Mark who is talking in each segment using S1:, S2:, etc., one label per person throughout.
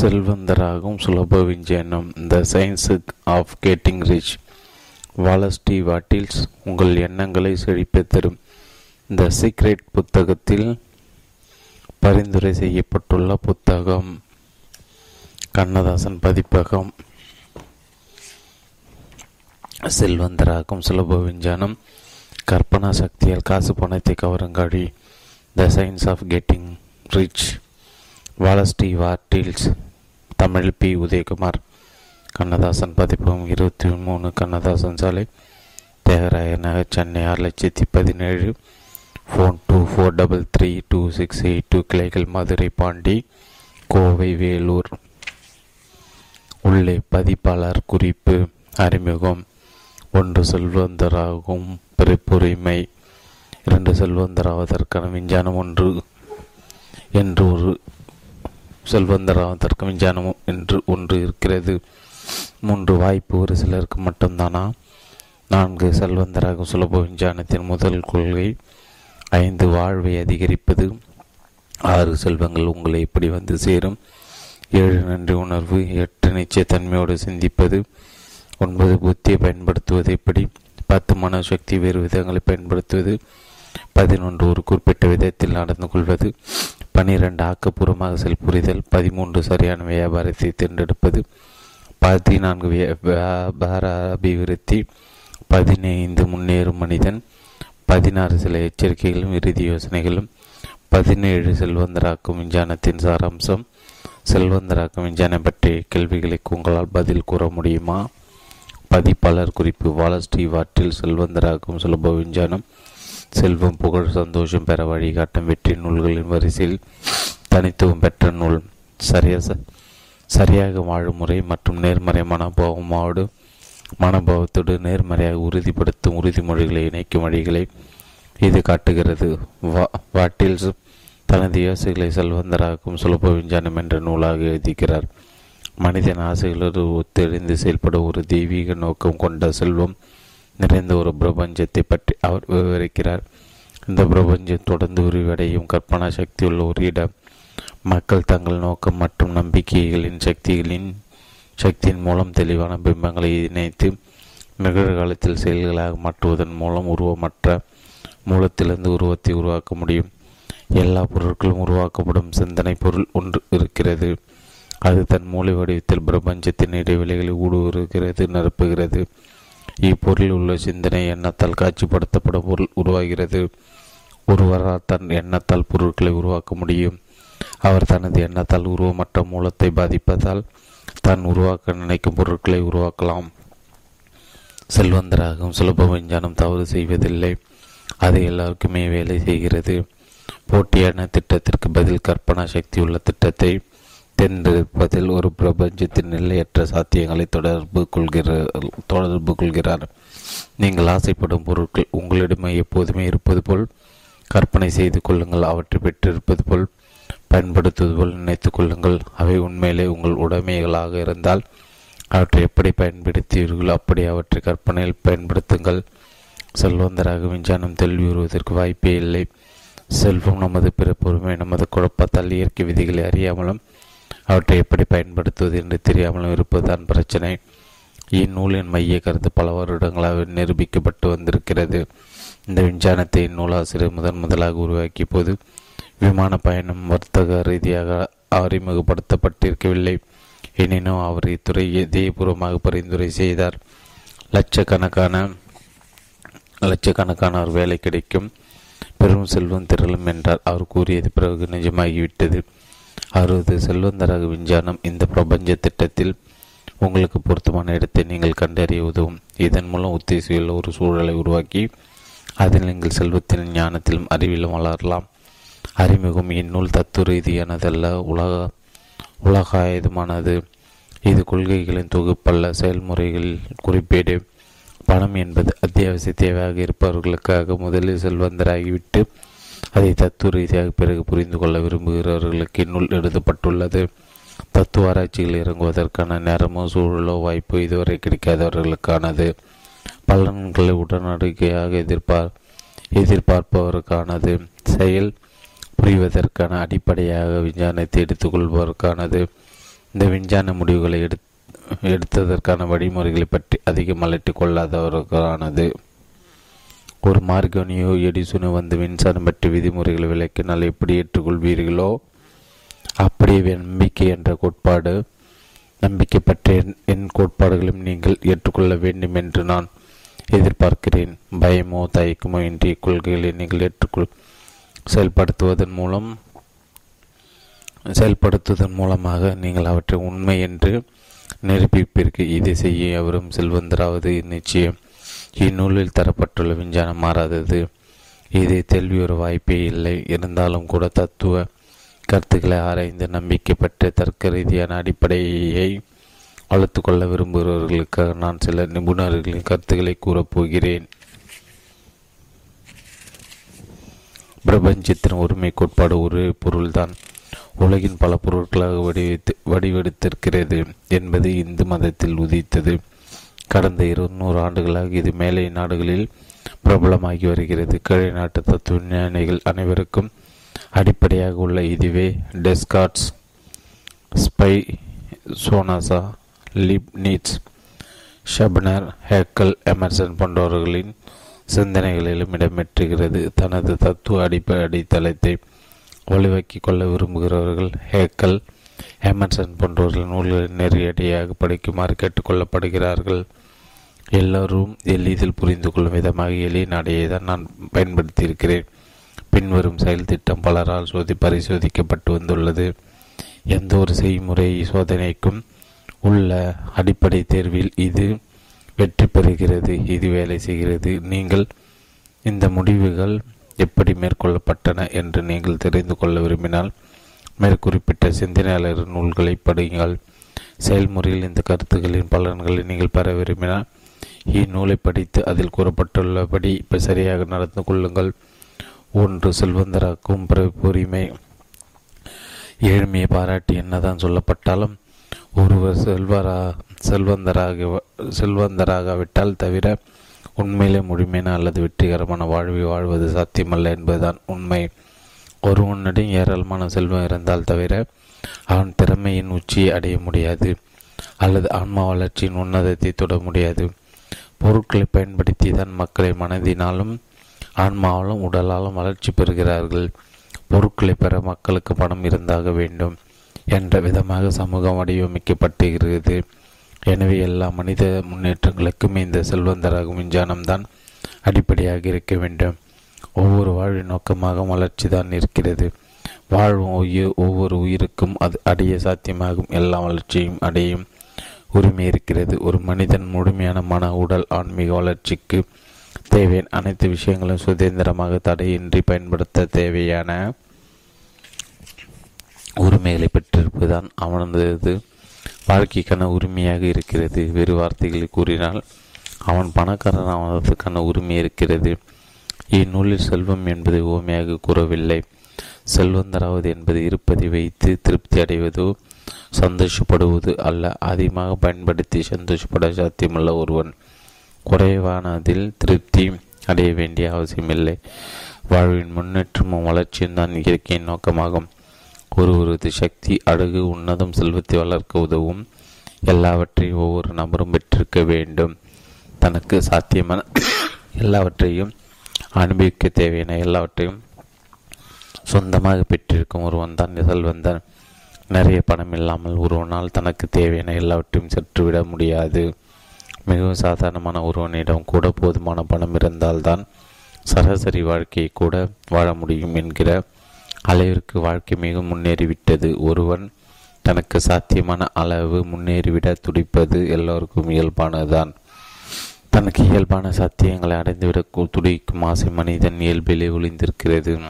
S1: செல்வந்தராகும் சுலப விஞ்ஞானம் the Science of Getting Rich Wallace D Wattles உங்கள் எண்ணங்களை செழிப்பை தரும். த சீக்ரெட் புத்தகத்தில் பரிந்துரை செய்யப்பட்டுள்ள புத்தகம். கண்ணதாசன் பதிப்பகம். செல்வந்தராகும் சுலப விஞ்ஞானம் கற்பனா சக்தியால் காசு பணத்தை கவருங்காடி. The Science of Getting Rich Wallace D Wattles Tamil P. Udayakumar. Kannadasan Pathippagam இருபத்தி மூணு கண்ணதாசன் சாலை. தேகராய நகர் சென்னை ஆறு லட்சத்தி பதினேழு. Phone two four double three two six eight two கிளைகள் மதுரை பாண்டி கோவை வேலூர். உள்ளே பதிப்பாளர் குறிப்பு அறிமுகம். ஒன்று செல்வந்தராகும் பிறப்புரிமை. இரண்டு செல்வந்தராவதற்கான விஞ்ஞானம் ஒன்று. என்று ஒரு செல்வந்தராவதற்கு விஞ்ஞானம் என்று ஒன்று இருக்கிறது. மூன்று வாய்ப்பு ஒரு சிலருக்கு மட்டும்தானா? நான்கு செல்வந்தராகும் சுலப விஞ்ஞானத்தின் முதல் கொள்கை ஐந்து வாழ்வை அதிகரிப்பது. ஆறு செல்வங்கள் உங்களை எப்படி வந்து சேரும்? ஏழு நன்றி உணர்வு. எட்டு நிச்சயத்தன்மையோடு சிந்திப்பது. ஒன்பது புத்தியை பயன்படுத்துவது எப்படி? பத்து மனசக்தி வேறு விதங்களை பயன்படுத்துவது. பதினொன்று ஒரு குறிப்பிட்ட விதத்தில் நடந்து கொள்வது. பனிரெண்டு ஆக்கப்பூர்வமாக செல் புரிதல் பதிமூன்று சரியான வியாபாரத்தை தேர்ந்தெடுப்பது பதினான்கு வியாபார அபிவிருத்தி பதினைந்து முன்னேறும் மனிதன் பதினாறு சில எச்சரிக்கைகளும் இறுதி யோசனைகளும் பதினேழு செல்வந்தராக்கும் விஞ்ஞானத்தின் சாராம்சம் செல்வந்தராக்கும் விஞ்ஞானம் பற்றிய கேள்விகளுக்கு உங்களால் பதில் கூற முடியுமா? பதிப்பாளர் குறிப்பு வாலஸ்டி வாட்டில் செல்வந்தராக்கும் சுலப விஞ்ஞானம் செல்வம் புகழ் சந்தோஷம் பெற வழிகாட்டும் வெற்றி நூல்களின் வரிசையில் தனித்துவம் பெற்ற நூல். சரியா சரியாக வாழும் முறை மற்றும் நேர்மறை மனோபாவமோடு மனோபாவத்தோடு நேர்மறையாக உறுதிப்படுத்தும் உறுதிமொழிகளை இணைக்கும் வழிகளை இது காட்டுகிறது. வா வாட்டில்ஸ் தனது யோசைகளை செல்வந்தராக்கும் சுலப விஞ்ஞானம் என்ற நூலாக எழுதிக்கிறார். மனிதன் ஆசைகளோடு ஒத்தெழுந்து செயல்படும் ஒரு தெய்வீக நோக்கம் கொண்ட செல்வம் நிறைந்த ஒரு பிரபஞ்சத்தை பற்றி அவர் விவரிக்கிறார். இந்த பிரபஞ்சம் தொடர்ந்து விரிவடையும் கற்பனா சக்தியுள்ள ஒரு இடம். மக்கள் தங்கள் நோக்கம் மற்றும் நம்பிக்கைகளின் சக்திகளின் சக்தியின் மூலம் தெளிவான பிம்பங்களை இணைத்து நிகழ்காலத்தில் செயல்களாக மாற்றுவதன் மூலம் உருவமற்ற மூலத்திலிருந்து உருவத்தை உருவாக்க முடியும். எல்லா பொருட்களும் உருவாக்கப்படும் சிந்தனை பொருள் ஒன்று இருக்கிறது. அது தன் மூளை வடிவத்தில் பிரபஞ்சத்தின் இடைவெளிகளை ஊடுருவுகிறது நிரப்புகிறது. இப்பொருளில் உள்ள சிந்தனை எண்ணத்தால் காட்சிப்படுத்தப்படும் பொருள் உருவாகிறது. ஒருவரால் தன் எண்ணத்தால் பொருட்களை உருவாக்க முடியும். அவர் தனது எண்ணத்தால் உருவமற்ற மூலத்தை பாதிப்பதால் தான் உருவாக்க நினைக்கும் பொருட்களை உருவாக்கலாம். செல்வந்தராகும் சுலப விஞ்ஞானம் தவறு செய்வதில்லை. அது எல்லாருக்குமே வேலை செய்கிறது. போட்டியான திட்டத்திற்கு பதில் கற்பனா சக்தி உள்ள திட்டத்தை தேர்ந்தெடுப்பதில் ஒரு பிரபஞ்சத்தின் நிலையற்ற சாத்தியங்களை தொடர்பு கொள்கிற தொடர்பு கொள்கிறார். நீங்கள் ஆசைப்படும் பொருட்கள் உங்களிடமே எப்போதுமே இருப்பது போல் கற்பனை செய்து கொள்ளுங்கள் அவற்றை பெற்றிருப்பது போல் பயன்படுத்துவது போல் நினைத்து கொள்ளுங்கள். அவை உண்மையிலே உங்கள் உடைமைகளாக இருந்தால் அவற்றை எப்படி பயன்படுத்தீர்களோ அப்படி அவற்றை கற்பனையில் பயன்படுத்துங்கள். செல்வந்தராக விஞ்ஞானம் தெளிவு வருவதற்கு வாய்ப்பே இல்லை. செல்வம் நமது பிறப்புரிமை நமது குழப்பத்தால் இயற்கை விதிகளை அறியாமலும் அவற்றை எப்படி பயன்படுத்துவது என்று தெரியாமலும் இருப்பதுதான் பிரச்சனை. இந்நூலின் மைய கருத்து பல வருடங்களாக நிரூபிக்கப்பட்டு வந்திருக்கிறது. இந்த விஞ்ஞானத்தை இந்நூலாசிரியர் முதன் முதலாக உருவாக்கிய போது விமான பயணம் வர்த்தக ரீதியாக அறிமுகப்படுத்தப்பட்டிருக்கவில்லை. எனினும் அவர் இத்துறை இதயபூர்வமாக பரிந்துரை செய்தார். லட்சக்கணக்கான லட்சக்கணக்கானவர் வேலை கிடைக்கும். பெரும் செல்வம் திரளும் என்றார். அவர் கூறியது பிறகு நிஜமாகிவிட்டது. அவரது செல்வந்தராக விஞ்ஞானம் இந்த பிரபஞ்ச திட்டத்தில் உங்களுக்கு பொருத்தமான இடத்தை நீங்கள் கண்டறிய உதவும். இதன் மூலம் உத்தேசியுள்ள ஒரு சூழலை உருவாக்கி அதில் நீங்கள் செல்வத்தின் ஞானத்திலும் அறிவிலும் வளரலாம். அறிமுகம் இந்நூல் தத்துவ ரீதியானதல்ல உலக உலகாயுதமானது. இது கொள்கைகளின் தொகுப்பல்ல. செயல்முறைகளில் குறிப்பீடு. பணம் என்பது அத்தியாவசிய தேவையாக இருப்பவர்களுக்காக முதலில் செல்வந்தராகிவிட்டு அதை தத்துவ ரீதியாக பிறகு புரிந்து கொள்ள விரும்புகிறவர்களுக்கு இந்நூல் எழுதப்பட்டுள்ளது. தத்துவ ஆராய்ச்சியில் இறங்குவதற்கான நேரமோ சூழலோ வாய்ப்பு இதுவரை கிடைக்காதவர்களுக்கானது. பலன்களை உடனடியாக எதிர்பார் எதிர்பார்ப்பவருக்கானது. செயல் புரிவதற்கான அடிப்படையாக விஞ்ஞானத்தை எடுத்துக்கொள்பவருக்கானது. இந்த விஞ்ஞான முடிவுகளை எடுத் எடுத்ததற்கான வழிமுறைகளை பற்றி அதிகம் அலட்டிக் கொள்ளாதவர்களுக்கானது ஒரு மார்கனியோ எடிசுனோ வந்து மின்சாரம் பற்றி விதிமுறைகளை விளக்கினால் எப்படி ஏற்றுக்கொள்வீர்களோ அப்படியே நம்பிக்கை என்ற கோட்பாடு நம்பிக்கை பற்றிய என் கோட்பாடுகளையும் நீங்கள் ஏற்றுக்கொள்ள வேண்டும் என்று நான் எதிர்பார்க்கிறேன். பயமோ தயக்கமோ இன்றைய கொள்கைகளை நீங்கள் ஏற்றுக்கொள் செயல்படுத்துவதன் மூலம் செயல்படுத்துவதன் மூலமாக நீங்கள் அவற்றை உண்மை என்று நிரூபிப்பீர்கள். இதை செய்ய அவரும் செல்வந்தராவது நிச்சயம். இந்நூலில் தரப்பட்டுள்ள விஞ்ஞானம் மாறாதது. இதை தெல்வி ஒரு வாய்ப்பே இல்லை. இருந்தாலும் கூட தத்துவ கருத்துக்களை ஆராய்ந்து நம்பிக்கை பெற்ற தர்க்க ரீதியான அடிப்படையை வளர்த்து கொள்ள விரும்புகிறவர்களுக்காக நான் சில நிபுணர்களின் கருத்துக்களை கூறப்போகிறேன் பிரபஞ்சத்தின் ஒருமை கோட்பாடு ஒரு பொருள்தான். உலகின் பல பொருட்களாக வடிவத்து வடிவெடுத்திருக்கிறது என்பது இந்து மதத்தில் உதித்தது. கடந்த இருநூறு ஆண்டுகளாக இது மேலை நாடுகளில் பிரபலமாகி வருகிறது. கீழே நாட்டு தத்துவ ஞானிகள் அனைவருக்கும் அடிப்படையாக உள்ள இதுவே Descartes Spinoza Leibniz Schopenhauer Hegel Emerson போன்றவர்களின் சிந்தனைகளிலும் இடம்பெற்றுகிறது. தனது தத்துவ அடிப்படை அடித்தளத்தை வலுவாக்கிக் கொள்ள விரும்புகிறவர்கள் ஹேக்கல் ஹேமர்சன் போன்றவர்கள் நூல்களை நேரடியாக படிக்குமாறு கேட்டுக்கொள்ளப்படுகிறார்கள் எல்லோரும் எளிதில் புரிந்து கொள்ளும் விதமாக எளிய நடையை தான் நான் பயன்படுத்தியிருக்கிறேன். பின்வரும் செயல் திட்டம் பலரால் சோதி பரிசோதிக்கப்பட்டு வந்துள்ளது. எந்த ஒரு செய்முறை சோதனைக்கும் உள்ள அடிப்படை தேர்வில் இது வெற்றி பெறுகிறது இது வேலை செய்கிறது. நீங்கள் இந்த முடிவுகள் எப்படி மேற்கொள்ளப்பட்டன என்று நீங்கள் தெரிந்து கொள்ள விரும்பினால் மேற்குறிப்பிட்ட சிந்தனையாளர் நூல்களை படியுங்கள். செயல்முறையில் இந்த கருத்துக்களின் பலன்களை நீங்கள் பெற விரும்பினால் இந்நூலை படித்து அதில் கூறப்பட்டுள்ளபடி இப்போ சரியாக நடந்து கொள்ளுங்கள். ஒன்று செல்வந்தராக்கும் உரிமை ஏழ்மையை பாராட்டி என்னதான் சொல்லப்பட்டாலும் ஒருவர் செல்வரா செல்வந்தராக செல்வந்தராகவிட்டால் தவிர உண்மையிலே முழுமையான அல்லது வெற்றிகரமான வாழ்வை வாழ்வது சாத்தியமல்ல என்பதுதான் உண்மை. ஒருவனிடம் ஏராளமான செல்வம் இருந்தால் தவிர அவன் திறமையின் உச்சியை அடைய முடியாது. அல்லது ஆன்மா வளர்ச்சியின் உன்னதத்தை தொட முடியாது. பொருட்களை பயன்படுத்தி தான் மக்களை மனதினாலும் ஆன்மாவாலும் உடலாலும் வளர்ச்சி பெறுகிறார்கள். பொருட்களை பெற மக்களுக்கு பணம் இருந்தாக வேண்டும் என்ற விதமாக சமூகம் வடிவமைக்கப்பட்டுகிறது எனவே எல்லா மனித முன்னேற்றங்களுக்கும் இந்த செல்வந்தராகும் விஞ்ஞானம்தான் அடிப்படையாக இருக்க வேண்டும். ஒவ்வொரு வாழ்வின் நோக்கமாக வளர்ச்சி தான் இருக்கிறது. வாழ்வும் உயிர் ஒவ்வொரு உயிருக்கும் அது அடைய சாத்தியமாகும். எல்லா வளர்ச்சியும் அடையும். உரிமை இருக்கிறது. ஒரு மனிதன் முழுமையான மன உடல் ஆன்மீக வளர்ச்சிக்கு தேவையான அனைத்து விஷயங்களும் சுதந்திரமாக தடையின்றி பயன்படுத்த தேவையான உரிமைகளை பெற்றிருப்பதுதான் அவனது வாழ்க்கைக்கான உரிமையாக இருக்கிறது. வேறு வார்த்தைகளில் கூறினால் அவன் பணக்காரன் அவனதுக்கான உரிமை இருக்கிறது. இந்நூலில் செல்வம் என்பதை ஓமையாக கூறவில்லை. செல்வந்தராவது என்பது இருப்பதை வைத்து திருப்தி அடைவதோ சந்தோஷப்படுவது அல்ல. அதிகமாக பயன்படுத்தி சந்தோஷப்பட சாத்தியமுள்ள ஒருவன் குறைவானதில் திருப்தி அடைய வேண்டிய அவசியமில்லை. வாழ்வின் முன்னேற்றமும் வளர்ச்சியும் தான் இயற்கையின் நோக்கமாகும். ஒருவரது சக்தி அழகு உன்னதம் செல்வத்தை வளர்க்க உதவும். எல்லாவற்றையும் ஒவ்வொரு நபரும் பெற்றிருக்க வேண்டும். தனக்கு சாத்தியமான எல்லாவற்றையும் அனுபவிக்க தேவையான எல்லாவற்றையும் சொந்தமாக பெற்றிருக்கும் ஒருவன் தான். செல்வந்தன் நிறைய பணம் இல்லாமல் ஒருவனால் தனக்கு தேவையான எல்லாவற்றையும் செற்றுவிட முடியாது. மிகவும் சாதாரணமான ஒருவனிடம் கூட போதுமான பணம் இருந்தால்தான் சராசரி வாழ்க்கையை கூட வாழ முடியும் என்கிற அளவிற்கு வாழ்க்கை மிகவும் முன்னேறிவிட்டது. ஒருவன் தனக்கு சாத்தியமான அளவு முன்னேறிவிட துடிப்பது எல்லோருக்கும் இயல்பானதுதான். தனக்கு இயல்பான சத்தியங்களை அடைந்துவிட துடிக்கும் ஆசை மனிதன் இயல்பிலே ஒளிந்திருக்கிறது.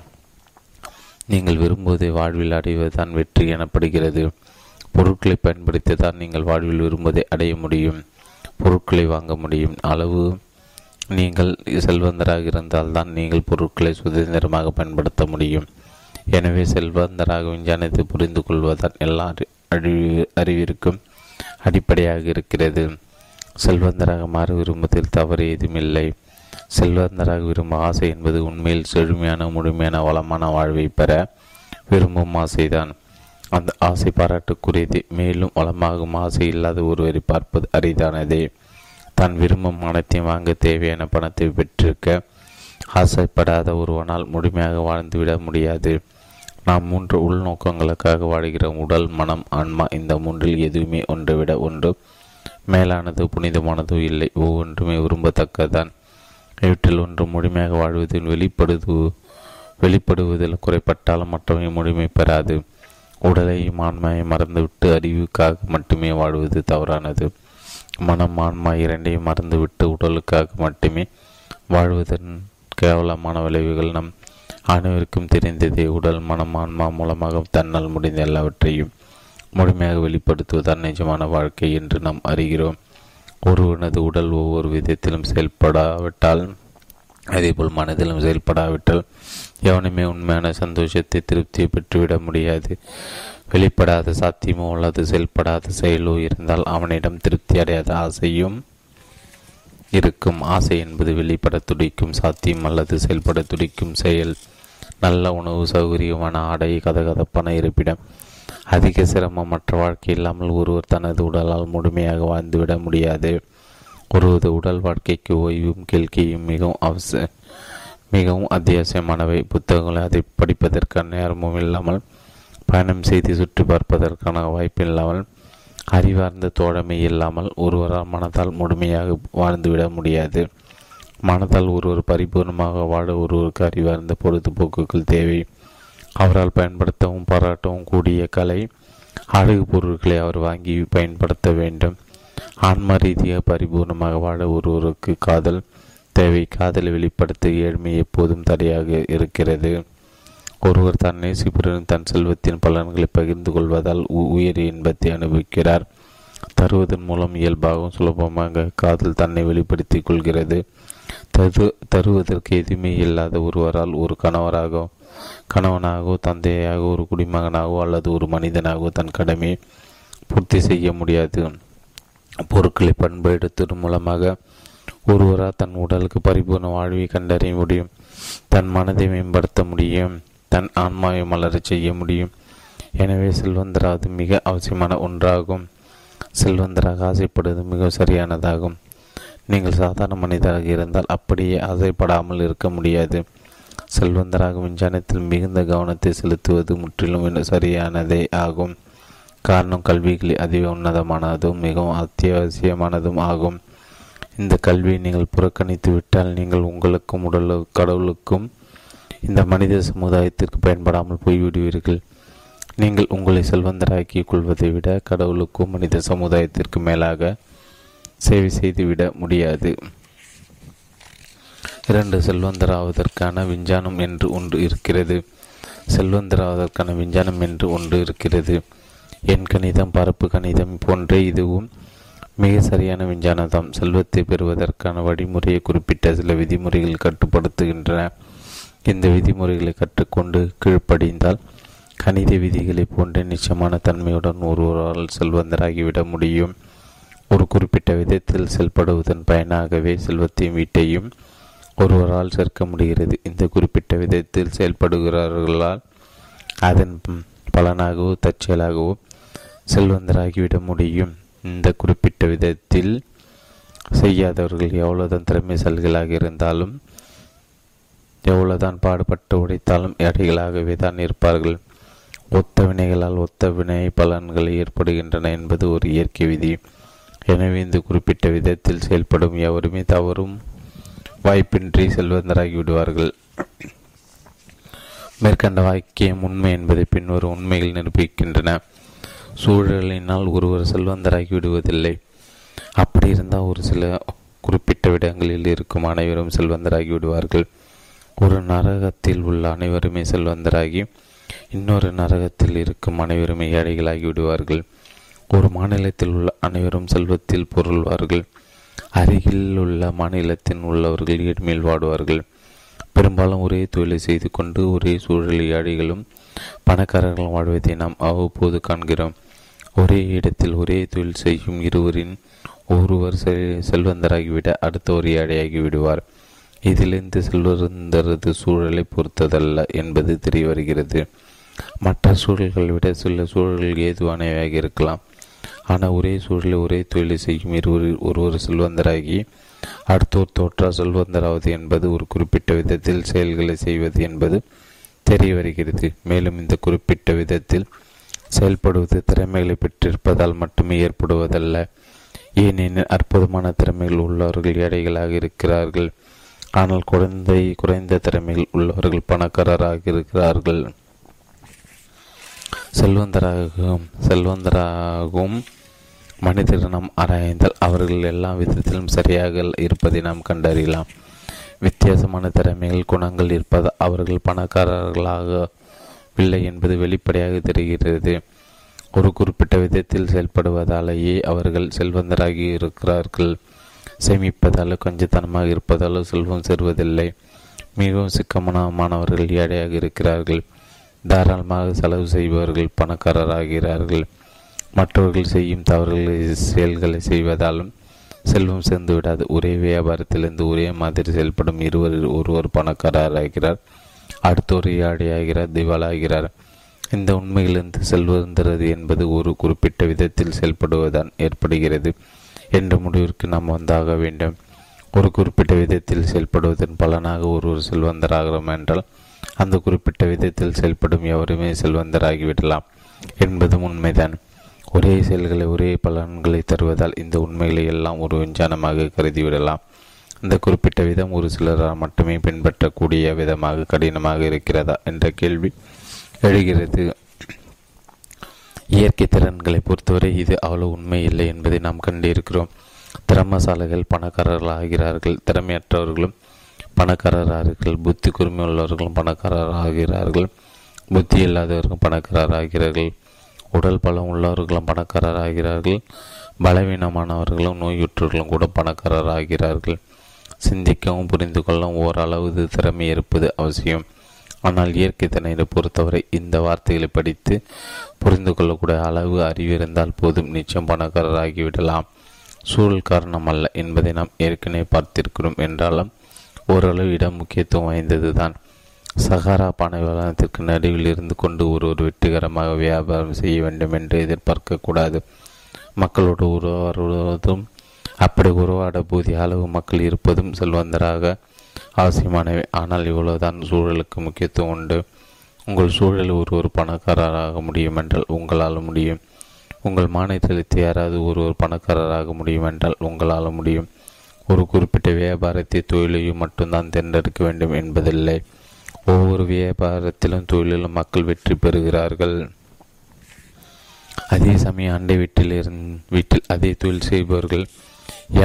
S1: நீங்கள் விரும்புவதை வாழ்வில் அடைவதுதான் வெற்றி எனப்படுகிறது. பொருட்களை பயன்படுத்தி தான் நீங்கள் வாழ்வில் விரும்புவதை அடைய முடியும். பொருட்களை வாங்க முடியும். அளவு நீங்கள் செல்வந்தராக இருந்தால் தான் நீங்கள் பொருட்களை சுதந்திரமாக பயன்படுத்த முடியும். எனவே செல்வந்தராக விஞ்ஞானத்தை புரிந்து கொள்வதுதான் எல்லா அறிவு அறிவிற்கும் அடிப்படையாக இருக்கிறது. செல்வந்தராக மாற விரும்புவதில் தவறு ஏதுமில்லை செல்வந்தராக விரும்பும் ஆசை என்பது உண்மையில் செழுமையான முழுமையான வளமான வாழ்வை பெற விரும்பும் ஆசைதான். அந்த ஆசை பாராட்டுக்குரியது. மேலும் வளமாகும் ஆசை இல்லாத ஒருவரை பார்ப்பது அரிதானதே. தான் விரும்பும் மனத்தையும் வாங்க தேவையான பணத்தை பெற்றிருக்க ஆசைப்படாத ஒருவனால் முழுமையாக வாழ்ந்துவிட முடியாது. நாம் மூன்று உள்நோக்கங்களுக்காக வாழ்கிறோம் உடல் மனம் ஆன்மா இந்த மூன்றில் எதுவுமே ஒன்றை விட ஒன்று. மேலானது புனிதமானதோ இல்லை ஒவ்வொன்றுமே விரும்பத்தக்கதான் இவற்றில் ஒன்று முழுமையாக வாழ்வதில் வெளிப்படுது வெளிப்படுவதில் குறைப்பட்டாலும் மற்றவை முழுமை பெறாது. உடலையும் ஆன்மையை மறந்துவிட்டு அறிவுக்காக மட்டுமே வாழ்வது தவறானது. மனம் ஆன்மா இரண்டையும் மறந்துவிட்டு உடலுக்காக மட்டுமே வாழ்வதன் கேவலமான விளைவுகள் நம் அனைவருக்கும் தெரிந்ததே. உடல் மனம் ஆன்மா மூலமாக தன்னால் முடிந்த எல்லாவற்றையும் முழுமையாக வெளிப்படுத்துவதுதான் நிஜமான வாழ்க்கை என்று நாம் அறிகிறோம். ஒருவனது உடல் ஒவ்வொரு விதத்திலும் செயல்படாவிட்டால் அதேபோல் மனதிலும் செயல்படாவிட்டால் எவனுமே உண்மையான சந்தோஷத்தை திருப்தியை பெற்றுவிட முடியாது. வெளிப்படாத சாத்தியமோ அல்லது செயல்படாத செயலோ இருந்தால் அவனிடம் திருப்தி அடையாத ஆசையும் இருக்கும். ஆசை என்பது வெளிப்பட துடிக்கும் சாத்தியம் அல்லது செயல்பட துடிக்கும் செயல். நல்ல உணவு சௌகரியமான ஆடை கதகதப்பான இருப்பிடம் அதிக சிரமமற்ற வாழ்க்கை இல்லாமல் ஒருவர் தனது உடலால் முழுமையாக வாழ்ந்துவிட முடியாது. ஒருவது உடல் வாழ்க்கைக்கு ஓய்வும் கேள்வியும் மிகவும் அவசிய மிகவும் அத்தியாவசியமானவை. புத்தகங்களை அதை படிப்பதற்கான நேரமும் இல்லாமல் பயணம் செய்து சுற்றி பார்ப்பதற்கான வாய்ப்பு இல்லாமல் அறிவார்ந்த தோழமை இல்லாமல் ஒருவரால் மனதால் முழுமையாக வாழ்ந்துவிட முடியாது. மனதால் ஒருவர் பரிபூர்ணமாக வாழ ஒருவருக்கு அறிவார்ந்த பொழுதுபோக்குகள் தேவை. அவரால் பயன்படுத்தவும் பாராட்டவும் கூடிய கலை அழகு பொருட்களை அவர் வாங்கி பயன்படுத்த வேண்டும். ஆன்ம ரீதியாக பரிபூர்ணமாக வாழ ஒருவருக்கு காதல் தேவை. காதலை வெளிப்படுத்த ஏழ்மை எப்போதும் தடையாக இருக்கிறது. ஒருவர் தான் நேசிப்புடன் தன் செல்வத்தின் பலன்களை பகிர்ந்து கொள்வதால் உயரிய இன்பத்தை அனுபவிக்கிறார். தருவதன் மூலம் இயல்பாகவும் சுலபமாக காதல் தன்னை வெளிப்படுத்திக் கொள்கிறது. தரு தருவதற்கு எதுவுமே இல்லாத ஒருவரால் ஒரு கணவராகவும் கணவனாகவோ தந்தையாகவோ ஒரு குடிமகனாகவோ அல்லது ஒரு மனிதனாகவோ தன் கடமையை பூர்த்தி செய்ய முடியாது. பொருட்களை பண்படுத்துவதன் மூலமாக ஒருவரால் தன் உடலுக்கு பரிபூர்ண வாழ்வை கண்டறிய முடியும். தன் மனதை மேம்படுத்த முடியும். தன் ஆன்மாவை மலரச் செய்ய முடியும். எனவே செல்வந்தராவது மிக அவசியமான ஒன்றாகும். செல்வந்தராக ஆசைப்படுவது மிக சரியானதாகும். நீங்கள் சாதாரண மனிதராக இருந்தால் அப்படியே ஆசைப்படாமல் இருக்க முடியாது. செல்வந்தராக விஞ்ஞானத்தில் மிகுந்த கவனத்தை செலுத்துவது முற்றிலும் சரியானதே ஆகும். காரணம் கல்விகளில் அதிக உன்னதமானதும் மிகவும் அத்தியாவசியமானதும் ஆகும். இந்த கல்வியை நீங்கள் புறக்கணித்து விட்டால் நீங்கள் உங்களுக்கும் உடல் கடவுளுக்கும் இந்த மனித சமுதாயத்திற்கு பயன்படாமல் போய்விடுவீர்கள். நீங்கள் உங்களை செல்வந்தராக்கிக் கொள்வதை விட கடவுளுக்கும் மனித சமுதாயத்திற்கு மேலாக சேவை செய்துவிட முடியாது. இரண்டு செல்வந்தராவதற்கான விஞ்ஞானம் என்று ஒன்று இருக்கிறது. செல்வந்தராவதற்கான விஞ்ஞானம் என்று ஒன்று இருக்கிறது. எண் கணிதம் பரப்பு கணிதம் போன்றே இதுவும் மிக சரியான விஞ்ஞானதாம் செல்வத்தை பெறுவதற்கான வழிமுறையை குறிப்பிட்ட சில விதிமுறைகள் கட்டுப்படுத்துகின்றன. இந்த விதிமுறைகளை கற்றுக்கொண்டு கீழ்ப்படிந்தால் கணித விதிகளை போன்ற நிச்சயமான தன்மையுடன் ஒருவரால் செல்வந்தராகிவிட முடியும். ஒரு குறிப்பிட்ட விதத்தில் செயல்படுவதன் பயனாகவே செல்வத்தையும் வீட்டையும் ஒருவரால் சேர்க்க முடிகிறது. இந்த குறிப்பிட்ட விதத்தில் செயல்படுகிறார்களால் அதன் பலனாகவோ தற்செயலாகவோ செல்வந்தராகிவிட முடியும். இந்த குறிப்பிட்ட விதத்தில் செய்யாதவர்கள் எவ்வளவுதான் திறமைசல்களாக இருந்தாலும் எவ்வளவுதான் பாடுபட்டு உடைத்தாலும் எடைகளாகவே தான் இருப்பார்கள். ஒத்த வினைகளால் ஒத்த வினை பலன்கள் ஏற்படுகின்றன என்பது ஒரு இயற்கை விதி. எனவே இந்த குறிப்பிட்ட விதத்தில் செயல்படும் எவருமே தவறும் வாய்ப்பின்றி செல்வந்தராகி விடுவார்கள். மேற்கண்ட வாக்கியம் உண்மை என்பதை பின்வரும் உண்மைகள் நிரூபிக்கின்றன. சூழலினால் ஒருவர் செல்வந்தராகி விடுவதில்லை. அப்படி இருந்தால் ஒரு சில குறிப்பிட்ட இடங்களில் இருக்கும் அனைவரும் செல்வந்தராகி விடுவார்கள். ஒரு நரகத்தில் உள்ள அனைவருமே செல்வந்தராகி இன்னொரு நரகத்தில் இருக்கும் அனைவருமே ஏழைகளாகி விடுவார்கள். ஒரு மாநிலத்தில் உள்ள அனைவரும் செல்வத்தில் பொருள்வார்கள். அருகில் உள்ள மாநிலத்தின் உள்ளவர்கள் ஏழ்மையில் வாடுவார்கள். பெரும்பாலும் ஒரே தொழிலை செய்து கொண்டு ஒரே சூழலில் ஏழைகளும் பணக்காரர்களும் வாழ்வதை நாம் அவ்வப்போது காண்கிறோம். ஒரே இடத்தில் ஒரே தொழில் செய்யும் இருவரின் ஒருவர் செல்வந்தராகிவிட அடுத்தவர் ஏழையாகி விடுவார். இதிலிருந்து செல்வந்தரது சூழலை பொறுத்ததல்ல என்பது தெரிய வருகிறது. மற்ற சூழல்களை விட சில சூழல்கள் ஏதுவானவையாக இருக்கலாம். ஆனால் ஒரே சூழலில் ஒரே தொழிலை செய்யும் இருவர் ஒருவர் செல்வந்தராகி அடுத்தோர் தோற்றா செல்வந்தராவது என்பது ஒரு குறிப்பிட்ட விதத்தில் செயல்களை செய்வது என்பது தெரிய வருகிறது. மேலும் இந்த குறிப்பிட்ட விதத்தில் செயல்படுவது திறமைகளை பெற்றிருப்பதால் மட்டுமே ஏற்படுவதல்ல. ஏனெனில் அற்புதமான திறமைகள் உள்ளவர்கள் ஏழைகளாக இருக்கிறார்கள். ஆனால் குழந்தை குறைந்த திறமையில் உள்ளவர்கள் பணக்காரராக இருக்கிறார்கள். செல்வந்தராகவும் செல்வந்தராகவும் மனிதர்கள் நாம் ஆராய்ந்தால் அவர்கள் எல்லா விதத்திலும் சரியாக இருப்பதை நாம் கண்டறியலாம். வித்தியாசமான திறமைகள் குணங்கள் இருப்பது அவர்கள் பணக்காரர்களாகவில்லை என்பது வெளிப்படையாக தெரிகிறது. ஒரு குறிப்பிட்ட விதத்தில் செயல்படுவதாலேயே அவர்கள் செல்வந்தராகி இருக்கிறார்கள். சேமிப்பதாலோ கொஞ்சத்தனமாக இருப்பதாலோ செல்வம் சேர்வதில்லை. மிகவும் சிக்கமனமானவர்கள் ஏழையாக இருக்கிறார்கள். தாராளமாக செலவு செய்பவர்கள் பணக்காரராகிறார்கள். மற்றவர்கள் செய்யும் தவறுகளை செயல்களை செய்வதாலும் செல்வம் சேர்ந்து விடாது. ஒரே வியாபாரத்திலிருந்து ஒரே மாதிரி செயல்படும் இருவர் ஒருவர் பணக்காரராகிறார் அடுத்தொரு ஏழையாகிறார் திவாலாகிறார் இந்த உண்மையிலிருந்து செல்வந்தது என்பது ஒரு குறிப்பிட்ட விதத்தில் செயல்படுவதுதான் ஏற்படுகிறது. என்ற முடிவிற்கு நாம் வந்தாக வேண்டும். ஒரு குறிப்பிட்ட விதத்தில் செயல்படுவதன் பலனாக ஒருவர் செல்வந்தராகிறோம் என்றால் அந்த குறிப்பிட்ட விதத்தில் செயல்படும் எவருமே செல்வந்தராகிவிடலாம் என்பதும் உண்மைதான். ஒரே செயல்களை ஒரே பலன்களை தருவதால் இந்த உண்மைகளை எல்லாம் ஒரு விஞ்ஞானமாக கருதிவிடலாம். இந்த குறிப்பிட்ட விதம் ஒரு சிலரால் மட்டுமே பின்பற்றக்கூடிய விதமாக கடினமாக இருக்கிறதா என்ற கேள்வி எழுகிறது. இயற்கை திறன்களை பொறுத்தவரை இது அவ்வளவு உண்மை இல்லை என்பதை நாம் கண்டிருக்கிறோம். திறமசாலைகள் பணக்காரர்கள் ஆகிறார்கள் திறமையற்றவர்களும் பணக்காரராகிறார்கள் புத்தி குறுமை உள்ளவர்களும் பணக்காரராகிறார்கள் புத்தி இல்லாதவர்களும் பணக்காரராகிறார்கள். உடல் பலம் உள்ளவர்களும் பணக்காரராகிறார்கள். பலவீனமானவர்களும் நோயுற்றவர்களும் கூட பணக்காரராகிறார்கள். சிந்திக்கவும் புரிந்து கொள்ளவும் ஓரளவு திறமை இருப்பது அவசியம். ஆனால் இயற்கை தன்னை பொறுத்தவரை இந்த வார்த்தைகளை படித்து புரிந்து கொள்ளக்கூடிய அளவு அறிவு இருந்தால் போதும். நிச்சயம் பணக்காரராகிவிடலாம். சூழல் காரணம் அல்ல என்பதை நாம் ஏற்கனவே பார்த்திருக்கிறோம். என்றாலும் ஓரளவு இடம் முக்கியத்துவம் வாய்ந்தது தான் சஹாரா பனை விவகாரத்திற்கு நடுவில் இருந்து கொண்டு ஒருவர் வெற்றிகரமாக வியாபாரம் செய்ய வேண்டும் என்று எதிர்பார்க்கக்கூடாது. மக்களோடு உருவாடுவதும் அப்படி உருவாட போதிய அளவு மக்கள் இருப்பதும் செல்வந்தராக அவசியமானவை. ஆனால் இவ்வளவுதான் சூழலுக்கு முக்கியத்துவம் உண்டு. உங்கள் சூழல் ஒருவர் பணக்காரராக முடியும் என்றால் உங்களால் முடியும். உங்கள் மாநிலத்தில் யாராவது ஒருவர் பணக்காரராக முடியும் என்றால் உங்களால் முடியும். ஒரு குறிப்பிட்ட வியாபாரத்தை தொழிலையும் மட்டும்தான் தேர்ந்தெடுக்க வேண்டும் என்பதில்லை. ஒவ்வொரு வியாபாரத்திலும் தொழிலிலும் மக்கள் வெற்றி பெறுகிறார்கள். அதே சமயம் அண்டை வீட்டில் இருந் வீட்டில் அதே தொழில் செய்பவர்கள்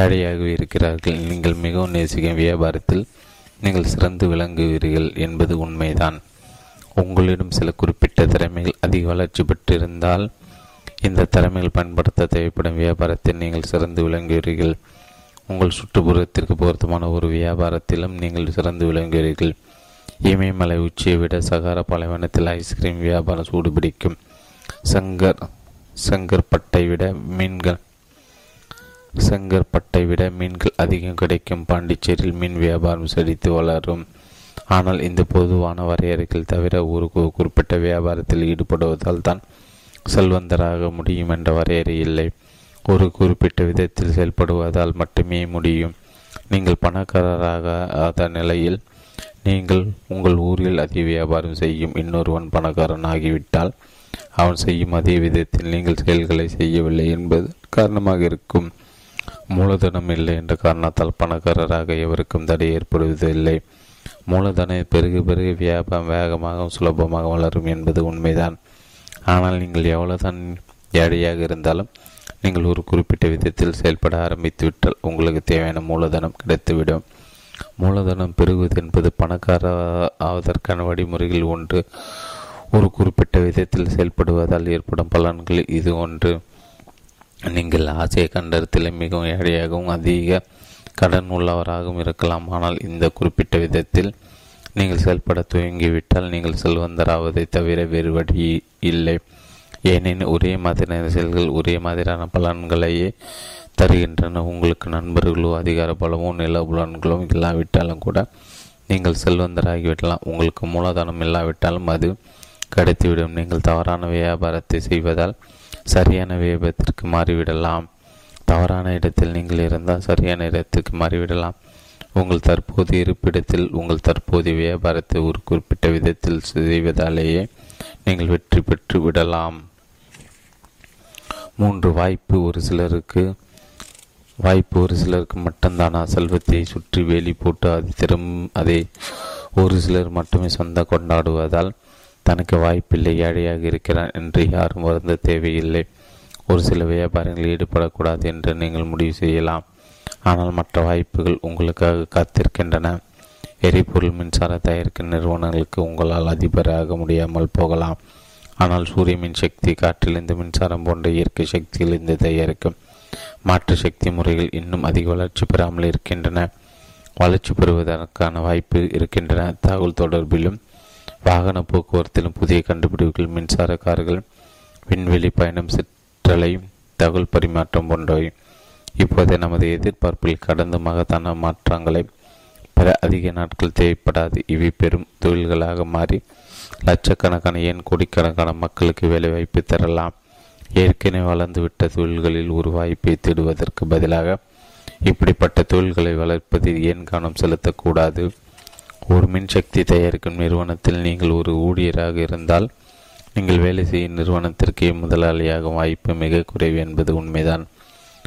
S1: ஏழையாக இருக்கிறார்கள். நீங்கள் மிகவும் நேசிக்கும் வியாபாரத்தில் நீங்கள் சிறந்து விளங்குவீர்கள் என்பது உண்மைதான். உங்களிடம் சில குறிப்பிட்ட திறமைகள் அதிக வளர்ச்சி பெற்றிருந்தால் இந்த திறமைகள் பயன்படுத்த தேவைப்படும் வியாபாரத்தில் நீங்கள் சிறந்து விளங்குவீர்கள். உங்கள் சுற்றுப்புறத்திற்கு பொருத்தமான ஒரு வியாபாரத்திலும் நீங்கள் சிறந்து விளங்குவீர்கள். இமயமலை உச்சியை விட சகார பாலைவனத்தில் ஐஸ்கிரீம் வியாபாரம் சூடுபிடிக்கும் சங்கர் சங்கர்பட்டை விட மீன்கள். செங்கற்பட்டை விட மீன்கள் அதிகம் கிடைக்கும். பாண்டிச்சேரியில் மீன் வியாபாரம் செழித்து வளரும். ஆனால் இந்த பொதுவான வரையறைகள் தவிர ஒரு குறிப்பிட்ட வியாபாரத்தில் ஈடுபடுவதால் தான் செல்வந்தராக முடியும் என்ற வரையறை இல்லை. ஒரு குறிப்பிட்ட விதத்தில் செயல்படுவதால் மட்டுமே முடியும். நீங்கள் பணக்காரராக நிலையில் நீங்கள் உங்கள் ஊரில் அதிக வியாபாரம் செய்யும் இன்னொருவன் பணக்காரன் ஆகிவிட்டால் அவன் செய்யும் அதே விதத்தில் நீங்கள் செயல்களை செய்யவில்லை என்பது காரணமாக இருக்கும். மூலதனம் இல்லை என்ற காரணத்தால் பணக்காரராக எவருக்கும் தடை ஏற்படுவதில்லை மூலதனம் பெருகு பெருகு வியாபாரம் வேகமாகவும் சுலபமாக வளரும் என்பது உண்மைதான். ஆனால் நீங்கள் எவ்வளவுதான் ஏழையாக இருந்தாலும் நீங்கள் ஒரு குறிப்பிட்ட விதத்தில் செயல்பட ஆரம்பித்து விட்டால் உங்களுக்கு தேவையான மூலதனம் கிடைத்துவிடும். மூலதனம் பெருகுவது என்பது பணக்கார ஆவதற்கான வழிமுறைகள் ஒன்று. ஒரு குறிப்பிட்ட விதத்தில் செயல்படுவதால் ஏற்படும் பலன்கள் இது ஒன்று. நீங்கள் ஆசிய கண்டத்தில் மிகவும் ஏழையாகவும் அதிக கடன் உள்ளவராகவும் இருக்கலாம். ஆனால் இந்த குறிப்பிட்ட விதத்தில் நீங்கள் செயல்பட துவங்கிவிட்டால் நீங்கள் செல்வந்தராவதை தவிர வேறு வழி இல்லை. ஏனெனில் ஒரே மாதிரியான செயல்கள் ஒரே மாதிரியான பலன்களையே தருகின்றன. உங்களுக்கு நண்பர்களோ அதிகார பலமோ நில புலன்களோ இல்லாவிட்டாலும் கூட நீங்கள் செல்வந்தராகிவிடலாம். உங்களுக்கு மூலதனம் இல்லாவிட்டாலும் அது கடத்திவிடும். நீங்கள் தவறான வியாபாரத்தை செய்வதால் சரியான வியாபாரத்திற்கு மாறிவிடலாம். தவறான இடத்தில் நீங்கள் இருந்தால் சரியான இடத்திற்கு மாறிவிடலாம். உங்கள் தற்போது இருப்பிடத்தில் உங்கள் தற்போதைய வியாபாரத்தை ஒரு குறிப்பிட்ட விதத்தில் செய்வதாலேயே நீங்கள் வெற்றி பெற்று விடலாம். மூன்று வாய்ப்பு ஒரு சிலருக்கு வாய்ப்பு ஒரு சிலருக்கு மட்டும்தானா? செல்வத்தை சுற்றி வேலி போட்டு அது திரும் அதை ஒரு சிலர் மட்டுமே சொந்த கொண்டாடுவதால் தனக்கு வாய்ப்பில்லை ஏழையாக இருக்கிறான் என்று யாரும் வருந்த தேவையில்லை. ஒரு சில வியாபாரங்களில் ஈடுபடக்கூடாது என்று நீங்கள் முடிவு செய்யலாம். ஆனால் மற்ற வாய்ப்புகள் உங்களுக்காக காத்திருக்கின்றன. எரிபொருள் மின்சார தயாரிக்கும் நிறுவனங்களுக்கு உங்களால் அதிபராக முடியாமல் போகலாம். ஆனால் சூரிய மின் சக்தி காற்றிலிருந்து மின்சாரம் போன்ற இயற்கை சக்தியிலிருந்து தயாரிக்கும் மாற்று சக்தி முறைகள் இன்னும் அதிக வளர்ச்சி பெறாமல் இருக்கின்றன. வளர்ச்சி பெறுவதற்கான வாய்ப்பு இருக்கின்றன. தகவல் தொடர்பிலும் வாகன போக்குவரத்திலும் புதிய கண்டுபிடிப்புகள் மின்சார கார்கள் விண்வெளி பயணம் சிற்றலை தகவல் பரிமாற்றம் போன்றவை இப்போதே நமது எதிர்பார்ப்பில் கடந்த மகத்தான மாற்றங்களை பெற அதிக நாட்கள் தேவைப்படாது. இவை பெரும் தொழில்களாக மாறி லட்சக்கணக்கான ஏன் கோடிக்கணக்கான மக்களுக்கு வேலைவாய்ப்பு தரலாம். ஏற்கனவே வளர்ந்துவிட்ட தொழில்களில் ஒரு வாய்ப்பை தேடுவதற்கு பதிலாக இப்படிப்பட்ட தொழில்களை வளர்ப்பதில் ஏன் கவனம் செலுத்தக்கூடாது? ஒரு மின்சக்தி தயாரிக்கும் நிறுவனத்தில் நீங்கள் ஒரு ஊழியராக இருந்தால் நீங்கள் வேலை செய்யும் நிறுவனத்திற்கே முதலாளியாகும் வாய்ப்பு மிக குறைவு என்பது உண்மைதான்.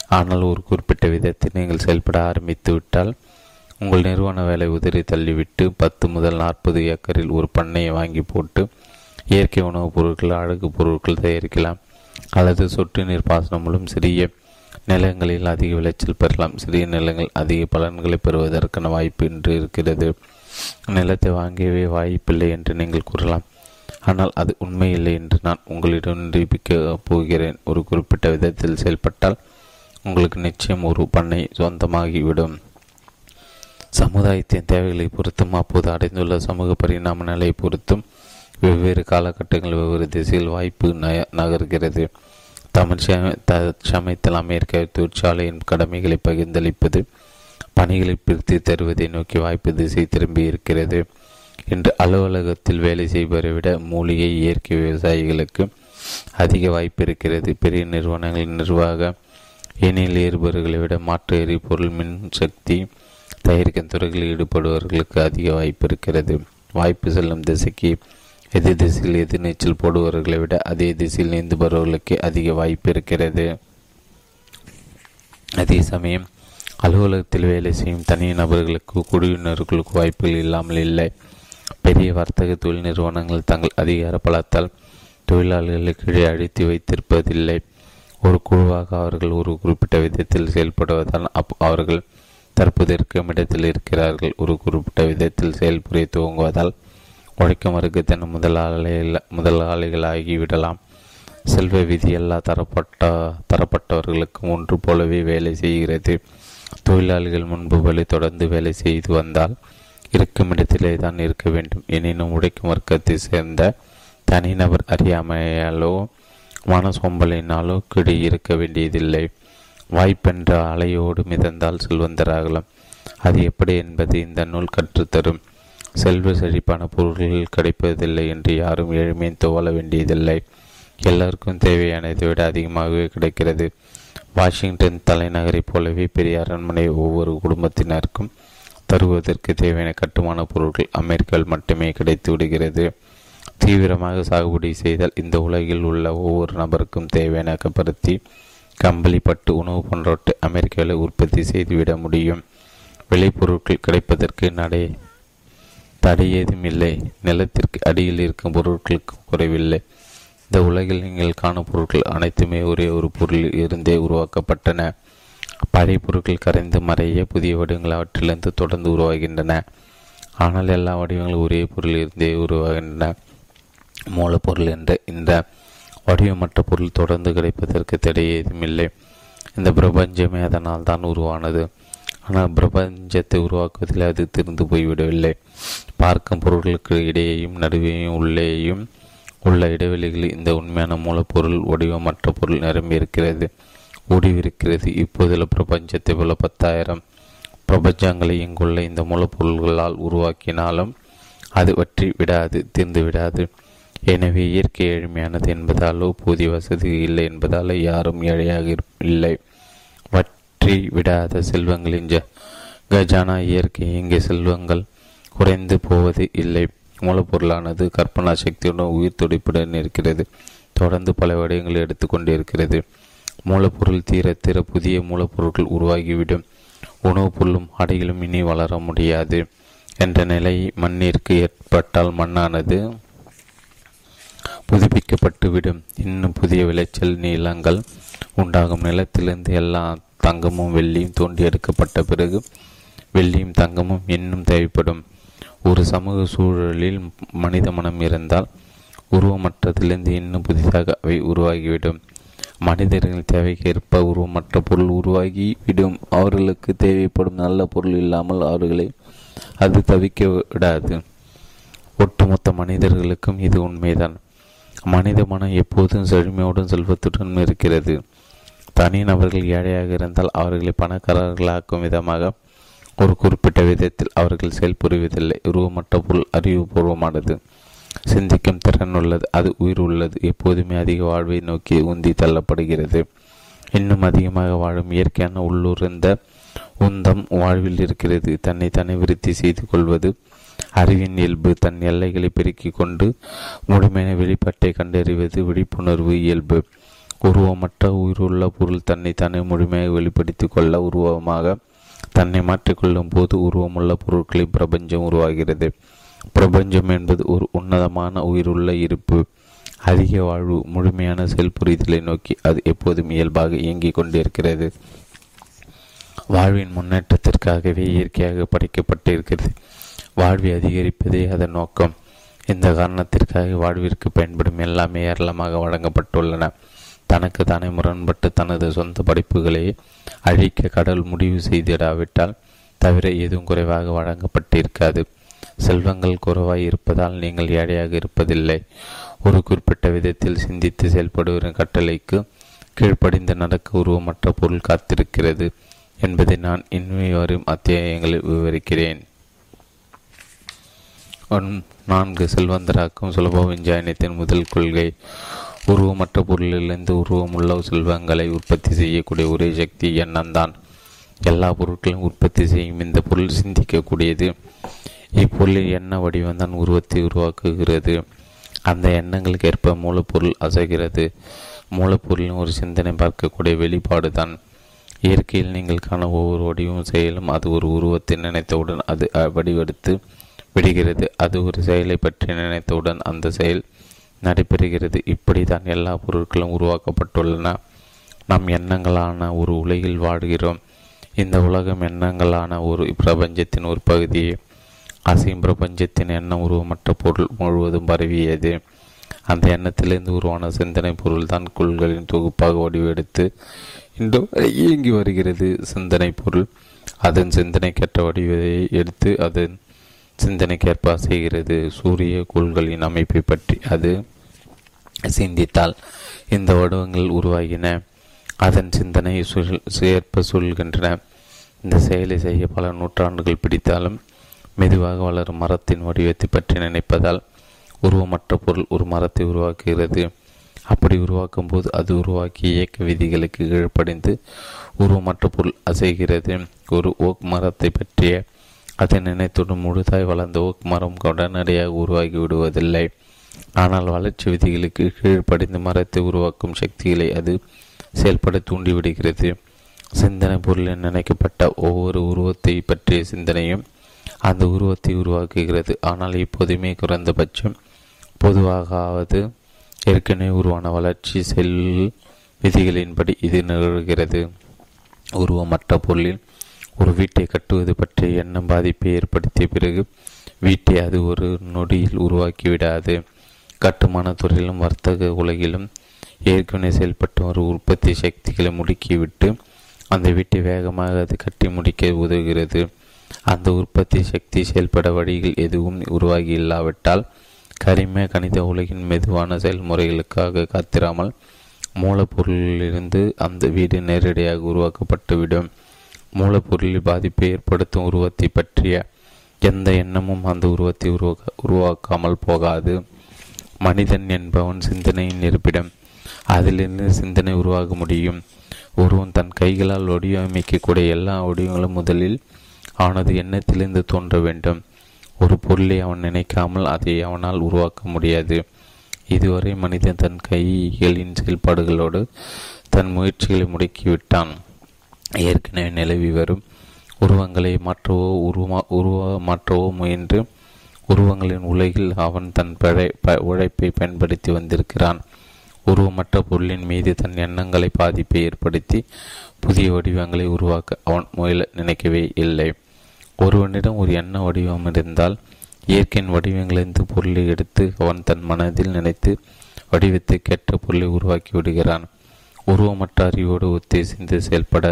S1: ஆனால் ஒரு குறிப்பிட்ட விதத்தில் நீங்கள் செயல்பட ஆரம்பித்து விட்டால் உங்கள் நிறுவன வேலை உதிரி தள்ளிவிட்டு பத்து முதல் நாற்பது ஏக்கரில் ஒரு பண்ணையை வாங்கி போட்டு இயற்கை உணவுப் பொருட்கள் அழகு பொருட்கள் தயாரிக்கலாம். அல்லது சொட்டு நீர் பாசனம் மூலம் சிறிய நிலங்களில் அதிக விளைச்சல் பெறலாம். சிறிய நிலங்கள் அதிக பலன்களை பெறுவதற்கான வாய்ப்பு இன்று இருக்கிறது. நிலத்தை வாங்கியவே வாய்ப்பில்லை என்று நீங்கள் கூறலாம். ஆனால் அது உண்மையில்லை என்று நான் உங்களிடம் நிரூபிக்க போகிறேன். ஒரு குறிப்பிட்ட விதத்தில் செயல்பட்டால் உங்களுக்கு நிச்சயம் ஒரு பண்ணை சொந்தமாகிவிடும். சமுதாயத்தின் தேவைகளை பொறுத்தும் அப்போது அடைந்துள்ள சமூக பரிணாம நிலையை பொறுத்தும் வெவ்வேறு காலகட்டங்கள் வெவ்வேறு திசையில் வாய்ப்பு நகர்கிறது. தமிழ் சமயத்தில் அமெரிக்க தொழிற்சாலையின் கடமைகளை பகிர்ந்தளிப்பது பணிகளை பிரித்து தருவதை நோக்கி வாய்ப்பு திசை திரும்பி இருக்கிறது. இன்று அலுவலகத்தில் வேலை செய்வதை விட மூலிகை இயற்கை விவசாயிகளுக்கு அதிக வாய்ப்பு இருக்கிறது. பெரிய நிறுவனங்களின் நிர்வாக எண்ணில் ஏறுபவர்களை விட மாற்று எரிபொருள் மின்சக்தி தயாரிக்கும் துறைகளில் ஈடுபடுபவர்களுக்கு அதிக வாய்ப்பு இருக்கிறது. வாய்ப்பு செல்லும் திசைக்கு எதிர் திசையில் எதிர் நீச்சல் போடுபவர்களை விட அதே திசையில் நீந்துபவர்களுக்கு அதிக வாய்ப்பு இருக்கிறது. அதே சமயம் அலுவலகத்தில் வேலை செய்யும் தனி நபர்களுக்கு குழுவினர்களுக்கு வாய்ப்புகள் இல்லாமல் இல்லை. பெரிய வர்த்தக தொழில் நிறுவனங்கள் தங்கள் அதிகார பலத்தால் தொழிலாளர்களுக்கு கீழே அழித்து வைத்திருப்பதில்லை. ஒரு குழுவாக அவர்கள் ஒரு குறிப்பிட்ட விதத்தில் செயல்படுவதால் அப் அவர்கள் தற்போது இருக்கும் இடத்தில் இருக்கிறார்கள். ஒரு குறிப்பிட்ட விதத்தில் செயல்புரிய துவங்குவதால் உழைக்கும் வர்க்கத்தின் முதலாளிகள் முதலாளிகளாகிவிடலாம் செல்வ விதி எல்லா தரப்பட்ட தரப்பட்டவர்களுக்கும் ஒன்று போலவே வேலை செய்கிறது. தொழிலாளிகள் முன்பு வழி தொடர்ந்து வேலை செய்து வந்தால் இருக்கும் இடத்திலே தான் இருக்க வேண்டும். எனினும் உடைக்கும் வர்க்கத்தை சேர்ந்த தனிநபர் அறியாமையாலோ மன சோம்பலினாலோ கிடி இருக்க வேண்டியதில்லை. வாய்ப்பென்ற அலையோடு மிதந்தால் செல்வந்தராகலாம். அது எப்படி என்பது இந்த நூல் கற்றுத்தரும். செல்வ செழிப்பான பொருள்கள் கிடைப்பதில்லை என்று யாரும் எளிமையை துவள வேண்டியதில்லை. எல்லாருக்கும் தேவையானதை விட அதிகமாகவே கிடைக்கிறது. வாஷிங்டன் தலைநகரைப் போலவே பெரிய அரண்மனை ஒவ்வொரு குடும்பத்தினருக்கும் தருவதற்கு தேவையான கட்டுமான பொருட்கள் அமெரிக்காவில் மட்டுமே கிடைத்து விடுகிறது. தீவிரமாக சாகுபடி செய்தால் இந்த உலகில் உள்ள ஒவ்வொரு நபருக்கும் தேவையான கப்பருத்தி கம்பளி பட்டு உணவு போன்றவற்றை அமெரிக்காவில் உற்பத்தி செய்துவிட முடியும். விளைபொருட்கள் கிடைப்பதற்கு நடை தடை ஏதும் இல்லை நிலத்திற்கு அடியில் இருக்கும் பொருட்களுக்கு குறைவில்லை. இந்த உலகில் நீங்கள் காணும் பொருட்கள் அனைத்துமே ஒரே ஒரு பொருளில் இருந்தே உருவாக்கப்பட்டன. பழைய பொருட்கள் கரைந்து மறைய புதிய வடிவங்கள் அவற்றிலிருந்து தொடர்ந்து உருவாகின்றன. ஆனால் எல்லா வடிவங்களும் ஒரே பொருளில் இருந்தே உருவாகின்றன. மூலப்பொருள் என்ற இந்த வடிவமற்ற பொருள் தொடர்ந்து கிடைப்பதற்கு தடை ஏதும் இல்லை இந்த பிரபஞ்சமே அதனால் தான் உருவானது. ஆனால் பிரபஞ்சத்தை உருவாக்குவதில் அது திருந்து போய்விடவில்லை. பார்க்கும் பொருட்களுக்கு இடையேயும் நடுவேயும் உள்ளேயும் உள்ள இடைவெளிகளில் இந்த உண்மையான மூலப்பொருள் வடிவமற்ற பொருள் நிரம்பியிருக்கிறது ஓடிவிருக்கிறது. இப்போதுள்ள பிரபஞ்சத்தை போல பத்தாயிரம் பிரபஞ்சங்களை இங்குள்ள இந்த மூலப்பொருள்களால் உருவாக்கினாலும் அது வற்றி விடாது தீர்ந்து விடாது. எனவே இயற்கை எளிமையானது என்பதாலோ போதிய வசதி இல்லை என்பதாலோ யாரும் ஏழையாக இல்லை. வற்றி விடாத செல்வங்களின் ஜ கஜானா இயற்கை இங்கே செல்வங்கள் குறைந்து போவது இல்லை. மூலப்பொருளானது கற்பனா சக்தியுடன் உயிர் துடிப்புடன் இருக்கிறது. தொடர்ந்து பல விடயங்களை எடுத்துக்கொண்டு இருக்கிறது மூலப்பொருள் தீர தீர புதிய மூலப்பொருட்கள் உருவாகிவிடும். உணவுப் பொருளும் அடையிலும் இனி வளர முடியாது என்ற நிலை மண்ணிற்கு ஏற்பட்டால் மண்ணானது புதுப்பிக்கப்பட்டுவிடும். இன்னும் புதிய விளைச்சல் நீளங்கள் உண்டாகும் நிலத்திலிருந்து எல்லா தங்கமும் வெள்ளியும் தோண்டி எடுக்கப்பட்ட பிறகு வெள்ளியும் தங்கமும் இன்னும் தேவைப்படும். ஒரு சமூக சூழலில் மனித மனம் இருந்தால் உருவமற்றத்திலிருந்து இன்னும் புதிதாக அவை உருவாகிவிடும். மனிதர்கள் தேவைக்கேற்ப உருவமற்ற பொருள் உருவாகி விடும் அவர்களுக்கு தேவைப்படும் நல்ல பொருள் இல்லாமல் அவர்களை அது தவிக்க விடாது. ஒட்டுமொத்த மனிதர்களுக்கும் இது உண்மைதான். மனித மனம் எப்போதும் செழுமையோடும் செல்வத்துடன் இருக்கிறது. தனிநபர்கள் ஏழையாக இருந்தால் அவர்களை பணக்காரர்களாக்கும் விதமாக ஒரு குறிப்பிட்ட விதத்தில் அவர்கள் செயல்புரிவதில்லை உருவமற்ற பொருள் அறிவுபூர்வமானது. சிந்திக்கும் திறன் உள்ளது. அது உயிர் உள்ளது. எப்போதுமே அதிக வாழ்வை நோக்கி உந்தி தள்ளப்படுகிறது. இன்னும் அதிகமாக வாழும் இயற்கையான உள்ளூர்ந்த உந்தம் வாழ்வில் இருக்கிறது. தன்னை தன்னை விருத்தி செய்து கொள்வது அறிவின் இயல்பு தன் எல்லைகளை பெருக்கிக் கொண்டு முழுமையான வெளிப்பாட்டை கண்டறிவது விழிப்புணர்வு இயல்பு. உருவமற்ற உயிருள்ள பொருள் தன்னை தன்னை முழுமையாக வெளிப்படுத்திக் கொள்ள உருவமாக தன்னை மாற்றிக்கொள்ளும் போது உருவமுள்ள பொருட்களை பிரபஞ்சம் உருவாகிறது. பிரபஞ்சம் என்பது ஒரு உன்னதமான உயிருள்ள இருப்பு. அதிக வாழ்வு முழுமையான செயல்புரிதலை நோக்கி அது எப்போதும் இயல்பாக இயங்கிக் கொண்டிருக்கிறது. வாழ்வின் முன்னேற்றத்திற்காகவே இயற்கையாக படைக்கப்பட்டிருக்கிறது. வாழ்வை அதிகரிப்பதே அதன் நோக்கம். இந்த காரணத்திற்காக வாழ்விற்கு பயன்படும் எல்லாமே ஏராளமாக வழங்கப்பட்டுள்ளன. தனக்கு தானே முரண்பட்டு தனது சொந்த படைப்புகளை அழிக்க கடல் முடிவு செய்திடாவிட்டால் தவிர எதுவும் குறைவாக வழங்கப்பட்டிருக்காது. செல்வங்கள் குறைவாய் இருப்பதால் நீங்கள் ஏழையாக இருப்பதில்லை. ஒரு குறிப்பிட்ட விதத்தில் சிந்தித்து செயல்படுவரின் கட்டளைக்கு கீழ்ப்படிந்து நடக்க உருவமற்ற பொருள் காத்திருக்கிறது என்பதை நான் இன்மை வரும் அத்தியாயங்களில் விவரிக்கிறேன். நான்கு செல்வந்தராக்கும் சுலப விஞ்ஞானத்தின் முதல் கொள்கை உருவமற்ற பொருளிலிருந்து உருவமுள்ள செல்வங்களை உற்பத்தி செய்யக்கூடிய ஒரே சக்தி எண்ணம்தான். எல்லா பொருட்களையும் உற்பத்தி செய்யும் இந்த பொருள் சிந்திக்கக்கூடியது. இப்பொருளின் எண்ண வடிவம்தான் உருவத்தை உருவாக்குகிறது. அந்த எண்ணங்களுக்கு ஏற்ப மூலப்பொருள் அசைகிறது. மூலப்பொருளின் ஒரு சிந்தனை பார்க்கக்கூடிய வெளிப்பாடு தான். இயற்கையில் நீங்கள் காண ஒவ்வொரு வடிவம் செயலும் அது ஒரு உருவத்தை நினைத்தவுடன் அது வடிவெடுத்து விடுகிறது. அது ஒரு செயலை பற்றி நினைத்தவுடன் அந்த செயல் நடைபெறுகிறது. இப்படி தான் எல்லா பொருட்களும் உருவாக்கப்பட்டுள்ளன. நம் எண்ணங்களான ஒரு உலகில் வாழ்கிறோம். இந்த உலகம் எண்ணங்களான ஒரு பிரபஞ்சத்தின் ஒரு பகுதியே அசையும் பிரபஞ்சத்தின் எண்ணம் உருவமற்ற பொருள் முழுவதும் பரவியது. அந்த எண்ணத்திலிருந்து உருவான சிந்தனை பொருள் தான் குள்களின் தொகுப்பாக வடிவெடுத்து இன்று இயங்கி வருகிறது. சிந்தனை பொருள். அதன் சிந்தனைக்கேற்ற வடிவத்தை எடுத்து அதன் சிந்தனைக்கேற்ப செய்கிறது. சூரிய கோள்களின் அமைப்பை பற்றி அது சிந்தித்தால் இந்த வடிவங்கள் உருவாகின. அதன் சிந்தனை ஏற்ப சொல்கின்றன இந்த செயலை செய்ய பல நூற்றாண்டுகள் பிடித்தாலும் மெதுவாக வளரும் மரத்தின் வடிவத்தை பற்றி நினைப்பதால் உருவமற்ற பொருள் ஒரு மரத்தை உருவாக்குகிறது. அப்படி உருவாக்கும் போது அது உருவாக்கிய இயக்க விதிகளுக்கு கீழ்ப்படைந்து உருவமற்ற பொருள் அசைகிறது. ஒரு ஓக் மரத்தை பற்றிய அதை நினைத்துடன் முழுதாய் வளர்ந்த ஓக் மரம் உடனடியாக உருவாகி விடுவதில்லை. ஆனால் வளர்ச்சி விதிகளுக்கு கீழ்ப்படைந்து மரத்தை உருவாக்கும் சக்திகளை அது செயல்பட தூண்டிவிடுகிறது. சிந்தனை பொருளில் நினைக்கப்பட்ட ஒவ்வொரு உருவத்தை பற்றிய சிந்தனையும் அந்த உருவத்தை உருவாக்குகிறது. ஆனால் இப்போதுமே குறைந்தபட்சம் பொதுவாகாவது ஏற்கனவே உருவான வளர்ச்சி செல் விதிகளின்படி இது நிகழ்கிறது. உருவமற்ற பொருளில் ஒரு வீட்டை கட்டுவது பற்றிய எண்ணம் பாதிப்பை ஏற்படுத்திய பிறகு வீட்டை அது ஒரு நொடியில் உருவாக்கிவிடாது கட்டுமான துறையிலும் வர்த்தக உலகிலும் ஏற்கனவே செயல்பட்டு வரும் உற்பத்தி சக்திகளை முடுக்கிவிட்டு அந்த வீட்டை வேகமாக அது கட்டி முடிக்க உதவுகிறது. அந்த உற்பத்தி சக்தி செயல்பட வழிகள் எதுவும் உருவாகி இல்லாவிட்டால் கரிம கணித உலகின் மெதுவான செயல்முறைகளுக்காக காத்திராமல் மூலப்பொருளிலிருந்து அந்த வீடு நேரடியாக உருவாக்கப்பட்டுவிடும். மூலப்பொருளில் பாதிப்பை ஏற்படுத்தும் உருவத்தை பற்றிய எந்த எண்ணமும் அந்த உருவத்தை உருவாக்க உருவாக்காமல் போகாது. மனிதன் என்பவன் சிந்தனையின் இருப்பிடம். அதிலிருந்து சிந்தனை உருவாக முடியும். ஒருவன் தன் கைகளால் வடிவமைக்கக்கூடிய எல்லா வடிவங்களும் முதலில் அவனது எண்ணத்திலிருந்து தோன்ற வேண்டும். ஒரு பொருளை அவன் நினைக்காமல் அதை அவனால் உருவாக்க முடியாது. இதுவரை மனிதன் தன் கைகளின் செயல்பாடுகளோடு தன் முயற்சிகளை முடக்கிவிட்டான். ஏற்கனவே நிலவி வரும் உருவங்களை மாற்றவோ உருவ உருவ மாற்றவோ முயன்று உருவங்களின் உலகில் அவன் தன் பழை ப உழைப்பை பயன்படுத்தி வந்திருக்கிறான். உருவமற்ற பொருளின் மீது தன் எண்ணங்களை பாதிப்பை ஏற்படுத்தி புதிய வடிவங்களை உருவாக்க அவன் முயல நினைக்கவே இல்லை. ஒருவனிடம் ஒரு எண்ண வடிவம் இருந்தால் இயற்கையின் வடிவங்களிலிருந்து பொருளை எடுத்து அவன் தன் மனதில் நினைத்து வடிவத்தை பொருளை உருவாக்கி விடுகிறான். உருவமற்ற அறிவோடு உத்தேசிந்து செயல்பட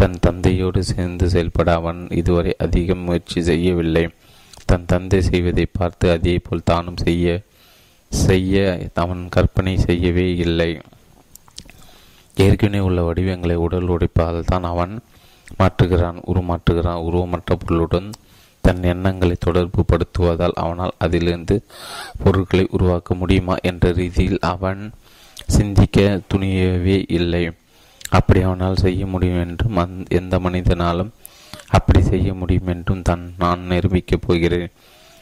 S1: தன் தந்தையோடு சேர்ந்து செயல்பட அவன் இதுவரை அதிகம் முயற்சி செய்யவில்லை. தன் தந்தை செய்வதை பார்த்து அதே போல் தானும் செய்ய செய்ய அவன் கற்பனை செய்யவே இல்லை. ஏற்கனவே உள்ள வடிவங்களை உடல் உடைப்பால் தான் அவன் மாற்றுகிறான் உருமாற்றுகிறான். உருவமற்ற பொருளுடன் தன் எண்ணங்களை தொடர்பு படுத்துவதால் அவனால் அதிலிருந்து பொருட்களை உருவாக்க முடியுமா என்ற ரீதியில் அவன் சிந்திக்க துணியவே இல்லை. அப்படி அவனால் செய்ய முடியும் என்றும் அந் எந்த மனிதனாலும் அப்படி செய்ய முடியும் என்றும் தான் நான் நிரூபிக்கப் போகிறேன்.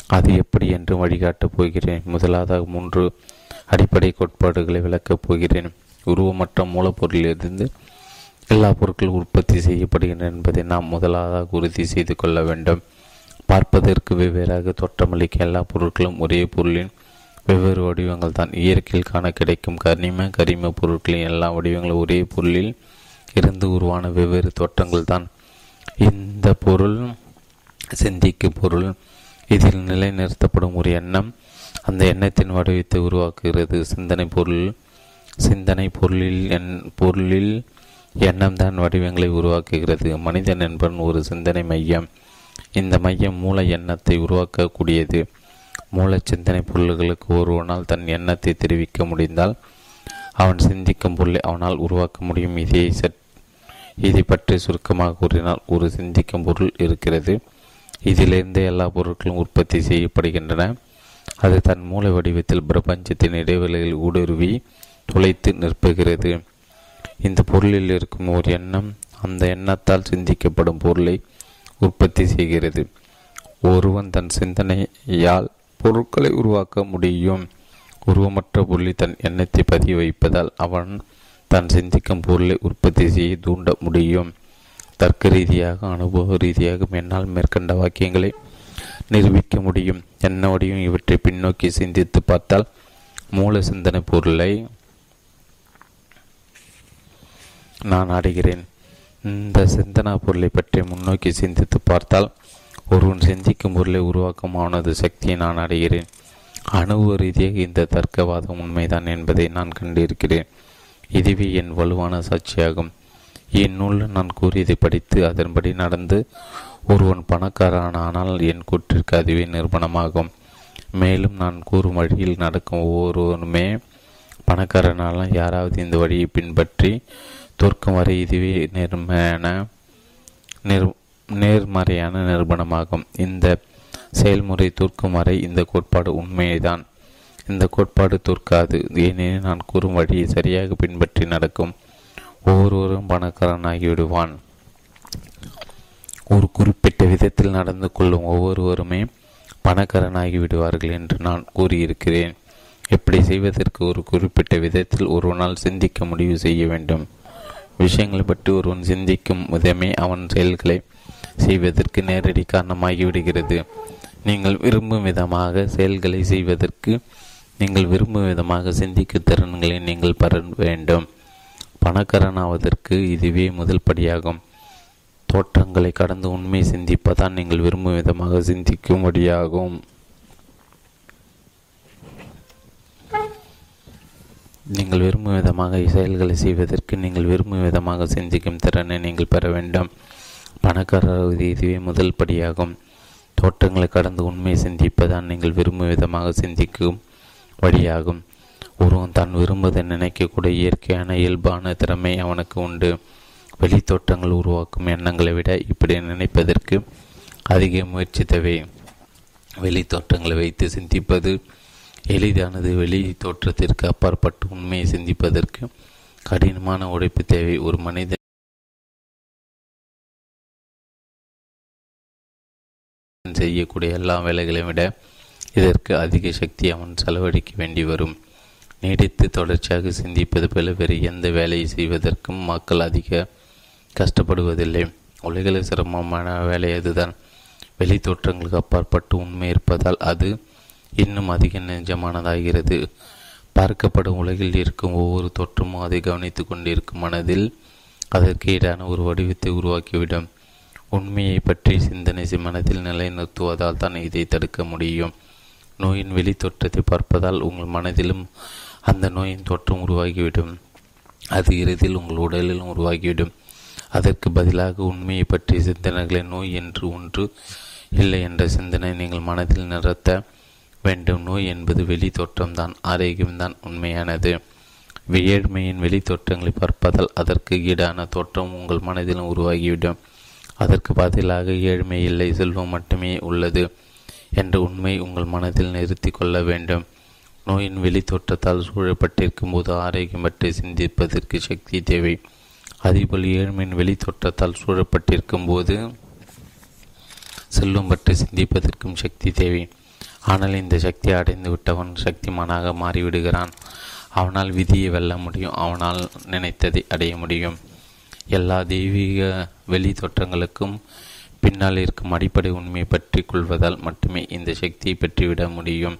S1: அது எப்படி என்று வழிகாட்டப் போகிறேன். முதலாவதாக மூன்று அடிப்படை கோட்பாடுகளை விளக்கப் போகிறேன். உருவமற்ற மூலப்பொருளிலிருந்து எல்லா பொருட்களும் உற்பத்தி செய்யப்படுகின்றன என்பதை நாம் முதலாவதாக உறுதி செய்து கொள்ள வேண்டும். பார்ப்பதற்கு வெவ்வேறாக தோற்றமளிக்க எல்லா பொருட்களும் ஒரே பொருளின் வெவ்வேறு வடிவங்கள் தான். இயற்கையில் காண கிடைக்கும் கரிம கரிம பொருட்களின் எல்லா வடிவங்களும் ஒரே பொருளில் இருந்து உருவான வெவ்வேறு தோற்றங்கள் தான். இந்த பொருள் சிந்திக்கும் பொருள். இதில் நிலைநிறுத்தப்படும் ஒரு எண்ணம். அந்த எண்ணத்தின் வடிவத்தை உருவாக்குகிறது. சிந்தனை பொருள். சிந்தனை பொருளில் என் பொருளில் எண்ணம் தான் வடிவங்களை உருவாக்குகிறது. மனிதன் என்பன் ஒரு சிந்தனை மையம். இந்த மையம் மூல எண்ணத்தை உருவாக்கக்கூடியது. மூல சிந்தனை பொருள்களுக்கு ஒருவனால் தன் எண்ணத்தை தெரிவிக்க முடிந்தால் அவன் சிந்திக்கும் பொருளை அவனால் உருவாக்க முடியும். இதை சற் இதை பற்றி சுருக்கமாக கூறினால் ஒரு சிந்திக்கும் பொருள் இருக்கிறது. இதிலிருந்து எல்லா பொருட்களும் உற்பத்தி செய்யப்படுகின்றன. அது தன் மூல வடிவத்தில் பிரபஞ்சத்தின் இடைவெளியில் ஊடுருவி துளைத்து நிற்புகிறது. இந்த பொருளில் இருக்கும் ஒரு எண்ணம் அந்த எண்ணத்தால் சிந்திக்கப்படும் பொருளை உற்பத்தி செய்கிறது. ஒருவன் தன் சிந்தனையால் பொருட்களை உருவாக்க முடியும். உருவமற்ற புள்ளி தன் எண்ணத்தை பதிய வைப்பதால் அவன் தான் சிந்திக்கும் பொருளை உற்பத்தி செய்ய தூண்ட முடியும். தர்க்க ரீதியாக அனுபவ ரீதியாக என்னால் மேற்கண்ட வாக்கியங்களை நிரூபிக்க முடியும். என்னவடையும் இவற்றை பின்னோக்கி சிந்தித்து பார்த்தால் மூல சிந்தனை பொருளை நான் அடைகிறேன் இந்த சிந்தனா பொருளை பற்றி முன்னோக்கி சிந்தித்து பார்த்தால் ஒருவன் சிந்திக்கும் பொருளை உருவாக்கும் அவனது சக்தியை நான் அடைகிறேன். அணுவ ரீதியாக இந்த தர்க்கவாதம் உண்மைதான் என்பதை நான் கண்டிருக்கிறேன். இதுவே என் வலுவான சாட்சியாகும். இந்நூல் நான் கூறியதை படித்து அதன்படி நடந்து ஒருவன் பணக்காரனானால் என் கூற்றிற்கு அதுவே நிறுவனமாகும் மேலும் நான் கூறும் வழியில் நடக்கும் ஒவ்வொருவருமே பணக்காரனால யாராவது இந்த வழியை பின்பற்றி தோற்கும் வரை இதுவே நேர்மையான நிர் நேர்மறையான நிரூபணமாகும் இந்த செயல்முறை தூர்க்கும் வரை இந்த கோட்பாடு உண்மைதான் இந்த கோட்பாடு தூர்க்காது. ஏனெனில் நான் கூறும் வழியை சரியாக பின்பற்றி நடக்கும். ஒவ்வொருவரும் பணக்காரனாகிவிடுவான். ஒரு குறிப்பிட்ட விதத்தில் நடந்து கொள்ளும் ஒவ்வொருவருமே பணக்காரனாகி விடுவார்கள் என்று நான் கூறியிருக்கிறேன். எப்படி செய்வதற்கு ஒரு குறிப்பிட்ட விதத்தில் ஒருவனால் சிந்திக்க முடிவு செய்ய வேண்டும். விஷயங்களை பற்றி ஒருவன் சிந்திக்கும் விதமே அவன் செயல்களை செய்வதற்கு நேரடி காரணமாகிவிடுகிறது. நீங்கள் விரும்பும் விதமாக செயல்களை செய்வதற்கு நீங்கள் விரும்பும் விதமாக சிந்திக்கும் திறன்களை நீங்கள் பெற வேண்டும். பணக்காரனாவதற்கு இதுவே முதல் படியாகும். தோற்றங்களை கடந்து உண்மை சிந்திப்பதான் நீங்கள் விரும்பும் விதமாக சிந்திக்கும்படியாகும். நீங்கள் விரும்பும் விதமாக செயல்களை செய்வதற்கு நீங்கள் விரும்பும் விதமாக சிந்திக்கும் திறனை நீங்கள் பெற வேண்டும். பணக்காரர் இதுவே முதல் படியாகும். தோற்றங்களை கடந்து உண்மையை சிந்திப்பதான் நீங்கள் விரும்பும் விதமாக சிந்திக்கும் வழியாகும். ஒருவன் தான் விரும்புவதை நினைக்கக்கூடிய இயற்கையான இயல்பான திறமை அவனுக்கு உண்டு. வெளித்தோட்டங்கள் உருவாக்கும் எண்ணங்களை விட இப்படி நினைப்பதற்கு அதிக முயற்சி தேவை. வெளித்தோட்டங்களை வைத்து சிந்திப்பது எளிதானது. வெளி தோற்றத்திற்கு அப்பாற்பட்டு உண்மையை சிந்திப்பதற்கு கடினமான உழைப்பு தேவை. ஒரு மனிதன் செய்யக்கூடிய எல்லா வேலைகளையும் விட இதற்கு அதிக சக்தி அவன் செலவழிக்க வேண்டி வரும். நீடித்து தொடர்ச்சியாக சிந்திப்பது போல வேறு எந்த வேலையை செய்வதற்கும் மக்கள் அதிக கஷ்டப்படுவதில்லை. உலகில் சிரமமான வேலை அதுதான். வெளி தோற்றங்களுக்கு அப்பாற்பட்டு உண்மை இருப்பதால் அது இன்னும் அதிக நெஞ்சமானதாகிறது பார்க்கப்படும் உலகில் இருக்கும் ஒவ்வொரு தோற்றமும் அதை கவனித்து கொண்டிருக்கும் மனதில் அதற்கு ஈடான ஒரு வடிவத்தை உருவாக்கிவிடும். உண்மையை பற்றி சிந்தனை மனதில் நிலைநிறுத்துவதால் தான் இதை தடுக்க முடியும். நோயின் வெளி தோற்றத்தை பார்ப்பதால் உங்கள் மனதிலும் அந்த நோயின் தோற்றம் உருவாகிவிடும். அது இறுதியில் உங்கள் உடலிலும் உருவாகிவிடும். அதற்கு பதிலாக உண்மையை பற்றிய சிந்தனைகளை நோய் என்று ஒன்று இல்லை என்ற சிந்தனை நீங்கள் மனதில் நிறுத்த வேண்டும். நோய் என்பது வெளி தோற்றம்தான் ஆரோக்கியம்தான் உண்மையானது. ஏழ்மையின் வெளி தோற்றங்களை பார்ப்பதால் அதற்கு ஈடான தோற்றம் உங்கள் மனதிலும் உருவாகிவிடும். அதற்கு பதிலாக ஏழ்மை இல்லை செல்வம் மட்டுமே உள்ளது என்ற உண்மை உங்கள் மனதில் நிறுத்தி கொள்ள வேண்டும். நோயின் வெளி தோற்றத்தால் சூழப்பட்டிருக்கும் போது ஆரோக்கியம் பற்றி சிந்திப்பதற்கு சக்தி தேவை. அதேபோல் ஏழ்மையின் வெளி தோற்றத்தால் சூழப்பட்டிருக்கும் போது செல்வம் பற்றி சிந்திப்பதற்கும் சக்தி தேவை. ஆனால் இந்த சக்தி அடைந்து விட்டவன் சக்திமானாக மாறிவிடுகிறான். அவனால் விதியை வெல்ல முடியும் அவனால் நினைத்ததை அடைய முடியும். எல்லா தெய்வீக வெளி தோற்றங்களுக்கும் பின்னால் இருக்கும் அடிப்படை உண்மையை பற்றி கொள்வதால் மட்டுமே இந்த சக்தியை பெற்றுவிட முடியும்.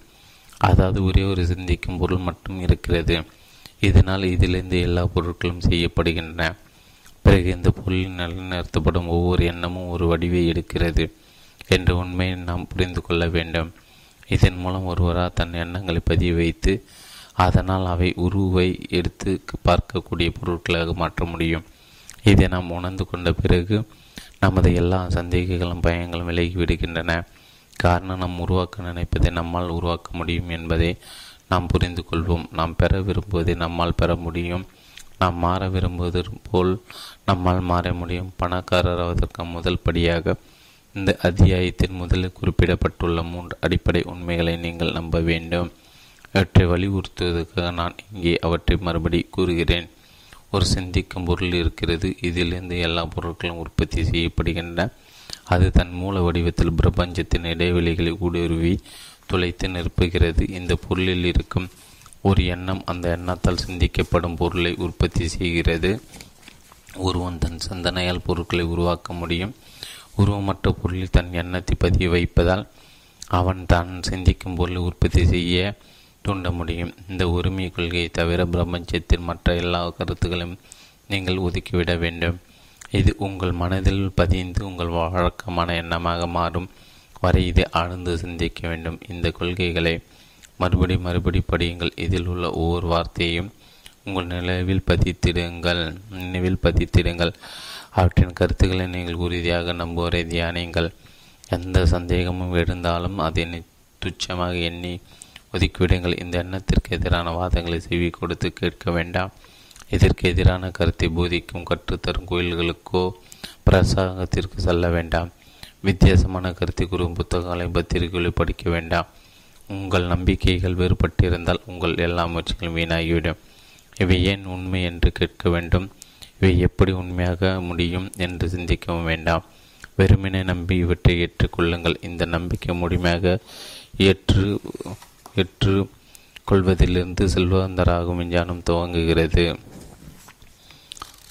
S1: அதாவது ஒரே ஒரு சிந்திக்கும் பொருள் மட்டும் இருக்கிறது. இதனால் இதிலிருந்து எல்லா பொருட்களும் செய்யப்படுகின்றன. பிறகு இந்த பொருளில் நிலைநிறுத்தப்படும் ஒவ்வொரு எண்ணமும் ஒரு வடிவை எடுக்கிறது என்ற உண்மையை நாம் புரிந்து கொள்ள வேண்டும். இதன் மூலம் ஒருவராக தன் எண்ணங்களை பதிய வைத்து அதனால் அவை உருவை எடுத்து பார்க்கக்கூடிய பொருட்களாக மாற்ற முடியும். இதை நாம் உணர்ந்து கொண்ட பிறகு நமது எல்லா சந்தேகங்களும் பயங்களும் விலகி விடுகின்றன. காரணம் நாம் உருவாக்க நினைப்பதை நம்மால் உருவாக்க முடியும் என்பதை நாம் புரிந்து கொள்வோம். நாம் பெற விரும்புவதை நம்மால் பெற முடியும். நாம் மாற விரும்புவது போல் நம்மால் மாற முடியும். பணக்காரராவதற்கு முதல் படியாக இந்த அத்தியாயத்தின் முதலில் குறிப்பிடப்பட்டுள்ள மூன்று அடிப்படை உண்மைகளை நீங்கள் நம்ப வேண்டும். அவற்றை வலியுறுத்துவதற்காக நான் இங்கே அவற்றை மறுபடி கூறுகிறேன். ஒரு சிந்திக்கும் பொருள் இருக்கிறது. இதிலிருந்து எல்லா பொருட்களும் உற்பத்தி செய்யப்படுகின்றன. அது தன் மூல வடிவத்தில் பிரபஞ்சத்தின் இடைவெளிகளை ஊடுருவி துளைத்து நிரப்புகிறது. இந்த பொருளில் இருக்கும் ஒரு எண்ணம் அந்த எண்ணத்தால் சிந்திக்கப்படும் பொருளை உற்பத்தி செய்கிறது. ஒருவன் தன் சிந்தனையால் பொருட்களை உருவாக்க முடியும். உருவமற்ற பொருளில் தன் எண்ணத்தை பதிய வைப்பதால் அவன் தான் சிந்திக்கும் பொருளை உற்பத்தி செய்ய தூண்ட முடியும். இந்த உரிமை கொள்கையை தவிர பிரபஞ்சத்தின் மற்ற எல்லா கருத்துக்களையும் நீங்கள் ஒதுக்கிவிட வேண்டும். இது உங்கள் மனதில் பதிந்து உங்கள் வழக்கமான எண்ணமாக மாறும். வரை இதை ஆழ்ந்து சிந்திக்க வேண்டும். இந்த கொள்கைகளை மறுபடி மறுபடி படியுங்கள். இதில் உள்ள ஒவ்வொரு வார்த்தையையும் உங்கள் நிலவில் பதித்திடுங்கள். நினைவில் பதித்திடுங்கள். அவற்றின் கருத்துக்களை நீங்கள் உறுதியாக நம்புவரை தியானிங்கள் எந்த சந்தேகமும் இருந்தாலும் அதை துச்சமாக எண்ணி ஒதுக்கிவிடுங்கள் இந்த எண்ணத்திற்கு எதிரான வாதங்களை செவி கொடுத்து கேட்க வேண்டாம். இதற்கு எதிரான கருத்தை போதிக்கும் கற்றுத்தரும் கோயில்களுக்கோ பிரசாங்கத்திற்கு செல்ல வேண்டாம். வித்தியாசமான கருத்தை கூறும் புத்தகங்களை பத்திரிகைகளை படிக்க வேண்டாம். உங்கள் நம்பிக்கைகள் வேறுபட்டிருந்தால் உங்கள் எல்லா முயற்சிகளும் வீணாகிவிடும். இவை ஏன் உண்மை என்று கேட்க வேண்டும்? இவை எப்படி உண்மையாக முடியும் என்று சிந்திக்கவும் வேண்டாம். வெறுமனே நம்பி இவற்றை ஏற்றுக்கொள்ளுங்கள். இந்த நம்பிக்கை முழுமையாக ஏற்று ஏற்று கொள்வதிலிருந்து செல்வந்தராகும் விஞ்ஞானம் துவங்குகிறது.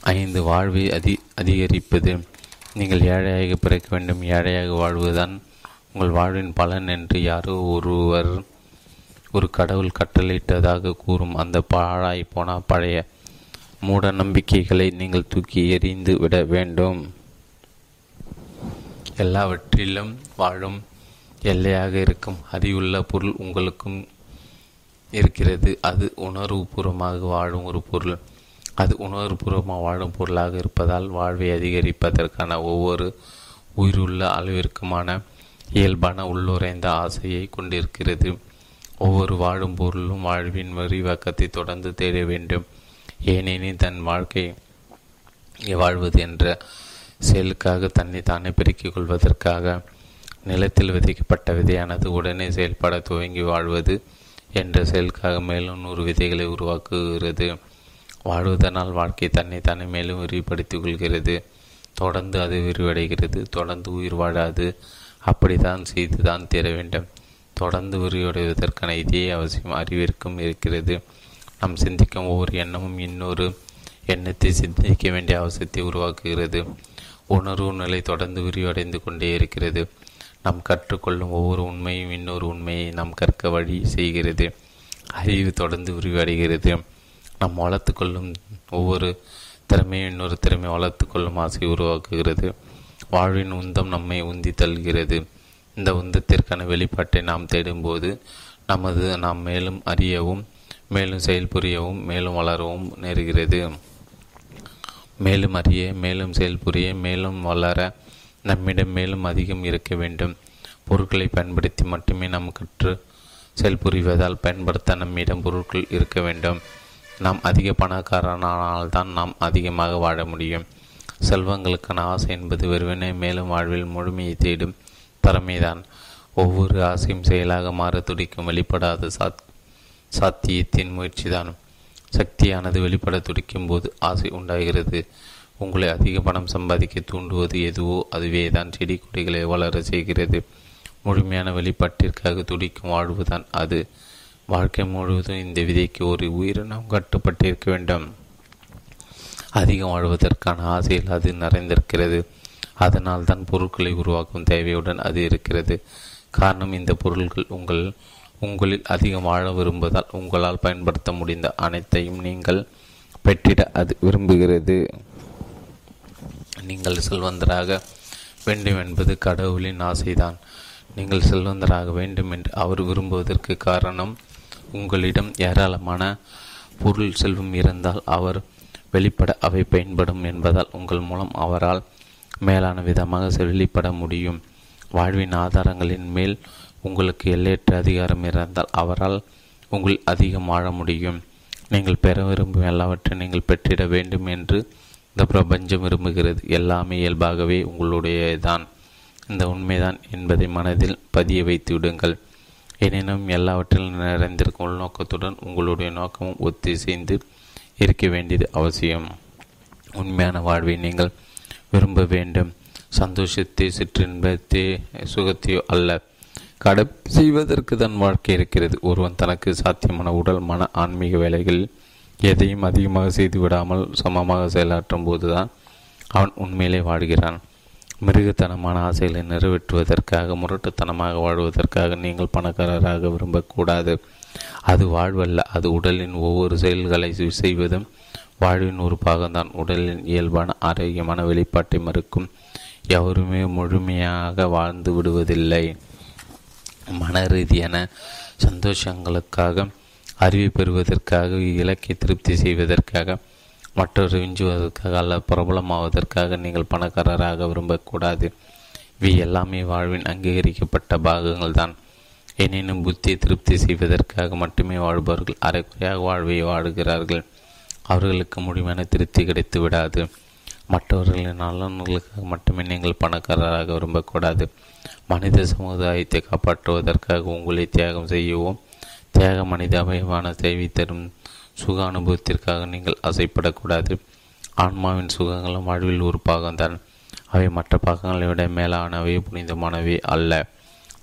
S1: ஐந்து வாழ்வை அதி அதிகரிப்பது. நீங்கள் ஏழையாக பிறக்க வேண்டும் ஏழையாக வாழ்வதுதான் உங்கள் வாழ்வின் பலன் என்று யாரோ ஒருவர் ஒரு கடவுள் கட்டளையிட்டதாக கூறும். அந்த பாழாய் போன பழைய மூட நம்பிக்கைகளை நீங்கள் தூக்கி எறிந்து விட வேண்டும். எல்லாவற்றிலும் வாழும் எல்லையாக இருக்கும். அறிவுள்ள பொருள் உங்களுக்கும் இருக்கிறது. அது உணர்வுபூர்வமாக வாழும் ஒரு பொருள். அது உணர்வுபூர்வமாக வாழும் பொருளாக இருப்பதால் வாழ்வை அதிகரிப்பதற்கான ஒவ்வொரு உயிருள்ள அளவிற்குமான இயல்பான உள்ளுரைந்த ஆசையை கொண்டிருக்கிறது. ஒவ்வொரு வாழும் பொருளும் வாழ்வின் விரிவாக்கத்தை தொடர்ந்து தேட வேண்டும். ஏனெனில் தன் வாழ்க்கை வாழ்வது என்ற செயலுக்காக தன்னை தானே பெருக்கிக் கொள்வதற்காக நிலத்தில் விதைக்கப்பட்ட விதையானது உடனே செயல்பட துவங்கி வாழ்வது என்ற செயலுக்காக மேலும் நூறு விதைகளை உருவாக்குகிறது. வாழ்வதனால் வாழ்க்கை தன்னை தானே மேலும் விரிவுபடுத்திக் கொள்கிறது. தொடர்ந்து அது விரிவடைகிறது தொடர்ந்து உயிர் வாழாது. அப்படித்தான் செய்து தான் தீர வேண்டும். தொடர்ந்து விரிவடைவதற்கான இதே அவசியம் அறிவிற்கும் இருக்கிறது. நாம் சிந்திக்கும் ஒவ்வொரு எண்ணமும் இன்னொரு எண்ணத்தை சிந்திக்க வேண்டிய அவசியத்தை உருவாக்குகிறது. உணர்வு நிலை தொடர்ந்து விரிவடைந்து கொண்டே இருக்கிறது. நாம் கற்றுக்கொள்ளும் ஒவ்வொரு உண்மையும் இன்னொரு உண்மையை நாம் கற்க வழி செய்கிறது. அறிவு தொடர்ந்து விரிவடைகிறது நாம் வளர்த்துக்கொள்ளும் ஒவ்வொரு திறமையும் இன்னொரு திறமை வளர்த்துக்கொள்ளும் ஆசை உருவாக்குகிறது. வாழ்வின் உந்தம் நம்மை உந்தி தள்ளுகிறது. இந்த உந்தத்திற்கான வெளிப்பாட்டை நாம் தேடும்போது நமது நாம் மேலும் அறியவும் மேலும் செயல்புரியவும் மேலும் வளரவும் நேருகிறது. மேலும் அறிய மேலும் செயல்புரிய மேலும் வளர நம்மிடம் மேலும் அதிகம் இருக்க வேண்டும். பொருட்களை பயன்படுத்தி மட்டுமே நாம் கற்று செயல்புரிவதால் பயன்படுத்த நம்மிடம் பொருட்கள் இருக்க வேண்டும். நாம் அதிக பணக்காரனால்தான் நாம் அதிகமாக வாழ முடியும். செல்வங்களுக்கான ஆசை என்பது வெறுவனே மேலும் வாழ்வில் முழுமையை தேடும் திறமைதான் ஒவ்வொரு ஆசையும் செயலாக மாற துடிக்கும் வெளிப்படாத சாத் சாத்தியத்தின் முயற்சிதான். சக்தியானது வெளிப்பட துடிக்கும் போது ஆசை உண்டாகிறது. உங்களை அதிக பணம் சம்பாதிக்க தூண்டுவது எதுவோ அதுவே தான் செடி கொடிகளை வளர செய்கிறது. முழுமையான வெளிப்பாட்டிற்காக துடிக்கும் வாழ்வுதான் அது. வாழ்க்கை முழுவதும் இந்த விதைக்கு ஒரு உயிரினம் கட்டுப்பட்டிருக்க வேண்டும். அதிகம் வாழ்வதற்கான ஆசையில் அது நிறைந்திருக்கிறது. அதனால் தான் பொருட்களை உருவாக்கும் தேவையுடன் அது இருக்கிறது. காரணம் இந்த பொருட்கள் உங்கள் உங்களில் அதிகம் வாழ விரும்புவதால் உங்களால் பயன்படுத்த முடிந்த அனைத்தையும் நீங்கள் பெற்றிட அது விரும்புகிறது. நீங்கள் செல்வந்தராக வேண்டும் என்பது கடவுளின் ஆசைதான். நீங்கள் செல்வந்தராக வேண்டும் என்று அவர் விரும்புவதற்கு காரணம் உங்களிடம் ஏராளமான பொருள் செல்வம் இருந்தால் அவர் வெளிப்பட அவை பயன்படும் என்பதால் உங்கள் மூலம் அவரால் மேலான விதமாக வெளிப்பட முடியும். வாழ்வின் ஆதாரங்களின் மேல் உங்களுக்கு எல்லையற்ற அதிகாரம் இருந்தால் அவரால் உங்கள் அதிகம் வாழ முடியும். நீங்கள் பெற விரும்பும் எல்லாவற்றை நீங்கள் பெற்றிட வேண்டும் என்று இந்த பிரபஞ்சம் விரும்புகிறது. எல்லாமே இயல்பாகவே உங்களுடையதான் இந்த உண்மைதான் என்பதை மனதில் பதிய வைத்து விடுங்கள். எனினும் எல்லாவற்றிலும் நிறைந்திருக்கும் உள்நோக்கத்துடன் உங்களுடைய நோக்கமும் ஒத்திசைந்து இருக்க வேண்டியது அவசியம். உண்மையான வாழ்வை நீங்கள் விரும்ப வேண்டும். சந்தோஷத்தை சிற்றின்பத்தை சுகத்தையோ அல்ல. கடை செய்வதற்கு தன் வாழ்க்கை இருக்கிறது. ஒருவன் தனக்கு சாத்தியமான உடல் மன ஆன்மீக வேலைகளில் எதையும் அதிகமாக செய்து விடாமல் சமமாக செயலாற்றும் போதுதான் அவன் உண்மையிலே வாழ்கிறான். மிருகத்தனமான ஆசைகளை நிறைவேற்றுவதற்காக முரட்டுத்தனமாக வாழ்வதற்காக நீங்கள் பணக்காரராக விரும்பக்கூடாது. அது வாழ்வல்ல அது உடலின் ஒவ்வொரு செயல்களை செய்வதும் வாழ்வின் ஒரு பாகம்தான். உடலின் இயல்பான ஆரோக்கியமான வெளிப்பாட்டை மறுக்கும் எவருமே முழுமையாக வாழ்ந்து விடுவதில்லை. மன ரீதியான சந்தோஷங்களுக்காக அறிவை பெறுவதற்காக இலக்கை திருப்தி செய்வதற்காக மற்றொரு விஞ்சுவதற்காக அல்ல பிரபலமாவதற்காக நீங்கள் பணக்காரராக விரும்பக்கூடாது. இவை எல்லாமே வாழ்வின் அங்கீகரிக்கப்பட்ட பாகங்கள் தான் எனினும் புத்தியை திருப்தி செய்வதற்காக மட்டுமே வாழ்பவர்கள் அரைக்குறையாக வாழ்வை வாழுகிறார்கள். அவர்களுக்கு முழுமையான திருப்தி கிடைத்து விடாது. மற்றவர்களின் நலன்களுக்காக மட்டுமே நீங்கள் பணக்காரராக விரும்பக்கூடாது. மனித சமுதாயத்தை காப்பாற்றுவதற்காக உங்களை தியாகம் செய்யவும் தியாக மனித அமைவான சேவை தரும் சுக அனுபவத்திற்காக நீங்கள் அசைப்படக்கூடாது ஆன்மாவின் சுகங்களும் வாழ்வில் ஒரு பாகம்தான் அவை மற்ற பாகங்களை விட மேலானவை புனிதமானவை அல்ல.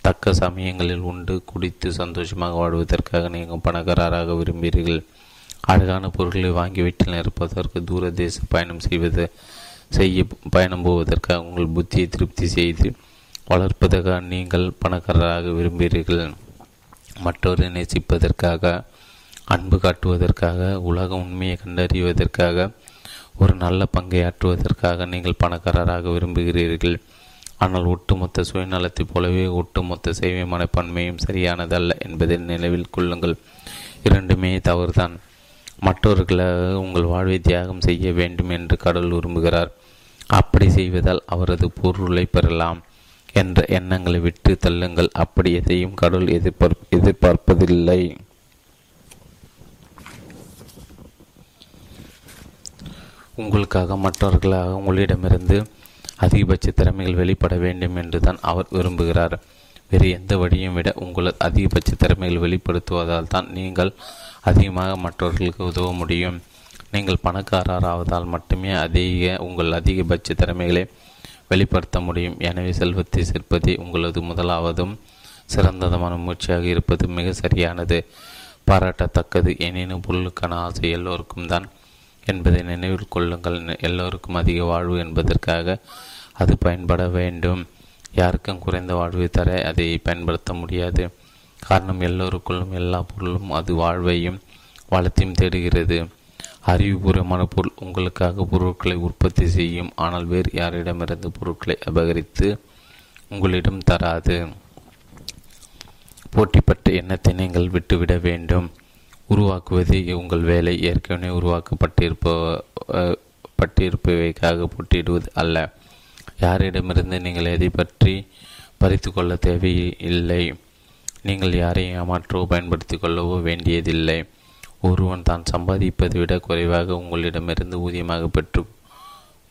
S1: தக்க சமயங்களில் உண்டு குடித்து சந்தோஷமாக வாழ்வதற்காக நீங்கள் பணக்காரராக விரும்புகிறீர்கள். அழகான பொருட்களை வாங்கி வீட்டில் நிற்பதற்கு தூர தேச பயணம் செய்வது செய்ய பயணம் போவதற்காக உங்கள் புத்தியை திருப்தி செய்து வளர்ப்பதற்காக நீங்கள் பணக்காரராக விரும்புகிறீர்கள். மற்றவரை நேசிப்பதற்காக அன்பு காட்டுவதற்காக உலக உண்மையை கண்டறிவதற்காக ஒரு நல்ல பங்கை ஆற்றுவதற்காக நீங்கள் பணக்காரராக விரும்புகிறீர்கள். ஆனால் ஒட்டுமொத்த சுயநலத்தைப் போலவே ஒட்டுமொத்த சேவை மனப்பான்மையும் சரியானதல்ல என்பதை நினைவில் கொள்ளுங்கள். இரண்டுமே தவறுதான். மற்றவர்களாக உங்கள் வாழ்வை தியாகம் செய்ய வேண்டும் என்று கடவுள் விரும்புகிறார். அப்படி செய்வதால் அவரது பொருளை பெறலாம். என்ற எண்ணங்களை விட்டு தள்ளுங்கள். அப்படி எதையும் கடவுள் எதிர்பார்ப் எதிர்பார்ப்பதில்லை. உங்களுக்காக மற்றவர்களாக உங்களிடமிருந்து அதிகபட்ச திறமைகள் வெளிப்பட வேண்டும் என்று தான் அவர் விரும்புகிறார். வேறு எந்த வழியும் விட உங்கள் அதிகபட்ச திறமைகள் வெளிப்படுத்துவதால் தான் நீங்கள் அதிகமாக மற்றவர்களுக்கு உதவ முடியும். நீங்கள் பணக்காரராவதால் மட்டுமே அதிக உங்கள் அதிகபட்ச திறமைகளை வெளிப்படுத்த முடியும். எனவே செல்வத்தை சேர்ப்பதே உங்களது முதலாவதும் சிறந்ததமான முயற்சியாக இருப்பது மிக சரியானது. பாராட்டத்தக்கது. எனினும் பொருளுக்கான ஆசை எல்லோருக்கும் தான் என்பதை நினைவில் கொள்ளுங்கள். எல்லோருக்கும் அதிக வாழ்வு என்பதற்காக அது பயன்பட வேண்டும். யாருக்கும் குறைந்த வாழ்வை தர அதை பயன்படுத்த முடியாது. காரணம் எல்லோருக்குள்ளும் எல்லா பொருளும் அது வாழ்வையும் வளத்தையும் தேடுகிறது. அறிவுபூர்வமான பொருள் உங்களுக்காக பொருட்களை உற்பத்தி செய்யும். ஆனால் வேறு யாரிடமிருந்து பொருட்களை அபகரித்து உங்களிடம் தராது. போட்டிப்பட்ட எண்ணத்தை நீங்கள் விட்டுவிட வேண்டும். உருவாக்குவது உங்கள் வேலை. ஏற்கனவே உருவாக்கப்பட்டிருப்ப பட்டிருப்பவைக்காக போட்டியிடுவது அல்ல. யாரிடமிருந்து நீங்கள் எதை பற்றி பறித்து கொள்ள தேவையில்லை. நீங்கள் யாரையும் ஏமாற்றவோ பயன்படுத்தி கொள்ளவோ வேண்டியதில்லை. ஒருவன் தான் சம்பாதிப்பதை விட குறைவாக உங்களிடமிருந்து ஊதியமாக பெற்று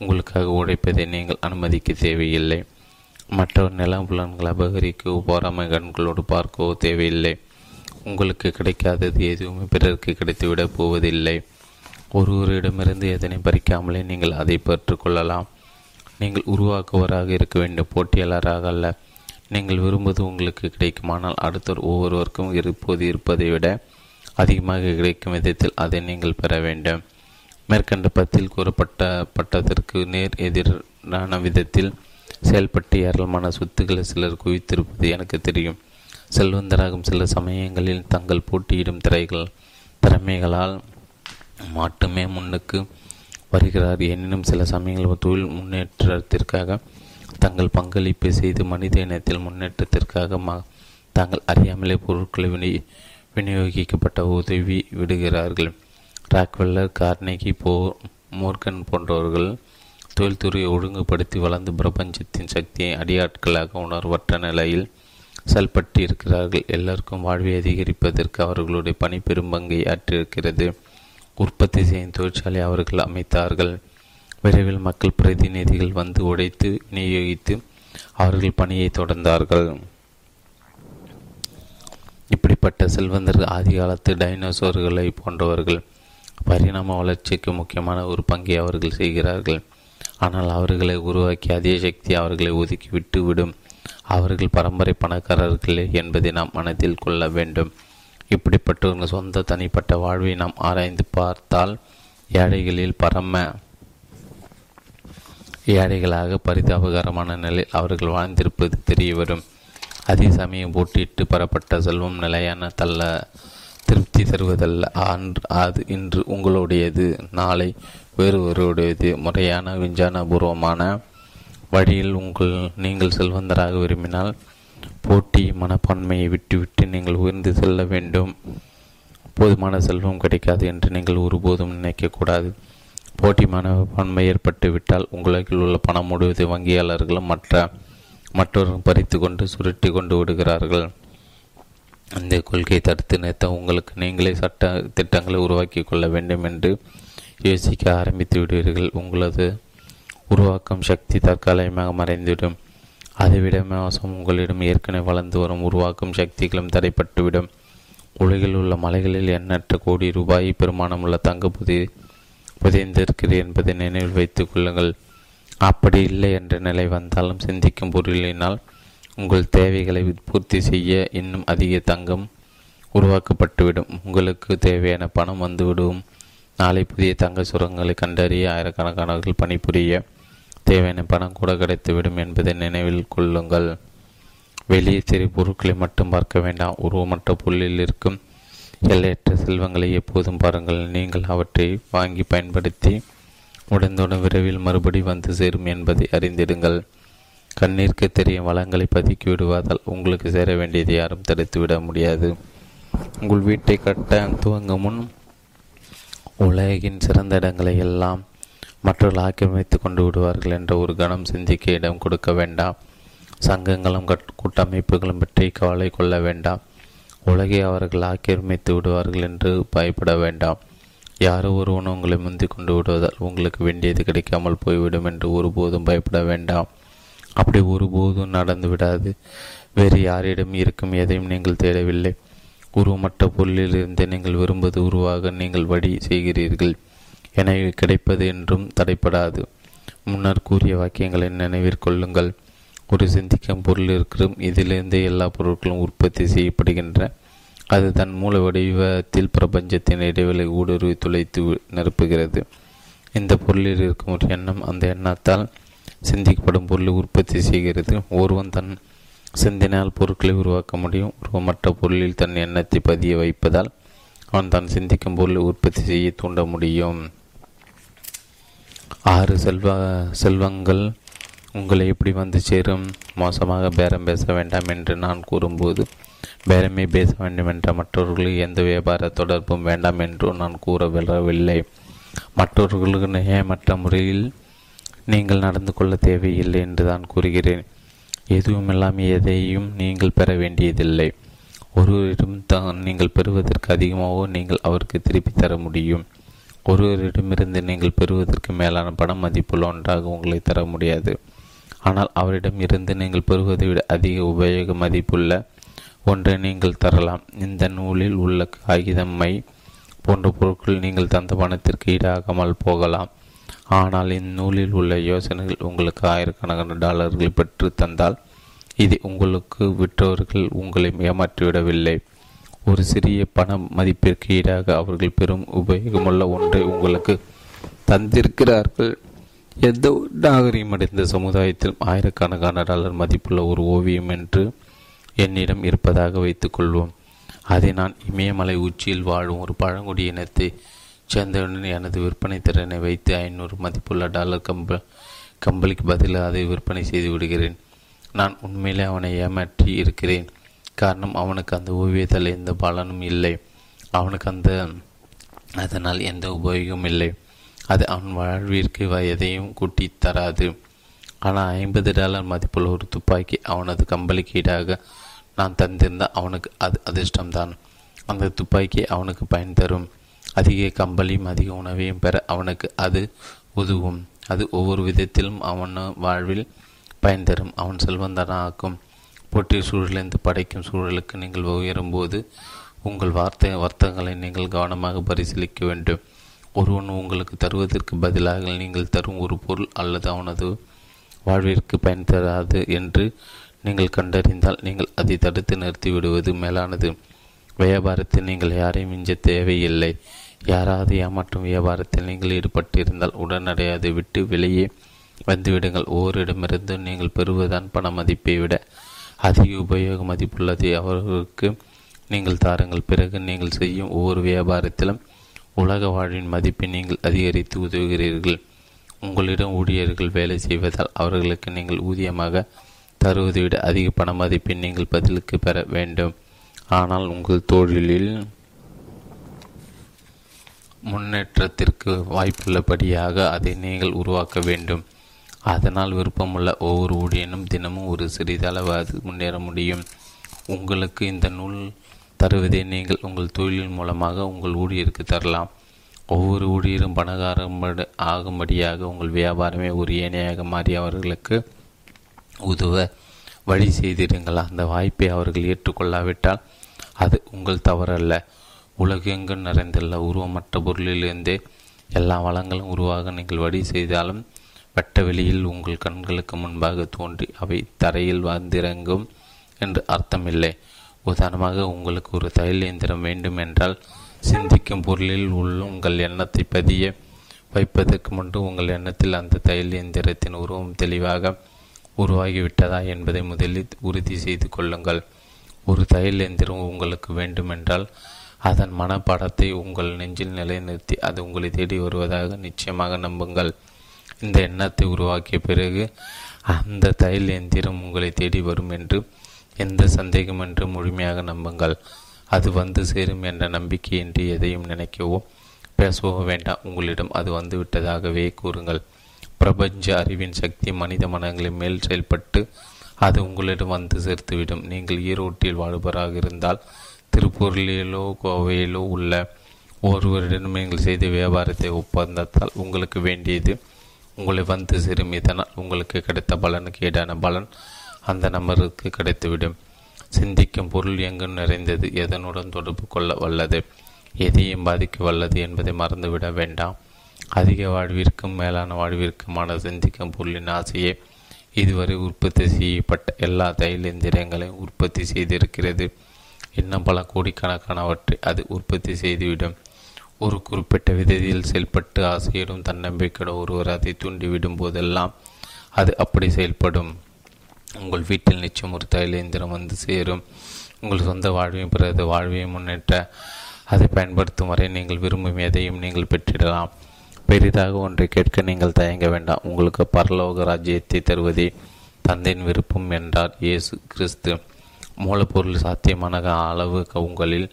S1: உங்களுக்காக உழைப்பதை நீங்கள் அனுமதிக்க தேவையில்லை. மற்றவர் நிலம் புலன்கள் அபகரிக்கோ போராமை கண்களோடு பார்க்கவோ தேவையில்லை. உங்களுக்கு கிடைக்காதது எதுவுமே பிறருக்கு கிடைத்துவிடப் போவதில்லை. ஒருவரிடமிருந்து எதனை பறிக்காமலே நீங்கள் அதை பெற்றுக்கொள்ளலாம் நீங்கள் உருவாக்குவராக இருக்க வேண்டும் போட்டியாளராக அல்ல. நீங்கள் விரும்புவது உங்களுக்கு கிடைக்குமானால் அடுத்தவர் ஒவ்வொருவருக்கும் இருப்பது இருப்பதை விட அதிகமாக கிடைக்கும் விதத்தில் அதை நீங்கள் பெற வேண்டும். மேற்கண்ட பத்தில் கூறப்பட்ட பட்டத்திற்கு நேர் எதிரான விதத்தில் செயல்பட்டு ஏராளமான சொத்துக்களை சிலர் குவித்திருப்பது எனக்கு தெரியும். செல்வந்தராகும் சில சமயங்களில் தங்கள் போட்டியிடும் திரைகள் திறமைகளால் மட்டுமே முன்னுக்கு வருகிறார். எனினும் சில சமயங்கள் தொழில் முன்னேற்றத்திற்காக தங்கள் பங்களிப்பை செய்து மனித இனத்தில் முன்னேற்றத்திற்காக ம தாங்கள் அறியாமலே பொருட்களை விநியோகிக்கப்பட்ட உதவி விடுகிறார்கள். ராக்வெல்லர் கார்னேகி போ மோர்கன் போன்றவர்கள் தொழில்துறையை ஒழுங்குபடுத்தி வளர்ந்து பிரபஞ்சத்தின் சக்தியை அடியாட்களாக உணர்வற்ற நிலையில் செயல்பட்டு இருக்கிறார்கள் எல்லோருக்கும் வாழ்வை அதிகரிப்பதற்கு அவர்களுடைய பணி பெரும் பங்கை ஆற்றிருக்கிறது உற்பத்தி செய்யும் தொழிற்சாலை அவர்கள் அமைத்தார்கள். விரைவில் மக்கள் பிரதிநிதிகள் வந்து உடைத்து விநியோகித்து அவர்கள் பணியை தொடர்ந்தார்கள். இப்படிப்பட்ட செல்வந்தர்கள் ஆதி காலத்து டைனோசோர்களை போன்றவர்கள் பரிணாம வளர்ச்சிக்கு முக்கியமான ஒரு பங்கை அவர்கள் செய்கிறார்கள். ஆனால் அவர்களை உருவாக்கி அதே சக்தி அவர்களை ஒதுக்கி விட்டுவிடும் அவர்கள் பரம்பரை பணக்காரர்களே என்பதை நாம் மனத்தில் கொள்ள வேண்டும். இப்படிப்பட்டவர்கள் சொந்த தனிப்பட்ட வாழ்வை நாம் ஆராய்ந்து பார்த்தால் ஏழைகளில் பரம ஏழைகளாக பரிதாபகரமான நிலையில் அவர்கள் வாழ்ந்திருப்பது தெரிய வரும் அதே சமயம் போட்டியிட்டு பெறப்பட்ட செல்வம் நிலையான தள்ள திருப்தி தருவதல்ல அன்று அது இன்று உங்களுடையது. நாளை வேறுவருடையது முறையான விஞ்ஞானபூர்வமான வழியில் உங்கள் நீங்கள் செல்வந்தராக விரும்பினால் போட்டி மனப்பான்மையை விட்டுவிட்டு நீங்கள் உயர்ந்து செல்ல வேண்டும். போதுமான செல்வம் கிடைக்காது என்று நீங்கள் ஒருபோதும் நினைக்கக்கூடாது போட்டி மனப்பான்மை ஏற்பட்டு விட்டால் உலகில் உள்ள பணம் முடிவது வங்கியாளர்களும் மற்ற மற்றொரு பறித்து கொண்டு சுருட்டி கொண்டு விடுகிறார்கள். அந்த கொள்கையை தடுத்து நிறுத்த உங்களுக்கு நீங்களே சட்ட திட்டங்களை உருவாக்கி கொள்ள வேண்டும் என்று யோசிக்க ஆரம்பித்து விடுவீர்கள். உங்களது உருவாக்கும் சக்தி தற்காலிகமாக மறைந்துவிடும். அதைவிட மோசம் உங்களிடம் ஏற்கனவே வளர்ந்து வரும் உருவாக்கும் சக்திகளும் தடைப்பட்டுவிடும் உலகில் உள்ள மலைகளில் எண்ணற்ற கோடி ரூபாய் பெருமானம் உள்ள தங்க புதி புதைந்திருக்கிறது என்பதை நினைவில் வைத்துக் கொள்ளுங்கள். அப்படி இல்லை என்ற நிலை வந்தாலும் சிந்திக்கும் பொருளினால் உங்கள் தேவைகளை பூர்த்தி செய்ய இன்னும் அதிக தங்கம் உருவாக்கப்பட்டுவிடும். உங்களுக்கு தேவையான பணம் வந்துவிடும். நாளை புதிய தங்க சுரங்களை கண்டறிய ஆயிரக்கணக்கானவர்கள் பணிபுரிய தேவையான பணம் கூட கிடைத்துவிடும் என்பதை நினைவில் கொள்ளுங்கள். வெளியே சிறு பொருட்களை மட்டும் பார்க்க வேண்டாம். உருவமற்ற புள்ளில் இருக்கும் எல்லையற்ற செல்வங்களை எப்போதும் பாருங்கள். நீங்கள் அவற்றை வாங்கி பயன்படுத்தி உடனுடன் விரைவில் மறுபடி வந்து சேரும் என்பதை அறிந்திடுங்கள். கண்ணிற்கு தெரியும் வளங்களை பதுக்கி விடுவதால் உங்களுக்கு சேர வேண்டியதை யாரும் தடுத்துவிட முடியாது. உங்கள் வீட்டை கட்ட துவங்கும் முன் உலகின் சிறந்த இடங்களை எல்லாம் மற்றவர்கள் ஆக்கிரமித்து கொண்டு விடுவார்கள் என்ற ஒரு கணம் சிந்திக்க இடம் கொடுக்க வேண்டாம். சங்கங்களும் கூட்டமைப்புகளும் பற்றி கவலை கொள்ள வேண்டாம். உலகை அவர்கள் ஆக்கிரமித்து விடுவார்கள் என்று பயப்பட வேண்டாம். யாரோ ஒருவன் உங்களை முந்தி கொண்டு விடுவதால் உங்களுக்கு வேண்டியது கிடைக்காமல் போய்விடும் என்று ஒருபோதும் பயப்பட வேண்டாம். அப்படி ஒருபோதும் நடந்து விடாது. வேறு யாரிடம் இருக்கும் எதையும் நீங்கள் தேடவில்லை. உருவமற்ற பொருளிலிருந்து நீங்கள் விரும்புவது உருவாக நீங்கள் வழி செய்கிறீர்கள். எனவே கிடைப்பது என்றும் தடைப்படாது. முன்னர் கூறிய வாக்கியங்களை நினைவிற்கொள்ளுங்கள் ஒரு சிந்திக்கும் பொருள் இருக்கிறோம் இதிலிருந்து எல்லா பொருட்களும் உற்பத்தி செய்யப்படுகின்றன. அது தன் மூல வடிவத்தில் பிரபஞ்சத்தின் இடைவெளி ஊடுருவி துளைத்து நிரப்புகிறது. இந்த பொருளில் இருக்கும் ஒரு எண்ணம் அந்த எண்ணத்தால் சிந்திக்கப்படும் பொருளை உற்பத்தி செய்கிறது. ஒருவன் தன் சிந்தினால் பொருட்களை உருவாக்க முடியும். உருவமற்ற பொருளில் தன் எண்ணத்தை பதிய வைப்பதால் அவன் தான் சிந்திக்கும் பொருளை உற்பத்தி செய்ய தூண்ட முடியும். ஆறு செல்வ செல்வங்கள் உங்களை எப்படி வந்து சேரும்? மோசமாக பேரம் பேச வேண்டாம் என்று நான் கூறும்போது பேரமே பேச வேண்டும் என்ற மற்றவர்களுக்கு எந்த வியாபார தொடர்பும் வேண்டாம் என்று நான் கூற விழவில்லை மற்றவர்களுக்கு நியாயமற்ற முறையில் நீங்கள் நடந்து கொள்ள தேவையில்லை என்று தான் கூறுகிறேன். எதுவும் இல்லாமல் எதையும் நீங்கள் பெற வேண்டியதில்லை. ஒருவரிடம் தான் நீங்கள் பெறுவதற்கு அதிகமாகவோ நீங்கள் அவருக்கு திருப்பி தர முடியும். ஒருவரிடமிருந்து நீங்கள் பெறுவதற்கு மேலான பணம் மதிப்புள்ள ஒன்றாக உங்களை தர முடியாது. ஆனால் அவரிடம் இருந்து நீங்கள் பெறுவதை விட அதிக உபயோக மதிப்புள்ள ஒன்றை நீங்கள் தரலாம். இந்த நூலில் உள்ள காகிதமை போன்ற பொருட்கள் நீங்கள் தந்த பணத்திற்கு ஈடாகாமல் போகலாம். ஆனால் இந்நூலில் உள்ள யோசனைகள் உங்களுக்கு ஆயிரக்கணக்கான டாலர்களை பெற்று தந்தால் இது உங்களுக்கு விற்றவர்கள் உங்களை ஏமாற்றிவிடவில்லை. ஒரு சிறிய பண மதிப்பிற்கு ஈடாக அவர்கள் பெரும் உபயோகமுள்ள ஒன்றை உங்களுக்கு தந்திருக்கிறார்கள். எந்த நாகரிகமடைந்த சமுதாயத்தில் ஆயிரக்கணக்கான டாலர் மதிப்புள்ள ஒரு ஓவியம் என்று என்னிடம் இருப்பதாக வைத்துக்கொள்வோம். அதை நான் இமயமலை உச்சியில் வாழும் ஒரு பழங்குடி இனத்தை சேர்ந்தவுடன் எனது விற்பனை திறனை வைத்து ஐநூறு மதிப்புள்ள டாலர் கம்ப கம்பளிக்கு பதிலாக அதை விற்பனை செய்து விடுகிறேன். நான் உண்மையிலே அவனை ஏமாற்றி இருக்கிறேன். காரணம் அவனுக்கு அந்த ஓவியத்தில் எந்த பலனும் இல்லை. அவனுக்கு அந்த அதனால் எந்த உபயோகமும் இல்லை. அது அவன் வாழ்விற்கு எதையும் கூட்டி தராது. ஆனால் ஐம்பது டாலர் மதிப்புள்ள ஒரு துப்பாக்கி அவனது கம்பளிக்கு ஈடாக நான் தந்திருந்த அவனுக்கு அது அதிர்ஷ்டம்தான். அந்த துப்பாக்கி அவனுக்கு பயன் தரும். அதிக கம்பலையும் அதிக உணவையும் பெற அவனுக்கு அது உதவும். அது ஒவ்வொரு விதத்திலும் அவன் வாழ்வில் பயன் தரும். அவன் செல்வந்தனாக்கும். போட்டி சூழலிருந்து படைக்கும் சூழலுக்கு நீங்கள் உயரும்போது உங்கள் வார்த்தை வர்த்தகங்களை நீங்கள் கவனமாக பரிசீலிக்க வேண்டும். ஒருவன் உங்களுக்கு தருவதற்கு பதிலாக நீங்கள் தரும் ஒரு பொருள் அல்லது அவனது வாழ்விற்கு பயன் தராது என்று நீங்கள் கண்டறிந்தால் நீங்கள் அதை தடுத்து நிறுத்தி விடுவது மேலானது. வியாபாரத்தில் நீங்கள் யாரையும் மிஞ்ச தேவையில்லை. யாராவது ஏமாற்றும் வியாபாரத்தில் நீங்கள் ஈடுபட்டிருந்தால் உடனடியாக விட்டு வெளியே வந்துவிடுங்கள். ஓரிடமிருந்து நீங்கள் பெறுவதுதான் பண மதிப்பை விட அதிக உபயோக மதிப்புள்ளதை அவர்களுக்கு நீங்கள் தாருங்கள். பிறகு நீங்கள் செய்யும் ஒவ்வொரு வியாபாரத்திலும் உலக வாழ்வின் மதிப்பை நீங்கள் அதிகரித்து உதவுகிறீர்கள். உங்களிடம் ஊழியர்கள் வேலை செய்வதால் அவர்களுக்கு நீங்கள் ஊதியமாக தருவதை விட அதிக பண மதிப்பை நீங்கள் பதிலுக்கு பெற வேண்டும். ஆனால் உங்கள் தொழிலில் முன்னேற்றத்திற்கு வாய்ப்புள்ளபடியாக அதை நீங்கள் உருவாக்க வேண்டும். அதனால் விருப்பமுள்ள ஒவ்வொரு ஊழியனும் தினமும் ஒரு சிறிதளவாது முன்னேற முடியும். உங்களுக்கு இந்த நூல் தருவதை நீங்கள் உங்கள் தொழிலின் மூலமாக உங்கள் ஊழியருக்கு தரலாம். ஒவ்வொரு ஊழியரும் பணக்காரம் ஆகும்படியாக உங்கள் வியாபாரமே ஒரு ஏனையாக மாறி அவர்களுக்கு உதவ வழி செய்திருங்கள் அந்த வாய்ப்பை அவர்கள் ஏற்றுக்கொள்ளாவிட்டால் அது உங்கள் தவறல்ல. உலகெங்கும் நிறைந்துள்ள உருவமற்ற பொருளிலிருந்தே எல்லா வளங்களும் உருவாக நீங்கள் வழி செய்தாலும் வெட்ட வெளியில் உங்கள் கண்களுக்கு முன்பாக தோன்றி அவை தரையில் வந்திறங்கும் என்று அர்த்தமில்லை. உதாரணமாக உங்களுக்கு ஒரு தையல் இயந்திரம் வேண்டும் என்றால் சிந்திக்கும் பொருளில் உள்ள உங்கள் எண்ணத்தை பதிய வைப்பதற்கு முன்பு உங்கள் எண்ணத்தில் அந்த தையல் இயந்திரத்தின் உருவம் தெளிவாக உருவாகிவிட்டதா என்பதை முதலில் உறுதி செய்து கொள்ளுங்கள். ஒரு தையல் எந்திரம் உங்களுக்கு வேண்டுமென்றால் அதன் மனப்பாடத்தை உங்கள் நெஞ்சில் நிலைநிறுத்தி அது உங்களை தேடி வருவதாக நிச்சயமாக நம்புங்கள். இந்த எண்ணத்தை உருவாக்கிய பிறகு அந்த தையல் எந்திரம் உங்களை தேடி வரும் என்று எந்த சந்தேகம் என்று முழுமையாக நம்புங்கள். அது வந்து சேரும் என்ற நம்பிக்கையின்றி எதையும் நினைக்கவோ பேசவோ வேண்டாம். உங்களிடம் அது வந்து விட்டதாகவே கூறுங்கள். பிரபஞ்ச அறிவின் சக்தி மனித மனங்களின் மேல் செயல்பட்டு அது உங்களிடம் வந்து சேர்த்துவிடும். நீங்கள் ஈரோட்டில் வாழ்பவராக இருந்தால் திருப்பூரிலோ கோவையிலோ உள்ள ஒருவரிடம் நீங்கள் செய்த வியாபாரத்தை ஒப்பந்தத்தால் உங்களுக்கு வேண்டியது உங்களை வந்து சேரும். இதனால் உங்களுக்கு கிடைத்த பலனுக்கு ஈடான பலன் அந்த நபருக்கு கிடைத்துவிடும். சிந்திக்கும் பொருள் எங்கும் நிறைந்தது எதனுடன் தொடர்பு கொள்ள வல்லது எதையும் பாதிக்க வல்லது என்பதை மறந்துவிட வேண்டாம். அதிக வாழ்விற்கும் மேலான வாழ்விற்குமான சிந்திக்கும் பொருளின் ஆசையை இதுவரை உற்பத்தி செய்யப்பட்ட எல்லா தையல் எந்திரங்களையும் உற்பத்தி செய்திருக்கிறது. இன்னும் பல கோடிக்கணக்கானவற்றை அது உற்பத்தி செய்துவிடும். ஒரு குறிப்பிட்ட விதத்தில் செயல்பட்டு ஆசையிடும் தன்னம்பிக்கையுடன் ஒருவர் அதை தூண்டிவிடும் போதெல்லாம் அது அப்படி செயல்படும். உங்கள் வீட்டில் நிச்சயம் ஒரு தையல் எந்திரம் வந்து சேரும். உங்கள் சொந்த வாழ்வையும் பிறகு வாழ்வையும் முன்னேற்ற அதை பயன்படுத்தும் வரை நீங்கள் விரும்பும் எதையும் நீங்கள் பெற்றிடலாம். பெரிதாக ஒன்றை கேட்க நீங்கள் தயங்க வேண்டாம். உங்களுக்கு பரலோக ராஜ்யத்தை தருவதே தந்தையின் விருப்பம் என்றார் இயேசு கிறிஸ்து. மூலப்பொருள் சாத்தியமான அளவு உங்களில்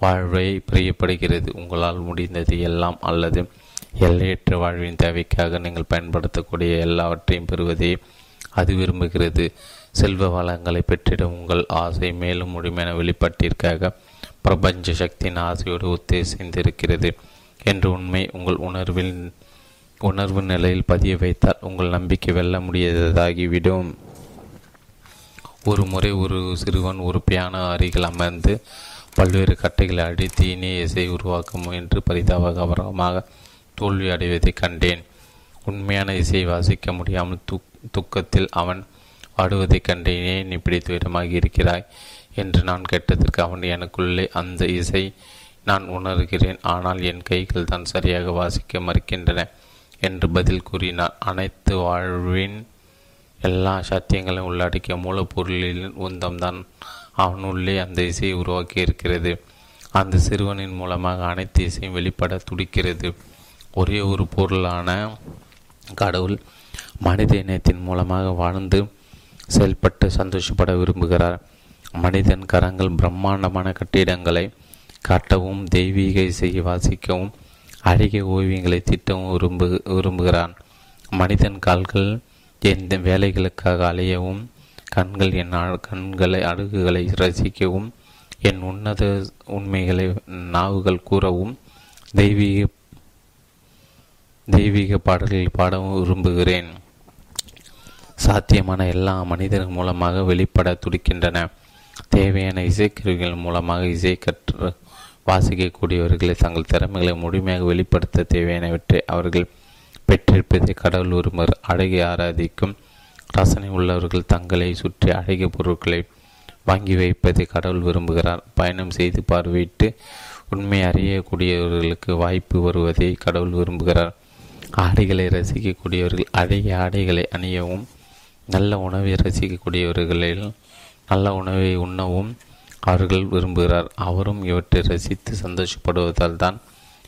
S1: வாழ்வை பிரியப்படுகிறது. உங்களால் முடிந்தது எல்லாம் அல்லது எல்லையற்ற வாழ்வின் தேவைக்காக நீங்கள் பயன்படுத்தக்கூடிய எல்லாவற்றையும் பெறுவதே அது விரும்புகிறது. செல்வ வளங்களை பெற்றிட உங்கள் ஆசை மேலும் முழுமையான வெளிப்பாட்டிற்காக பிரபஞ்ச சக்தியின் ஆசையோடு உத்தேசிந்திருக்கிறது என்ற உண்மை உங்கள் உணர்வில் உணர்வு நிலையில் பதிய வைத்தால் உங்கள் நம்பிக்கை வெல்ல முடியாததாகிவிடும் ஒரு முறை ஒரு சிறுவன் ஒரு பியானோ அருகில் அமர்ந்து பல்வேறு கட்டைகளை அடித்து இனிய இசை உருவாக்க முயன்று பரிதாபகரமாக தோல்வி அடைவதை கண்டேன். உண்மையான இசையை வாசிக்க முடியாமல் துக் துக்கத்தில் அவன் வாடுவதைக் கண்டேன். ஏன் இப்படி துயரமாக இருக்கிறாய்? என்று நான் கேட்டதற்கு அவன் எனக்குள்ளே அந்த இசை நான் உணர்கிறேன் ஆனால் என் கைகள் தான் சரியாக வாசிக்க மறுக்கின்றன என்று பதில் கூறினார். அனைத்து வாழ்வின் எல்லா சத்தியங்களையும் உள்ளடக்கிய மூலப்பொருளின் உந்தம்தான் அவனுள்ளே அந்த இசையை உருவாக்கி இருக்கிறது. அந்த சிறுவனின் மூலமாக அனைத்து இசையும் வெளிப்பட துடிக்கிறது. ஒரே ஒரு பொருளான கடவுள் மனித இனத்தின் மூலமாக வாழ்ந்து செயல்பட்டு சந்தோஷப்பட விரும்புகிறார். மனிதன் கரங்கள் பிரம்மாண்டமான கட்டிடங்களை காட்டவும் தெய்வீக இசையை வாசிக்கவும் அழகிய ஓவியங்களை திட்டவும் விரும்பு விரும்புகிறான். மனிதன் கால்கள் எந்த வேலைகளுக்காக அலையவும் கண்கள் என் கண்களை அழகுகளை ரசிக்கவும் என் உன்னத உண்மைகளை நாவுகள் கூறவும் தெய்வீக தெய்வீக பாடல்கள் பாடவும் விரும்புகிறேன். சாத்தியமான எல்லா மனிதர்கள் மூலமாக வெளிப்பட துடிக்கின்றன. தேவையான இசைக்கருவிகள் மூலமாக இசை கற்று வாசிக்கக்கூடியவர்களை தங்கள் திறமைகளை முழுமையாக வெளிப்படுத்த தேவையானவற்றை அவர்கள் பெற்றிருப்பதை கடவுள் ஒருவர் அழகை ஆராதிக்கும். ரசனை உள்ளவர்கள் தங்களை சுற்றி அழகிய பொருட்களை வாங்கி வைப்பதை கடவுள் விரும்புகிறார். பயணம் செய்து பார்வையிட்டு உண்மை அறியக்கூடியவர்களுக்கு வாய்ப்பு வருவதை கடவுள் விரும்புகிறார். ஆடைகளை ரசிக்கக்கூடியவர்கள் அழகிய ஆடைகளை அணியவும் நல்ல உணவை ரசிக்கக்கூடியவர்களில் நல்ல உணவை உண்ணவும் அவர்கள் விரும்புகிறார். அவரும் இவற்றை ரசித்து சந்தோஷப்படுவதால் தான்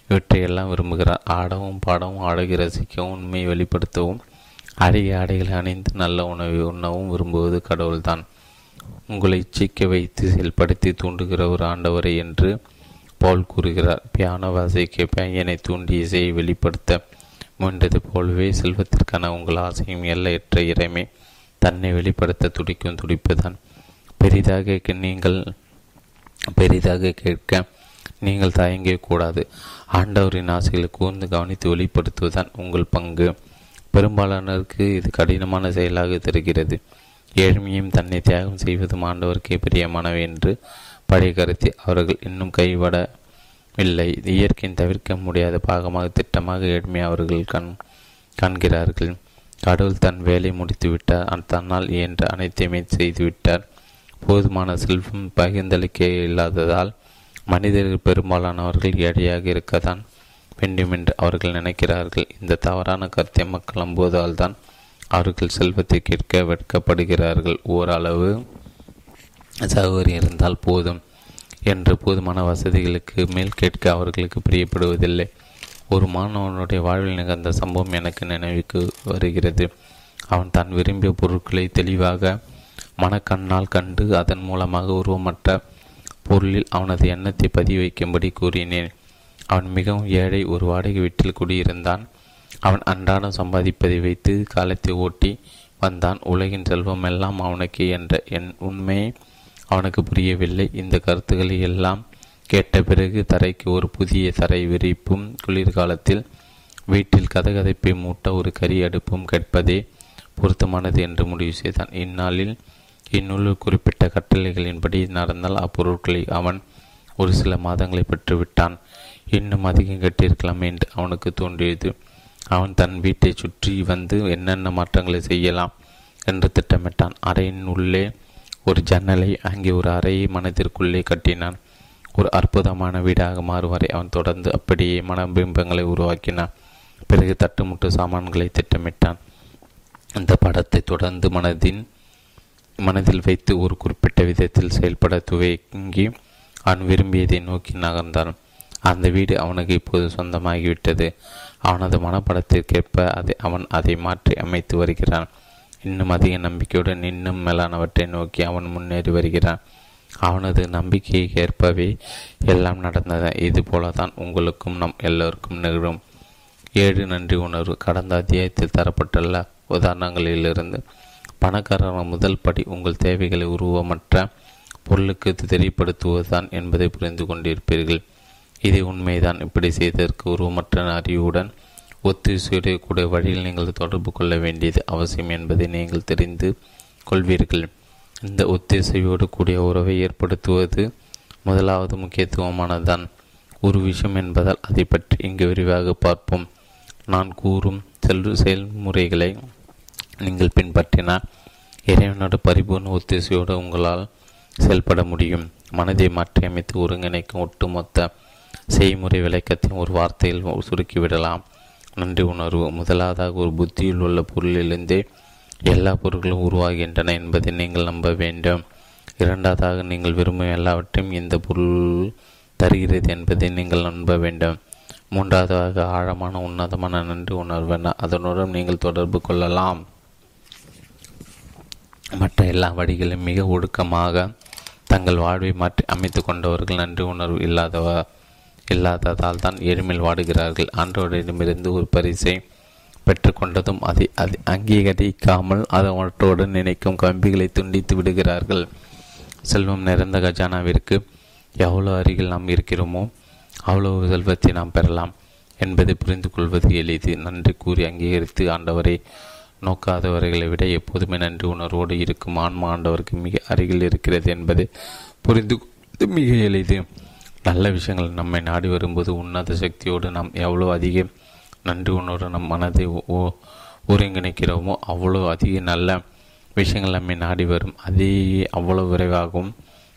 S1: இவற்றையெல்லாம் விரும்புகிறார். ஆடவும் பாடவும் அழகி ரசிக்கவும் உண்மையை வெளிப்படுத்தவும் அரிய ஆடைகளை அணிந்து நல்ல உணவை உண்ணவும் விரும்புவது கடவுள்தான். உங்களை இச்சைக்க வைத்து செயல்படுத்தி தூண்டுகிற ஒரு ஆண்டவரை என்று போல் கூறுகிறார். பியானோ வாசிக்க பையனை தூண்டி இசையை வெளிப்படுத்த முயன்றது போலவே செல்வத்திற்கான உங்கள் ஆசையும் எல்லையற்ற இறைமை தன்னை வெளிப்படுத்த துடிக்கும் துடிப்பு தான் பெரிதாக நீங்கள் பெரிதாக கேட்க நீங்கள் தயங்கவே கூடாது ஆண்டவரின் ஆசைகளை கூர்ந்து கவனித்து வெளிப்படுத்துவதுதான் உங்கள் பங்கு. பெரும்பாலானருக்கு இது கடினமான செயலாக தெரிகிறது. ஏழ்மையும் தன்னை தியாகம் செய்வதும் ஆண்டவருக்கே பிரியமானவை என்று பழைய கருத்தை அவர்கள் இன்னும் கைவிடவில்லை. இயற்கையின் தவிர்க்க முடியாத பாகமாக திட்டமாக ஏழ்மை அவர்கள் கண் காண்கிறார்கள். கடவுள் தன் வேலை முடித்து விட்டார் தன்னால் இயன்ற அனைத்தையுமே செய்துவிட்டார். போதுமான செல்வம் பகிர்ந்தளிக்க இல்லாததால் மனிதர்கள் பெரும்பாலானவர்கள் ஏழையாக இருக்கத்தான் வேண்டுமென்று அவர்கள் நினைக்கிறார்கள். இந்த தவறான கருத்தை மக்கள் நம்புவதால் தான் அவர்கள் செல்வத்தை கேட்க வெட்கப்படுகிறார்கள். ஓரளவு சகோதரி இருந்தால் போதும் என்று போதுமான வசதிகளுக்கு மேல் கேட்க அவர்களுக்கு பிரியப்படுவதில்லை. ஒரு மாணவனுடைய வாழ்வில் நிகழ்ந்த சம்பவம் எனக்கு நினைவுக்கு வருகிறது. அவன் தான் விரும்பிய பொருட்களை தெளிவாக மனக்கண்ணால் கண்டு அதன் மூலமாக உருவமற்ற பொருளில் அவனது எண்ணத்தை பதிவைக்கும்படி கூறினேன். அவன் மிகவும் ஏழை ஒரு வாடகை வீட்டில் குடியிருந்தான். அவன் அன்றாடம் சம்பாதிப்பதை வைத்து காலத்தை ஓட்டி வந்தான். உலகின் செல்வம் எல்லாம் அவனுக்கு என்ற என் உண்மையை அவனுக்கு புரியவில்லை. இந்த கருத்துக்களை எல்லாம் கேட்ட பிறகு தரைக்கு ஒரு புதிய தரை விரிப்பும் குளிர்காலத்தில் வீட்டில் கதகதைப்பை மூட்ட ஒரு கறி அடுப்பும் கேட்பதே பொருத்தமானது என்று முடிவு செய்தான். இந்நாளில் இந்நூலில் குறிப்பிட்ட கட்டளைகளின்படி நடந்தால் அப்பொருட்களை அவன் ஒரு சில மாதங்களை பெற்றுவிட்டான். இன்னும் அதிகம் கட்டியிருக்கலாம் என்று அவனுக்கு தோன்றியது. அவன் தன் வீட்டை சுற்றி வந்து என்னென்ன மாற்றங்களை செய்யலாம் என்று திட்டமிட்டான். அறையின் உள்ளே ஒரு ஜன்னலை அங்கே ஒரு அறையை மனதிற்குள்ளே கட்டினான். ஒரு அற்புதமான வீடாக மாறுவரை அவன் தொடர்ந்து அப்படியே மனபிம்பங்களை உருவாக்கினான். பிறகு தட்டுமுட்டு சாமான்களை திட்டமிட்டான். இந்த படத்தை தொடர்ந்து மனதின் மனதில் வைத்து ஒரு குறிப்பிட்ட விதத்தில் செயல்பட துவங்கி அவன் விரும்பியதை நோக்கி நகர்ந்தான். அந்த வீடு அவனுக்கு இப்போது சொந்தமாகிவிட்டது. அவனது மனப்படத்திற்கேற்ப அதை அவன் அதை மாற்றி அமைத்து வருகிறான். இன்னும் அதிக நம்பிக்கையுடன் இன்னும் மேலானவற்றை நோக்கி அவன் முன்னேறி வருகிறான். அவனது நம்பிக்கையை ஏற்பவே எல்லாம் நடந்தது இது போலதான் உங்களுக்கும் நம் எல்லோருக்கும் நிகழும். ஏழு நன்றி உணர்வு. கடந்த அத்தியாயத்தில் தரப்பட்டுள்ள உதாரணங்களிலிருந்து பணக்காரர் முதல் படி உங்கள் தேவைகளை உருவமற்ற பொருளுக்கு தெரியப்படுத்துவதுதான் என்பதை புரிந்து கொண்டிருப்பீர்கள். இது உண்மைதான். இப்படி செய்ததற்கு உருவமற்ற அறிவுடன் ஒத்திசையக்கூடிய வழியில் நீங்கள் தொடர்பு கொள்ள வேண்டியது அவசியம் என்பதை நீங்கள் தெரிந்து கொள்வீர்கள். இந்த ஒத்திசைவோடு கூடிய உறவை ஏற்படுத்துவது முதலாவது முக்கியத்துவமானதுதான். ஒரு விஷயம் என்பதால் அதை பற்றி இங்கு விரிவாக பார்ப்போம். நான் கூறும் செல் செயல்முறைகளை நீங்கள் பின்பற்றினால் இறைவனோட பரிபூர்ண ஒத்திசையோடு உங்களால் செயல்பட முடியும். மனதை மாற்றியமைத்து ஒருங்கிணைக்கும் ஒட்டுமொத்த செய்முறை விளக்கத்தின் ஒரு வார்த்தையில் சுருக்கிவிடலாம். நன்றி உணர்வு. முதலாவதாக ஒரு புத்தியில் உள்ள பொருளிலிருந்தே எல்லா பொருட்களும் உருவாகின்றன என்பதை நீங்கள் நம்ப வேண்டும். இரண்டாவதாக நீங்கள் விரும்பும் எல்லாவற்றையும் இந்த பொருள் தருகிறது என்பதை நீங்கள் நம்ப வேண்டும். மூன்றாவதாக ஆழமான உன்னதமான நன்றி உணர்வு. அதனுடன் நீங்கள் தொடர்பு கொள்ளலாம். மற்ற எல்லா வழிகளிலும் மிக ஒடுக்கமாக தங்கள் வாழ்வை மாற்றி அமைத்து கொண்டவர்கள் நன்றி உணர்வு இல்லாதவ இல்லாததால் தான் எளிமையில் வாடுகிறார்கள். ஆண்டோரிடமிருந்து ஒரு பரிசை பெற்றுக்கொண்டதும் அதை அதை அங்கீகரிக்காமல் அதவற்றோடு நினைக்கும் கம்பிகளை துண்டித்து விடுகிறார்கள். செல்வம் நிறைந்த கஜானாவிற்கு எவ்வளோ அருகில் நாம் இருக்கிறோமோ அவ்வளவு செல்வத்தை நாம் பெறலாம் என்பதை புரிந்து கொள்வது எளிது. நன்றி கூறி அங்கீகரித்து ஆண்டவரை நோக்காதவர்களை விட எப்போதுமே நன்றி உணர்வோடு இருக்கும் ஆன்மா ஆண்டவருக்கு மிக அருகில் இருக்கிறது என்பதை புரிந்து கொள்வது மிக எளிது. நல்ல விஷயங்கள் நம்மை நாடி வரும்போது உன்னத சக்தியோடு நாம் எவ்வளோ அதிக நன்றி உணர்வு நம் மனதை ஒருங்கிணைக்கிறோமோ அவ்வளோ அதிக நல்ல விஷயங்கள் நம்மை நாடி வரும். அதே அவ்வளோ விரைவாகவும்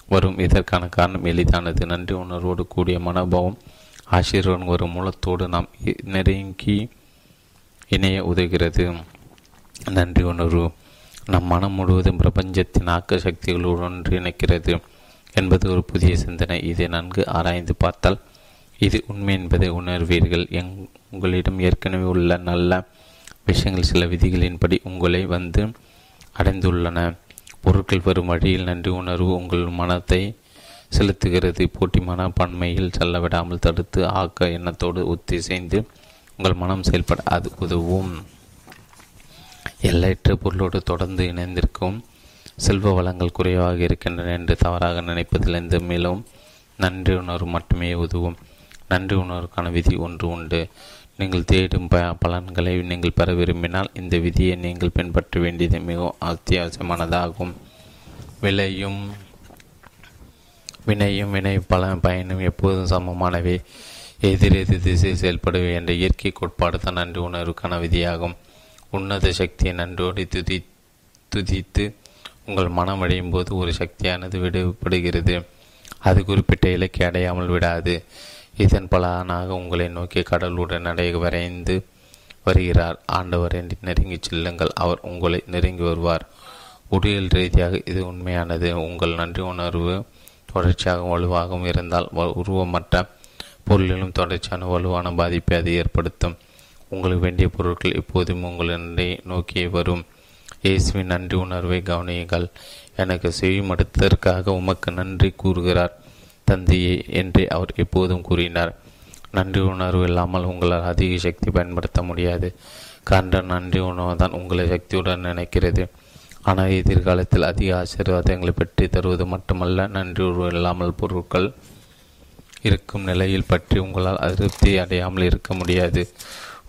S1: வரும். இதற்கான காரணம் எளிதானது. நன்றி உணர்வோடு கூடிய மனோபாவம் ஆசிரியர் ஒரு மூலத்தோடு நாம் நெருங்கி இணைய உதவுகிறது. நன்றி உணர்வு. நம் மனம் முழுவதும் பிரபஞ்சத்தின் ஆக்க சக்திகளுடன் ஒன்றிணைக்கிறது என்பது ஒரு புதிய சிந்தனை. இதை நன்கு ஆராய்ந்து பார்த்தால் இது உண்மை என்பதை உணர்வீர்கள். எங் உங்களிடம் ஏற்கனவே உள்ள நல்ல விஷயங்கள் சில விதிகளின்படி உங்களை வந்து அடைந்துள்ளன. பொருட்கள் வரும் வழியில் நன்றி உணர்வு உங்கள் மனத்தை செலுத்துகிறது. போட்டி மனப்பான்மையில் செல்ல விடாமல் தடுத்து ஆக்க எண்ணத்தோடு ஒத்திசைந்து உங்கள் மனம் செயல்பட அது உதவும். எல்லையற்ற பொருளோடு தொடர்ந்து இணைந்திருக்கும் செல்வ வளங்கள் குறைவாக இருக்கின்றன என்று தவறாக நினைப்பதிலிருந்து மேலும் நன்றி உணர்வு மட்டுமே உதவும். நன்றி உணர்வுக்கான விதி ஒன்று உண்டு. நீங்கள் தேடும் ப பலன்களை நீங்கள் பெற விரும்பினால் இந்த விதியை நீங்கள் பின்பற்ற வேண்டியது மிகவும் அத்தியாவசியமானதாகும். விலையும் வினையும் வினை பல பயனும் எப்போதும் சமமானவை. எதிரெதிர் திசை செயல்படுவே என்ற இயற்கை கோட்பாடு தான் நன்றி உணர்வுக்கான விதியாகும். உன்னத சக்தியை நன்றோடு துதி துதித்து உங்கள் மனம் அடையும் போது ஒரு சக்தியானது விடுபடுகிறது. அது குறிப்பிட்ட இலக்கை அடையாமல் விடாது. இதன் பலனாக உங்களை நோக்கி கடலுடன் நடை வரைந்து வருகிறார். ஆண்டவரை நெருங்கி செல்லுங்கள். அவர் உங்களை நெருங்கி வருவார். உடல் ரீதியாக இது உண்மையானது. உங்கள் நன்றி உணர்வு தொடர்ச்சியாகவும் வலுவாகவும் இருந்தால் உருவமற்ற பொருளிலும் தொடர்ச்சியான வலுவான பாதிப்பை அது ஏற்படுத்தும். உங்களுக்கு வேண்டிய பொருட்கள் எப்போதும் உங்களை நோக்கி வரும். இயேசுவின் நன்றி உணர்வை கவனியுங்கள். எனக்கு செவிமடுத்ததற்காக உமக்கு நன்றி கூறுகிறார். தந்தையே என்று அவர் எப்போதும் கூறினார். நன்றி உணர்வு இல்லாமல் உங்களால் அதிக சக்தி பயன்படுத்த முடியாது. கண்ட நன்றி உணர்வு தான் உங்களை சக்தியுடன் நினைக்கிறது ஆனால் எதிர்காலத்தில் அதிக ஆசீர்வாதங்களை பெற்று தருவது மட்டுமல்ல நன்றி உணர்வு இல்லாமல் பொருட்கள் இருக்கும் நிலையில் பற்றி உங்களால் அதிருப்தி அடையாமல் இருக்க முடியாது.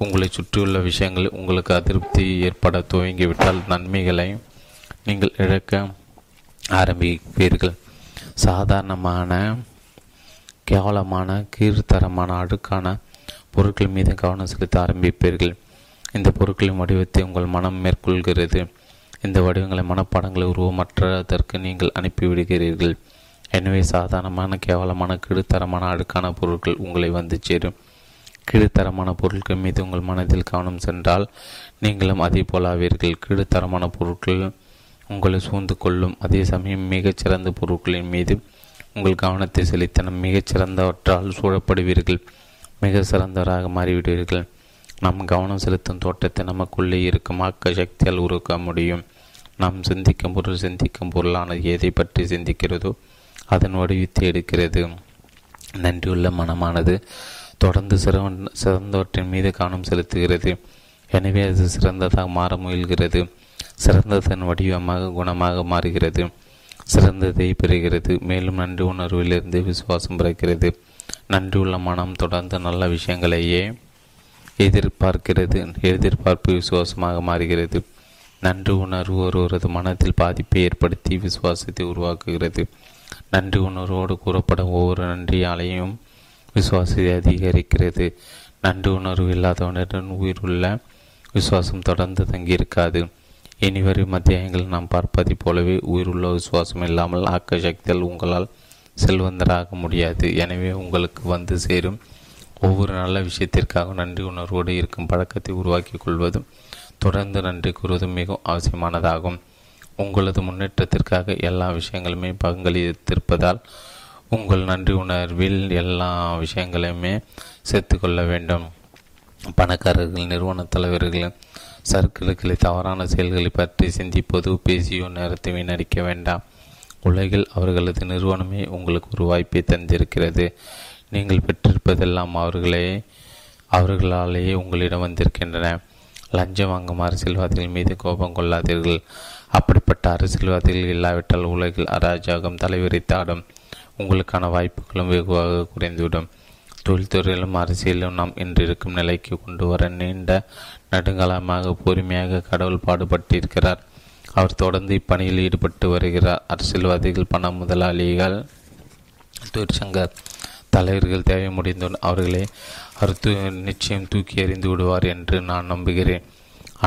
S1: உங்களை சுற்றியுள்ள விஷயங்கள் உங்களுக்கு அதிருப்தி ஏற்பட துவங்கிவிட்டால் நன்மைகளை நீங்கள் இழக்க ஆரம்பிப்பீர்கள். சாதாரணமான கேவலமான கீழ்த்தரமான அடுக்கான பொருட்கள் மீது கவனம் செலுத்த ஆரம்பிப்பீர்கள். இந்த பொருட்களின் வடிவத்தை உங்கள் மனம் மேற்கொள்கிறது. இந்த வடிவங்களை மனப்பாடங்களை உருவமற்றதற்கு நீங்கள் அனுப்பிவிடுகிறீர்கள். எனவே சாதாரணமான கேவலமான கீழ்த்தரமான அடுக்கான பொருட்கள் உங்களை வந்து சேரும். கீழ்த்தரமான பொருட்கள் மீது உங்கள் மனதில் கவனம் சென்றால் நீங்களும் அதே போலாவீர்கள் கீழ்த்தரமான பொருட்கள் உங்களை சூழ்ந்து கொள்ளும். அதே சமயம் மிகச்சிறந்த பொருட்களின் மீது உங்கள் கவனத்தை செலுத்தின மிகச்சிறந்தவற்றால் சூழப்படுவீர்கள். மிக சிறந்தவராக மாறிவிடுவீர்கள். நாம் கவனம் செலுத்தும் தோட்டத்தை நமக்குள்ளே இருக்கும் ஆக்க சக்தியால் உருவாக்க முடியும். நாம் சிந்திக்கும் பொருள் சிந்திக்கும் பொருளானது எதை பற்றி சிந்திக்கிறதோ அதன் வடிவத்தை எடுக்கிறது. நன்றியுள்ள மனமானது. தொடர்ந்து சிறவன் சிறந்தவற்றின் மீது கவனம் செலுத்துகிறது. எனவே அது சிறந்ததாக மாற முயல்கிறது. சிறந்ததன் வடிவமாக குணமாக மாறுகிறது. சிறந்ததை பெறுகிறது. மேலும் நன்றி உணர்விலிருந்து விசுவாசம் பிறக்கிறது. நன்றியுள்ள மனம் தொடர்ந்து நல்ல விஷயங்களையே எதிர்பார்க்கிறது. எதிர்பார்ப்பு விசுவாசமாக மாறுகிறது. நன்றி உணர்வு ஒருவரது மனத்தில் பாதிப்பை ஏற்படுத்தி விசுவாசத்தை உருவாக்குகிறது. நன்றி உணர்வோடு கூறப்படும் ஒவ்வொரு நன்றியாலையும் விசுவாசத்தை அதிகரிக்கிறது. நன்றி உணர்வு இல்லாதவனுடன் உள்ள விசுவாசம் தொடர்ந்து தங்கியிருக்காது. இனிவரும் அத்தியாயங்கள் நாம் பார்ப்பதைப் போலவே உயிருள்ள விசுவாசம் இல்லாமல் ஆக்க சக்தியால் உங்களால் செல்வந்தராக முடியாது. எனவே உங்களுக்கு வந்து சேரும் ஒவ்வொரு நல்ல விஷயத்திற்காக நன்றி உணர்வோடு இருக்கும் பழக்கத்தை உருவாக்கி கொள்வதும் தொடர்ந்து நன்றி கூறுவதும் மிகவும் அவசியமானதாகும். உங்களது முன்னேற்றத்திற்காக எல்லா விஷயங்களுமே பங்களித்திருப்பதால் உங்கள் நன்றி உணர்வில் எல்லா விஷயங்களையுமே சேர்த்து கொள்ள வேண்டும். பணக்காரர்கள் நிறுவன தலைவர்கள் சர்க்கிள்களை தவறான செயல்களை பற்றி சிந்திப்பது பேசியோ நேரத்தை வீணடிக்க வேண்டாம். உலகில் அவர்களது நிறுவனமே உங்களுக்கு ஒரு வாய்ப்பை தந்திருக்கிறது. நீங்கள் பெற்றிருப்பதெல்லாம் அவர்களே அவர்களாலேயே உங்களிடம் வந்திருக்கின்றன. லஞ்சம் வாங்கும் அரசியல்வாதிகள் மீது கோபம் கொள்ளாதீர்கள். அப்படிப்பட்ட அரசியல்வாதிகள் இல்லாவிட்டால் உலகில் அராஜகம் தலைவிரித்தாடும். உங்களுக்கான வாய்ப்புகளும் வெகுவாக குறைந்துவிடும். தொழில்துறையிலும் அரசியலும் நாம் இன்றிருக்கும் நிலைக்கு கொண்டு வர நீண்ட நெடுங்காலமாக பொறுமையாக கடவுள் பாடுபட்டிருக்கிறார். அவர் தொடர்ந்து இப்பணியில் ஈடுபட்டு வருகிறார். அரசியல்வாதிகள் பண முதலாளிகள் தொழிற்சங்க தலைவர்கள் தேவை முடிந்தவுடன் அவர்களை அவர் தூ நிச்சயம் தூக்கி எறிந்து விடுவார் என்று நான் நம்புகிறேன்.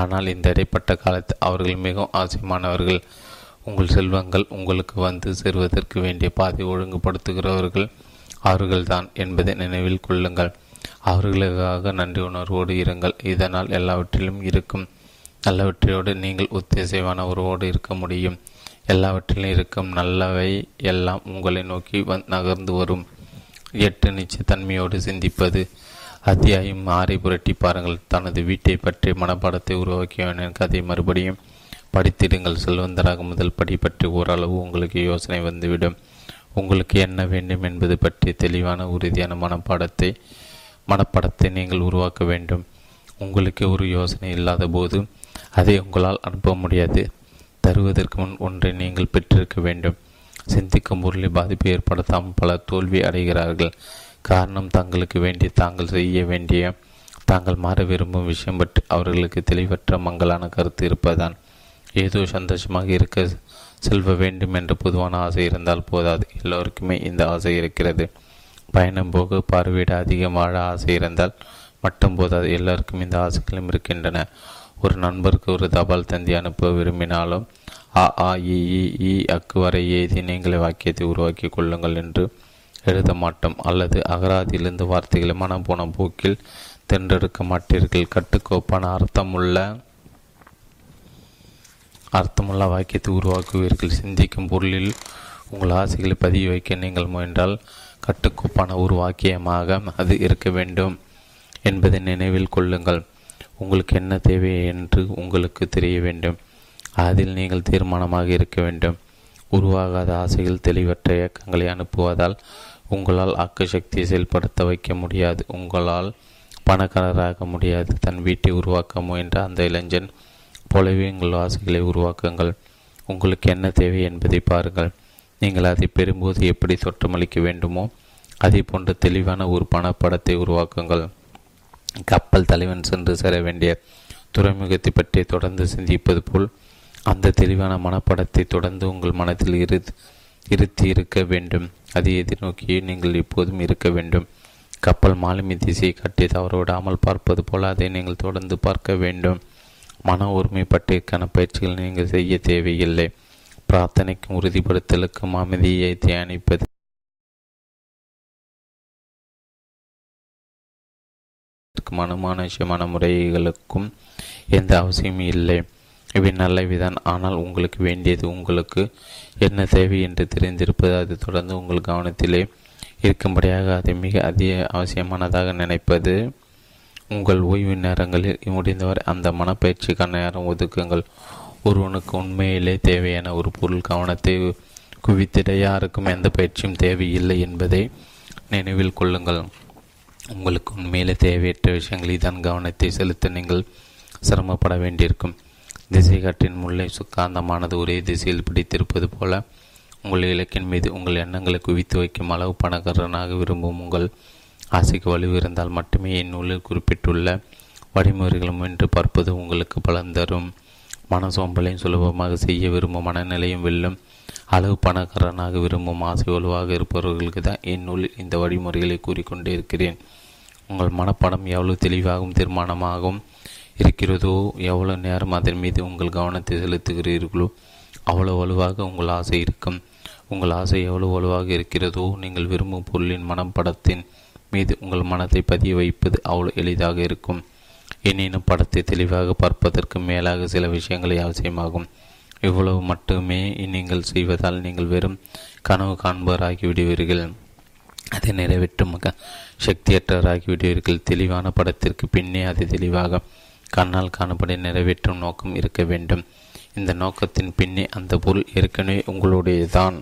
S1: ஆனால் இந்த இடைப்பட்ட காலத்தில் அவர்கள் மிகவும் அவசியமானவர்கள் உங்கள் செல்வங்கள் உங்களுக்கு வந்து சேர்வதற்கு வேண்டிய பாதை ஒழுங்குபடுத்துகிறவர்கள் அவர்கள்தான் என்பதை நினைவில் கொள்ளுங்கள். அவர்களுக்காக நன்றி உணர்வோடு இருங்கள். இதனால் எல்லாவற்றிலும் இருக்கும். நல்லவற்றையோடு நீங்கள் உத்தேசமான உறவோடு இருக்க முடியும். எல்லாவற்றிலும் இருக்கும் நல்லவை எல்லாம் உங்களை நோக்கி வந் நகர்ந்து வரும். எட்டு நிச்சயத்தன்மையோடு சிந்திப்பது. அத்தியாயம் ஆறை புரட்டி பாருங்கள். தனது வீட்டை பற்றி மனப்பாடத்தை உருவாக்கியவனின் கதை மறுபடியும் படித்திடுங்கள். செல்வந்தராக முதல் படி பற்றி ஓரளவு உங்களுக்கு யோசனை வந்துவிடும். உங்களுக்கு என்ன வேண்டும் என்பது பற்றி தெளிவான உறுதியான மனப்பாடத்தை மனப்படத்தை நீங்கள் உருவாக்க வேண்டும். உங்களுக்கு ஒரு யோசனை இல்லாத போது அதை உங்களால் அனுப்ப முடியாது. தருவதற்கு முன் ஒன்றை நீங்கள் பெற்றிருக்க வேண்டும். சிந்திக்கும் பொருளை பாதிப்பு ஏற்படுத்தாமல் பல தோல்வி அடைகிறார்கள். காரணம் தங்களுக்கு வேண்டிய தாங்கள் செய்ய வேண்டிய தாங்கள் மாற விரும்பும் விஷயம் பற்றி அவர்களுக்கு தெளிவற்ற மங்களான கருத்து இருப்பதான் ஏதோ சந்தோஷமாக இருக்க செல்வ வேண்டும் என்ற பொதுவான ஆசை இருந்தால் போதாது. எல்லோருக்குமே இந்த ஆசை இருக்கிறது. பயணம் போக பார்வையிட அதிகம் வாழ ஆசை இருந்தால் மட்டும் போதாது. எல்லாருக்கும் இந்த ஆசைகளும் இருக்கின்றன. ஒரு நண்பருக்கு ஒரு தபால் தந்தி அனுப்ப விரும்பினாலும் ஆ ஆ இ இ அக்கு வரை எழுதி நீங்களே வாக்கியத்தை உருவாக்கி கொள்ளுங்கள் என்று எழுத மாட்டோம். அல்லது அகராதியிலிருந்து வார்த்தைகளை மனம் போன போக்கில் தென்றெடுக்க மாட்டீர்கள். கட்டுக்கோப்பான அர்த்தமுள்ள அர்த்தமுள்ள வாக்கியத்தை உருவாக்குவீர்கள். சிந்திக்கும் பொருளில் உங்கள் ஆசைகளை பதிவு வைக்க நீங்கள் முயன்றால் கட்டுக்கோப்பான ஒரு வாக்கியமாக அது இருக்க வேண்டும் என்பதை நினைவில் கொள்ளுங்கள். உங்களுக்கு என்ன தேவை என்று உங்களுக்கு தெரிய வேண்டும். அதில் நீங்கள் தீர்மானமாக இருக்க வேண்டும். உருவாகாத ஆசைகள் தெளிவற்ற இயக்கங்களை அனுப்புவதால் உங்களால் ஆக்கு சக்தியை செயல்படுத்த வைக்க முடியாது. உங்களால் பணக்காரராக முடியாது. தன் வீட்டை உருவாக்க முயன்ற அந்த இளைஞன் போலவே உங்கள் ஆசைகளை உருவாக்குங்கள். உங்களுக்கு என்ன தேவை என்பதை பாருங்கள். நீங்கள் அதை பெறும்போது எப்படி தோற்றமளிக்க வேண்டுமோ அதே போன்ற தெளிவான ஒரு பணப்படத்தை உருவாக்குங்கள். கப்பல் தலைவன் சென்று சேர வேண்டிய துறைமுகத்தை பற்றி தொடர்ந்து சிந்திப்பது போல் அந்த தெளிவான மனப்படத்தை தொடர்ந்து உங்கள் மனதில் இரு இருத்தி இருக்க வேண்டும். அதை எதிர்நோக்கியே நீங்கள் எப்போதும் இருக்க வேண்டும். கப்பல் மாலுமி திசையை கட்டி தவறவிடாமல் பார்ப்பது போல அதை நீங்கள் தொடர்ந்து பார்க்க வேண்டும். மன ஒருமைப்பாட்டிற்கான பயிற்சிகள் நீங்கள் செய்ய தேவையில்லை. பிரார்த்தனைக்கும் உறுதிப்படுத்தலுக்கும் அமைதியை தியானிப்பது. அனுமானுஷமான முறைகளுக்கும் எந்த அவசியமும் இல்லை. இவை நல்லவிதான். ஆனால் உங்களுக்கு வேண்டியது உங்களுக்கு என்ன தேவை என்று தெரிந்திருப்பது அது தொடர்ந்து உங்கள் கவனத்திலே இருக்கும்படியாக அதை மிக அதிக அவசியமானதாக நினைப்பது. உங்கள் ஓய்வு நேரங்களில் முடிந்தவரை அந்த மனப்பயிற்சிக்கான நேரம் ஒதுக்குங்கள். ஒருவனுக்கு உண்மையிலே தேவையான ஒரு பொருள் கவனத்தை குவித்திட யாருக்கும் எந்த பயிற்சியும் தேவையில்லை என்பதை நினைவில் கொள்ளுங்கள். உங்களுக்கு உண்மையிலே தேவையற்ற விஷயங்களில் தான் கவனத்தை செலுத்த நீங்கள் சிரமப்பட வேண்டியிருக்கும். திசை காட்டின் முல்லை சுக்காந்தமானது ஒரே திசையில் பிடித்திருப்பது போல உங்கள் இலக்கின் மீது உங்கள் எண்ணங்களை குவித்து வைக்கும் அளவு பணக்காரனாக விரும்பும் உங்கள் ஆசைக்கு வலுவு இருந்தால் மட்டுமே இந்நூலில் குறிப்பிட்டுள்ள வழிமுறைகளும் என்று பார்ப்பது உங்களுக்கு பலன் தரும். மன சோம்பலையும் சுலபமாக செய்ய விரும்பும் மனநிலையும் வெல்லும் அளவு பணக்காரனாக விரும்பும் ஆசை வலுவாக இருப்பவர்களுக்கு தான் இந்நூலில் இந்த வழிமுறைகளை கூறிக்கொண்டே இருக்கிறேன். உங்கள் மனப்படம் எவ்வளவு தெளிவாகவும் தீர்மானமாகவும் இருக்கிறதோ எவ்வளவு நேரம் அதன் மீது உங்கள் கவனத்தை செலுத்துகிறீர்களோ அவ்வளவு வலுவாக உங்கள் ஆசை இருக்கும். உங்கள் ஆசை எவ்வளவு வலுவாக இருக்கிறதோ நீங்கள் விரும்பும் பொருளின் மனப்படத்தின் மீது உங்கள் மனத்தை பதிய வைப்பது அவ்வளோ எளிதாக இருக்கும். எனினும் படத்தை தெளிவாக பார்ப்பதற்கு மேலாக சில விஷயங்களை அவசியமாகும். இவ்வளவு மட்டுமே நீங்கள் செய்வதால் நீங்கள் வெறும் கனவு காண்பவராகி விடுவீர்கள். அதை நிறைவேற்றும் சக்தியற்றவராகி விடுவீர்கள். தெளிவான படத்திற்கு பின்னே அதை தெளிவாக கண்ணால் காணப்படி நிறைவேற்றும் நோக்கம் இருக்க வேண்டும். இந்த நோக்கத்தின் பின்னே அந்த பொருள் ஏற்கனவே உங்களுடையதான்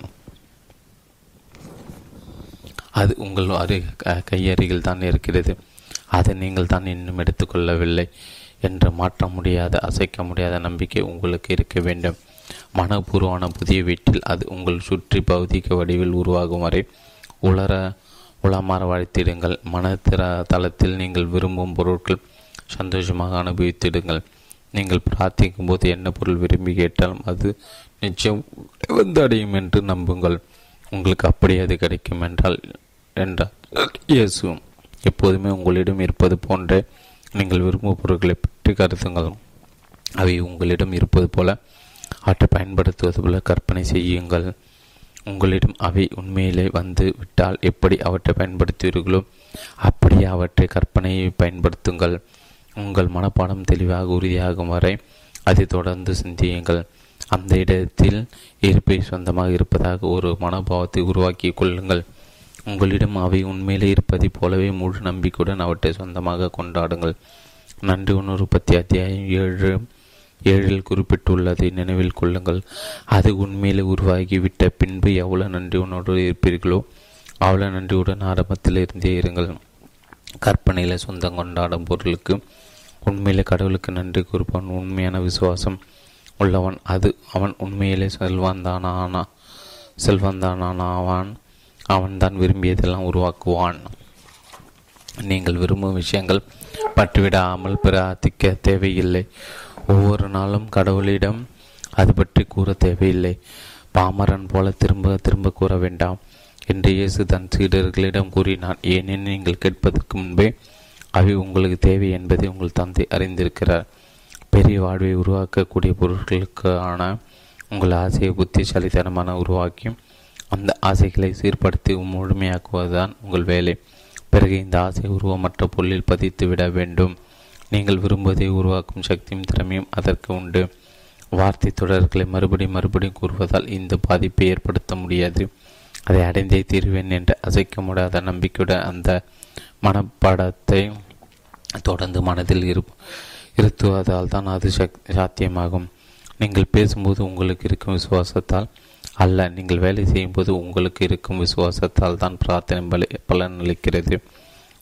S1: அது உங்கள் அரு கையருகில் தான் இருக்கிறது. அதை நீங்கள் தான் இன்னும் எடுத்துக்கொள்ளவில்லை என்று மாற்ற முடியாத அசைக்க முடியாத நம்பிக்கை உங்களுக்கு இருக்க வேண்டும். மனப்பூர்வமான புதிய வீட்டில் அது உங்கள் சுற்றி பௌதிக வடிவில் உருவாகும் வரை உலர உளமாற வாழ்த்திடுங்கள் மனத்திர தளத்தில் நீங்கள் விரும்பும் பொருட்கள் சந்தோஷமாக அனுபவித்திடுங்கள். நீங்கள் பிரார்த்திக்கும் போது என்ன பொருள் விரும்பி கேட்டாலும் அது நிச்சயம் வந்து அடையும் என்று நம்புங்கள். உங்களுக்கு அப்படி அது கிடைக்கும் என்றால் என்றால். இயேசு. எப்போதுமே உங்களிடம் இருப்பது போன்ற நீங்கள் விரும்பும் பொருட்களை பற்றி கருத்துங்கள் அவை உங்களிடம் இருப்பது போல அவற்றை பயன்படுத்துவது போல கற்பனை செய்யுங்கள். உங்களிடம் அவை உண்மையிலே வந்து விட்டால் எப்படி அவற்றை பயன்படுத்துவீர்களோ அப்படியே அவற்றை கற்பனையை பயன்படுத்துங்கள். உங்கள் மனப்பாடம் தெளிவாக உறுதியாகும் வரை அதை தொடர்ந்து சிந்தியுங்கள். அந்த இடத்தில் இருப்பை சொந்தமாக இருப்பதாக ஒரு மனோபாவத்தை உருவாக்கி கொள்ளுங்கள். உங்களிடம் அவை உண்மையிலே இருப்பதைப் போலவே முழு நம்பிக்கையுடன் அவற்றை சொந்தமாக கொண்டாடுங்கள். நன்றி. உணர்வு பற்றி அத்தியாயம் ஏழு ஏழில் குறிப்பிட்டுள்ளதை நினைவில் கொள்ளுங்கள். அது உண்மையிலே உருவாகிவிட்ட பின்பு எவ்வளவு நன்றி உணர்வு இருப்பீர்களோ அவ்வளவு நன்றியுடன் ஆரம்பத்தில் இருந்தே இருங்கள். கற்பனையில் சொந்தம் கொண்டாடும் பொருளுக்கு உண்மையிலே கடவுளுக்கு நன்றி கூறுப்பான் உண்மையான விசுவாசம். உள்ளவன். அது அவன் உண்மையிலே செல்வந்தானானா செல்வந்தானாவான் அவன்தான் விரும்பியதெல்லாம் உருவாக்குவான். நீங்கள் விரும்பும் விஷயங்கள் பற்றிவிடாமல் பிரார்த்திக்க தேவையில்லை. ஒவ்வொரு நாளும் கடவுளிடம் அது பற்றி கூற தேவையில்லை. பாமரன் போல திரும்ப திரும்ப கூற வேண்டாம் என்று இயேசு தன் சீடர்களிடம் கூறினான் ஏனெனில் நீங்கள் கேட்பதற்கு முன்பே அவை உங்களுக்கு தேவை என்பதை உங்கள் தந்தை அறிந்திருக்கிறார். பெரிய வாழ்வை உருவாக்கக்கூடிய பொருட்களுக்கான உங்கள் ஆசையை புத்திசாலித்தனமான உருவாக்கி அந்த ஆசைகளை சீர்படுத்தி முழுமையாக்குவதுதான் உங்கள் வேலை. பிறகு இந்த ஆசை உருவமற்ற பொருளில் பதித்து விட வேண்டும். நீங்கள் விரும்புவதை உருவாக்கும் சக்தியும் திறமையும் அதற்கு உண்டு. வார்த்தை தொடர்களை மறுபடியும் மறுபடியும் கூறுவதால் இந்த பாதிப்பை ஏற்படுத்த முடியாது. அதை அடைந்தே தீர்வேன் என்று அசைக்க முடியாத நம்பிக்கையுடன் அந்த மனப்பாடத்தை தொடர்ந்து மனதில் இருப்போம் இருத்துவதால் தான் அது சாத்தியமாகும். நீங்கள் பேசும்போது உங்களுக்கு இருக்கும் விசுவாசத்தால் அல்ல நீங்கள் வேலை செய்யும்போது உங்களுக்கு இருக்கும் விசுவாசத்தால் தான் பிரார்த்தனை பல பலனளிக்கிறது.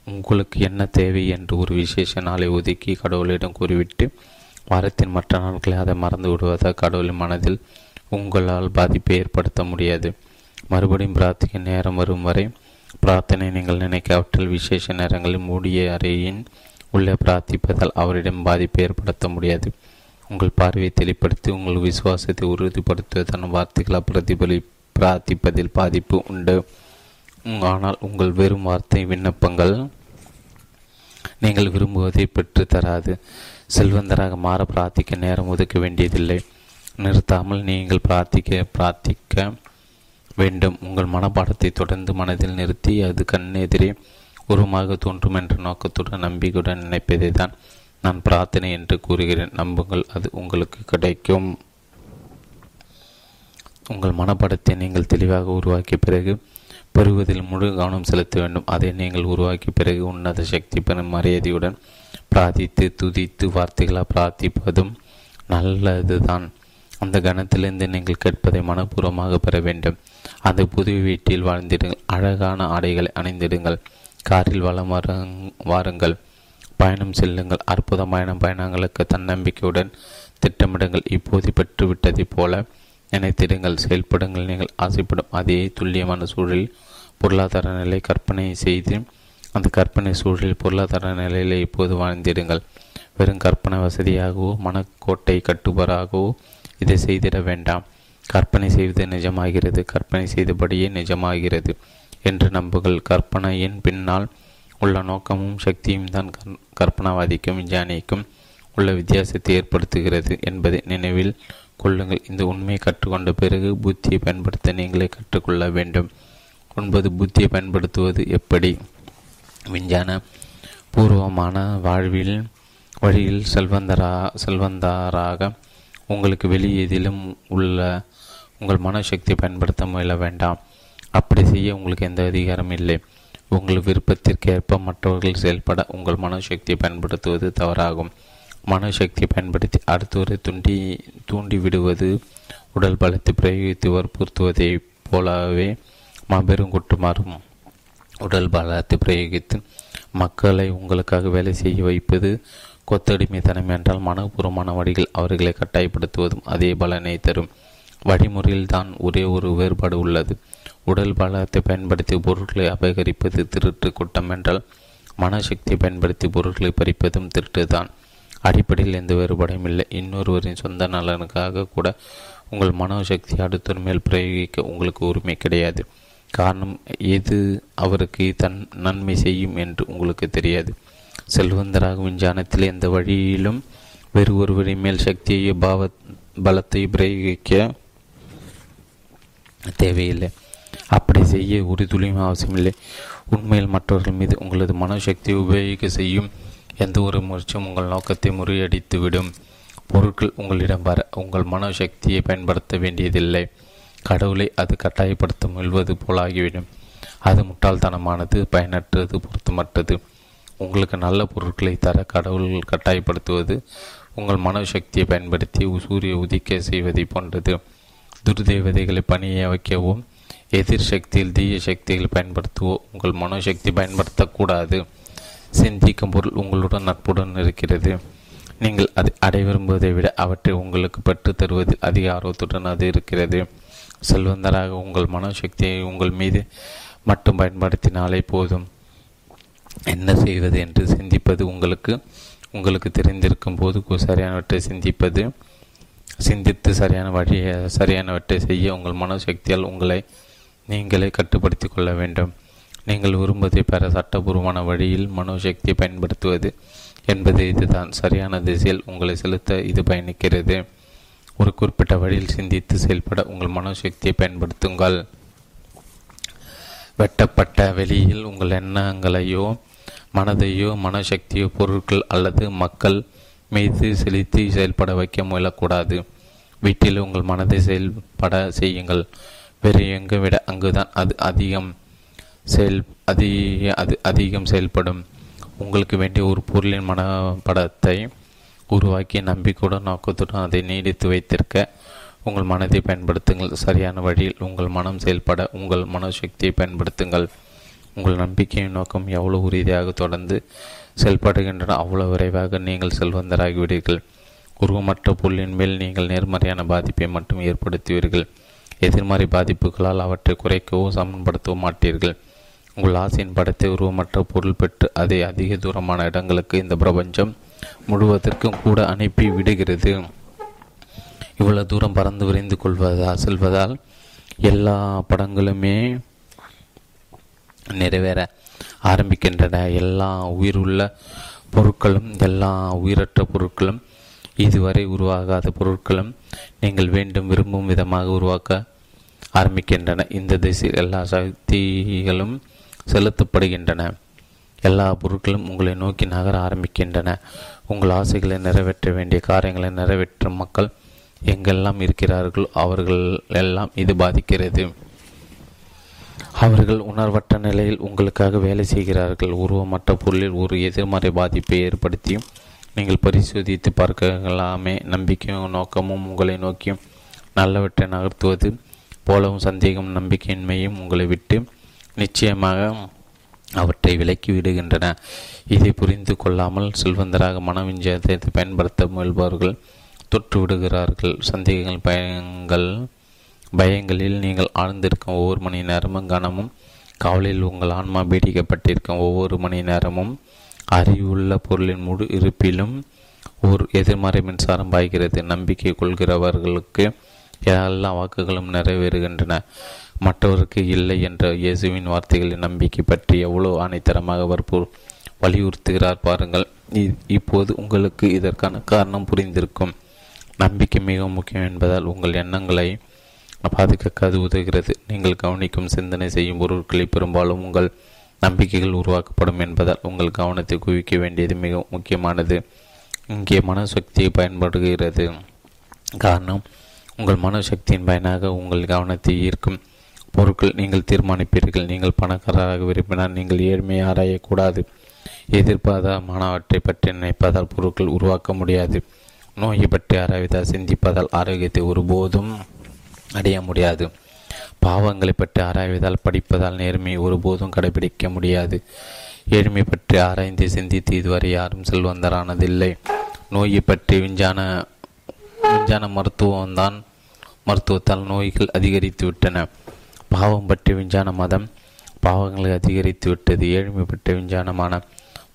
S1: உங்களுக்கு என்ன தேவை என்று ஒரு விசேஷ நாளை ஒதுக்கி கடவுளிடம் கூறிவிட்டு வாரத்தின் மற்ற நாட்களை அதை மறந்து விடுவதால் கடவுளின் மனதில் உங்களால் பாதிப்பை ஏற்படுத்த முடியாது. மறுபடியும் பிரார்த்திக்க நேரம் வரும் வரை பிரார்த்தனை நீங்கள் நினைக்காவிட்டால் விசேஷ நேரங்களில் மூடிய அறையின் உள்ளே பிரார்த்திப்பதால் அவரிடம் பாதிப்பை ஏற்படுத்த முடியாது. உங்கள் பார்வையை தெளிப்படுத்தி உங்கள் விசுவாசத்தை உறுதிப்படுத்துவதன் வார்த்தைகளை பிரதிபலி பிரார்த்திப்பதில் பாதிப்பு உண்டு. ஆனால் உங்கள் வெறும் வார்த்தை விண்ணப்பங்கள் நீங்கள் விரும்புவதை பெற்று தராது. செல்வந்தராக மாற பிரார்த்திக்க நேரம் ஒதுக்க வேண்டியதில்லை. நிறுத்தாமல் நீங்கள் பிரார்த்திக்க பிரார்த்திக்க வேண்டும். உங்கள் மனப்பாடத்தை தொடர்ந்து மனதில் நிறுத்தி அது கண்ணெதிரே உருவமாக தோன்றும் என்ற நோக்கத்துடன் நம்பிக்கையுடன் நினைப்பதை தான் நான் பிரார்த்தனை என்று கூறுகிறேன். நம்புங்கள் அது உங்களுக்கு கிடைக்கும். உங்கள் மனப்படத்தை நீங்கள் தெளிவாக உருவாக்கிய பிறகு பெறுவதில் முழு கவனம் செலுத்த வேண்டும். அதை நீங்கள் உருவாக்கிய பிறகு உன்னத சக்தி பெறும் மரியாதையுடன் பிரார்த்தித்து துதித்து வார்த்தைகளாக பிரார்த்திப்பதும் நல்லதுதான். அந்த கணத்திலிருந்து நீங்கள் கேட்பதை மனப்பூர்வமாக பெற வேண்டும். அந்த புது வீட்டில் வாழ்ந்திடுங்கள். அழகான ஆடைகளை அணிந்திடுங்கள். காரில் வளம் வாருங்கள். பயணம் செல்லுங்கள். அற்புதமான பயணங்களுக்கு தன்னம்பிக்கையுடன் திட்டமிடுங்கள். இப்போது பெற்றுவிட்டதைப் போல நினைத்திடுங்கள். செயல்படுங்கள். நீங்கள் ஆசைப்படும் அதே துல்லியமான சூழலில் பொருளாதார நிலை கற்பனை செய்து அந்த கற்பனை சூழலில் பொருளாதார நிலையில் இப்போது வாழ்ந்திடுங்கள். வெறும் கற்பனை வசதியாகவோ மனக்கோட்டை கட்டுபராகவோ இதை செய்திட வேண்டாம். கற்பனை செய்வது நிஜமாகிறது. கற்பனை செய்தபடியே நிஜமாகிறது. என்று நம்புகள். கற்பனையின் பின்னால் உள்ள நோக்கமும் சக்தியும் தான் கற்பனாவாதிக்கும் விஞ்ஞானிக்கும் உள்ள வித்தியாசத்தை ஏற்படுத்துகிறது என்பதை நினைவில் கொள்ளுங்கள். இந்த உண்மையை கற்றுக்கொண்ட பிறகு புத்தியை பயன்படுத்த நீங்களே கற்றுக்கொள்ள வேண்டும். ஒன்பது புத்தியை பயன்படுத்துவது எப்படி? விஞ்ஞான பூர்வமான வாழ்வில் வழியில் செல்வந்தரா செல்வந்தாராக உங்களுக்கு வெளியேதிலும் உள்ள உங்கள் மனசக்தியை பயன்படுத்த முயல வேண்டாம். அப்படி செய்ய உங்களுக்கு எந்த அதிகாரம் இல்லை. உங்கள் விருப்பத்திற்கேற்ப மற்றவர்கள் செயல்பட உங்கள் மனசக்தியை பயன்படுத்துவது தவறாகும். மனசக்தியை பயன்படுத்தி அடுத்தவரை துண்டி தூண்டி விடுவது உடல் பலத்தை பிரயோகித்து வற்புறுத்துவதைப் போலவே மாபெரும் குற்றமாறும் உடல் பலத்தை பிரயோகித்து மக்களை உங்களுக்காக வேலை செய்ய வைப்பது கொத்தடிமைத்தனம் என்றால் மனப்பூர்வமான வழியில் அவர்களை கட்டாயப்படுத்துவதும் அதே பலனை தரும். வழிமுறையில் தான் ஒரே ஒரு வேறுபாடு உள்ளது. உடல் பலத்தை பயன்படுத்தி பொருட்களை அபகரிப்பது திருட்டு குற்றம் என்றால் மனசக்தியை பயன்படுத்தி பொருட்களை பறிப்பதும் திருட்டு தான் அடிப்படையில் எந்த வேறுபாடும் இல்லை. இன்னொருவரின் சொந்த நலனுக்காக கூட உங்கள் மனோசக்தி அடுத்தவர் மேல் பிரயோகிக்க உங்களுக்கு உரிமை கிடையாது. காரணம் எது அவருக்கு தன் நன்மை செய்யும் என்று உங்களுக்கு தெரியாது. செல்வந்தராக விஞ்ஞானத்தில் எந்த வழியிலும் வேறு ஒருவரின் மேல் சக்தியை பாவ பலத்தை பிரயோகிக்க தேவையில்லை. அப்படி செய்ய ஒரு துளியும் அவசியமில்லை. உண்மையில் மற்றவர்கள் மீது உங்களது மனோசக்தியை உபயோகிக்க செய்யும் எந்த ஒரு முயற்சியும் உங்கள் நோக்கத்தை முறியடித்துவிடும். பொருட்கள் உங்களிடம் வர உங்கள் மனசக்தியை பயன்படுத்த வேண்டியதில்லை. கடவுளை அது கட்டாயப்படுத்த முயல்வது போலாகிவிடும். அது முட்டாள்தனமானது பயனற்றது பொருத்தமற்றது. உங்களுக்கு நல்ல பொருட்களை தர கடவுள் கட்டாயப்படுத்துவது உங்கள் மனசக்தியை பயன்படுத்தி சூரிய உதிக்க செய்வதை போன்றது. துர்தேவதைகளை பணிய வைக்கவும் எதிர் சக்தியில் தீய சக்திகள் பயன்படுத்துவோ உங்கள் மனோசக்தி பயன்படுத்தக்கூடாது. சிந்திக்கும் பொருள் உங்களுடன் நட்புடன் இருக்கிறது. நீங்கள் அதை அடை விரும்புவதை விட அவற்றை உங்களுக்கு பெற்று தருவதில் அதிக ஆர்வத்துடன் அது இருக்கிறது. செல்வந்தராக உங்கள் மனோசக்தியை உங்கள் மீது மட்டும் பயன்படுத்தினாலே போதும். என்ன செய்வது என்று சிந்திப்பது உங்களுக்கு உங்களுக்கு தெரிந்திருக்கும் போது சரியானவற்றை சிந்திப்பது சிந்தித்து சரியான வழியை சரியானவற்றை செய்ய உங்கள் மனசக்தியால் உங்களை நீங்களே கட்டுப்படுத்தி கொள்ள வேண்டும். நீங்கள் விரும்புவதை பெற சட்டபூர்வமான வழியில் மனோசக்தியை பயன்படுத்துவது என்பது இதுதான். சரியான திசையில் உங்களை செலுத்த இது பயணிக்கிறது. ஒரு குறிப்பிட்ட வழியில் சிந்தித்து செயல்பட உங்கள் மனோசக்தியை பயன்படுத்துங்கள். வெட்டப்பட்ட வெளியில் உங்கள் எண்ணங்களையோ மனதையோ மனசக்தியோ பொருட்கள் அல்லது மக்கள் மீது செலுத்தி செயல்பட வைக்க முயலக்கூடாது. வீட்டில் உங்கள் மனதை செயல்பட செய்யுங்கள். வேறு எங்கு விட அங்குதான் அது அதிகம் செயல் அதிக அது அதிகம் செயல்படும். உங்களுக்கு வேண்டிய ஒரு பொருளின் மனப்படத்தை உருவாக்கி நம்பிக்கையுடன் நோக்கத்துடன் அதை நீடித்து வைத்திருக்க உங்கள் மனதை பயன்படுத்துங்கள். சரியான வழியில் உங்கள் மனம் செயல்பட உங்கள் மனசக்தியை பயன்படுத்துங்கள். உங்கள் நம்பிக்கையின் நோக்கம் எவ்வளவு உறுதியாக தொடர்ந்து செயல்படுகின்றன அவ்வளோ விரைவாக நீங்கள் செல்வந்தராகிவிடுவீர்கள். உருவமற்ற பொருளின் மேல் நீங்கள் நேர்மறையான பாதிப்பை மட்டும் ஏற்படுத்துவீர்கள். எதிர்மறை பாதிப்புகளால் அவற்றை குறைக்கவோ சமன்படுத்தவோ மாட்டீர்கள். உங்கள் ஆசையின் படத்தை உருவமற்ற பொருள் பெற்று அதை அதிக தூரமான இடங்களுக்கு இந்த பிரபஞ்சம் முழுவதற்கும் கூட அனுப்பி விடுகிறது. இவ்வளவு தூரம் பறந்து விரைந்து கொள்வதா செல்வதால் எல்லா படங்களுமே நிறைவேற ஆரம்பிக்கின்றன. எல்லா உயிருள்ள பொருட்களும் எல்லா உயிரற்ற பொருட்களும் இதுவரை உருவாகாத பொருட்களும் நீங்கள் வேண்டும் விரும்பும் விதமாக உருவாக்க ஆரம்பிக்கின்றன. இந்த திசையில் எல்லா சக்திகளும் செலுத்தப்படுகின்றன. எல்லா பொருட்களும் உங்களை நோக்கி நகர ஆரம்பிக்கின்றன. உங்கள் ஆசைகளை நிறைவேற்ற வேண்டிய காரியங்களை நிறைவேற்றும் மக்கள் எங்கெல்லாம் இருக்கிறார்களோ அவர்கள் எல்லாம் இது பாதிக்கிறது. அவர்கள் உணர்வற்ற நிலையில் உங்களுக்காக வேலை செய்கிறார்கள். உருவமற்ற பொருளில் ஒரு எதிர்மறை பாதிப்பை ஏற்படுத்தியும் நீங்கள் பரிசோதித்து பார்க்கலாமே. நம்பிக்கையும் நோக்கமும் உங்களை நோக்கியும் நல்லவற்றை நகர்த்துவது போலவும் சந்தேகம் நம்பிக்கையின்மையும் உங்களை விட்டு நிச்சயமாக அவற்றை விலக்கி விடுகின்றன. இதை புரிந்து கொள்ளாமல் செல்வந்தராக மனவிஞ்சத்தை பயன்படுத்த முயல்பவர்கள் தொற்று விடுகிறார்கள். சந்தேகங்கள் பயங்கள் பயங்களில் நீங்கள் ஆழ்ந்திருக்கும் ஒவ்வொரு மணி நேரமும் கனமும் காவலில் உங்கள் ஆன்மா பீடிக்கப்பட்டிருக்கும் ஒவ்வொரு மணி நேரமும் அறிவுள்ள பொருளின் முழு இருப்பிலும் ஒரு எதிர்மறை மின்சாரம் பாய்கிறது. நம்பிக்கை கொள்கிறவர்களுக்கு எல்லா வாக்குகளும் நிறைவேறுகின்றன. மற்றவருக்கு இல்லை என்ற இயேசுவின் வார்த்தைகளின் நம்பிக்கை பற்றி எவ்வளோ ஆணைத்தரமாக அவர் வலியுறுத்துகிறார் பாருங்கள். இப்போது உங்களுக்கு இதற்கான காரணம் புரிந்திருக்கும். நம்பிக்கை மிகவும் முக்கியம் என்பதால் உங்கள் எண்ணங்களை பாதுகாக்க அது உதவுகிறது. நீங்கள் கவனிக்கும் சிந்தனை செய்யும் பொருட்களை பெரும்பாலும் உங்கள் நம்பிக்கைகள் உருவாக்கப்படும் என்பதால் உங்கள் கவனத்தை குவிக்க வேண்டியது மிக முக்கியமானது. இங்கே மனசக்தியை பயன்படுகிறது. காரணம் உங்கள் மனசக்தியின் பயனாக உங்கள் கவனத்தை ஈர்க்கும் பொருட்கள் நீங்கள் தீர்மானிப்பீர்கள். நீங்கள் பணக்காரராக விரும்பினால் நீங்கள் ஏழ்மையை ஆராயக்கூடாது. எதிர்பார்த்த மாணவற்றை பற்றி நினைப்பதால் பொருட்கள் உருவாக்க முடியாது. நோயை பற்றி ஆராய்வதால் சிந்திப்பதால் ஆரோக்கியத்தை ஒருபோதும் அடைய முடியாது. பாவங்களை பற்றி ஆராய்வதால் படிப்பதால் நேர்மையை ஒருபோதும் கடைபிடிக்க முடியாது. ஏழ்மை பற்றி ஆராய்ந்து சிந்தித்து இதுவரை யாரும் செல்வந்தரானதில்லை. நோயை பற்றி விஞ்ஞான விஞ்ஞான மருத்துவம்தான் மருத்துவத்தால் நோய்கள் அதிகரித்து விட்டன. பாவம் பற்றி விஞ்ஞான மதம் பாவங்களை அதிகரித்து விட்டது. ஏழ்மை பற்றி விஞ்ஞானமான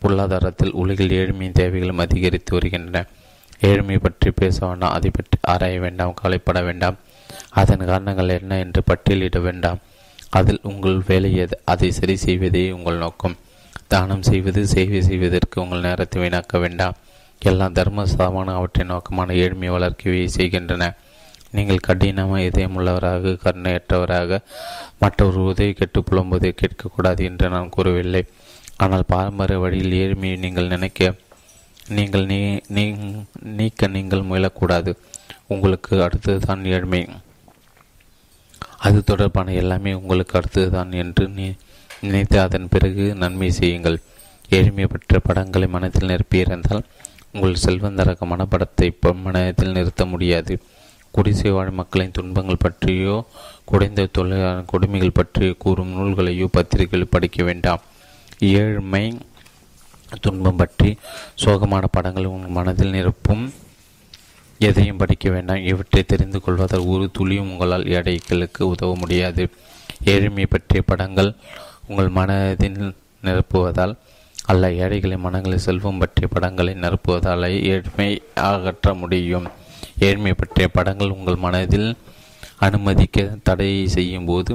S1: பொருளாதாரத்தில் உலகில் ஏழ்மையின் தேவைகளும் அதிகரித்து வருகின்றன. ஏழ்மை பற்றி பேச வேண்டாம் அதை பற்றி ஆராய வேண்டாம் கவலைப்பட வேண்டாம். அதன் காரணங்கள் என்ன என்று பட்டியலிட வேண்டாம். அதில் உங்கள் வேலை அதை சரி செய்வதே உங்கள் நோக்கம். தானம் செய்வது சேவை செய்வதற்கு உங்கள் நேரத்தை வீணாக்க வேண்டாம். எல்லா தர்ம சாமான அவற்றின் நோக்கமான ஏழ்மை வளர்க்கவே செய்கின்றன. நீங்கள் கடினமாக இதயமுள்ளவராக கருணையற்றவராக மற்றவர் உதவி கெட்டு புலம்புவதை கேட்கக்கூடாது என்று நான் கூறவில்லை. ஆனால் பாரம்பரிய வழியில் ஏழ்மையை நீங்கள் நினைக்க நீங்கள் நீ நீக்க நீங்கள் முயலக்கூடாது. உங்களுக்கு அடுத்ததுதான் ஏழ்மை. அது தொடர்பான எல்லாமே உங்களுக்கு அடுத்ததுதான் என்று நீ நினைத்து அதன் பிறகு நன்மை செய்யுங்கள். ஏழ்மை பெற்ற படங்களை மனத்தில் நிரப்பியிருந்தால் உங்கள் செல்வந்தரக மனப்படத்தை மனத்தில் நிறுத்த முடியாது. குடிசை வாழ் மக்களின் துன்பங்கள் பற்றியோ குறைந்த தொழிலாளர் கொடுமைகள் பற்றியோ கூறும் நூல்களையோ பத்திரிகைகள் படிக்க வேண்டாம். ஏழ்மை துன்பம் பற்றி சோகமான படங்கள் உங்கள் மனதில் நிரப்பும். எதையும் படிக்க வேண்டாம். இவற்றை தெரிந்து கொள்வதால் ஒரு துளியும் உங்களால் ஏழைகளுக்கு உதவ முடியாது. ஏழ்மை பற்றிய படங்கள் உங்கள் மனதில் நிரப்புவதால் அல்ல. ஏழைகளின் மனங்களில் செல்வம் பற்றிய படங்களை நிரப்புவதால் ஏழ்மை அகற்ற முடியும். ஏழ்மை பற்றிய படங்கள் உங்கள் மனதில் அனுமதிக்க தடை செய்யும் போது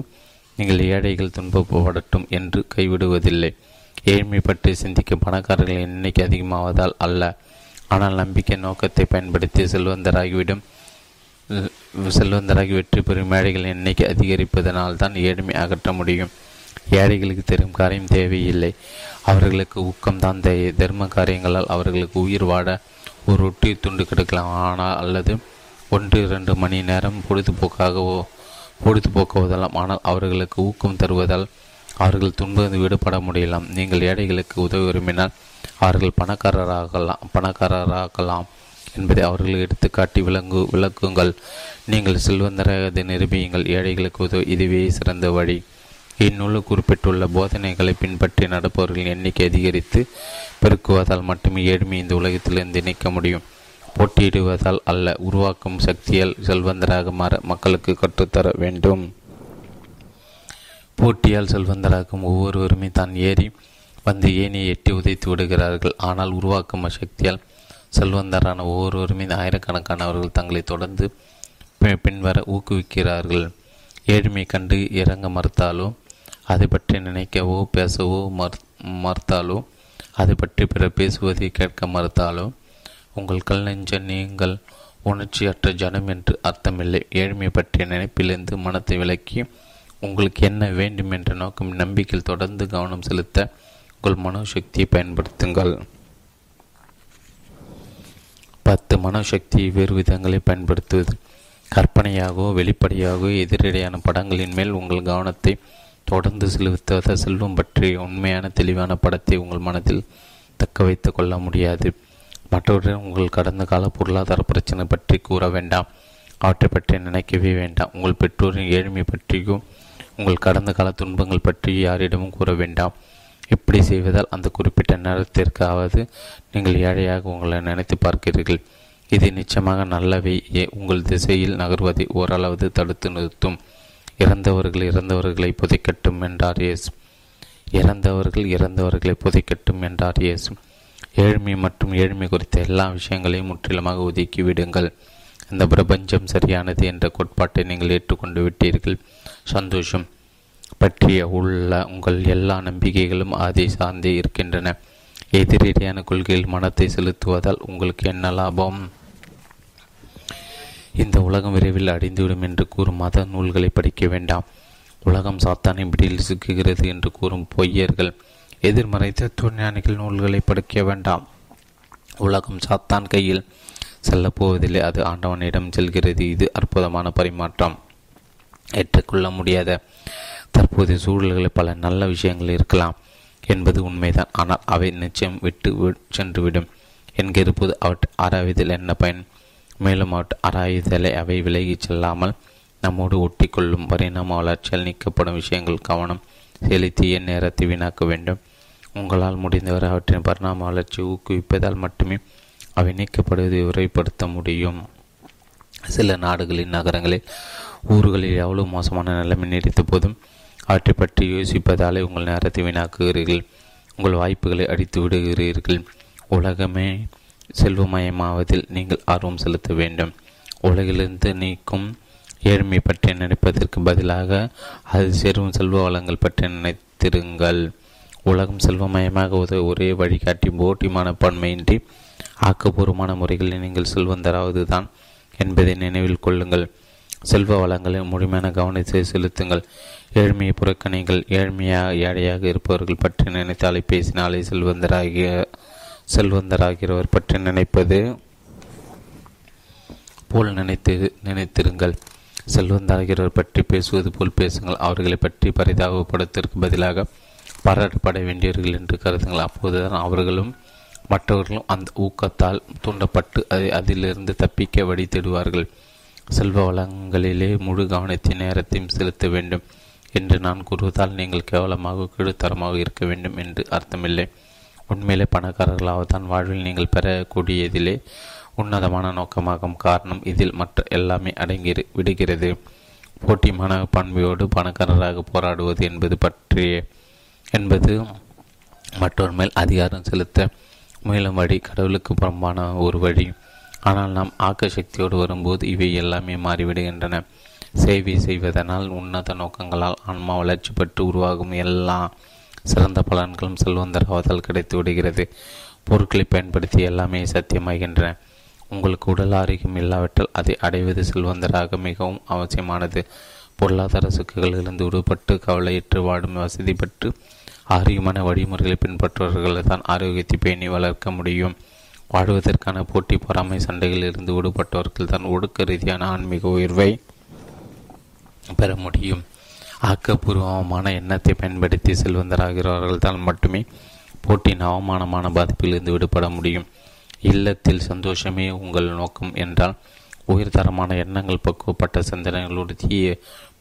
S1: நீங்கள் ஏழைகள் துன்பப்படட்டும் என்று கைவிடுவதில்லை. ஏழ்மை பற்றி சிந்திக்க பணக்காரர்களின் எண்ணிக்கை அதிகமாவதால் அல்ல. ஆனால் நம்பிக்கை நோக்கத்தை பயன்படுத்தி செல்வந்தராகிவிடும் செல்வந்தராகி வெற்றி பெறும் ஏழைகளின் எண்ணிக்கை அதிகரிப்பதனால் தான் ஏழ்மை அகற்ற முடியும். ஏழைகளுக்கு தெரியும் காரியம் தேவையில்லை. அவர்களுக்கு ஊக்கம் தான் தர்ம காரியங்களால் அவர்களுக்கு உயிர் வாட ஒரு ரொட்டி துண்டு கிடைக்கலாம். ஆனால் அல்லது ஒன்று இரண்டு மணி நேரம் பொழுதுபோக்காகவோ பொழுதுபோக்குவதெல்லாம் ஆனால் அவர்களுக்கு ஊக்கம் தருவதால் அவர்கள் துன்பந்து விடுபட முடியலாம். நீங்கள் ஏழைகளுக்கு உதவி விரும்பினால் அவர்கள் பணக்காரராகலாம் பணக்காரராகலாம் என்பதை அவர்கள் எடுத்துக்காட்டி விளங்கு விளக்குங்கள். நீங்கள் செல்வந்தராக நிரூபியுங்கள் ஏழைகளுக்கு உதவி இதுவே சிறந்த வழி. இந்நூலில் குறிப்பிட்டுள்ள போதனைகளை பின்பற்றி நடப்பவர்களின் எண்ணிக்கை அதிகரித்து பெருக்குவதால் மட்டுமே ஏழ்மை இந்த உலகத்திலிருந்து இணைக்க முடியும். போட்டியிடுவதால் அல்ல உருவாக்கும் சக்தியால் செல்வந்தராக மாற மக்களுக்கு கற்றுத்தர வேண்டும். போட்டியால் செல்வந்தராகும் ஒவ்வொருவருமே தான் ஏறி வந்து ஏனியை எட்டி உதைத்து விடுகிறார்கள். ஆனால் உருவாக்கும் சக்தியால் செல்வந்தரான ஒவ்வொருவருமே ஆயிரக்கணக்கானவர்கள் தங்களை தொடர்ந்து பின்வர ஊக்குவிக்கிறார்கள். ஏழ்மை கண்டு இறங்க மறுத்தாலோ அதை பற்றி நினைக்கவோ பேசவோ மறு மறுத்தாலோ அதை பற்றி பிறர் பேசுவதை கேட்க மறுத்தாலோ உங்கள் கல் நெஞ்ச நீங்கள் உணர்ச்சியற்ற ஜனம் என்று அர்த்தமில்லை. ஏழ்மை பற்றிய நினைப்பிலிருந்து மனத்தை விலக்கி உங்களுக்கு என்ன வேண்டும் என்ற நோக்கம் நம்பிக்கையில் தொடர்ந்து கவனம் செலுத்த உங்கள் மனோசக்தியை பயன்படுத்துங்கள். பத்து மனோசக்தியை வேறு விதங்களை பயன்படுத்துவது. கற்பனையாகவோ வெளிப்படையாகவோ எதிரடையான படங்களின் மேல் உங்கள் கவனத்தை தொடர்ந்து செலுத்த செல்வம் பற்றி உண்மையான தெளிவான படத்தை உங்கள் மனதில் தக்க வைத்து கொள்ள முடியாது. மற்றவர்கள் உங்கள் கடந்த கால பொருளாதார பிரச்சனை பற்றி கூற வேண்டாம். அவற்றை பற்றி நினைக்கவே வேண்டாம். உங்கள் பெற்றோரின் ஏழ்மை பற்றியும் உங்கள் கடந்த கால துன்பங்கள் பற்றி யாரிடமும் கூற வேண்டாம். இப்படி செய்வதால் அந்த குறிப்பிட்ட நேரத்திற்காவது நீங்கள் ஏழையாக உங்களை நினைத்து பார்க்கிறீர்கள். இது நிச்சயமாக நல்லவை. உங்கள் திசையில் நகர்வதை ஓரளவு தடுத்து நிறுத்தும். இறந்தவர்கள் இறந்தவர்களை புதைக்கட்டும் என்றார் இயேசு. இறந்தவர்கள் இறந்தவர்களை புதைக்கட்டும் என்றார் இயேசு. ஏழ்மை மற்றும் ஏழ்மை குறித்த எல்லா விஷயங்களையும் முற்றிலுமாக ஒதுக்கி விடுங்கள். இந்த பிரபஞ்சம் சரியானது என்ற கோட்பாட்டை நீங்கள் ஏற்றுக்கொண்டு விட்டீர்கள். சந்தோஷம் பற்றிய உள்ள உங்கள் எல்லா நம்பிக்கைகளும் அதை சார்ந்தே இருக்கின்றன. எதிரடியான கொள்கையில் மனத்தை செலுத்துவதால் உங்களுக்கு என்ன லாபம்? இந்த உலகம் விரைவில் அடைந்துவிடும் என்று கூறும் மத நூல்களை படிக்க வேண்டாம். உலகம் சாத்தானை பிடியில் சிக்குகிறது என்று கூறும் பொய்யர்கள். எதிர்மறை தத்துவஞானிகள் நூல்களை படிக்க வேண்டாம். உலகம் சாத்தான் கையில் செல்லப்போவதில்லை. அது ஆண்டவனிடம் செல்கிறது. இது அற்புதமான பரிமாற்றம். ஏற்றுக்கொள்ள முடியாத தற்போதைய சூழல்களில் பல நல்ல விஷயங்கள் இருக்கலாம் என்பது உண்மைதான். ஆனால் அவை நிச்சயம் விட்டு சென்றுவிடும். என்கிருப்பது அவற்றை ஆராய்வதில் என்ன பயன்? மேலும் ஆராய்தலை அவை விலகிச் செல்லாமல் நம்மோடு ஒட்டிக்கொள்ளும் பரிணாம வளர்ச்சியால் நீக்கப்படும் விஷயங்கள் கவனம் செலுத்திய நேரத்தை வீணாக்க வேண்டும். உங்களால் முடிந்தவரை அவற்றின் பரிணாம வளர்ச்சி ஊக்குவிப்பதால் மட்டுமே அவை நீக்கப்படுவதை விரைப்படுத்த முடியும். சில நாடுகளின் நகரங்களில் ஊர்களில் எவ்வளவு மோசமான நிலைமை நீடித்த போதும் அவற்றை பற்றி யோசிப்பதாலே உங்கள் நேரத்தை வீணாக்குகிறீர்கள். உங்கள் வாய்ப்புகளை அடித்து விடுகிறீர்கள் உலகமே செல்வமயமாவதில் நீங்கள் ஆர்வம் செலுத்த வேண்டும். உலகிலிருந்து நீக்கும் ஏழ்மை பற்றி நினைப்பதற்கு பதிலாக அது சேரும் செல்வ வளங்கள் பற்றி நினைத்திருங்கள். உலகம் செல்வமயமாக உதவ ஒரே வழிகாட்டி போட்டி மனப்பான்மையின்றி ஆக்கப்பூர்வமான முறைகளில் நீங்கள் செல்வந்தராவது தான் என்பதை நினைவில் கொள்ளுங்கள். செல்வ வளங்களில் முழுமையான கவனத்தை செலுத்துங்கள். ஏழ்மையை புறக்கணிகள் ஏழ்மையாக ஏழையாக இருப்பவர்கள் பற்றி நினைத்தாலே பேசினாலே செல்வந்தராகிய செல்வந்தராகிறவர் பற்றி நினைப்பது போல் நினைத்து நினைத்திருங்கள். செல்வந்தாகிறவர் பற்றி பேசுவது போல் பேசுங்கள். அவர்களை பற்றி பரிதாபப்படுத்ததற்கு பதிலாக பாராட்டப்பட வேண்டியவர்கள் என்று கருதுங்கள். அப்போதுதான் அவர்களும் மற்றவர்களும் அந்த ஊக்கத்தால் தூண்டப்பட்டு அதை அதிலிருந்து தப்பிக்க வழி தேடுவார்கள். செல்வ வளங்களிலே முழு கவனத்தின் நேரத்தையும் செலுத்த வேண்டும் என்று நான் கூறுவதால் நீங்கள் கேவலமாக கீழ்த்தரமாக இருக்க வேண்டும் என்று அர்த்தமில்லை. உண்மையிலே பணக்காரர்களாக தான் வாழ்வில் நீங்கள் பெறக்கூடியதிலே உன்னதமான நோக்கமாகும் காரணம் இதில் மற்ற எல்லாமே அடங்கி விடுகிறது. போட்டி பண்பையோடு பணக்காரராக போராடுவது என்பது பற்றிய என்பது மற்றொரு மேல் அதிகாரம் செலுத்த முயலும் வழி கடவுளுக்கு புறம்பான ஒரு வழி. ஆனால் நாம் ஆக்க சக்தியோடு வரும்போது இவை எல்லாமே மாறிவிடுகின்றன. சேவை செய்வதனால் உன்னத நோக்கங்களால் ஆன்மா வளர்ச்சி பெற்று உருவாகும் எல்லா சிறந்த பலன்களும் செல்வந்தராவதால் கிடைத்து விடுகிறது. பொருட்களை பயன்படுத்தி எல்லாமே சத்தியமாகின்றன உங்களுக்கு உடல் ஆரோக்கியம் இல்லாவிட்டால் அதை அடைவது செல்வந்தராக மிகவும் அவசியமானது. பொருளாதார சிக்கல்களிலிருந்து விடுபட்டு கவலையிட்டு வாடும் வசதி பெற்று ஆரோக்கியமான வழிமுறைகளை பின்பற்றுவர்களை தான் ஆரோக்கியத்தை பேணி வளர்க்க முடியும். வாழ்வதற்கான போட்டி பொறாமை சண்டைகளில் இருந்து விடுபட்டவர்கள் தான் ஒடுக்க ரீதியான ஆன்மீக உயர்வை பெற முடியும். ஆக்கப்பூர்வமான எண்ணத்தை பயன்படுத்தி செல்வந்தராகிறவர்கள் தான் மட்டுமே போட்டியின் அவமானமான பாதிப்பிலிருந்து விடுபட முடியும். இல்லத்தில் சந்தோஷமே உங்கள் நோக்கம் என்றால் உயர்தரமான எண்ணங்கள் பக்குவப்பட்ட சிந்தனைகளோடு தீய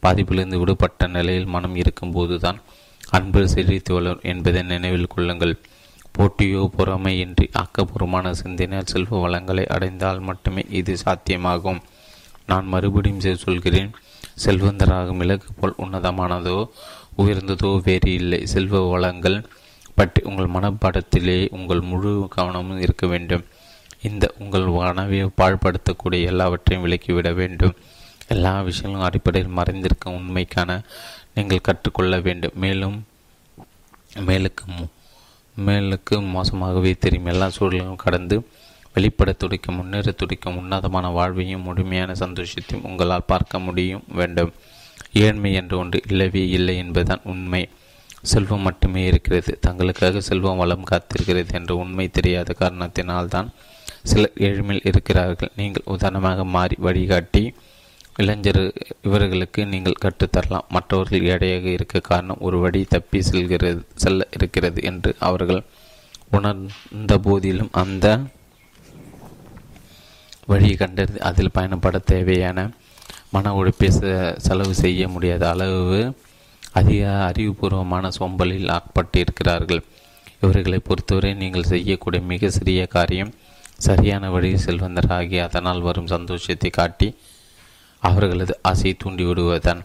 S1: பாதிப்பிலிருந்து விடுபட்ட நிலையில் மனம் இருக்கும்போது தான் அன்பு செழித்து வளரும் என்பதை நினைவில் கொள்ளுங்கள். போட்டியோ பொறாமையின்றி ஆக்கப்பூர்வமான சிந்தனையால் செல்வ வளங்களை அடைந்தால் மட்டுமே இது சாத்தியமாகும். நான் மறுபடியும் சொல்கிறேன். செல்வந்தராகும் இலக்கு போல் உன்னதமானதோ உயர்ந்ததோ வேறு இல்லை. செல்வ வளங்கள் பற்றி உங்கள் மனப்பாடத்திலே உங்கள் முழு கவனமும் இருக்க வேண்டும். இந்த உங்கள் கனவை பாழ்படுத்தக்கூடிய எல்லாவற்றையும் விலக்கிவிட வேண்டும். எல்லா விஷயங்களும் அடிப்படையில் மறைந்திருக்கும் உண்மைக்கான நீங்கள் கற்றுக்கொள்ள வேண்டும். மேலும் மேலுக்கு மேலுக்கு மோசமாகவே தெரியும். எல்லா சூழலும் கடந்து வெளிப்பட துடிக்கும் முன்னேற துடிக்கும் உன்னதமான வாழ்வையும் முழுமையான சந்தோஷத்தையும் உங்களால் பார்க்க முடியும் வேண்டும். ஏழ்மை என்று ஒன்று இல்லவே இல்லை என்பதுதான் உண்மை. செல்வம் மட்டுமே இருக்கிறது. தங்களுக்காக செல்வம் வளம் காத்திருக்கிறது என்ற உண்மை தெரியாத காரணத்தினால்தான் சிலர் ஏழ்மையில் இருக்கிறார்கள். நீங்கள் உதாரணமாக மாறி வழிகாட்டி இளைஞர் இவர்களுக்கு நீங்கள் கற்றுத்தரலாம். மற்றவர்கள் எடையாக இருக்க காரணம் ஒரு வழி தப்பி செல்கிறது செல்ல இருக்கிறது என்று அவர்கள் உணர்ந்த போதிலும் அந்த வழியை கண்டறிந்து அதில் பயணப்பட தேவையான மன உழைப்பை செலவு செய்ய முடியாத அளவு அதிக அறிவுபூர்வமான சோம்பலில் ஆட்பட்டு இருக்கிறார்கள் இவர்களை பொறுத்தவரை நீங்கள் செய்யக்கூடிய மிக சிறிய காரியம் சரியான வழியில் செல்வந்தராகி அதனால் வரும் சந்தோஷத்தை காட்டி அவர்களது ஆசையை தூண்டிவிடுவதுதான்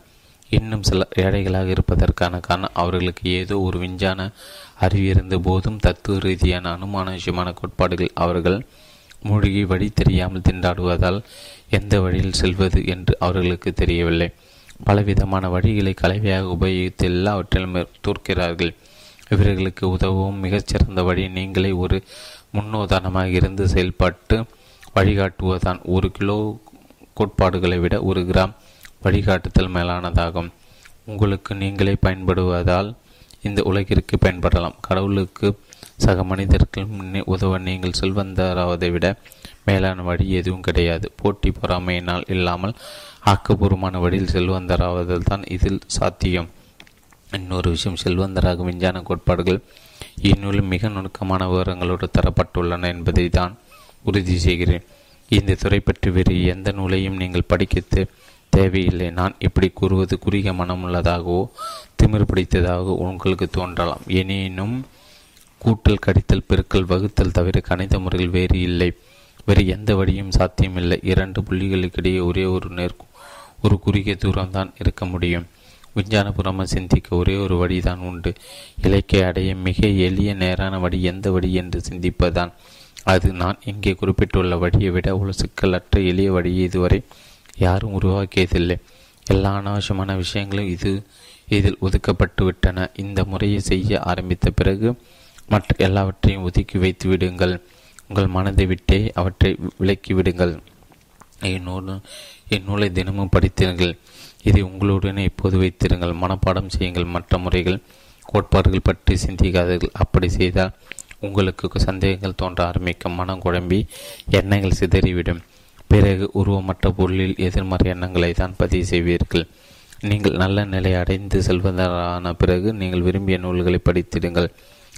S1: இன்னும் சில ஏழைகளாக இருப்பதற்கான காரணம் அவர்களுக்கு ஏதோ ஒரு விஞ்ஞான அறிவு இருந்த போதும் தத்துவ ரீதியான அனுமான விஷயமான கோட்பாடுகள் அவர்கள் மூழ்கி வழி தெரியாமல் திண்டாடுவதால் எந்த வழியில் செல்வது என்று அவர்களுக்கு தெரியவில்லை. பலவிதமான வழிகளை கலவையாக உபயோகித்து எல்லாவற்றிலும் தோற்கிறார்கள் இவர்களுக்கு உதவும் மிகச்சிறந்த வழி நீங்களே ஒரு முன்னுதாரணமாக இருந்து செயல்பட்டு வழிகாட்டுவதுதான். ஒரு கிலோ கோட்பாடுகளை விட ஒரு கிராம் வழிகாட்டுதல் மேலானதாகும். உங்களுக்கு நீங்களே பயன்படுவதால் இந்த உலகிற்கு பயன்படலாம். கடவுளுக்கு சக மனிதர்கள் உதவ நீங்கள் செல்வந்தராவதை விட மேலான வழி எதுவும் கிடையாது. போட்டி பொறாமையினால் இல்லாமல் ஆக்கப்பூர்வமான வழியில் செல்வந்தராவதில் தான் இதில் சாத்தியம். இன்னொரு விஷயம் செல்வந்தராக விஞ்ஞான கோட்பாடுகள் இந்நூலில் மிக நுணுக்கமான விவரங்களோடு தரப்பட்டுள்ளன என்பதை தான் உறுதி செய்கிறேன். இந்த துறை பற்றி வேறு எந்த நூலையும் நீங்கள் படிக்க தேவையில்லை. நான் இப்படி கூறுவது குறுகிய மனமுள்ளதாகவோ திமிர் பிடித்ததாகவோ உங்களுக்கு தோன்றலாம். எனினும் கூட்டல் கடித்தல் பெருக்கல் வகுத்தல் தவிர கணித முறையில் வேறு இல்லை. வேறு எந்த வழியும் சாத்தியமில்லை. இரண்டு புள்ளிகளுக்கிடையே ஒரே ஒரு நேர் ஒரு குறுகிய தூரம்தான் இருக்க முடியும். விஞ்ஞானபுரமாக சிந்திக்க ஒரே ஒரு வழிதான் உண்டு. இலக்கை அடைய மிக எளிய நேரான வழி எந்த வழி என்று சிந்திப்பதுதான். அது நான் இங்கே குறிப்பிட்டுள்ள வழியை விட ஒரு சிக்கலற்ற எளிய வழியை இதுவரை யாரும் உருவாக்கியதில்லை. எல்லா அனாவசியமான விஷயங்களும் இது இதில் ஒதுக்கப்பட்டு விட்டன இந்த முறையை செய்ய ஆரம்பித்த பிறகு மற்ற எல்லாவற்றையும் ஒதுக்கி வைத்து விடுங்கள். உங்கள் மனதை விட்டே அவற்றை விலக்கி விடுங்கள். என் இந்நூலை தினமும் படித்தீர்கள் இதை உங்களுடனே இப்போது வைத்திருங்கள். மனப்பாடம் செய்யுங்கள். மற்ற முறைகள் கோட்பாடுகள் பற்றி சிந்திக்காதீர்கள். அப்படி செய்தால் உங்களுக்கு சந்தேகங்கள் தோன்ற ஆரம்பிக்கும். மனம் குழம்பி எண்ணங்கள் சிதறிவிடும். பிறகு உருவமற்ற பொருளில் எதிர்மறை எண்ணங்களை தான் பதிவு செய்வீர்கள். நீங்கள் நல்ல நிலை அடைந்து செல்வதான பிறகு நீங்கள் விரும்பிய நூல்களை படித்திடுங்கள்.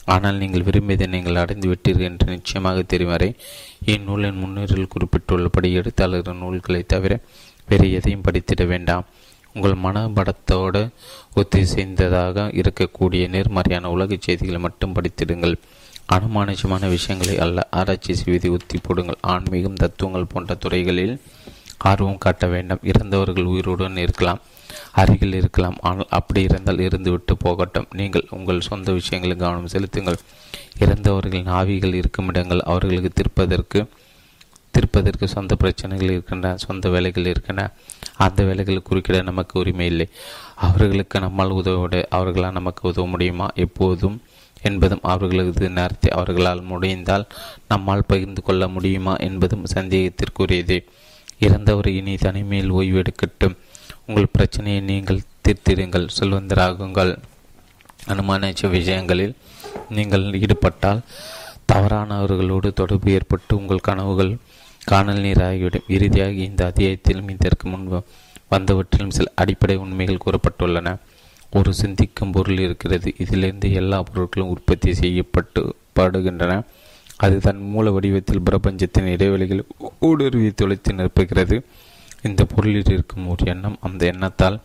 S1: ஆனால் நீங்கள் விரும்பியதை நீங்கள் அடைந்து விட்டீர்கள் என்று நிச்சயமாக தெரியும் வரை இந்நூலின் முன்னுரில் குறிப்பிட்டுள்ளபடி எழுத்தாளரின் நூல்களை தவிர வேறு எதையும் படித்திட வேண்டாம். உங்கள் மனபடத்தோடு ஒத்திசைந்ததாக இருக்கக்கூடிய நேர்மறையான உலகச் செய்திகளை மட்டும் படித்திடுங்கள். அனுமானிச்சமான விஷயங்களை அல்ல ஆராய்ச்சி செய்வதை ஒத்தி போடுங்கள். ஆன்மீகம் தத்துவங்கள் போன்ற துறைகளில் ஆர்வம் காட்ட வேண்டாம். இறந்தவர்கள் உயிருடன் இருக்கலாம். அருகில் இருக்கலாம். ஆனால் அப்படி இருந்தால் இருந்துவிட்டு போகட்டும். நீங்கள் உங்கள் சொந்த விஷயங்களில் கவனம் செலுத்துங்கள். இறந்தவர்களின் ஆவிகள் இருக்கும் இடங்கள் அவர்களுக்கு திருப்பதற்கு திருப்பதற்கு சொந்த பிரச்சனைகள் இருக்கின்றன சொந்த வேலைகள் இருக்கின்றன. அந்த வேலைகளை குறுக்கிட நமக்கு உரிமை இல்லை. அவர்களுக்கு நம்மால் உதவிட அவர்களால் நமக்கு உதவ முடியுமா? எப்போதும் என்பதும் அவர்களது நேரத்தை அவர்களால் முடிந்தால் நம்மால் பகிர்ந்து கொள்ள முடியுமா? என்பதும் சந்தேகத்திற்குரியது. இறந்தவர் இனி தனிமையில் ஓய்வெடுக்கட்டும் உங்கள் பிரச்சனையை நீங்கள் தீர்த்திடுங்கள். செல்வந்தராகுங்கள். அனுமான விஷயங்களில் நீங்கள் ஈடுபட்டால் தவறானவர்களோடு தொடர்பு ஏற்பட்டு உங்கள் கனவுகள் காணல் நீராகிவிடும். இறுதியாக இந்த அத்தியாயத்திலும் இதற்கு முன்பு வந்தவற்றிலும் சில அடிப்படை உண்மைகள் கூறப்பட்டுள்ளன. ஒரு சிந்திக்கும் பொருள் இருக்கிறது. இதிலிருந்து எல்லா பொருட்களும் உற்பத்தி செய்யப்பட்டு பாடுகின்றன. அது தன் மூல வடிவத்தில் பிரபஞ்சத்தின் இடைவெளிகள் ஊடுருவி தொலைத்து நிரப்புகிறது. இந்த பொருளில் இருக்கும் ஒரு எண்ணம் அந்த எண்ணத்தால்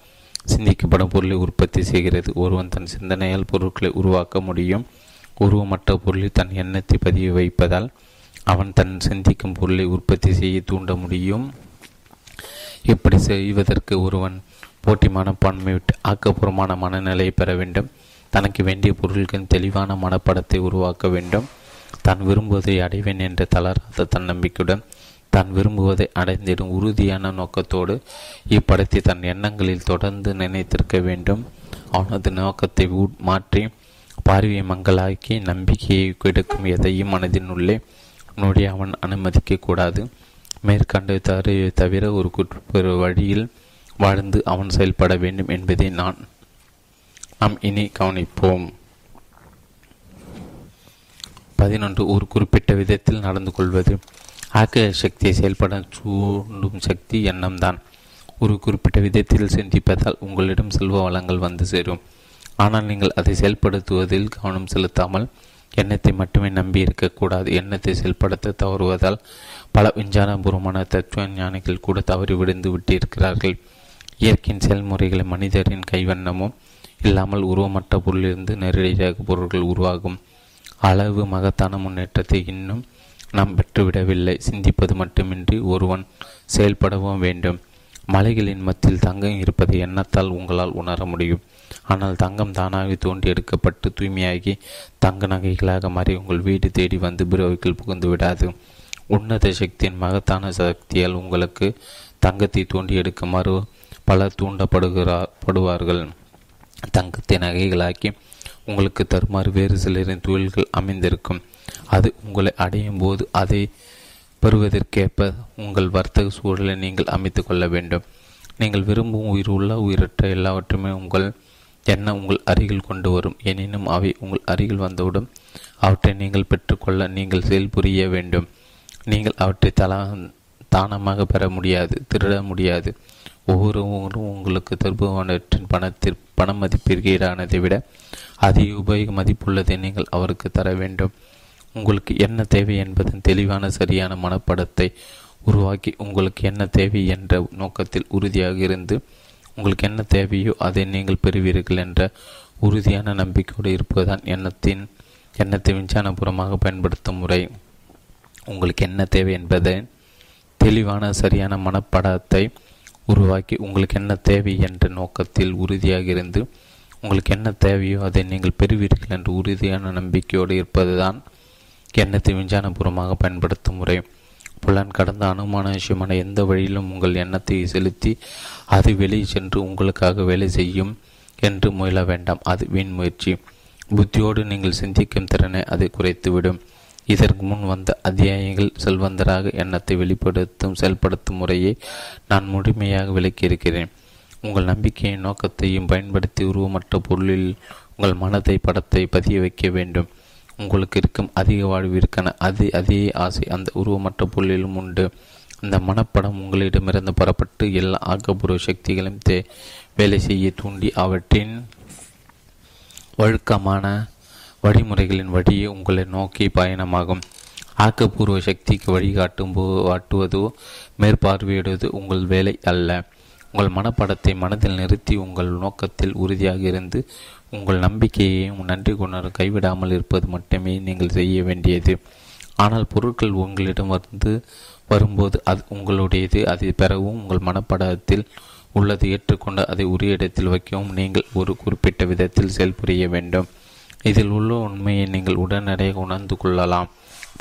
S1: சிந்திக்கப்படும் பொருளை உற்பத்தி செய்கிறது. ஒருவன் தன் சிந்தனையால் பொருட்களை உருவாக்க முடியும். உருவமற்ற பொருளில் தன் எண்ணத்தை பதிவு வைப்பதால் அவன் தன் சிந்திக்கும் பொருளை உற்பத்தி செய்ய தூண்ட முடியும். இப்படி செய்வதற்கு ஒருவன் போட்டி மனப்பான்மை விட்டு ஆக்கப்பூர்வமான மனநிலையை பெற வேண்டும். தனக்கு வேண்டிய பொருள்களின் தெளிவான மனப்படத்தை உருவாக்க வேண்டும். தான் விரும்புவதை அடைவேன் என்ற தளராத தன்னம்பிக்கையுடன் தான் விரும்புவதை அடைந்திடும் உறுதியான நோக்கத்தோடு இப்படத்தை தன் எண்ணங்களில் தொடர்ந்து நினைத்திருக்க வேண்டும். அவனது நோக்கத்தை மாற்றி பார்வையை மங்களாக்கி நம்பிக்கையை கெடுக்கும் எதையும் மனதினுள்ளே நொடி அவன் அனுமதிக்க கூடாது. மேற்கண்ட தவறை தவிர ஒரு குற்ற வழியில் வாழ்ந்து அவன் செயல்பட வேண்டும் என்பதை நான் நாம் இனி கவனிப்போம். பதினொன்று. ஒரு குறிப்பிட்ட விதத்தில் நடந்து கொள்வது. ஆக்க சக்தியை செயல்பட சூண்டும் சக்தி எண்ணம்தான். ஒரு குறிப்பிட்ட விதத்தில் சிந்திப்பதால் உங்களிடம் செல்வ வளங்கள் வந்து சேரும். ஆனால் நீங்கள் அதை செயல்படுத்துவதில் கவனம் செலுத்தாமல் எண்ணத்தை மட்டுமே நம்பி இருக்கக்கூடாது எண்ணத்தை செயல்படுத்த தவறுவதால் பல விஞ்ஞானபூர்வமான தத்துவ ஞானிகள் கூட தவறி விழுந்து விட்டிருக்கிறார்கள். இயற்கையின் செயல்முறைகளை மனிதரின் கைவண்ணமும் இல்லாமல் உருவமற்ற பொருளிலிருந்து நேரடியாக பொருட்கள் உருவாகும். அளவு மகத்தான முன்னேற்றத்தை இன்னும் நாம் பெற்றுவிடவில்லை. சிந்திப்பது மட்டுமின்றி ஒருவன் செயல்படவும் வேண்டும். மலைகளின் மத்தியில் தங்கம் இருப்பதை எண்ணத்தால் உங்களால் உணர முடியும். ஆனால் தங்கம் தானாக தோண்டி எடுக்கப்பட்டு தூய்மையாகி தங்க நகைகளாக மாறி உங்கள் வீடு தேடி வந்து பிறவைகள் புகுந்து விடாது. உன்னத சக்தியின் மகத்தான சக்தியால் உங்களுக்கு தங்கத்தை தோண்டி எடுக்குமாறு பலர் தூண்டப்படுகிறார் படுவார்கள். தங்கத்தை நகைகளாக்கி உங்களுக்கு தருமாறு வேறு சிலரின் தொழில்கள் அமைந்திருக்கும். அது உங்களை அடையும் போது அதை பெறுவதற்கேற்ப உங்கள் வர்த்தக சூழலை நீங்கள் அமைத்து கொள்ள வேண்டும். நீங்கள் விரும்பும் உயிர் உள்ள உயிரற்ற எல்லாவற்றுமே உங்கள் எண்ணம் உங்கள் அருகில் கொண்டு வரும். எனினும் அவை உங்கள் அருகில் வந்தவுடன் அவற்றை நீங்கள் பெற்றுக்கொள்ள நீங்கள் செயல்புரிய வேண்டும். நீங்கள் அவற்றை தலா தானமாக பெற முடியாது திருட முடியாது. ஒவ்வொருவரும் உங்களுக்கு தருபவனற்றின் பணத்தில் பண மதிப்பிற்கு ஈடானதை விட அதிக உபயோக மதிப்புள்ளதை நீங்கள் அவருக்கு தர வேண்டும். உங்களுக்கு என்ன தேவை என்பதன் தெளிவான சரியான மனப்படத்தை உருவாக்கி உங்களுக்கு என்ன தேவை என்ற நோக்கத்தில் உறுதியாக இருந்து உங்களுக்கு என்ன தேவையோ அதை நீங்கள் பெறுவீர்கள் என்ற உறுதியான நம்பிக்கையோடு இருப்பதுதான் எண்ணத்தின் எண்ணத்தை விஞ்ஞானபுரமாக பயன்படுத்தும் முறை. உங்களுக்கு என்ன தேவை என்பதை தெளிவான சரியான மனப்படத்தை உருவாக்கி உங்களுக்கு என்ன தேவை என்ற நோக்கத்தில் உறுதியாக இருந்து உங்களுக்கு என்ன தேவையோ அதை நீங்கள் பெறுவீர்கள் என்ற உறுதியான நம்பிக்கையோடு இருப்பதுதான் எண்ணத்தை விஞ்ஞானபூர்வமாக பயன்படுத்தும் முறை. புலன் கடந்த அனுமான விஷயமான எந்த வழியிலும் உங்கள் எண்ணத்தை செலுத்தி அது வெளியே சென்று உங்களுக்காக வேலை செய்யும் என்று முயல வேண்டாம். அது வீண் முயற்சி. புத்தியோடு நீங்கள் சிந்திக்கும் திறனை அதை குறைத்துவிடும். இதற்கு முன் வந்த அத்தியாயங்கள் செல்வந்தராக எண்ணத்தை வெளிப்படுத்தும் செயல்படுத்தும் முறையை நான் முழுமையாக விளக்கியிருக்கிறேன் உங்கள் நம்பிக்கையின் நோக்கத்தையும் பயன்படுத்தி உருவமற்ற பொருளில் உங்கள் மனதை படத்தை பதிய வைக்க வேண்டும். உங்களுக்கு இருக்கும் அதிக வாழ்விற்கான அதே அதே ஆசை. அந்த உருவமற்ற பொருளிலும் உண்டு. அந்த மனப்படம் உங்களிடமிருந்து புறப்பட்டு எல்லா ஆக்கப்பூர்வ சக்திகளையும் தே வேலை செய்ய தூண்டி அவற்றின் ஒழுக்கமான வழிமுறைகளின் வழியே உங்களை நோக்கி பயணமாகும். ஆக்கப்பூர்வ சக்திக்கு வழிகாட்டும் வாட்டுவதோ மேற்பார்வையிடுவது உங்கள் வேலை அல்ல. உங்கள் மனப்படத்தை மனதில் நிறுத்தி உங்கள் நோக்கத்தில் உறுதியாக இருந்து உங்கள் நம்பிக்கையையும் நன்றி கொண்டு கைவிடாமல் இருப்பது மட்டுமே நீங்கள் செய்ய வேண்டியது. ஆனால் பொருட்கள் உங்களிடம் வந்து வரும்போது அது உங்களுடையது. அதை பெறவும் உங்கள் மனப்படத்தில் உள்ளது ஏற்றுக்கொண்டு அதை உரிய இடத்தில் வைக்கவும் நீங்கள் ஒரு குறிப்பிட்ட விதத்தில் செயல்புரிய வேண்டும். இதில் உள்ள உண்மையை நீங்கள் உடனடியாக உணர்ந்து கொள்ளலாம்.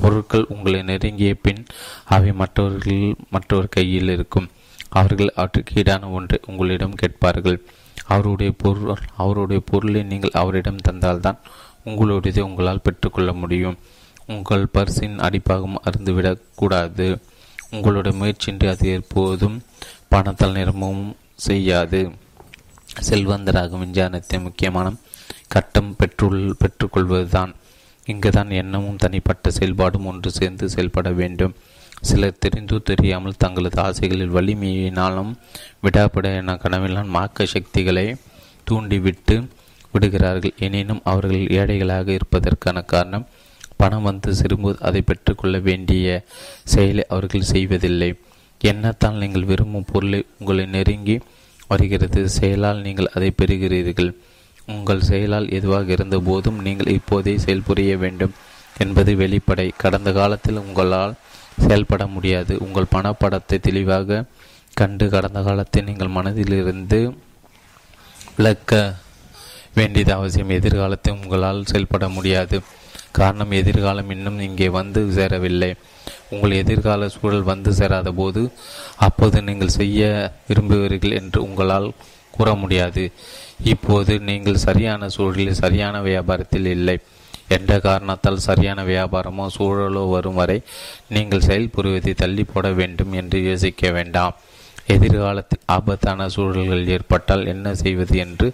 S1: பொருட்கள் உங்களை நெருங்கிய பின் அவை மற்றவர்கள் மற்றவர் கையில் இருக்கும். அவர்கள் அவற்றுக்கு ஈடான ஒன்றை உங்களிடம் கேட்பார்கள். அவருடைய பொருள் அவருடைய பொருளை நீங்கள் அவரிடம் தந்தால்தான் உங்களுடையதை உங்களால் பெற்றுக்கொள்ள முடியும். உங்கள் பர்சின் அடிப்பாகம் அருந்துவிடக்கூடாது உங்களுடைய முயற்சியின்றி அது எப்போதும் பணத்தால் நிரம்பவும் செய்யாது. செல்வந்தராகும் விஞ்ஞானத்தின் முக்கியமான கட்டம் பெற்றுள் பெற்றுக்கொள்வதுதான். இங்குதான் எண்ணமும் தனிப்பட்ட செயல்பாடும் ஒன்று சேர்ந்து செயல்பட வேண்டும். சிலர் தெரிந்தோ தெரியாமல் தங்களது ஆசைகளில் வலிமையினாலும் விடாப்பட என கனவிலான் மாக்க சக்திகளை தூண்டிவிட்டு விடுகிறார்கள். எனினும் அவர்கள் ஏழைகளாக இருப்பதற்கான காரணம் பணம் வந்து சிறும்போது அதை பெற்றுக்கொள்ள வேண்டிய செயலை அவர்கள் செய்வதில்லை. எண்ணத்தால் நீங்கள் விரும்பும் பொருளை உங்களை நெருங்கி வருகிறது. செயலால் நீங்கள் அதை பெறுகிறீர்கள். உங்கள் செயலால் எதுவாக இருந்த போதும் நீங்கள் இப்போதே செயல்புரிய வேண்டும் என்பது வெளிப்படை. கடந்த காலத்தில் உங்களால் செயல்பட முடியாது. உங்கள் பணப்படத்தை தெளிவாக கண்டு கடந்த காலத்தை நீங்கள் மனதிலிருந்து விளக்க வேண்டியது அவசியம். எதிர்காலத்தை உங்களால் செயல்பட முடியாது. காரணம் எதிர்காலம் இன்னும் இங்கே வந்து சேரவில்லை. உங்கள் எதிர்கால சூழல் வந்து சேராத போது அப்போது நீங்கள் செய்ய விரும்புவீர்கள் என்று உங்களால் கூற முடியாது. இப்போது நீங்கள் சரியான சூழலில் சரியான வியாபாரத்தில் இல்லை. என்ற காரணத்தால் சரியான வியாபாரமோ சூழலோ வரும் வரை நீங்கள் செயல்புரிவதை தள்ளி போட வேண்டும் என்று யோசிக்க வேண்டாம். எதிர்காலத்தில் ஆபத்தான சூழல்கள் ஏற்பட்டால் என்ன செய்வது என்று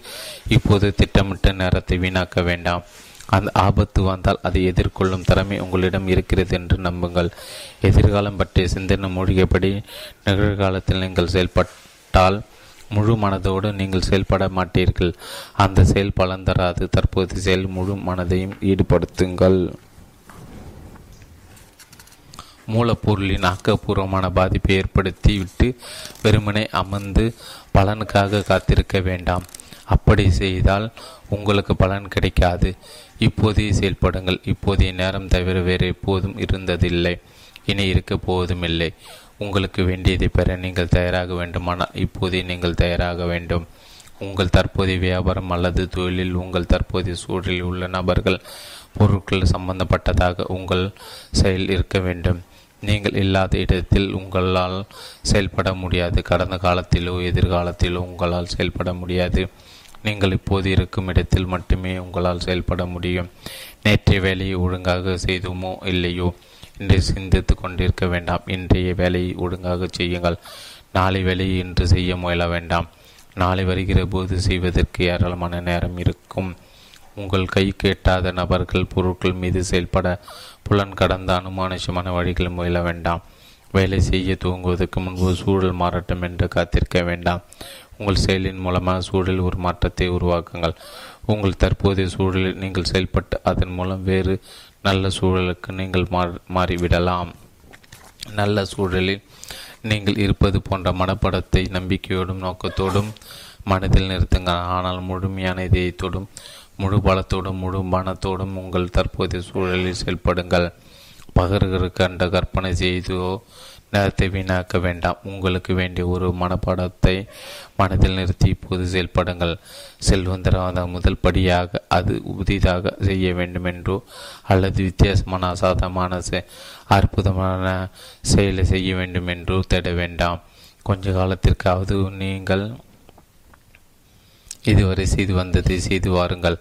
S1: இப்போது திட்டமிட்ட நேரத்தை வீணாக்க வேண்டாம். அந்த ஆபத்து வந்தால் அதை எதிர்கொள்ளும் திறமை உங்களிடம் இருக்கிறது என்று நம்புங்கள். எதிர்காலம் பற்றிய சிந்தனை மூழ்கியபடி நிகழ்காலத்தில் நீங்கள் செயல்பட்டால் முழு மனதோடு நீங்கள் செயல்பட மாட்டீர்கள். அந்த செயல் பலன் தராது. தற்போது செயல் முழு மனதையும் ஈடுபடுத்துங்கள். மூலப்பொருளின் ஆக்கப்பூர்வமான பாதிப்பை ஏற்படுத்தி விட்டு வெறுமனை அமர்ந்து பலனுக்காக காத்திருக்க வேண்டாம். அப்படி செய்தால் உங்களுக்கு பலன் கிடைக்காது. இப்போதைய செயல்படுங்கள். இப்போதைய நேரம் தவிர வேறு எப்போதும் இருந்ததில்லை. இனி இருக்க போவதும் இல்லை உங்களுக்கு வேண்டியதை பெற நீங்கள் தயாராக வேண்டுமானால் இப்போதே நீங்கள் தயாராக வேண்டும். உங்கள் தற்போதைய வியாபாரம் அல்லது தொழிலில் உங்கள் தற்போதைய சூழலில் உள்ள நபர்கள் பொருட்கள் சம்பந்தப்பட்டதாக உங்கள் செயல் இருக்க வேண்டும். நீங்கள் இல்லாத இடத்தில் உங்களால் செயல்பட முடியாது. கடந்த காலத்திலோ எதிர்காலத்திலோ உங்களால் செயல்பட முடியாது. நீங்கள் இப்போது இருக்கும் இடத்தில் மட்டுமே உங்களால் செயல்பட முடியும். நேற்றைய வேலையை ஒழுங்காக செய்துமோ இல்லையோ? என்று சிந்தித்து கொண்டிருக்க வேண்டாம். இன்றைய வேலையை ஒழுங்காக செய்யுங்கள். நாளை வேலையை இன்று செய்ய முயல வேண்டாம். நாளை வருகிற போது செய்வதற்கு ஏராளமான நேரம் இருக்கும். உங்கள் கை கேட்டாத நபர்கள் பொருட்கள் மீது செயல்பட புலன் கடந்த அனுமானுஷமான வழிகள் முயல வேண்டாம். வேலை செய்ய துவங்குவதற்கு முன்பு சூழல் மாறட்டும் என்று காத்திருக்க வேண்டாம். உங்கள் செயலின் மூலமாக சூழலில் ஒரு மாற்றத்தை உருவாக்குங்கள். உங்கள் தற்போதைய சூழலில் நீங்கள் செயல்பட்டு அதன் மூலம் வேறு நல்ல சூழலுக்கு நீங்கள் மாறிவிடலாம். நல்ல சூழலில் நீங்கள் இருப்பது போன்ற மனப்படத்தை நம்பிக்கையோடும் நோக்கத்தோடும் மனதில் நிறுத்துங்கள் ஆனால் முழுமையான இதயத்தோடும் முழு பலத்தோடும் முழு மனத்தோடும் உங்கள் தற்போதைய சூழலில் செயல்படுங்கள். பகர்களுக்கு கண்ட கற்பனை செய்தோ நேரத்தை வீணாக்க வேண்டாம். உங்களுக்கு வேண்டிய ஒரு மனப்பாடத்தை மனதில் நிறுத்தி இப்போது செயல்படுங்கள். செல்வந்தராத முதல் படியாக அது புதிதாக செய்ய வேண்டும் என்றோ அல்லது வித்தியாசமான அசாதமான அற்புதமான செயலை செய்ய வேண்டும் என்றோ தேட வேண்டாம். கொஞ்ச காலத்திற்காவது நீங்கள் இதுவரை செய்து வந்ததை செய்து வாருங்கள்.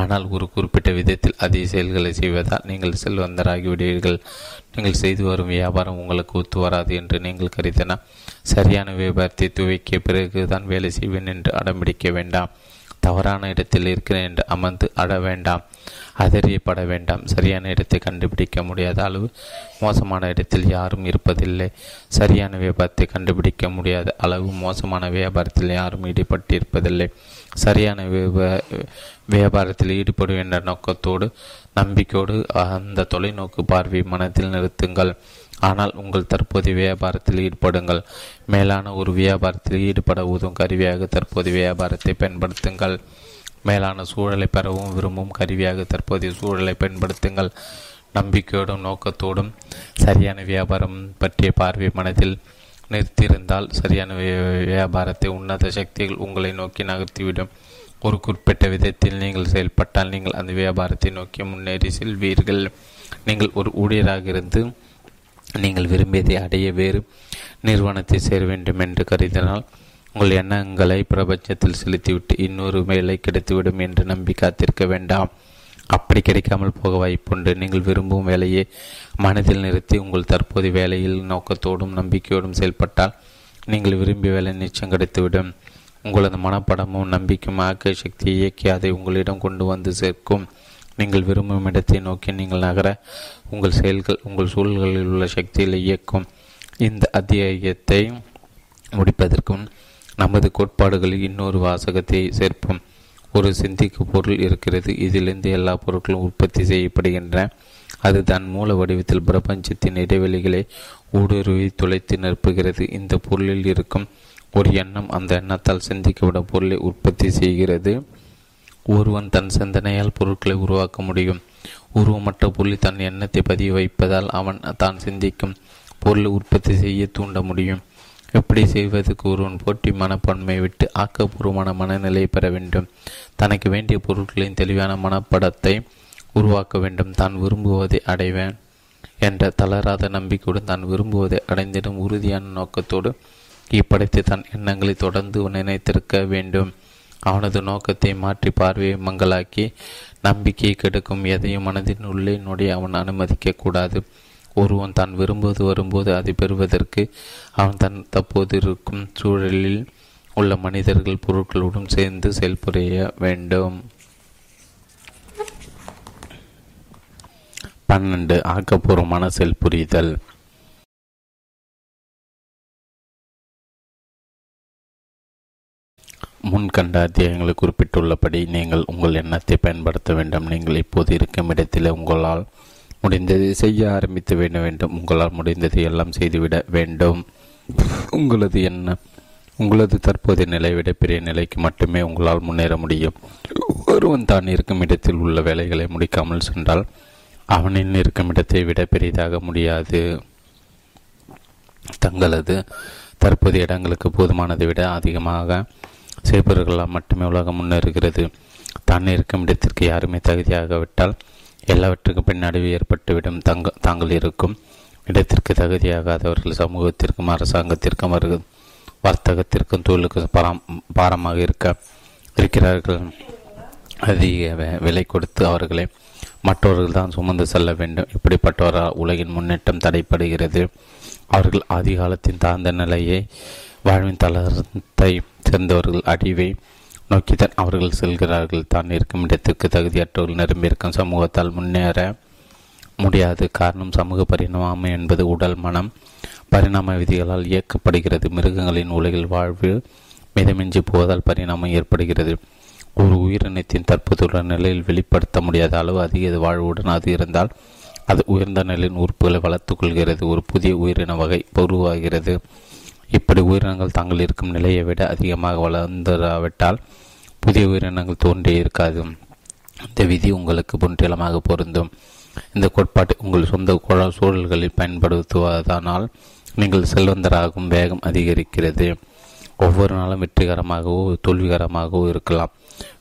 S1: ஆனால் ஒரு குறிப்பிட்ட விதத்தில் அதே செயல்களை செய்வதால் நீங்கள் செல்வந்தராகிவிடுவீர்கள். நீங்கள் செய்து வரும் வியாபாரம் உங்களுக்கு ஒத்து வராது என்று நீங்கள் கருதினால் சரியான வியாபாரத்தை துவைக்கிய பிறகுதான் வேலை செய்வேன் என்று அடம்பிடிக்க வேண்டாம். தவறான இடத்தில் இருக்கிறேன் என்று அமர்ந்து அட வேண்டாம். அதறியப்பட வேண்டாம். சரியான இடத்தை கண்டுபிடிக்க முடியாத அளவு மோசமான இடத்தில் யாரும் இருப்பதில்லை. சரியான வியாபாரத்தை கண்டுபிடிக்க முடியாத அளவு மோசமான வியாபாரத்தில் யாரும் ஈடுபட்டிருப்பதில்லை. சரியான வியாபாரத்தில் ஈடுபடும் என்ற நோக்கத்தோடு நம்பிக்கையோடு அந்த தொலைநோக்கு பார்வை மனத்தில் நிறுத்துங்கள். ஆனால் உங்கள் தற்போதைய வியாபாரத்தில் ஈடுபடுங்கள். மேலான ஒரு வியாபாரத்தில் ஈடுபட உதவும் கருவியாக தற்போதைய வியாபாரத்தை பயன்படுத்துங்கள். மேலான சூழலை பெறவும் விரும்பும் கருவியாக தற்போதைய சூழலை பயன்படுத்துங்கள். நம்பிக்கையோடும் நோக்கத்தோடும் சரியான வியாபாரம் பற்றிய பார்வை மனதில் நிறுத்தியிருந்தால் சரியான வியாபாரத்தை உன்னத சக்திகள் உங்களை நோக்கி நகர்த்திவிடும். ஒரு குறிப்பிட்ட விதத்தில் நீங்கள் செயல்பட்டால் நீங்கள் அந்த வியாபாரத்தை நோக்கி முன்னேறி செல்வீர்கள். நீங்கள் ஒரு ஊழியராக இருந்து நீங்கள் விரும்பியதை அடைய வேறு நிறுவனத்தை சேர வேண்டும் என்று கருதினால் உங்கள் எண்ணங்களை பிரபஞ்சத்தில் செலுத்திவிட்டு இன்னொரு வேலை கிடைத்துவிடும் என்று நம்பி காத்திருக்க வேண்டாம். அப்படி கிடைக்காமல் போக வாய்ப்புண்டு. நீங்கள் விரும்பும் வேலையை மனதில் நிறுத்தி உங்கள் தற்போதைய வேலையில் நோக்கத்தோடும் நம்பிக்கையோடும் செயல்பட்டால் நீங்கள் விரும்பிய வேலை நிச்சயம் கிடைத்துவிடும். உங்களது மனப்படமும் நம்பிக்கையும் ஆக்க சக்தியை இயக்கி அதை உங்களிடம் கொண்டு வந்து சேர்க்கும். நீங்கள் விரும்பும் இடத்தை நோக்கி நீங்கள் நகர உங்கள் செயல்கள் உங்கள் சூழல்களில் உள்ள சக்திகளை இயக்கும் இந்த அத்தியாயத்தை முடிப்பதற்கும் நமது கோட்பாடுகளில் இன்னொரு வாசகத்தை சேர்ப்போம். ஒரு சிந்திக்கு பொருள் இருக்கிறது. இதிலிருந்து எல்லா பொருட்களும் உற்பத்தி செய்யப்படுகின்றன. அது தன் மூல வடிவத்தில் பிரபஞ்சத்தின் இடைவெளிகளை ஊடுருவி துளைத்து நிரப்புகிறது. இந்த பொருளில் இருக்கும் ஒரு எண்ணம் அந்த எண்ணத்தால் சிந்திக்கப்படும் பொருளை உற்பத்தி செய்கிறது. ஒருவன் தன் சிந்தனையால் பொருட்களை உருவாக்க முடியும். உருவமற்ற புள்ளி தன் எண்ணத்தை பதிய வைப்பதால் அவன் தான் சிந்திக்கும் பொருளை உற்பத்தி செய்ய தூண்ட முடியும். எப்படி செய்வதற்கு ஒருவன் போட்டி மனப்பான்மையை விட்டு ஆக்கப்பூர்வமான மனநிலையை பெற வேண்டும். தனக்கு வேண்டிய பொருட்களின் தெளிவான மனப்படத்தை உருவாக்க வேண்டும். தான் விரும்புவதை அடைவேன் என்ற தளராத நம்பிக்கையுடன் தான் விரும்புவதை அடைந்திடும் உறுதியான நோக்கத்தோடு இப்படைத்து தன் எண்ணங்களை தொடர்ந்து நினைத்திருக்க வேண்டும். அவனது நோக்கத்தை மாற்றி பார்வையை மங்களாக்கி நம்பிக்கையை கெடுக்கும் எதையும் மனதின் உள்ளே நொடி அவன் அனுமதிக்க கூடாது. ஒருவன் தான் விரும்புவது வரும்போது அதை பெறுவதற்கு அவன் தன் தற்போது இருக்கும் சூழலில் உள்ள மனிதர்கள் பொருட்களுடன் சேர்ந்து செயல்புரிய வேண்டும். பன்னெண்டு. ஆக்கப்பூர்வமான முன்கண்ட அத்தியாயங்களில் குறிப்பிட்டுள்ளபடி நீங்கள் உங்கள் எண்ணத்தை பயன்படுத்த வேண்டும். நீங்கள் இப்போது இருக்கும் இடத்தில் உங்களால் முடிந்ததை செய்ய ஆரம்பித்து வேண்ட வேண்டும். உங்களால் முடிந்ததை எல்லாம் செய்துவிட வேண்டும். உங்களது எண்ணம் உங்களது தற்போதைய நிலை விட பெரிய நிலைக்கு மட்டுமே உங்களால் முன்னேற முடியும். ஒருவன் தான் இருக்கும் இடத்தில் உள்ள வேலைகளை முடிக்காமல் சென்றால் அவனின் இருக்கும் இடத்தை விட பெரிதாக முடியாது. தங்களது தற்போதைய இடங்களுக்கு போதுமானதை விட அதிகமாக செய்பவர்களால் மட்டுமே உலகம் முன்னேறுகிறது. தான் இருக்கும் இடத்திற்கு யாருமே தகுதியாகவிட்டால் எல்லாவற்றுக்கும் பின்னடைவு ஏற்பட்டுவிடும். தங்க தாங்கள் இருக்கும் இடத்திற்கு தகுதியாகாதவர்கள் சமூகத்திற்கும் அரசாங்கத்திற்கும் அவர்கள் வர்த்தகத்திற்கும் தொழிலுக்கும் பாரம் பாரமாக இருக்க இருக்கிறார்கள். அதிக விலை கொடுத்து அவர்களை மற்றவர்கள் தான் சுமந்து செல்ல வேண்டும். இப்படிப்பட்டவரால் உலகின் முன்னேற்றம் தடைப்படுகிறது அவர்கள் ஆதிகாலத்தின் தாழ்ந்த நிலையை வாழ்வின் தளத்தை சேர்ந்தவர்கள் அடிவை நோக்கித்தான் அவர்கள் செல்கிறார்கள். தான் இருக்கும் இடத்திற்கு தகுதியற்றவர்கள் நிரம்பியிருக்கும் சமூகத்தால் முன்னேற முடியாது. காரணம் சமூக பரிணாமம் என்பது உடல் மனம். பரிணாம விதிகளால் இயக்கப்படுகிறது. மிருகங்களின் உலகில் வாழ்வு மிதமிஞ்சி போவதால் பரிணாமம் ஏற்படுகிறது. ஒரு உயிரினத்தின் தற்போதுள்ள நிலையில் வெளிப்படுத்த முடியாத அளவு அதிக வாழ்வுடன் அது இருந்தால் அது உயர்ந்த நிலையின் உறுப்புகளை வளர்த்துக்கொள்கிறது ஒரு புதிய உயிரின வகை உருவாகிறது. இப்படி உயிரினங்கள் தாங்கள் இருக்கும் நிலையை விட அதிகமாக வளர்ந்துவிட்டால் புதிய உயிரினங்கள் தோன்றி இருக்காது. இந்த விதி உங்களுக்கு முற்றிலுமாக பொருந்தும். இந்த கோட்பாட்டை உங்கள் சொந்த சூழல்களில் பயன்படுத்துவதனால் நீங்கள் செல்வந்தராகும் வேகம் அதிகரிக்கிறது. ஒவ்வொரு நாளும் வெற்றிகரமாகவோ தோல்விகரமாகவோ இருக்கலாம்.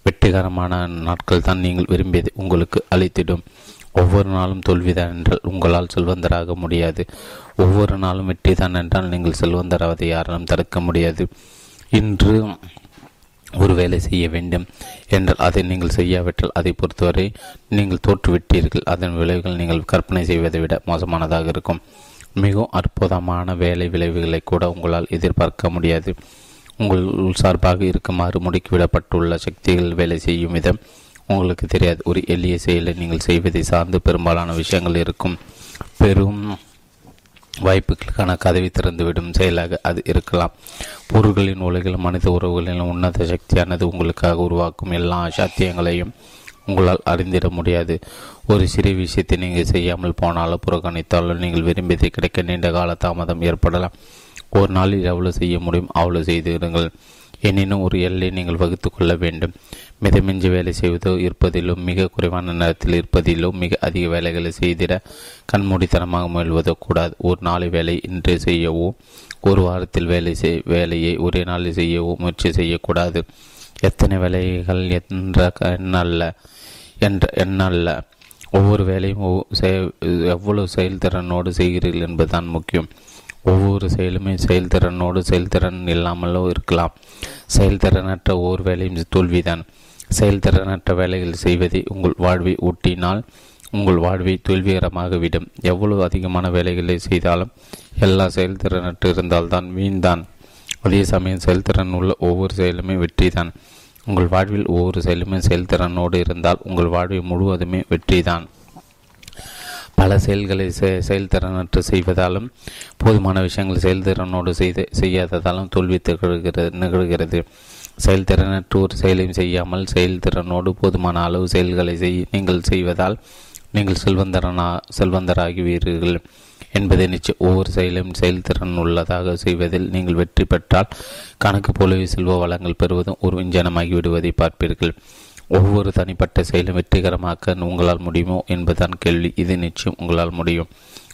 S1: வெற்றிகரமான நாட்கள் தான் நீங்கள் விரும்பியதை உங்களுக்கு அளித்திடும். ஒவ்வொரு நாளும் தோல்விதான் என்றால் உங்களால் செல்வந்தராக முடியாது. ஒவ்வொரு நாளும் வெற்றிதான் என்றால் நீங்கள் செல்வந்தராவதை யாராலும் தடுக்க முடியாது. இன்று ஒரு வேலை செய்ய வேண்டும் என்றால் அதை நீங்கள் செய்யாவிட்டால் அதை பொறுத்தவரை நீங்கள் தோற்றுவிட்டீர்கள். அதன் விளைவுகள் நீங்கள் கற்பனை செய்வதை விட மோசமானதாக இருக்கும். மிகவும் அற்புதமான வேலை விளைவுகளை கூட உங்களால் எதிர்பார்க்க முடியாது. உங்கள் சார்பாக இருக்குமாறு முடுக்கிவிடப்பட்டுள்ள சக்திகள் வேலை செய்யும் விதம் உங்களுக்கு தெரியாது. ஒரு எளிய செயலை நீங்கள் செய்வதை சார்ந்து பெரும்பாலான விஷயங்கள் இருக்கும். பெரும் வாய்ப்புகளுக்கான கதவை திறந்துவிடும் செயலாக அது இருக்கலாம். பொருள்களின் உலகில் மனித உறவுகளின் உன்னத சக்தியானது உங்களுக்காக உருவாக்கும் எல்லா சாத்தியங்களையும் உங்களால் அறிந்திட முடியாது. ஒரு சிறிய விஷயத்தை நீங்கள் செய்யாமல் போனாலோ புறக்கணித்தாலோ நீங்கள் விரும்பியதை கிடைக்க நீண்ட கால தாமதம் ஏற்படலாம். ஒரு நாளில் எவ்வளவு செய்ய முடியும் அவ்வளவு செய்திருங்கள் எனினும் ஒரு எல்லை நீங்கள் வகுத்து கொள்ள வேண்டும். மிதமிஞ்சி வேலை செய்வதோ இருப்பதிலும் மிக குறைவான நேரத்தில் இருப்பதிலோ மிக அதிக வேலைகளை செய்திட கண்மூடித்தனமாக முயல்வதோ கூடாது. ஒரு நாளை வேலை இன்று செய்யவோ ஒரு வாரத்தில் வேலை செய் வேலையை ஒரே நாளில் செய்யவோ முயற்சி செய்யக்கூடாது. எத்தனை வேலைகள் என்ற எண்ணல்ல என்ற எண்ணல்ல. ஒவ்வொரு வேலையும் எவ்வளவு செயல்திறனோடு செய்கிறீர்கள் என்பதுதான் முக்கியம். ஒவ்வொரு செயலுமே செயல்திறனோடு செயல்திறன் இல்லாமலோ இருக்கலாம். செயல்திறனற்ற ஒவ்வொரு வேலையும் தோல்விதான். செயல்திறனற்ற வேலைகள் செய்வதை உங்கள் வாழ்வை ஊட்டினால் உங்கள் வாழ்வை தோல்விகரமாக விடும் எவ்வளவு அதிகமான வேலைகளை செய்தாலும் எல்லா செயல்திறனற்று இருந்தால்தான் வீண்தான். அதே சமயம் செயல்திறன் உள்ள ஒவ்வொரு செயலுமே வெற்றிதான். உங்கள் வாழ்வில் ஒவ்வொரு செயலுமே செயல்திறனோடு இருந்தால் உங்கள் வாழ்வை முழுவதுமே வெற்றிதான். பல செயல்களை செயல்திறனற்று செய்வதாலும் போதுமான விஷயங்கள் செயல்திறனோடு செய்து செய்யாததாலும் தோல்வி திகழ்கிறது நிகழ்கிறது. செயல்திறனற்று ஒரு செயலையும் செய்யாமல் செயல்திறனோடு போதுமான அளவு செயல்களை செய் நீங்கள் செய்வதால் நீங்கள் செல்வந்தரனா செல்வந்தராகுவீர்கள் என்பதை நிச்சயம் ஒவ்வொரு செயலும் செயல்திறன் உள்ளதாக செய்வதில் நீங்கள் வெற்றி பெற்றால் கணக்கு போலவே செல்வ வளங்கள் பெறுவதும் ஒரு விஞ்சனமாகி விடுவதை பார்ப்பீர்கள். ஒவ்வொரு தனிப்பட்ட செயலும் வெற்றிகரமாக்க உங்களால் முடியுமோ என்பதுதான் கேள்வி. இது நிச்சயம் உங்களால் முடியும்.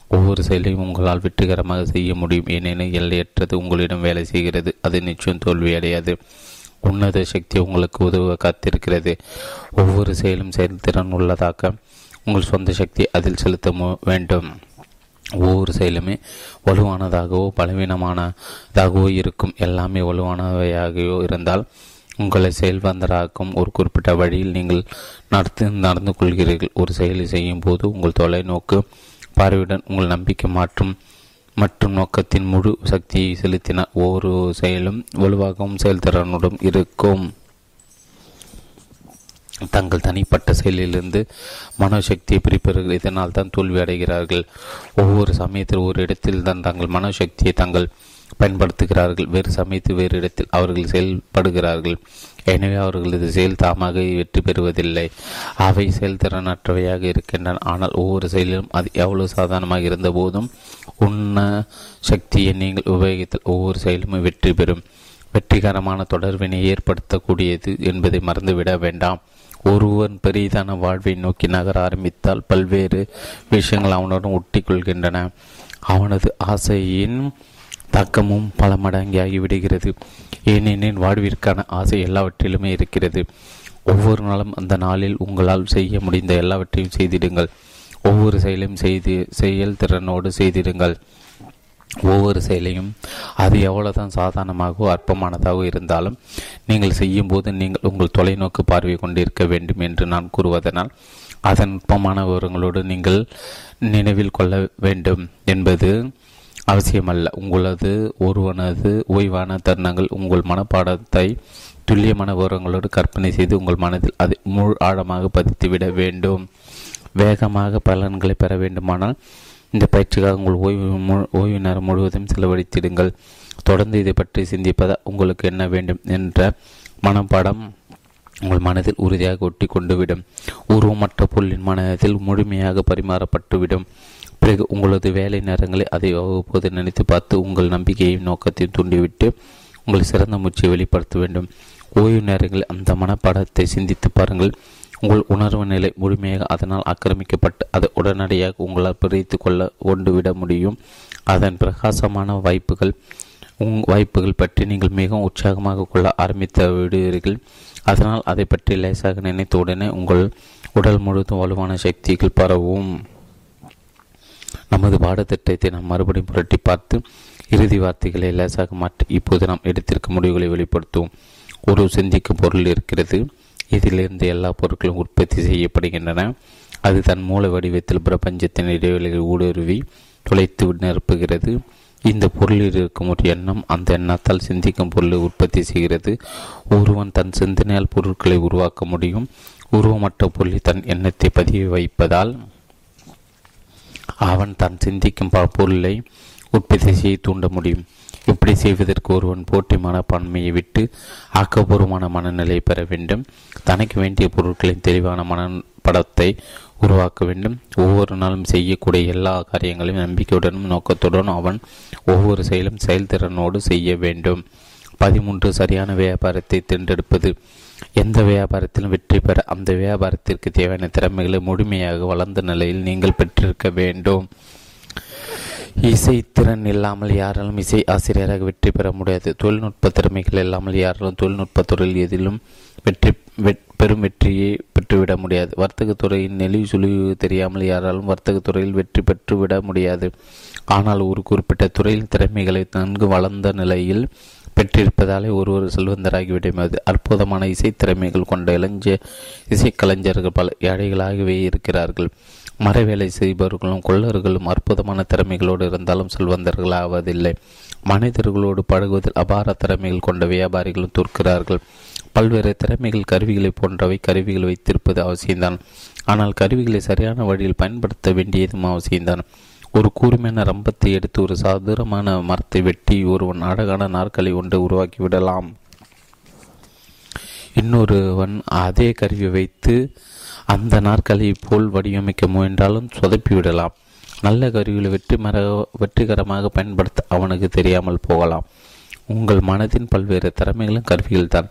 S1: ஒவ்வொரு செயலையும் உங்களால் வெற்றிகரமாக செய்ய முடியும். ஏனெனில் எல்லையற்றது உங்களிடம் வேலை செய்கிறது. அது நிச்சயம் தோல்வி அடையாது உன்னத சக்தி உங்களுக்கு உதவ காத்திருக்கிறது. ஒவ்வொரு செயலும் செயல்திறன் உள்ளதாக்க உங்கள் சொந்த சக்தி அதில் செலுத்த வேண்டும். ஒவ்வொரு செயலுமே வலுவானதாகவோ பலவீனமானதாகவோ இருக்கும். எல்லாமே வலுவானவையாகவோ இருந்தால் உங்களை செயல்வந்தராக்கும் ஒரு குறிப்பிட்ட வழியில் நீங்கள் நடத்து நடந்து கொள்கிறீர்கள். ஒரு செயலை செய்யும் போது உங்கள் தொலைநோக்கு பார்வையுடன் உங்கள் நம்பிக்கை மாற்றும் மற்றும் நோக்கத்தின் முழு சக்தியை செலுத்தினால் ஒவ்வொரு செயலும் வலுவாகவும் செயல்திறனுடன் இருக்கும். தங்கள் தனிப்பட்ட செயலிலிருந்து மனோசக்தியை பிரிப்பவர்கள் இதனால் தான் தோல்வி அடைகிறார்கள். ஒவ்வொரு சமயத்தில் ஒரு இடத்தில் தான் தங்கள் மனோசக்தியை தங்கள் பயன்படுத்துகிறார்கள். வேறு சமயத்து வேறு இடத்தில் அவர்கள் செயல்படுகிறார்கள். எனவே அவர்களது செயல் தாமாக வெற்றி பெறுவதில்லை. அவை செயல்திறனற்றவையாக இருக்கின்றன. ஆனால் ஒவ்வொரு செயலிலும் அது எவ்வளவு சாதாரணமாக இருந்த போதும் உன்ன சக்தியை நீங்கள் உபயோகித்தால் ஒவ்வொரு செயலும் வெற்றி பெறும். வெற்றிகரமான தொடர்பினை ஏற்படுத்தக்கூடியது என்பதை மறந்துவிட வேண்டாம். ஒருவன் பெரிதான வாழ்வை நோக்கி நகர ஆரம்பித்தால் பல்வேறு விஷயங்கள் அவனுடன் ஒட்டி கொள்கின்றன அவனது ஆசையின் தாக்கமும் பல மடங்கியாகி விடுகிறது. ஏனெனில் வாழ்விற்கான ஆசை எல்லாவற்றிலுமே இருக்கிறது. ஒவ்வொரு நாளும் அந்த நாளில் உங்களால் செய்ய முடிந்த எல்லாவற்றையும் செய்திடுங்கள். ஒவ்வொரு செயலையும் செய்து செயல் திறனோடு செய்திடுங்கள். ஒவ்வொரு செயலையும் அது எவ்வளவுதான் சாதாரணமாகவோ அற்பமானதாகவோ இருந்தாலும் நீங்கள் செய்யும் போது நீங்கள் உங்கள் தொலைநோக்கு பார்வை கொண்டிருக்க வேண்டும் என்று நான் கூறுவதனால் அதன் நுட்பமான விவரங்களோடு நீங்கள் நினைவில் கொள்ள வேண்டும் என்பது அவசியமல்ல. உங்களது ஒருவனது ஓய்வான தருணங்கள் உங்கள் மனப்பாடத்தை துல்லியமான விவரங்களோடு கற்பனை செய்து உங்கள் மனதில் அதை முழு ஆழமாக பதித்துவிட வேண்டும். வேகமாக பலன்களை பெற வேண்டுமானால் இந்த பயிற்சிக்காக உங்கள் ஓய்வு ஓய்வு நேரம் முழுவதும் செலவழித்திடுங்கள். தொடர்ந்து இதை பற்றி சிந்திப்பதா உங்களுக்கு என்ன வேண்டும் என்ற மனப்பாடம் உங்கள் மனதில் உறுதியாக ஒட்டி கொண்டுவிடும் உருவமற்ற பொருளின் மனதில் முழுமையாக பரிமாறப்பட்டுவிடும். பிறகு உங்களது வேலை நேரங்களை அதை அவ்வப்போது நினைத்து பார்த்து உங்கள் நம்பிக்கையையும் நோக்கத்தையும் தூண்டிவிட்டு உங்கள் சிறந்த முயற்சியை வெளிப்படுத்த வேண்டும். ஓய்வு நேரங்களில் அந்த மனப்பாடத்தை சிந்தித்து பாருங்கள். உங்கள் உணர்வு நிலை முழுமையாக அதனால் ஆக்கிரமிக்கப்பட்டு அதை உடனடியாக உங்களால் பிரித்து கொள்ள கொண்டுவிட முடியும். அதன் பிரகாசமான வாய்ப்புகள் உங் வாய்ப்புகள் பற்றி நீங்கள் மிகவும் உற்சாகமாக கொள்ள ஆரம்பித்து விடுவீர்கள். அதனால் அதை பற்றி லேசாக நினைத்த உடனே உங்கள் உடல் முழுவதும் வலுவான சக்திகள் பரவும். நமது பாடத்திட்டத்தை நாம் மறுபடியும் புரட்டி பார்த்து இறுதி வார்த்தைகளை லேசாக மாற்றி இப்போது நாம் எடுத்திருக்கும் முடிவுகளை வெளிப்படுத்துவோம். ஒரு சிந்திக்கும் பொருள் இருக்கிறது. இதிலிருந்து எல்லா பொருட்களும் உற்பத்தி செய்யப்படுகின்றன. அது தன் மூல வடிவத்தில் பிரபஞ்சத்தின் இடைவெளிகள் ஊடுருவி துளைத்து நிரப்புகிறது. இந்த பொருளில் இருக்கும் ஒரு எண்ணம் அந்த எண்ணத்தால் சிந்திக்கும் பொருளை உற்பத்தி செய்கிறது. ஒருவன் தன் சிந்தனையால் பொருட்களை உருவாக்க முடியும். உருவமற்ற பொருளை தன் எண்ணத்தை பதிய வைப்பதால் அவன் தான் சிந்திக்கும் பொருளை உற்பத்தி செய்ய தூண்ட முடியும். இப்படி செய்வதற்கு ஒருவன் போட்டி மனப்பான்மையை விட்டு ஆக்கப்பூர்வமான மனநிலையை பெற வேண்டும். தனக்கு வேண்டிய பொருட்களின் தெளிவான மனப்படத்தை உருவாக்க வேண்டும். ஒவ்வொரு நாளும் செய்யக்கூடிய எல்லா காரியங்களையும் நம்பிக்கையுடனும் நோக்கத்துடனும் அவன் ஒவ்வொரு செயலும் செயல்திறனோடு செய்ய வேண்டும். பதிமூன்று சரியான வியாபாரத்தை தேர்ந்தெடுப்பது. எந்த வியாபாரத்திலும் வெற்றி பெற அந்த வியாபாரத்திற்கு தேவையான திறமைகளை முழுமையாக வளர்ந்த நிலையில் நீங்கள் பெற்றிருக்க வேண்டும். இசை திறன் இல்லாமல் யாராலும் இசை ஆசிரியராக வெற்றி பெற முடியாது. தொழில்நுட்ப திறமைகள் இல்லாமல் யாராலும் தொழில்நுட்ப துறையில் எதிலும் வெற்றி பெரும் வெற்றியை பெற்றுவிட முடியாது. வர்த்தகத்துறையின் நெளிவு சுழிவு தெரியாமல் யாராலும் வர்த்தகத்துறையில் வெற்றி பெற்றுவிட முடியாது. ஆனால் ஒரு குறிப்பிட்ட துறையில் திறமைகளை நன்கு வளர்ந்த நிலையில் பெற்றிருப்பதாலே ஒருவர் செல்வந்தராகிவிடுவது அற்புதமான இசை திறமைகள் கொண்ட இளைஞ இசைக்கலைஞர்கள் பல ஏழைகளாகவே இருக்கிறார்கள். மரவேலை செய்பவர்களும் கொள்ளர்களும் அற்புதமான திறமைகளோடு இருந்தாலும் செல்வந்தர்கள் ஆவதில்லை மனிதர்களோடு பழகுவதில் அபார திறமைகள் கொண்ட வியாபாரிகளும் தோற்கிறார்கள் பல்வேறு திறமைகள் கருவிகளை போன்றவை கருவிகள் வைத்திருப்பது அவசியம்தான். ஆனால் கருவிகளை சரியான வழியில் பயன்படுத்த வேண்டியதும் அவசியம்தான். ஒரு கூர்மையான ரம்பத்தை எடுத்து ஒரு சதுரமான மரத்தை வெட்டி ஒருவன் அழகான நாற்களை ஒன்று உருவாக்கி விடலாம். இன்னொருவன் அதே கருவியை வைத்து அந்த நாற்களை போல் வடிவமைக்க முயன்றாலும் சொதப்பிவிடலாம் நல்ல கருவிகளை வெற்றி மர வெற்றிகரமாக பயன்படுத்த அவனுக்கு தெரியாமல் போகலாம். உங்கள் மனதின் பல்வேறு திறமைகளும் கருவிகள் தான்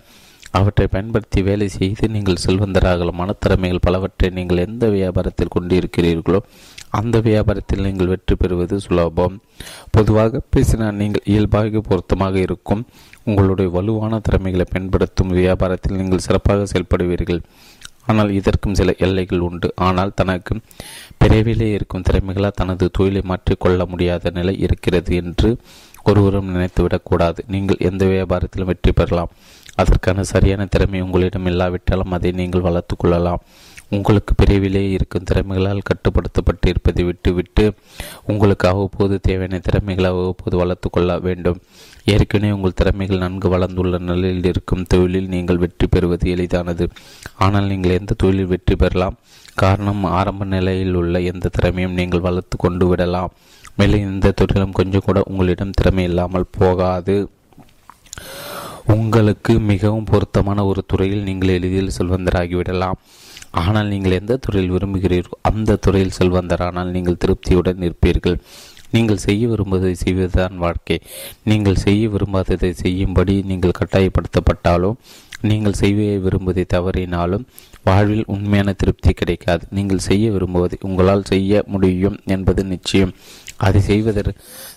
S1: அவற்றை பயன்படுத்தி வேலை செய்து நீங்கள் செல்வந்தராகலாம். மனத்திறமைகள் பலவற்றை நீங்கள் எந்த வியாபாரத்தில் கொண்டிருக்கிறீர்களோ அந்த வியாபாரத்தில் நீங்கள் வெற்றி பெறுவது சுலபம். பொதுவாக பேசினால் நீங்கள் இயல்பாக பொருத்தமாக இருக்கும். உங்களுடைய வலுவான திறமைகளை பயன்படுத்தும் வியாபாரத்தில் நீங்கள் சிறப்பாக செயல்படுவீர்கள். ஆனால் இதற்கும் சில எல்லைகள் உண்டு. ஆனால் தனக்கு பிறவிலே இருக்கும் திறமைகளால் தனது தொழிலை மாற்றிக்கொள்ள முடியாத நிலை இருக்கிறது என்று ஒருவரும் நினைத்துவிடக்கூடாது நீங்கள் எந்த வியாபாரத்திலும் வெற்றி பெறலாம். அதற்கான சரியான திறமை உங்களிடம் இல்லாவிட்டாலும் அதை நீங்கள் வளர்த்து கொள்ளலாம். உங்களுக்கு பிரிவிலே இருக்கும் திறமைகளால் கட்டுப்படுத்தப்பட்டு இருப்பதை விட்டுவிட்டு உங்களுக்கு அவ்வப்போது தேவையான திறமைகளை அவ்வப்போது வளர்த்து கொள்ள வேண்டும். ஏற்கனவே உங்கள் திறமைகள் நன்கு வளர்ந்துள்ள நிலையில் இருக்கும் தொழிலில் நீங்கள் வெற்றி பெறுவது எளிதானது. ஆனால் நீங்கள் எந்த தொழிலில் வெற்றி பெறலாம்? காரணம் ஆரம்ப நிலையில் உள்ள எந்த திறமையும் நீங்கள் வளர்த்து கொண்டு விடலாம். மேலும் எந்த தொழிலும் கொஞ்சம் கூட உங்களிடம் திறமை இல்லாமல் போகாது. உங்களுக்கு மிகவும் பொருத்தமான ஒரு துறையில் நீங்கள் எளிதில் செல்வந்தராகிவிடலாம் ஆனால் நீங்கள் எந்த துறையில் விரும்புகிறீர்களோ அந்த துறையில் செல்வந்தரானால் நீங்கள் திருப்தியுடன் இருப்பீர்கள். நீங்கள் செய்ய விரும்புவதை செய்வதுதான் வாழ்க்கை. நீங்கள் செய்ய விரும்பாததை செய்யும்படி நீங்கள் கட்டாயப்படுத்தப்பட்டாலும் நீங்கள் செய்ய விரும்புவதை தவறினாலும் வாழ்வில் உண்மையான திருப்தி கிடைக்காது. நீங்கள் செய்ய விரும்புவதை உங்களால் செய்ய முடியும் என்பது நிச்சயம். அதை செய்வதற்கு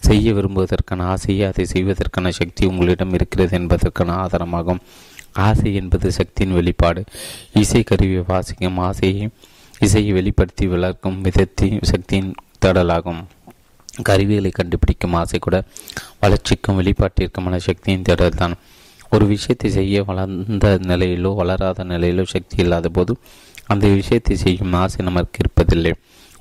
S1: செய்ய விரும்புவதற்கான ஆசையை அதை செய்வதற்கான சக்தி உங்களிடம் இருக்கிறது என்பதற்கான ஆதாரமாகும். ஆசை என்பது சக்தியின் வெளிப்பாடு. இசை கருவியை வாசிக்கும் ஆசையை இசையை வெளிப்படுத்தி வளர்க்கும் விதத்தின் சக்தியின் தேடலாகும். கருவிகளை கண்டுபிடிக்கும் ஆசை கூட வளர்ச்சிக்கும் வெளிப்பாட்டிற்குமான சக்தியின் தேடல் தான் ஒரு விஷயத்தை செய்ய வளர்ந்த நிலையிலோ வளராத நிலையிலோ சக்தி இல்லாத போது அந்த விஷயத்தை செய்யும் ஆசை நமக்கு இருப்பதில்லை.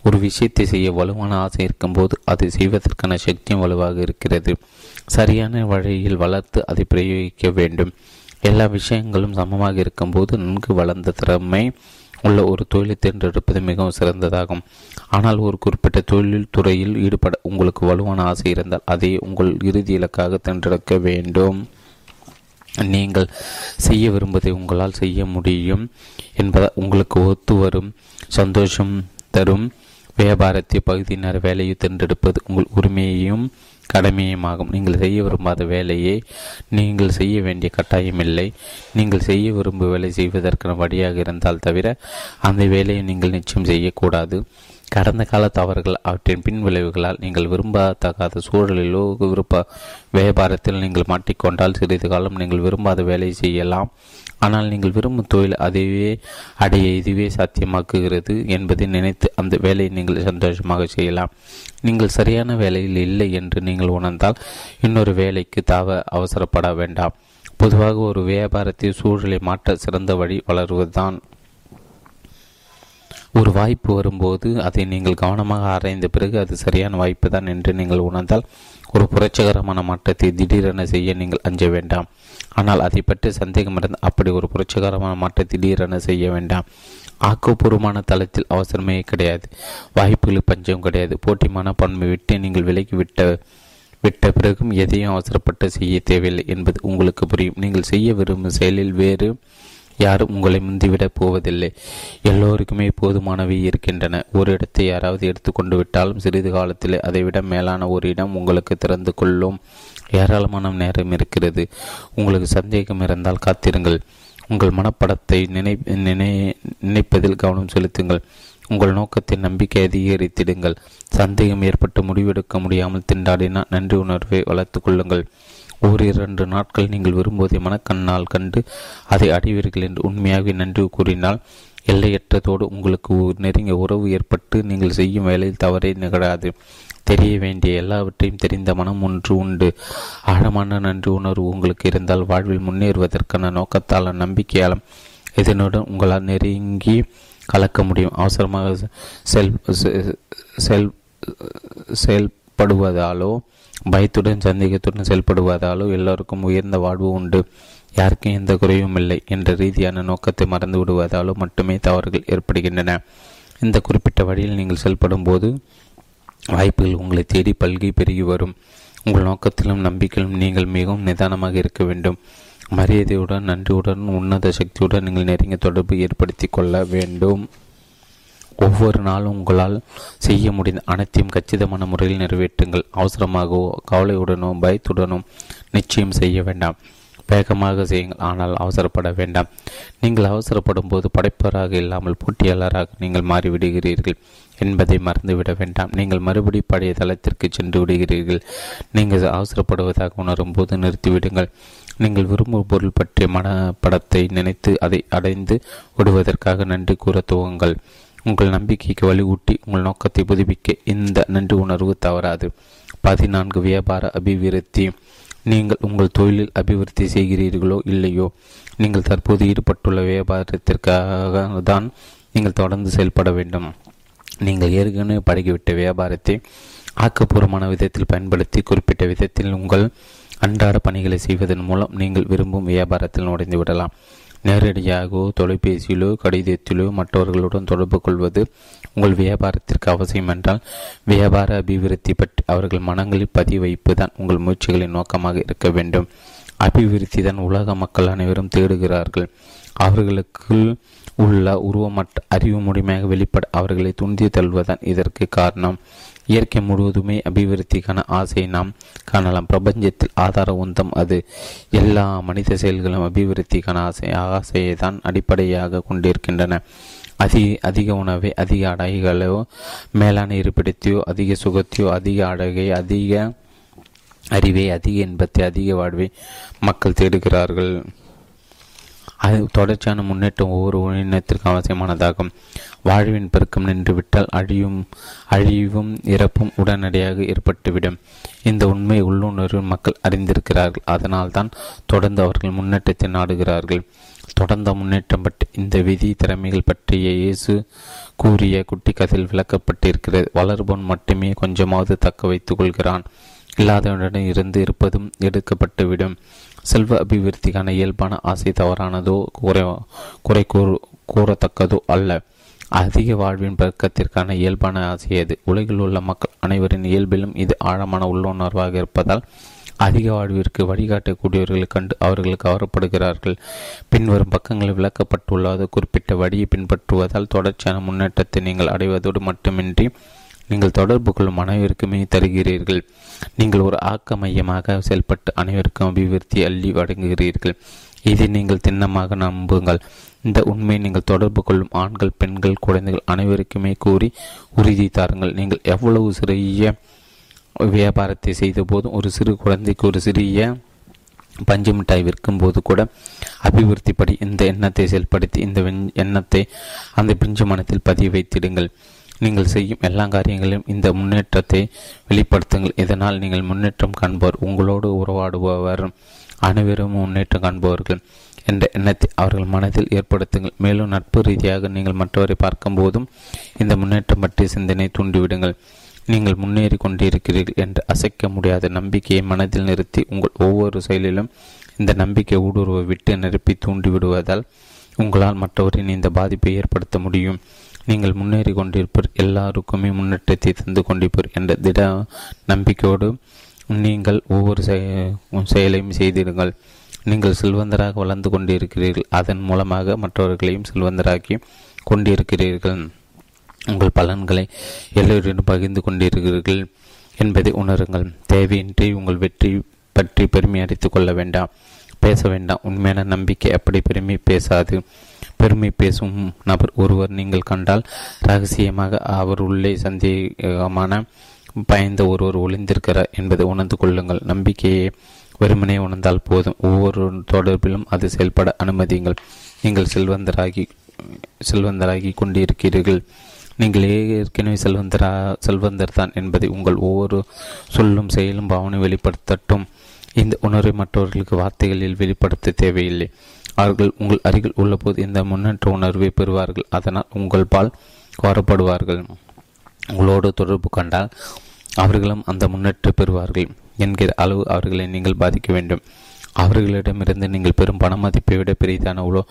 S1: ஒரு விஷயத்தை செய்ய வலுவான ஆசை இருக்கும்போது அதை செய்வதற்கான சக்தியும் வலுவாக இருக்கிறது. சரியான வழியில் வளர்த்து அதை பிரயோகிக்க வேண்டும். எல்லா விஷயங்களும் சமமாக இருக்கும்போது நன்கு வளர்ந்த திறமை உள்ள ஒரு தொழிலை தேர்ந்தெடுப்பது மிகவும் சிறந்ததாகும். ஆனால் ஒரு குறிப்பிட்ட தொழில் துறையில் ஈடுபட உங்களுக்கு வலுவான ஆசை இருந்தால் அதை உங்கள் இறுதி இலக்காக தேர்ந்தெடுக்க வேண்டும். நீங்கள் செய்ய விரும்புவதை உங்களால் செய்ய முடியும் என்பதால் உங்களுக்கு ஒத்து வரும் சந்தோஷம் தரும். வியாபாரத்தை பகுதியினர் வேலையை தேர்ந்தெடுப்பது உங்கள் உரிமையையும் கடமையுமாகும். நீங்கள் செய்ய விரும்பாத வேலையை நீங்கள் செய்ய வேண்டிய கட்டாயமில்லை நீங்கள் செய்ய விரும்பும் வேலை செய்வதற்கான வழியாக இருந்தால் தவிர அந்த வேலையை நீங்கள் நிச்சயம் செய்யக்கூடாது. கடந்த கால தவறுகள் அவற்றின் பின் விளைவுகளால் நீங்கள் விரும்பத்தகாத சூழலிலோ விருப்ப வியாபாரத்தில் நீங்கள் மாட்டிக்கொண்டால் சிறிது காலம் நீங்கள் விரும்பாத வேலையை செய்யலாம். ஆனால் நீங்கள் விரும்பும் தொழில் அதுவே அடைய இதுவே சாத்தியமாக்குகிறது என்பதை நினைத்து அந்த வேலையை நீங்கள் சந்தோஷமாக செய்யலாம். நீங்கள் சரியான வேலையில் இல்லை என்று நீங்கள் உணர்ந்தால் இன்னொரு வேலைக்கு தாவ அவசரப்பட வேண்டாம். பொதுவாக ஒரு வியாபாரத்தை சூழலை மாற்ற சிறந்த வழி வளர்வதுதான். ஒரு வாய்ப்பு வரும்போது அதை நீங்கள் கவனமாக ஆராய்ந்த பிறகு அது சரியான வாய்ப்பு தான் என்று நீங்கள் உணர்ந்தால் ஒரு புரட்சிகரமான மாற்றத்தை திடீரென செய்ய நீங்கள் அஞ்ச வேண்டாம். ஆனால் அதை பற்றி சந்தேகம் இருந்து அப்படி ஒரு புரட்சிகரமான மாற்றத்தை திடீரென செய்ய வேண்டாம். ஆக்கப்பூர்வமான தளத்தில் அவசரமே கிடையாது. வாய்ப்புகளுக்கு பஞ்சம் கிடையாது. போட்டி மனப்பான்மை விட்டு நீங்கள் விலகி விட்ட விட்ட பிறகும் எதையும் அவசரப்பட்டு செய்ய தேவையில்லை என்பது உங்களுக்கு புரியும். நீங்கள் செய்ய விரும்பும் செயலில் வேறு யாரும் உங்களை முந்திவிடப் போவதில்லை. எல்லோருக்குமே போதுமானவை இருக்கின்றன. ஒரு இடத்தை யாராவது எடுத்துக்கொண்டு விட்டாலும் சிறிது காலத்தில் அதைவிட மேலான ஒரு இடம் உங்களுக்கு திறந்து கொள்ளும் ஏராளமான நேரம் இருக்கிறது. உங்களுக்கு சந்தேகம் இருந்தால் காத்திருங்கள். உங்கள் மனப்படத்தை நினை நினை நினைப்பதில் கவனம் செலுத்துங்கள். உங்கள் நோக்கத்தை நம்பிக்கை அதிகரித்திடுங்கள். சந்தேகம் ஏற்பட்டு முடிவெடுக்க முடியாமல் திண்டாடினால் நன்றி உணர்வை வளர்த்து கொள்ளுங்கள். ஓரிரண்டு நாட்கள் நீங்கள் விரும்புவதை மனக்கண்ணால் கண்டு அதை அடைவீர்கள் என்று உண்மையாக நன்றி கூறினால் எல்லையற்றதோடு உங்களுக்கு நெருங்கிய உறவு ஏற்பட்டு நீங்கள் செய்யும் வேலையில் தவறே நிகழாது. தெரிய வேண்டிய எல்லாவற்றையும் தெரிந்த மனம் ஒன்று உண்டு. ஆழமான நன்றி உணர்வு உங்களுக்கு இருந்தால் வாழ்வில் முன்னேறுவதற்கான நோக்கத்தால் நம்பிக்கையாலும் இதனுடன் உங்களால் நெருங்கி கலக்க முடியும். அவசரமாக செல் செல் செயல்படுவதாலோ பயத்துடன் சந்தேகத்துடன் செயல்படுவதாலோ எல்லோருக்கும் உயர்ந்த வாழ்வு உண்டு. யாருக்கும் எந்த குறையும் இல்லை என்ற ரீதியான நோக்கத்தை மறந்து விடுவதாலோ மட்டுமே தவறுகள் ஏற்படுகின்றன. இந்த குறிப்பிட்ட வழியில் நீங்கள் செயல்படும் போது வாய்ப்புகள் உங்களை தேடி பல்கி பெருகி வரும். உங்கள் நோக்கத்திலும் நம்பிக்கையிலும் நீங்கள் மிகவும் நிதானமாக இருக்க வேண்டும். மரியாதையுடன் நன்றியுடன் உன்னத சக்தியுடன் நீங்கள் நெருங்கிய தொடர்பு ஏற்படுத்தி கொள்ள வேண்டும். ஒவ்வொரு நாளும் உங்களால் செய்ய முடிந்த அனைத்தையும் கச்சிதமான முறையில் நிறைவேற்றுங்கள். அவசரமாகவோ கவலையுடனோ பயத்துடனும் நிச்சயம் செய்ய வேண்டாம். வேகமாக செய்யுங்கள் ஆனால் அவசரப்பட வேண்டாம். நீங்கள் அவசரப்படும் போது படைப்பவராக இல்லாமல் போட்டியாளராக நீங்கள் மாறிவிடுகிறீர்கள் என்பதை மறந்துவிட வேண்டாம். நீங்கள் மறுபடி பழைய தளத்திற்கு சென்று விடுகிறீர்கள். நீங்கள் அவசரப்படுவதாக உணரும் போது நிறுத்திவிடுங்கள். நீங்கள் விரும்பும் பொருள் பற்றிய மன படத்தை நினைத்து அதை அடைந்து விடுவதற்காக நன்றி கூற துவங்கள். உங்கள் நம்பிக்கைக்கு வலியூட்டி உங்கள் நோக்கத்தை புதுப்பிக்க இந்த நன்றி உணர்வு தவறாது. பதினான்கு வியாபார அபிவிருத்தி. நீங்கள் உங்கள் தொழிலில் அபிவிருத்தி செய்கிறீர்களோ இல்லையோ நீங்கள் தற்போது ஈடுபட்டுள்ள வியாபாரத்திற்காக தான் நீங்கள் தொடர்ந்து செயல்பட வேண்டும். நீங்கள் ஏற்கனவே பழகிவிட்ட வியாபாரத்தை ஆக்கப்பூர்வமான விதத்தில் பயன்படுத்தி குறிப்பிட்ட விதத்தில் உங்கள் அன்றாட பணிகளை செய்வதன் மூலம் நீங்கள் விரும்பும் வியாபாரத்தில் நுழைந்து விடலாம் நேரடியாகவோ தொலைபேசியிலோ கடிதத்திலோ மற்றவர்களுடன் தொடர்பு கொள்வது உங்கள் வியாபாரத்திற்கு அவசியம் என்றால் வியாபார அபிவிருத்தி பற்றி அவர்கள் மனங்களில் பதிவைப்பு தான் உங்கள் முயற்சிகளின் நோக்கமாக இருக்க வேண்டும். அபிவிருத்தி தான் உலக மக்கள் அனைவரும் தேடுகிறார்கள். அவர்களுக்குள் உள்ள உருவமற்ற அறிவு முழுமையாக வெளிப்பட அவர்களை துண்டி தள்ளுவதான் இதற்கு காரணம். இயற்கை முழுவதுமே அபிவிருத்திக்கான ஆசையை நாம் காணலாம். பிரபஞ்சத்தில் ஆதார உந்தம் அது. எல்லா மனித செயல்களும் அபிவிருத்திக்கான ஆசை ஆசையை தான் அடிப்படையாக கொண்டிருக்கின்றன. அதிக அதிக உணவை அதிக அடகைகளோ மேலான இருப்பிடத்தையோ அதிக சுகத்தையோ அதிக அடகை அதிக அறிவை அதிக இன்பத்தை அதிக வாழ்வை மக்கள் தேடுகிறார்கள். அது தொடர்ச்சியான முன்னேற்றம் ஒவ்வொரு இனத்திற்கும் அவசியமானதாகும். வாழ்வின் பெருக்கம் நின்றுவிட்டால் அழியும் அழிவும் இறப்பும் உடனடியாக ஏற்பட்டுவிடும். இந்த உண்மை உள்ளுணர்வில் மக்கள் அறிந்திருக்கிறார்கள். அதனால்தான் தொடர்ந்து அவர்கள் முன்னேற்றத்தை நாடுகிறார்கள். தொடர்ந்த முன்னேற்றம் பற்றி இந்த விதி திறமைகள் பற்றிய இயேசு கூறிய குட்டி கதையில் விளக்கப்பட்டிருக்கிறது. வளர்பவன் மட்டுமே கொஞ்சமாவது தக்க வைத்துக் கொள்கிறான். இல்லாதவனுடன் இருந்து இருப்பதும் எடுக்கப்பட்டுவிடும். செல்வ அபிவிருத்திக்கான இயல்பான ஆசை தவறானதோ குறை குறை கூறு கூறத்தக்கதோ அல்ல. அதிக வாழ்வின் பக்கத்திற்கான இயல்பான ஆசை அது. உலகில் உள்ள மக்கள் அனைவரின் இயல்பிலும் இது ஆழமான உள்ளுணர்வாக இருப்பதால் அதிக வாழ்விற்கு வழிகாட்டக்கூடியவர்களை கண்டு அவர்கள் கவரப்படுகிறார்கள். பின்வரும் பக்கங்களில் விளக்கப்பட்டுள்ளது குறிப்பிட்ட வழியை பின்பற்றுவதால் தொடர்ச்சியான முன்னேற்றத்தை நீங்கள் அடைவதோடு மட்டுமின்றி நீங்கள் தொடர்பு கொள்ளும் அனைவருக்குமே தருகிறீர்கள். நீங்கள் ஒரு ஆக்க மையமாக செயல்பட்டு அனைவருக்கும் அபிவிருத்தி அள்ளி வழங்குகிறீர்கள். இதை நீங்கள் திண்ணமாக நம்புங்கள். இந்த உண்மையை நீங்கள் தொடர்பு கொள்ளும் ஆண்கள் பெண்கள் குழந்தைகள் அனைவருக்குமே கூறி உறுதி தாருங்கள். நீங்கள் எவ்வளவு சிறிய வியாபாரத்தை செய்த போதும் ஒரு சிறு குழந்தைக்கு ஒரு சிறிய பஞ்சு மிட்டாய் விற்கும் போது கூட அபிவிருத்தி படி இந்த எண்ணத்தை செயல்படுத்தி இந்த எண்ணத்தை அந்த பிஞ்சு மனத்தில் பதிய வைத்திடுங்கள். நீங்கள் செய்யும் எல்லா காரியங்களிலும் இந்த முன்னேற்றத்தை வெளிப்படுத்துங்கள். இதனால் நீங்கள் முன்னேற்றம் காண்பவர் உங்களோடு உறவாடுபவர் அனைவரும் முன்னேற்றம் காண்பவர்கள் என்ற எண்ணத்தை அவர்கள் மனதில் ஏற்படுத்துங்கள். மேலும் நட்பு ரீதியாக நீங்கள் மற்றவரை பார்க்கும்போதும் இந்த முன்னேற்றம் பற்றிய சிந்தனை தூண்டிவிடுங்கள். நீங்கள் முன்னேறி கொண்டிருக்கிறீர்கள் என்று அசைக்க முடியாத நம்பிக்கையை மனதில் நிறுத்தி உங்கள் ஒவ்வொரு செயலிலும் இந்த நம்பிக்கை ஊடுருவை விட்டு நிரப்பி தூண்டிவிடுவதால் உங்களால் மற்றவரின் இந்த பாதிப்பை ஏற்படுத்த முடியும். நீங்கள் முன்னேறி கொண்டிருப்பர். எல்லாருக்குமே முன்னேற்றத்தை தந்து கொண்டிருப்பர் என்ற திட நம்பிக்கையோடு நீங்கள் ஒவ்வொரு செயலையும் செய்திருங்கள் நீங்கள் செல்வந்தராக வளர்ந்து கொண்டிருக்கிறீர்கள். அதன் மூலமாக மற்றவர்களையும் செல்வந்தராக்கி கொண்டிருக்கிறீர்கள். உங்கள் பலன்களை எல்லோரிடம் பகிர்ந்து கொண்டிருக்கிறீர்கள் என்பதை உணருங்கள். தேவையின்றி உங்கள் வெற்றி பற்றி பெருமை அடித்துக் கொள்ள வேண்டாம். பேச வேண்டாம். உண்மையான நம்பிக்கை அப்படி பெருமை பேசாது. பெருமை பேசும் நபர் ஒருவர் நீங்கள் கண்டால் ரகசியமாக அவர் உள்ளே சந்தேகமான பயந்த ஒருவர் ஒளிந்திருக்கிறார் என்பதை உணர்ந்து கொள்ளுங்கள். நம்பிக்கையை வெறுமனே உணர்ந்தால் போதும். ஒவ்வொரு தொடர்பிலும் அது செயல்பட அனுமதியுங்கள். நீங்கள் செல்வந்தராகி செல்வந்தராகி கொண்டிருக்கிறீர்கள். நீங்கள் ஏற்கனவே செல்வந்தரா செல்வந்தர் தான் என்பதை உங்கள் ஒவ்வொரு சொல்லும் செயலும் பாவனை வெளிப்படுத்தட்டும். இந்த உணர்வை மற்றவர்களுக்கு வார்த்தைகளில் வெளிப்படுத்த தேவையில்லை. அவர்கள் உங்கள் அருகில் உள்ளபோது இந்த முன்னேற்ற உணர்வை பெறுவார்கள். அதனால் உங்கள் பால் கோரப்படுவார்கள். உங்களோடு தொடர்பு கண்டால் அவர்களும் அந்த முன்னேற்றம் பெறுவார்கள் என்கிற அளவு அவர்களை நீங்கள் பாதிக்க வேண்டும். அவர்களிடமிருந்து நீங்கள் பெரும் பண மதிப்பை விட பெரிதான உலோ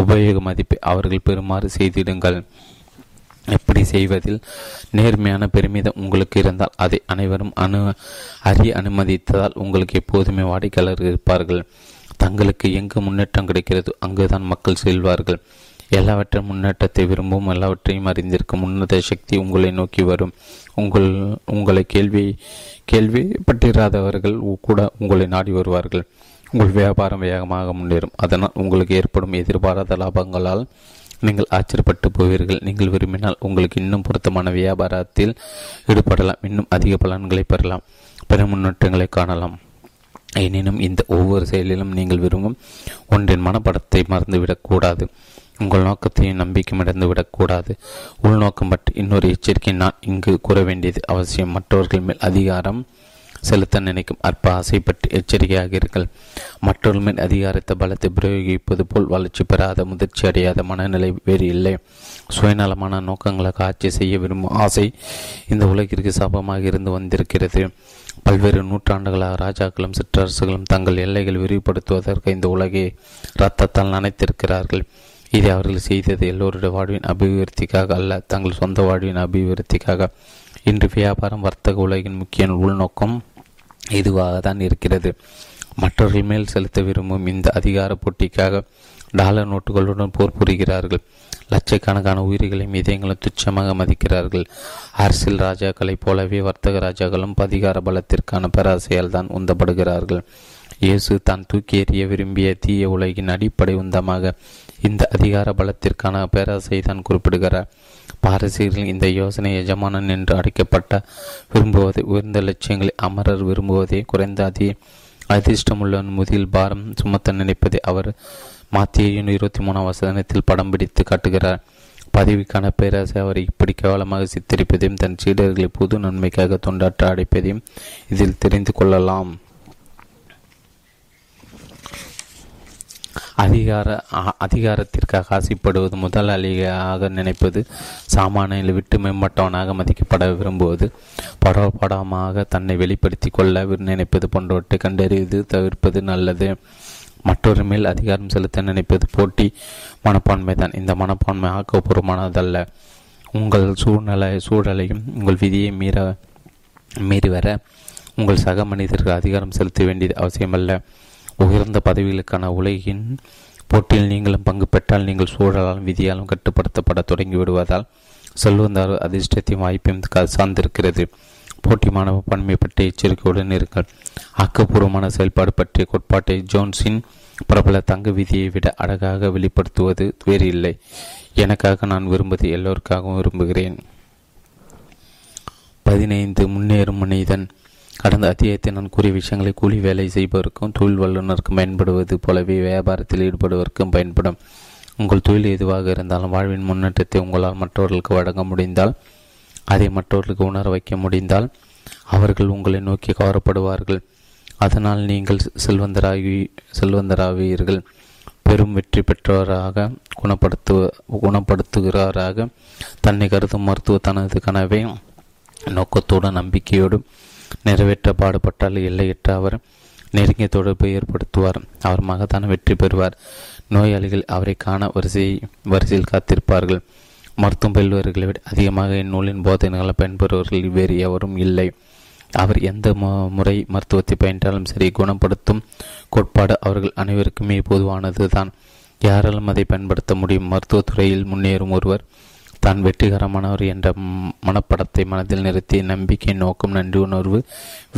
S1: உபயோக மதிப்பை அவர்கள் பெறுமாறு செய்திடுங்கள். எப்படி செய்வதில் நேர்மையான பெருமிதம் உங்களுக்கு இருந்தால் அதை அனைவரும் அனு அறிய அனுமதித்ததால் உங்களுக்கு எப்போதுமே வாடிக்கையாளர்கள் இருப்பார்கள். தங்களுக்கு எங்கு முன்னேற்றம் கிடைக்கிறது அங்குதான் மக்கள் செல்வார்கள். எல்லாவற்றையும் முன்னேற்றத்தை விரும்பும் எல்லாவற்றையும் அறிந்திருக்கும் உன்னத சக்தி உங்களை நோக்கி வரும். உங்கள் உங்களை கேள்வி கேள்விப்பட்டிராதவர்கள் கூட உங்களை நாடி வருவார்கள். உங்கள் வியாபாரம் வேகமாக முன்னேறும். அதனால் உங்களுக்கு ஏற்படும் எதிர்பாராத லாபங்களால் நீங்கள் ஆச்சரியப்பட்டு போவீர்கள். நீங்கள் விரும்பினால் உங்களுக்கு இன்னும் பொருத்தமான வியாபாரத்தில் ஈடுபடலாம். இன்னும் அதிக பலன்களை பெறலாம். பிற முன்னேற்றங்களை காணலாம். எனினும் இந்த ஒவ்வொரு செயலிலும் நீங்கள் விரும்பும் ஒன்றின் மனப்படத்தை மறந்துவிடக்கூடாது. உங்கள் நோக்கத்தையும் நம்பிக்கையும் இழந்துவிடக்கூடாது உள்நோக்கம் பற்றி இன்னொரு எச்சரிக்கை நான் இங்கு கூற வேண்டியது அவசியம். மற்றவர்கள் மேல் அதிகாரம் செலுத்த நினைக்கும் அற்ப ஆசை பற்றி எச்சரிக்கையாகிறீர்கள் மற்றொரு மேல் அதிகாரத்தை பலத்தை பிரயோகிப்பது போல் வளர்ச்சி பெறாத முதிர்ச்சி அடையாத மனநிலை வேறு இல்லை. சுயநலமான நோக்கங்களுக்கு ஆட்சி செய்ய விரும்பும் ஆசை இந்த உலகிற்கு சாபமாக இருந்து வந்திருக்கிறது. பல்வேறு நூற்றாண்டுகளாக ராஜாக்களும் சிற்றரசுகளும் தங்கள் எல்லைகள் விரிவுபடுத்துவதற்கு இந்த உலகை ரத்தத்தால் நனைத்திருக்கிறார்கள். இதை அவர்கள் செய்தது எல்லோருடைய வாழ்வின் அபிவிருத்திக்காக அல்ல தங்கள் சொந்த வாழ்வின் அபிவிருத்திக்காக. இன்று வியாபாரம் வர்த்தக உலகின் முக்கிய உள்நோக்கம் இதுவாக தான் இருக்கிறது. மற்றவர்கள் மேல் செலுத்த விரும்பும் இந்த அதிகார போட்டிக்காக டாலர் நோட்டுகளுடன் போர் புரிகிறார்கள். லட்சக்கணக்கான உயிர்களையும் இதயங்களும் துச்சமாக மதிக்கிறார்கள். அரசியல் ராஜாக்களைப் போலவே வர்த்தக ராஜாக்களும் அதிகார பலத்திற்கான பேராசையால் தான் உந்தப்படுகிறார்கள். இயேசு தான் தூக்கி எறிய விரும்பிய தீய உலகின் அடிப்படை உந்தமாக இந்த அதிகார பலத்திற்கான பேராசையை தான் குறிப்பிடுகிறார். பாரசீகர்கள் இந்த யோசனை எஜமானன் என்று அழைக்கப்பட்ட விரும்புவதை உயர்ந்த லட்சியங்களை அமரர் விரும்புவதே குறைந்த அதி அதிர்ஷ்டமுள்ள முதியில் பாரம் சுமத்த நினைப்பதை அவர் மாத்தியையும் இருபத்தி மூணாம் வசனத்தில் படம் பிடித்து காட்டுகிறார். பதவிக்கான பேராசை அவரை இப்படி கேவலமாக சித்தரிப்பதையும் தன் சீடர்களை புது நன்மைக்காக தொண்டாற்ற அடைப்பதையும் இதில் தெரிந்து கொள்ளலாம். அதிகார அதிகாரத்திற்காக ஆசைப்படுவது முதல் முதலாளியாக நினைப்பது சாமானியில் விட்டு மேம்பட்டவனாக மதிக்கப்பட விரும்புவது படப்படமாக தன்னை வெளிப்படுத்தி கொள்ள நினைப்பது போன்றவற்றை கண்டறிவது தவிர்ப்பது நல்லது. மற்றொரு மேல் அதிகாரம் செலுத்த நினைப்பது போட்டி. மனப்பான்மை தான். இந்த மனப்பான்மை ஆக்கப்பூர்வமானதல்ல. உங்கள் சூழ்நிலை சூழலையும் உங்கள் விதியை மீற மீறி வர உங்கள் சக மனிதர்கள் அதிகாரம் செலுத்த வேண்டியது அவசியமல்ல. உயர்ந்த பதவிகளுக்கான உலகின் போட்டியில் நீங்களும் பங்கு பெற்றால் நீங்கள் சூழலாலும் விதியாலும் கட்டுப்படுத்தப்பட தொடங்கி விடுவதால் செல்வந்தார் அதிர்ஷ்டத்தையும் வாய்ப்பையும் சார்ந்திருக்கிறது. போட்டி மாணவ பன்மை பற்றி எச்சரிக்கையுடன் இருங்கள். ஆக்கப்பூர்வமான செயல்பாடு பற்றிய கோட்பாட்டை ஜோன்ஸின் பிரபல தங்க விதியை விட அழகாக வெளிப்படுத்துவது வேறு இல்லை எனக்காக நான் விரும்புவது எல்லோருக்காகவும் விரும்புகிறேன். பதினைந்து முன்னேறும் மனிதன். கடந்த அத்தியாயத்தை நான் கூறிய விஷயங்களை கூலி வேலை செய்பவருக்கும் தொழில் வல்லுநருக்கும் பயன்படுவது போலவே வியாபாரத்தில் ஈடுபடுவதற்கும் பயன்படும். உங்கள் தொழில் எதுவாக இருந்தாலும் வாழ்வின் முன்னேற்றத்தை உங்களால் மற்றவர்களுக்கு வழங்க முடிந்தால் அதை மற்றவர்களுக்கு உணர வைக்க முடிந்தால் அவர்கள் உங்களை நோக்கி கவரப்படுவார்கள். அதனால் நீங்கள் செல்வந்தராகி செல்வந்தராவீர்கள். பெரும் வெற்றி பெற்றவராக குணப்படுத்து குணப்படுத்துகிறாராக தன்னை கருதும் மருத்துவ தனது கனவை நோக்கத்தோடு நம்பிக்கையோடு நிறைவேற்ற பாடுபட்டால் எல்லையற்ற அவர் நெருங்கிய தொடர்பை ஏற்படுத்துவார். அவர் மகத்தான வெற்றி பெறுவார். நோயாளிகள் அவரை காண வரிசை வரிசையில் காத்திருப்பார்கள். மருத்துவம் பயில்வர்களை விட அதிகமாக இந்நூலின் போதனைகளை பயன்பெறுவர்கள் வேறு எவரும் இல்லை. அவர் எந்த முறை மருத்துவத்தை பயின்றாலும் சரி குணப்படுத்தும் கோட்பாடு அவர்கள் அனைவருக்குமே பொதுவானது தான் யாராலும் அதை பயன்படுத்த முடியும். மருத்துவத்துறையில் முன்னேறும் ஒருவர் தான் வெற்றிகரமானவர் என்ற மனப்படத்தை மனதில் நிறுத்தி நம்பிக்கை நோக்கம் நன்றி உணர்வு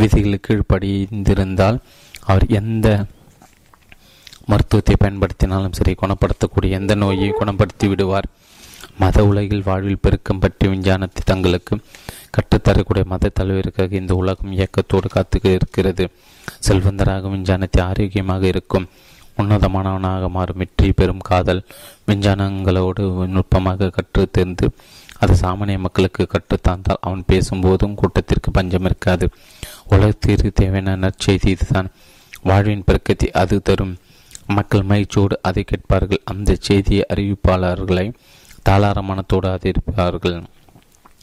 S1: விதிகளுக்கு கீழ்ப்படிந்திருந்தால் அவர் எந்த மருத்துவத்தை பயன்படுத்தினாலும் சரி குணப்படுத்தக்கூடிய எந்த நோயை குணப்படுத்தி விடுவார். மத உலகில் வாழ்வில் பெருக்கம் பற்றி விஞ்ஞானத்தை தங்களுக்கு கற்றுத்தரக்கூடிய மத தலைவருக்காக இந்த உலகம் இயக்கத்தோடு காத்து இருக்கிறது. செல்வந்தராக விஞ்ஞானத்தை ஆரோக்கியமாக இருக்கும் உன்னதமானவனாக மாறும் வெற்றி பெறும் காதல் விஞ்ஞானங்களோடு நுட்பமாக கற்று தெரிந்து அது சாமானிய மக்களுக்கு கற்றுத்தாந்தால் அவன் பேசும்போதும் கூட்டத்திற்கு பஞ்சம் இருக்காது. உலகத்திற்கு தேவையான நற்செய்தி இதுதான். வாழ்வின் பெருக்கத்தை அது தரும். மக்கள் மகிழ்ச்சியோடு அதை கேட்பார்கள். அந்த செய்தியை அறிவிப்பாளர்களை தாளார மனத்தோடு ஆதரிப்பார்கள்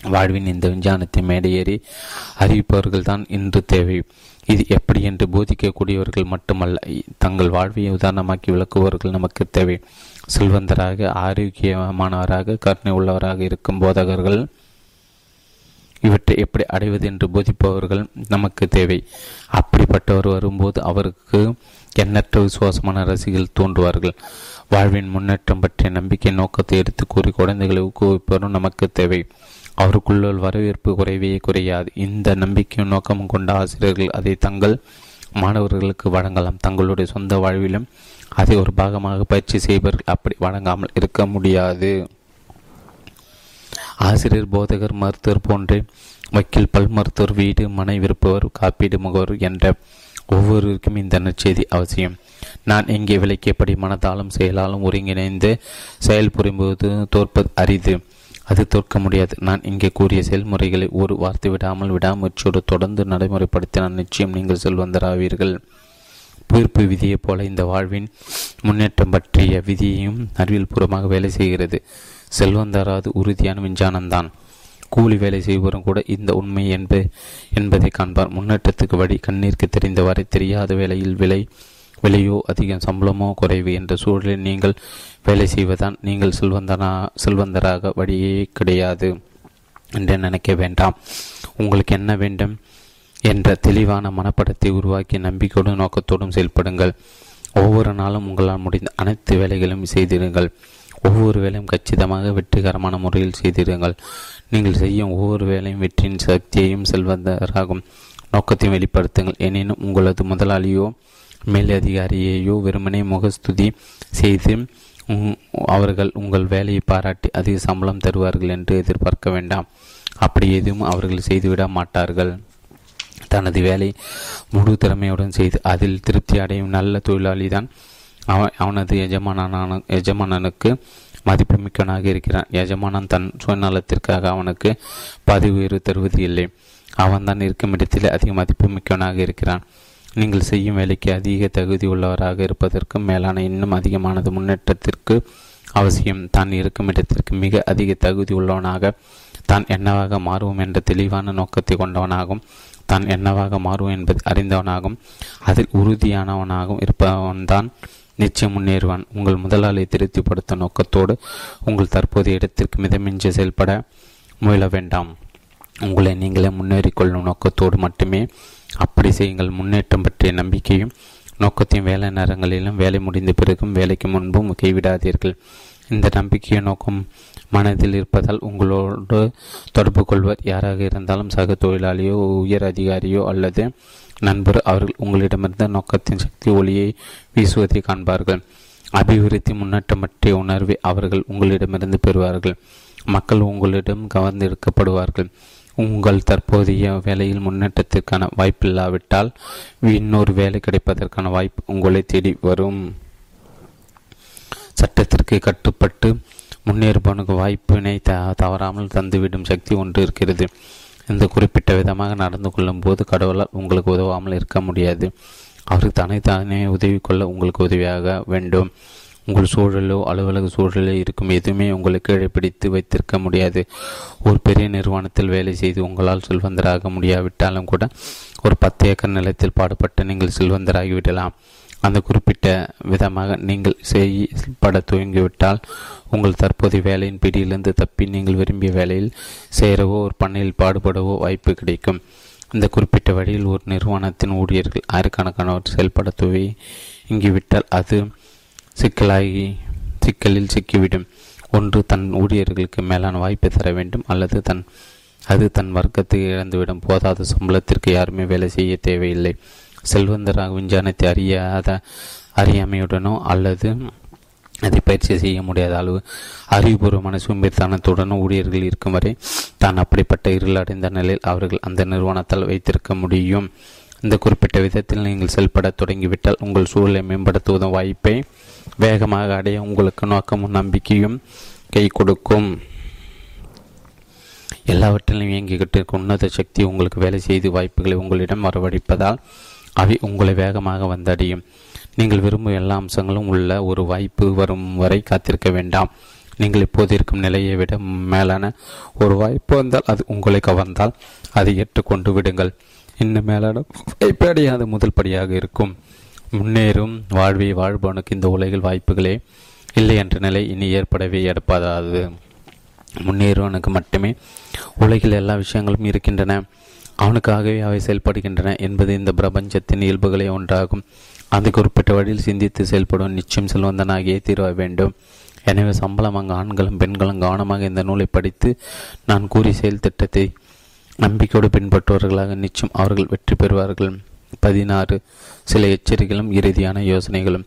S1: வாழ்வின் இந்த விஞ்ஞானத்தை மேடையேறி அறிவிப்பவர்கள் தான் இன்று தேவை. இது எப்படி என்று போதிக்கக்கூடியவர்கள் மட்டுமல்ல தங்கள் வாழ்வை உதாரணமாக்கி விளக்குபவர்கள் நமக்கு தேவை. செல்வந்தராக ஆரோக்கியமானவராக கருணை உள்ளவராக இருக்கும் போதகர்கள் இவற்றை எப்படி அடைவது என்று போதிப்பவர்கள் நமக்கு தேவை. அப்படிப்பட்டவர் வரும்போது அவருக்கு எண்ணற்ற விசுவாசமான ரசிகள் தோன்றுவார்கள். வாழ்வின் முன்னேற்றம் பற்றிய நம்பிக்கை நோக்கத்தை எடுத்து கூறி குழந்தைகளை ஊக்குவிப்பவரும் நமக்கு தேவை. அவருக்குள்ள வரவேற்பு குறைவே குறையாது. இந்த நம்பிக்கையும் நோக்கமும் கொண்ட ஆசிரியர்கள் அதை தங்கள் மாணவர்களுக்கு வழங்கலாம். தங்களுடைய சொந்த வாழ்விலும் அதை ஒரு பாகமாக பயிற்சி செய்பவர்கள் அப்படி வழங்காமல் இருக்க முடியாது. ஆசிரியர் போதகர் மருத்துவர் போன்றே வக்கீல் பல் மருத்துவர் வீடு மனை விருப்பவர் காப்பீடு முகவர் என்ற ஒவ்வொருவருக்கும் இந்த நற்செய்தி அவசியம். நான் இங்கே விளக்கியபடி மனதாலும் செயலாலும் ஒருங்கிணைந்து செயல்புரியும்போது தோற்பது அரிது. அது தோற்க முடியாது. நான் இங்கே கூறிய செயல்முறைகளை ஒரு வார்த்தை விடாமல் விடாமுயற்சியோடு தொடர்ந்து நடைமுறைப்படுத்தினால் நிச்சயம் நீங்கள் செல்வந்தராவீர்கள். புயிர்ப்பு விதியைப் போல இந்த வாழ்வின் முன்னேற்றம் பற்றிய விதியையும் அறிவியல் பூர்வமாக வேலை செய்கிறது. செல்வந்தராது உறுதியான விஞ்ஞானம்தான் கூலி வேலை செய்வரும் கூட இந்த உண்மை என்பது என்பதை காண்பார். முன்னேற்றத்துக்கு வழி கண்ணீருக்கு தெரிந்தவரை தெரியாத வேலையில் விலை விலையோ அதிகம் சம்பளமோ குறைவு என்ற சூழலில் நீங்கள் வேலை செய்வதான் நீங்கள் செல்வந்தனா செல்வந்தராக வழியே கிடையாது என்று நினைக்க வேண்டாம். உங்களுக்கு என்ன வேண்டும் என்ற தெளிவான மனப்படத்தை உருவாக்கி நம்பிக்கையோடும் நோக்கத்தோடும் செயல்படுங்கள். ஒவ்வொரு நாளும் உங்களால் முடிந்த அனைத்து வேலைகளையும் செய்திருங்கள் ஒவ்வொரு வேலையும் கச்சிதமாக வெற்றிகரமான முறையில் செய்திருங்கள் நீங்கள் செய்யும் ஒவ்வொரு வேலையும் வெற்றியின் சக்தியையும் செல்வந்தராகும் நோக்கத்தையும் வெளிப்படுத்துங்கள். எனினும் உங்களது முதலாளியோ மேலதிகாரியையோ வெறுமனே முகஸ்துதி செய்து அவர்கள் உங்கள் வேலையை பாராட்டி அதிக சம்பளம் தருவார்கள் என்று எதிர்பார்க்க வேண்டாம். அப்படி எதுவும் அவர்கள் செய்துவிட மாட்டார்கள். தனது வேலை முழு திறமையுடன் செய்து அதில் திருப்தி அடையும் நல்ல தொழிலாளி தான் அவன் அவனது எஜமானனான எஜமானனுக்கு மதிப்புமிக்கவனாக இருக்கிறான். எஜமானன் தன் சுயநலத்திற்காக அவனுக்கு பதவி உயர்வு தருவது இல்லை அவன்தான் இருக்கும் இடத்தில் அதிக மதிப்புமிக்கவனாக இருக்கிறான். நீங்கள் செய்யும் வேலைக்கு அதிக தகுதி உள்ளவராக இருப்பதற்கும் மேலான இன்னும் அதிகமானது முன்னேற்றத்திற்கு அவசியம். தான் இருக்கும் இடத்திற்கு மிக அதிக தகுதி உள்ளவனாக தான் என்னவாக மாறுவோம் என்ற தெளிவான நோக்கத்தை கொண்டவனாகவும் தான் என்னவாக மாறுவோம் என்பதை அறிந்தவனாகவும் அதில் உறுதியானவனாகவும் இருப்பவன்தான் நிச்சயம் முன்னேறுவான். உங்கள் முதலாளியை திருப்திப்படுத்த நோக்கத்தோடு உங்கள் தற்போதைய இடத்திற்கு மிதமின்றி செயல்பட முயல வேண்டாம். உங்களை நீங்களே முன்னேறிக்கொள்ளும் நோக்கத்தோடு மட்டுமே அப்படி செய்யுங்கள். முன்னேற்றம் பற்றிய நம்பிக்கையும் நோக்கத்தையும் வேலை நேரங்களிலும் வேலை முடிந்த பிறகும் வேலைக்கு முன்பும் கைவிடாதீர்கள். இந்த நம்பிக்கையை நோக்கம் மனதில் இருப்பதால் உங்களோடு தொடர்பு கொள்வர். யாராக இருந்தாலும் சக தொழிலாளியோ உயர் அதிகாரியோ அல்லது நண்பர் அவர்கள் உங்களிடமிருந்த நோக்கத்தின் சக்தி ஒளியை வீசுவதை காண்பார்கள். அபிவிருத்தி முன்னேற்றம் பற்றிய உணர்வை அவர்கள் உங்களிடமிருந்து பெறுவார்கள். மக்கள் உங்களிடம் கவர்ந்திருக்கப்படுவார்கள். உங்கள் தற்போதைய வேலையில் முன்னேற்றத்திற்கான வாய்ப்பில்லாவிட்டால் இன்னொரு வேலை கிடைப்பதற்கான வாய்ப்பு உங்களை தேடி வரும். சட்டத்திற்கு கட்டுப்பட்டு முன்னேறுபவனுக்கு வாய்ப்பினை த தவறாமல் தந்துவிடும் சக்தி ஒன்று இருக்கிறது. இந்த குறிப்பிட்ட விதமாக நடந்து கொள்ளும் போது கடவுளால் உங்களுக்கு உதவாமல் இருக்க முடியாது. அவருக்கு தனித்தானே தானே உதவி கொள்ள உங்களுக்கு உதவியாக வேண்டும். உங்கள் சூழலோ அலுவலக சூழலோ இருக்கும் எதுவுமே உங்களை கீழே பிடித்து வைத்திருக்க முடியாது. ஒரு பெரிய நிறுவனத்தில் வேலை செய்து உங்களால் செல்வந்தராக முடியாவிட்டாலும் கூட ஒரு பத்து ஏக்கர் நிலத்தில் பாடுபட்டு நீங்கள் செல்வந்தராகிவிடலாம். அந்த குறிப்பிட்ட விதமாக நீங்கள் செயல்பட துவங்கிவிட்டால் உங்கள் தற்போதைய வேலையின் பிடியிலிருந்து தப்பி நீங்கள் விரும்பிய வேலையில் சேரவோ ஒரு பண்ணையில் பாடுபடவோ வாய்ப்பு கிடைக்கும். இந்த குறிப்பிட்ட வழியில் ஒரு நிறுவனத்தின் ஊழியர்கள் ஆயிரக்கணக்கானவர் செயல்பட துவை இங்கிவிட்டால் அது சிக்கலாகி சிக்கலில் சிக்கிவிடும். ஒன்று தன் ஊழியர்களுக்கு மேலான வாய்ப்பை தர வேண்டும் அல்லது தன் அது தன் வர்க்கத்தை இழந்துவிடும். போதாத சம்பளத்திற்கு யாருமே வேலை செய்ய தேவையில்லை. செல்வந்தராக விஞ்ஞானத்தை அறியாத அறியாமையுடனோ அல்லது அதை பயிற்சி செய்ய முடியாத அளவு அறிவுபூர்வமான சோம்பேறித்தனத்துடனும் ஊழியர்கள் இருக்கும் வரை தான் அப்படிப்பட்ட இருள் அடைந்த நிலையில் அவர்கள் அந்த நிறுவனத்தால் வைத்திருக்க முடியும். இந்த குறிப்பிட்ட விதத்தில் நீங்கள் செயல்பட தொடங்கிவிட்டால் உங்கள் சூழலை மேம்படுத்துவதும் வாய்ப்பை வேகமாக அடைய உங்களுக்கு நோக்கமும் நம்பிக்கையும் கை கொடுக்கும். எல்லாவற்றிலும் இயங்கிக்கிட்டு இருக்கும். உன்னத சக்தி உங்களுக்கு வேலை செய்து வாய்ப்புகளை உங்களிடம் வரவழைப்பதால் அவை உங்களை வேகமாக வந்தடையும். நீங்கள் விரும்பும் எல்லா அம்சங்களும் உள்ள ஒரு வாய்ப்பு வரும் வரை காத்திருக்க வேண்டாம். நீங்கள் இப்போது இருக்கும் நிலையை விட மேலான ஒரு வாய்ப்பு வந்தால் அது உங்களை கவர்ந்தால் அதை ஏற்றுக்கொண்டு விடுங்கள். இன்னும் மேலான வாய்ப்பு முதல் படியாக இருக்கும். முன்னேறும் வாழ்வை வாழ்பவனுக்கு இந்த உலகில் வாய்ப்புகளே இல்லை என்ற நிலை இனி ஏற்படவே எடுப்பதாது முன்னேறுவனுக்கு மட்டுமே உலகில் எல்லா விஷயங்களும் இருக்கின்றன. அவனுக்காகவே அவை செயல்படுகின்றன என்பது இந்த பிரபஞ்சத்தின் இயல்புகளே ஒன்றாகும். அந்த குறிப்பிட்ட வழியில் சிந்தித்து செயல்படும் நிச்சயம் செல்வந்தனாகியே தீர்வ வேண்டும். எனவே சம்பளம் அங்கு ஆண்களும் பெண்களும் கவனமாக இந்த நூலை படித்து நான் கூறி செயல் திட்டத்தை நம்பிக்கையோடு பின்பற்றுவர்களாக நிச்சயம் அவர்கள் வெற்றி பெறுவார்கள். பதினாறு. சில எச்சரிக்கைகளும் இறுதியான யோசனைகளும்.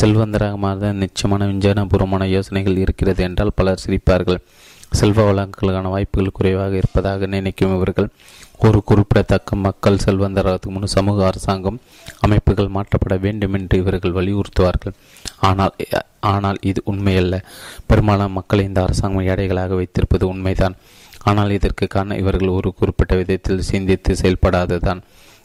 S1: செல்வந்தரகமாக நிச்சயமான விஞ்ஞானபூர்வமான யோசனைகள் இருக்கிறது என்றால் பலர் சிரிப்பார்கள். செல்வ வளங்களுக்கான வாய்ப்புகள் குறைவாக இருப்பதாக நினைக்கும் இவர்கள். ஒரு குறிப்பிடத்தக்க மக்கள் செல்வந்தராக முன் சமூக அரசாங்கம் அமைப்புகள் மாற்றப்பட வேண்டும் என்று இவர்கள் வலியுறுத்துவார்கள். ஆனால் ஆனால் இது உண்மையல்ல. பெரும்பாலான மக்களை இந்த அரசாங்கம் ஏடைகளாக வைத்திருப்பது உண்மைதான். ஆனால் இதற்கு காரணம் இவர்கள் ஒரு குறிப்பிட்ட விதத்தில் சிந்தித்து செயல்படாததான்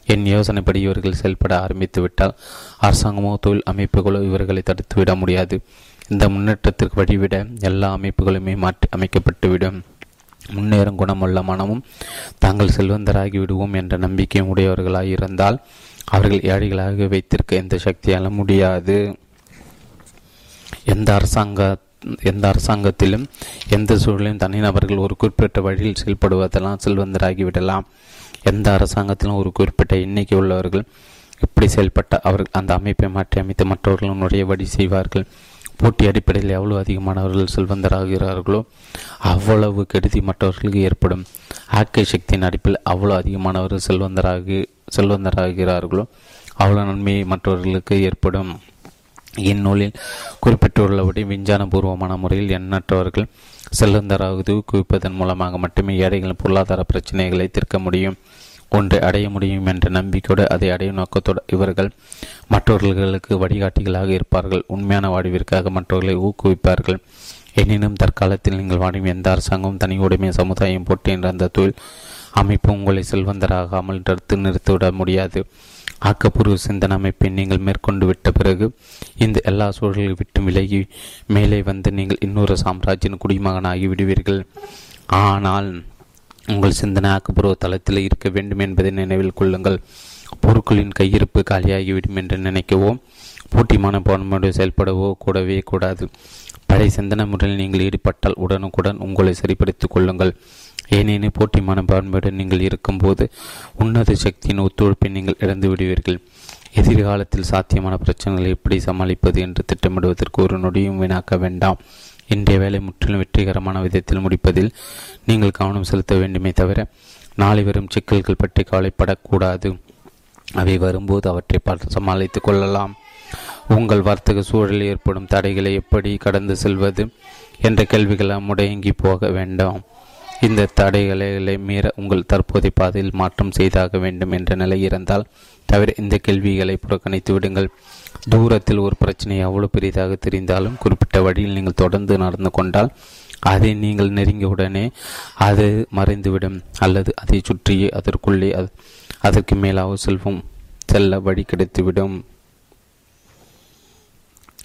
S1: என் யோசனைப்படி இவர்கள் செயல்பட ஆரம்பித்துவிட்டால் அரசாங்கமோ தொழில் அமைப்புகளோ இவர்களை தடுத்துவிட முடியாது. இந்த முன்னேற்றத்திற்கு வழிவிட எல்லா அமைப்புகளுமே மாற்றி அமைக்கப்பட்டுவிடும். முன்னேறும் குணமுள்ள மனமும் தாங்கள் செல்வந்தராகி விடுவோம் என்ற நம்பிக்கையும் உடையவர்களாக இருந்தால் அவர்கள் ஏழைகளாக வைத்திருக்க எந்த சக்தியாலும் முடியாது. எந்த அரசாங்க எந்த அரசாங்கத்திலும் எந்த சூழலிலும் தனிநபர்கள் ஒரு குறிப்பிட்ட வழியில் செயல்படுவதெல்லாம் செல்வந்தராகிவிடலாம் எந்த அரசாங்கத்திலும் ஒரு குறிப்பிட்ட எண்ணிக்கை உள்ளவர்கள் இப்படி செயல்பட்ட அவர்கள் அந்த அமைப்பை மாற்றி அமைத்து மற்றவர்களும் நுழைய வழி செய்வார்கள். போட்டி அடிப்படையில் எவ்வளவு அதிகமானவர்கள் செல்வந்தராகிறார்களோ அவ்வளவு கெடுதி மற்றவர்களுக்கு ஏற்படும். ஆக்கை சக்தியின் அடிப்பில் அவ்வளோ அதிகமானவர்கள் செல்வந்தராகி செல்வந்தராகிறார்களோ அவ்வளோ நன்மை மற்றவர்களுக்கு ஏற்படும். இந்நூலில் குறிப்பிட்டுள்ளபடி விஞ்ஞானபூர்வமான முறையில் எண்ணற்றவர்கள் செல்வந்தராகுது குவிப்பதன் மூலமாக மட்டுமே ஏழைகளின் பொருளாதார பிரச்சனைகளை தீர்க்க முடியும். ஒன்றை அடைய முடியும் என்ற நம்பிக்கையோடு அதை அடையும் நோக்கத்தோடு இவர்கள் மற்றவர்களுக்கு வழிகாட்டிகளாக இருப்பார்கள். உண்மையான வாழ்விற்காக மற்றவர்களை ஊக்குவிப்பார்கள். எனினும் தற்காலத்தில் நீங்கள் வாடும் எந்த அரசாங்கமும் தனி உடைமை சமுதாயம் போட்டி என்ற அந்த தொழில் அமைப்பு உங்களை செல்வந்தராகாமல் தடுத்து நிறுத்திவிட முடியாது. ஆக்கப்பூர்வ சிந்தனை அமைப்பை நீங்கள் மேற்கொண்டு விட்ட பிறகு இந்த எல்லா சூழல்களை விட்டு விலகி மேலே வந்து நீங்கள் இன்னொரு சாம்ராஜ்யின் குடிமகனாகி விடுவீர்கள். ஆனால் உங்கள் சிந்தனை ஆக்கப்பூர்வ தளத்தில் இருக்க வேண்டும் என்பதை நினைவில் கொள்ளுங்கள். பொருட்களின் கையிருப்பு காலியாகிவிடும் என்று நினைக்கவோ போட்டிமான போனமோடு செயல்படவோ கூடவே கூடாது. பழைய சிந்தனை முறையில் நீங்கள் ஈடுபட்டால் உடனுக்குடன் உங்களை சரிப்படுத்திக் கொள்ளுங்கள். ஏனெனில் போட்டி மனப்பான்மையோடு நீங்கள் இருக்கும்போது உன்னத சக்தியின் ஒத்துழைப்பை நீங்கள் இழந்து விடுவீர்கள். எதிர்காலத்தில் சாத்தியமான பிரச்சனைகளை எப்படி சமாளிப்பது என்று திட்டமிடுவதற்கு ஒரு நொடியும் வீணாக்க வேண்டாம். இன்றைய வேலை முற்றிலும் வெற்றிகரமான விதத்தில் முடிப்பதில் நீங்கள் கவனம் செலுத்த வேண்டுமே தவிர நாளை வரும் சிக்கல்கள் பற்றி கவலைப்படக்கூடாது. அவை வரும்போது அவற்றை பார்த்து சமாளித்துக் கொள்ளலாம். உங்கள் வர்த்தக சூழலில் ஏற்படும் தடைகளை எப்படி கடந்து செல்வது என்ற கேள்விகளால் முடங்கி போக வேண்டாம். இந்த தடைகளை மீற உங்கள் தற்போதைய பாதையில் மாற்றம் செய்தாக வேண்டும் என்ற நிலை இருந்தால் தவிர இந்த கேள்விகளை புறக்கணித்து விடுங்கள். தூரத்தில் ஒரு பிரச்சனை எவ்வளவு பெரிதாக தெரிந்தாலும் குறிப்பிட்ட வழியில் நீங்கள் தொடர்ந்து நடந்து கொண்டால் அதை நீங்கள் நெருங்கியவுடனே அது மறைந்துவிடும். அல்லது அதை சுற்றியே அதற்குள்ளே அதற்கு மேலாக செல்வம். செல்ல வழி கிடைத்துவிடும்.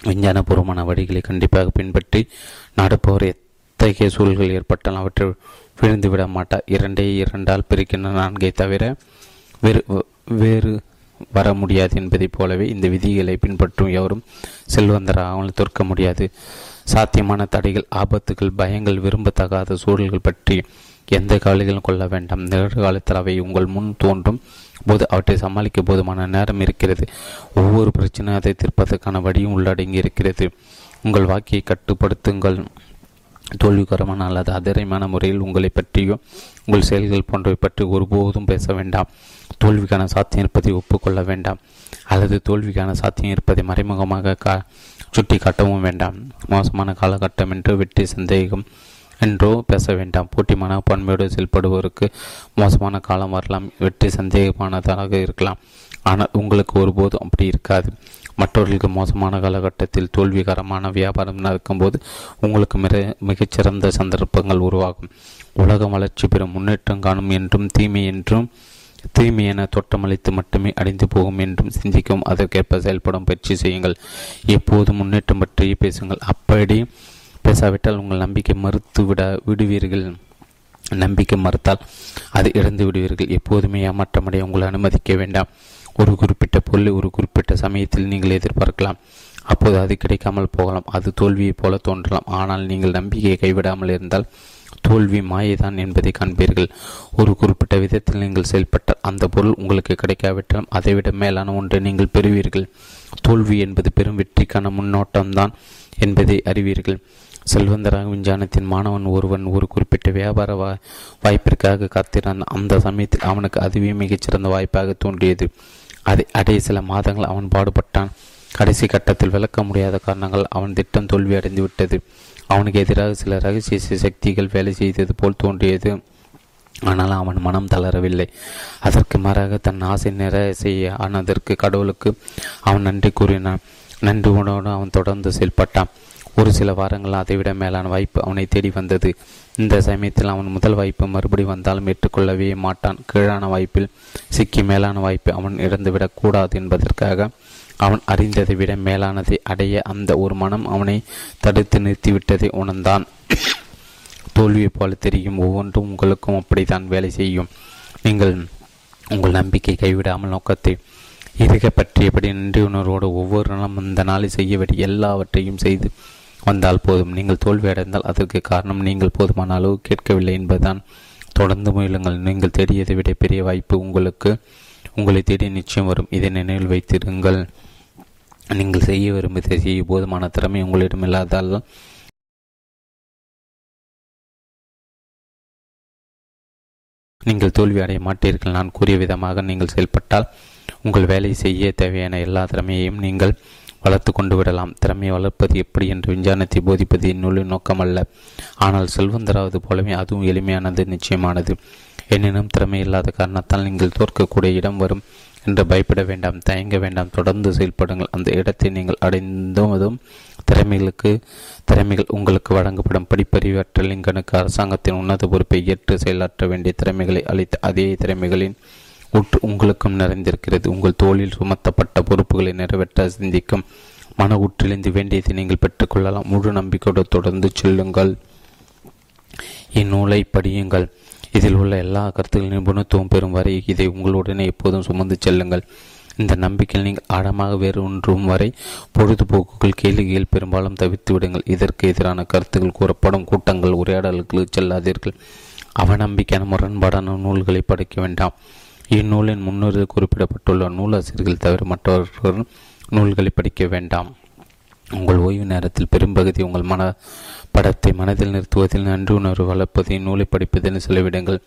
S1: விஞ்ஞானபூர்வமான வழிகளை கண்டிப்பாக பின்பற்றி நடப்பவர் எத்தகைய சூழல்கள் ஏற்பட்டால் அவற்றை விழுந்து விட மாட்டார் இரண்டே இரண்டால் பிரிக்கின்ற நான்கை தவிர வேறு வேறு வர முடியாது என்பதைப் போலவே இந்த விதிகளை பின்பற்றும் எவரும் செல்வந்தராகவும் தோற்க முடியாது. சாத்தியமான தடைகள் ஆபத்துகள் பயங்கள் விரும்பத்தகாத சூழல்கள் பற்றி எந்த கவலைகளும் கொள்ள வேண்டாம். நிகழ்காலத்தில் அவை உங்கள் முன் தோன்றும் போது அவற்றை சமாளிக்க போதுமான நேரம் இருக்கிறது. ஒவ்வொரு பிரச்சனையும் அதை தீர்ப்பதற்கான வழியும் உள்ளடங்கி இருக்கிறது. உங்கள் வாக்கியை கட்டுப்படுத்துங்கள். தோல்விகரமான அல்லது அதிரமான முறையில் உங்களை பற்றியோ உங்கள் செயல்கள் போன்றவை பற்றி ஒருபோதும் பேச வேண்டாம். தோல்விக்கான சாத்தியம் இருப்பதை ஒப்புக்கொள்ள வேண்டாம். அல்லது தோல்விக்கான சாத்தியம் இருப்பதை மறைமுகமாக கா சுட்டி காட்டவும் வேண்டாம். மோசமான காலகட்டம் என்று வெற்றி சந்தேகம் என்றோ பேச வேண்டாம். போட்டி மனப்பான்மையோடு செயல்படுவோருக்கு மோசமான காலம் வரலாம். வெற்றி சந்தேகமானதாக இருக்கலாம். ஆனால் உங்களுக்கு ஒருபோதும் அப்படி இருக்காது. மற்றவர்களுக்கு மோசமான காலகட்டத்தில் தோல்விகரமான வியாபாரம் நடக்கும்போது உங்களுக்கு மிக மிகச்சிறந்த சந்தர்ப்பங்கள் உருவாகும். உலகம் வளர்ச்சி பெறும் முன்னேற்றம் காணும் என்றும் தீமை என்றும் தீமை என தோற்றமளித்து மட்டுமே அடைந்து போகும் என்றும் சிந்திக்கும். அதற்கேற்ப செயல்படும் பயிற்சி செய்யுங்கள். எப்போது முன்னேற்றம் பற்றி பேசுங்கள். அப்படி பேசாவிட்டால் உங்கள் நம்பிக்கை மறுத்து விட விடுவீர்கள். நம்பிக்கை மறுத்தால் அதை இழந்து விடுவீர்கள். எப்போதுமே ஏமாற்றமடைய உங்களை அனுமதிக்க வேண்டாம். ஒரு குறிப்பிட்ட பொருளை ஒரு குறிப்பிட்ட சமயத்தில் நீங்கள் எதிர்பார்க்கலாம். அப்போது அது கிடைக்காமல் போகலாம். அது தோல்வியைப் போல தோன்றலாம். ஆனால் நீங்கள் நம்பிக்கையை கைவிடாமல் இருந்தால் தோல்வி மாயைதான் என்பதை காண்பீர்கள். ஒரு குறிப்பிட்ட விதத்தில் நீங்கள் செயல்பட்டால் அந்த பொருள் உங்களுக்கு கிடைக்காவிட்டாலும் அதைவிட மேலான ஒன்றை நீங்கள் பெறுவீர்கள். தோல்வி என்பது பெரும் வெற்றிக்கான முன்னோட்டம்தான் என்பதை அறிவீர்கள். செல்வந்தராக விஞ்ஞானத்தின் மாணவன் ஒருவன் ஒரு குறிப்பிட்ட வியாபார வாய்ப்பிற்காக காத்திருந்தான். அந்த சமயத்தில் அவனுக்கு அதுவே மிகச்சிறந்த வாய்ப்பாக தோன்றியது. அதை அடைய சில மாதங்கள் அவன் பாடுபட்டான். கடைசி கட்டத்தில் விளக்க முடியாத காரணங்கள் அவன் திட்டம் தோல்வியடைந்து விட்டது. அவனுக்கு எதிராக சில ரகசிய சக்திகள் வேலை செய்தது போல் தோன்றியது. ஆனால் அவன் மனம் தளரவில்லை. அதற்கு மாறாக தன் ஆசை நிறைய செய்ய ஆனதற்கு கடவுளுக்கு அவன் நன்றி கூறினான். நன்றி உணவோடு அவன் தொடர்ந்து செயல்பட்டான். ஒரு சில வாரங்கள் அதைவிட மேலான வாய்ப்பு அவனை தேடி வந்தது. இந்த சமயத்தில் அவன் முதல் வாய்ப்பு மறுபடி வந்தாலும் ஏற்றுக்கொள்ளவே மாட்டான். கீழான வாய்ப்பில் சிக்கி மேலான வாய்ப்பை அவன் இழந்துவிடக் கூடாது என்பதற்காக அவன் அறிந்ததை விட மேலானதை அடைய அந்த ஒரு மனம் அவனை தடுத்து நிறுத்திவிட்டதை உணர்ந்தான். தோல்வியைப் போல தெரியும். ஒவ்வொன்றும் உங்களுக்கும் அப்படித்தான் வேலை செய்யும். நீங்கள் உங்கள் நம்பிக்கை கைவிடாமல் நோக்கத்தை இருக பற்றியபடி நன்றி உணர்வோடு ஒவ்வொரு நாளும் அந்த நாளை செய்யபடி எல்லாவற்றையும் செய்து வந்தால் போதும். நீங்கள் தோல்வி அடைந்தால் அதற்கு காரணம் நீங்கள் போதுமான அளவு கேட்கவில்லை என்பதுதான். தொடர்ந்து முயலுங்கள். நீங்கள் தேடியதை விட பெரிய வாய்ப்பு உங்களுக்கு உங்களை தேடி நிச்சயம் வரும். இதை நினைவில் வைத்திருங்கள். நீங்கள் செய்ய விரும்பியதை செய்ய போதுமான திறமை உங்களிடம் இல்லாதால் நீங்கள் தோல்வி அடைய மாட்டீர்கள். நான் கூறிய விதமாக நீங்கள் செயல்பட்டால் உங்கள் வேலை செய்ய தேவையான எல்லா திறமையையும் நீங்கள் வளர்த்து கொண்டு விடலாம். திறமையை வளர்ப்பது எப்படி என்று விஞ்ஞானத்தை போதிப்பது இந்நூலின் நோக்கமல்ல ஆனால் செல்வந்தராவது போலவே அதுவும் எளிமையானது நிச்சயமானது. எனினும் திறமை இல்லாத காரணத்தால் நீங்கள் தோற்கக்கூடிய இடம் வரும் என்று பயப்பட வேண்டாம். தயங்க வேண்டாம். தொடர்ந்து செயல்படுங்கள். அந்த இடத்தை நீங்கள் அடைந்ததும் திறமைகளுக்கு திறமைகள் உங்களுக்கு வழங்கப்படும். படிப்பறிவற்ற லிங்கனுக்கு அரசாங்கத்தின் உன்னத பொறுப்பை ஏற்று செயலாற்ற வேண்டிய திறமைகளை அளித்த அதே திறமைகளின் உற்று உங்களுக்கும் நிறைந்திருக்கிறது. உங்கள் தோளில் சுமத்தப்பட்ட பொறுப்புகளை நிறைவேற்ற சிந்திக்கும். மன ஊற்றிலிருந்து வேண்டியதை நீங்கள் பெற்றுக்கொள்ளலாம் முழு நம்பிக்கையோடு தொடர்ந்து செல்லுங்கள். இந்நூலை படியுங்கள். இதில் உள்ள எல்லா கருத்துக்களின் நிபுணத்துவம் பெறும் வரை இதை உங்களுடனே எப்போதும் சுமந்து செல்லுங்கள். இந்த நம்பிக்கையில் நீங்கள் ஆழமாக வேறு ஒன்றும் வரை பொழுதுபோக்குகள் கேளிகைகள் பெரும்பாலும் தவித்து விடுங்கள். இதற்கு எதிரான கருத்துக்கள் கூறப்படும் கூட்டங்கள் உரையாடல்களுக்கு செல்லாதீர்கள். அவநம்பிக்கையான முரண்பாடான நூல்களை படிக்க வேண்டாம். இந்நூலின் முன்னுரை குறிப்பிடப்பட்டுள்ள நூலாசிரியர்கள் தவிர மற்றவர்கள் நூல்களை படிக்க வேண்டாம். உங்கள் ஓய்வு நேரத்தில் பெரும்பகுதி உங்கள் மன படத்தை மனதில் நிறுத்துவதில் நன்றி உணர்வு வளர்ப்பதை நூலை படிப்பதில் செலவிடுங்கள்.